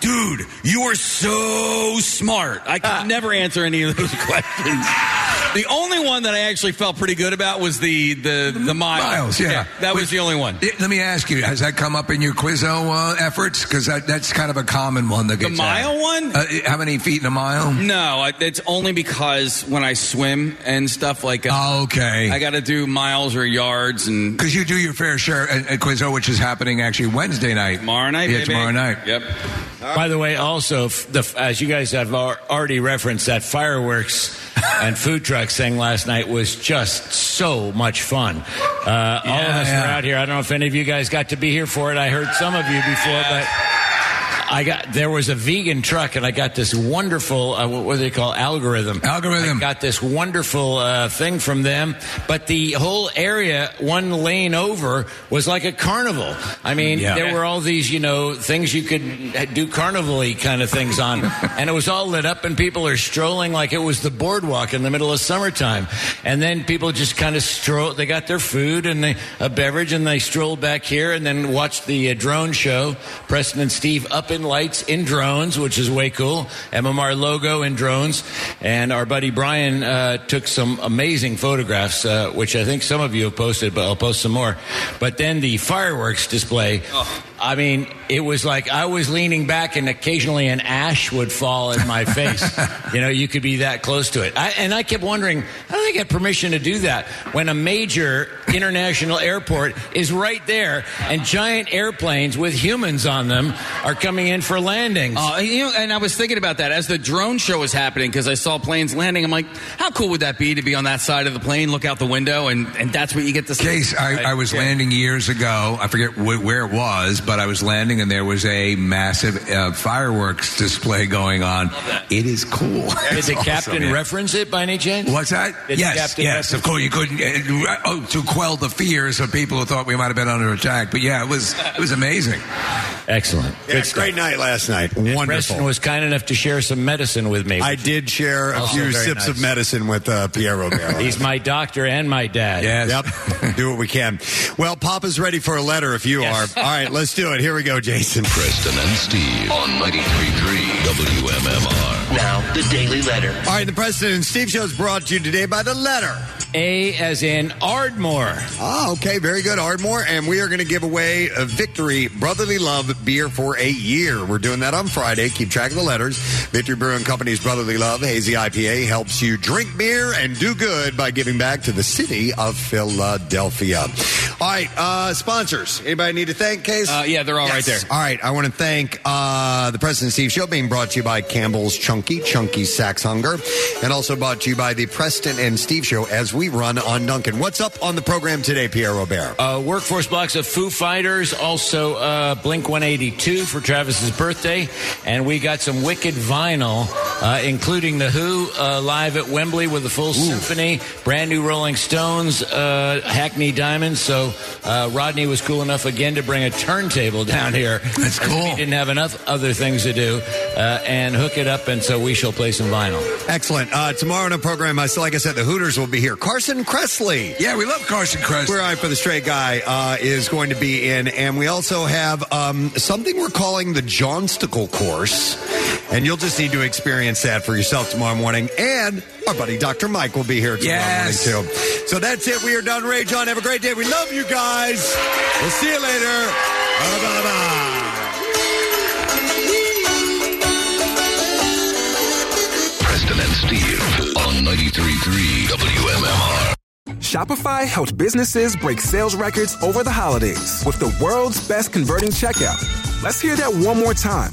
Dude, you are so smart. I could never answer any of those [laughs] questions. The only one that I actually felt pretty good about was the the, the mile. Miles, yeah. that was the only one. Eh, Let me ask you: Has that come up in your Quizzo uh, efforts? Because that, that's kind of a common one that The gets mile asked. one? Uh, how many feet in a mile? No, it's only because when I swim and stuff like. Uh, okay. I got to do miles or yards and. Because you do your fair share at, at Quizzo, which is happening actually Wednesday night. Tomorrow night, Yeah, baby. tomorrow night. Yep. By the way, also, f- the, as you guys have al- already referenced, that fireworks [laughs] and food truck thing last night was just so much fun. Uh, all of us yeah. were out here. I don't know if any of you guys got to be here for it. I heard some of you before, but. I got there was a vegan truck and I got this wonderful uh, what, what do they call algorithm. Algorithm. I got this wonderful uh, thing from them but the whole area one lane over was like a carnival. I mean Yeah. there were all these you know things you could do carnival-y kind of things on. [laughs] And it was all lit up and people are strolling like it was the boardwalk in the middle of summertime. And then people just kind of stroll they got their food and they, a beverage and they strolled back here and then watched the uh, drone show. Preston and Steve up in lights in drones which is way cool. MMR logo in drones. And our buddy Brian uh, took some amazing photographs uh, which I think some of you have posted but I'll post some more. But then the fireworks display I mean, it was like I was leaning back, and occasionally an ash would fall in my face. [laughs] you know, you could be that close to it. I, and I kept wondering, how do they get permission to do that when a major international airport is right there, and giant airplanes with humans on them are coming in for landings? Uh, you know, and I was thinking about that as the drone show was happening because I saw planes landing. I'm like, how cool would that be to be on that side of the plane, look out the window, and, and that's what you get to see. Case, I, I was Yeah. landing years ago. I forget wh- where it was, but I was landing and there was a massive uh, fireworks display going on. It is cool. Did It's the awesome, captain yeah. reference it by any chance? What's that? Did yes, yes. Of course, you couldn't. Uh, oh, to quell the fears of people who thought we might have been under attack. But yeah, it was it was amazing. Excellent. Yeah, great night last night. Wonderful. Preston was kind enough to share some medicine with me. I did share a few very sips of medicine with uh, Pierre Romero. [laughs] He's my doctor and my dad. Yes. Yep. do what we can. Well, Papa's ready for a letter if you are. All right, let's do it. Here we go, Jason. Preston and Steve on 93.3 WMMR. Now, the Daily Letter. All right, the Preston and Steve Show is brought to you today by the letter. A as in Ardmore. Ah, okay, very good, Ardmore. And we are going to give away a Victory Brotherly Love beer for a year. We're doing that on Friday. Keep track of the letters. Victory Brewing Company's Brotherly Love Hazy IPA helps you drink beer and do good by giving back to the city of Philadelphia. All right, uh, sponsors. Anybody need to thank, Case? Uh, yeah, they're all right there. All right, I want to thank uh, the Preston Steve Show being brought to you by Campbell's Chunky, Chunky Sacks Hunger, and also brought to you by the Preston and Steve Show as we run on Dunkin'. What's up on the program today, Pierre Robert? Uh, workforce blocks of Foo Fighters, also uh, Blink 182 for Travis's birthday, and we got some wicked vinyl, uh, including the Who uh, live at Wembley with the full symphony, brand new Rolling Stones, uh, Hackney Diamonds. So uh, Rodney was cool enough again to bring a turntable down here. That's cool. We didn't have enough other things to do uh, and hook it up, and so we shall play some vinyl. Excellent. Uh, tomorrow on the program, I like I said, the Hooters will be here. Carson Kressley. Yeah, we love Carson Kressley. We're Eye for the Straight Guy uh, is going to be in, and we also have um, something we're calling the Johnsticle course, and you'll just need to experience that for yourself tomorrow morning. And our buddy Dr. Mike will be here tomorrow Yes. morning too. So that's it. We are done. Ray John, have a great day. We love you guys. We'll see you later. And Steve on 93.3 WMMR. Shopify helped businesses break sales records over the holidays with the world's best converting checkout. Let's hear that one more time.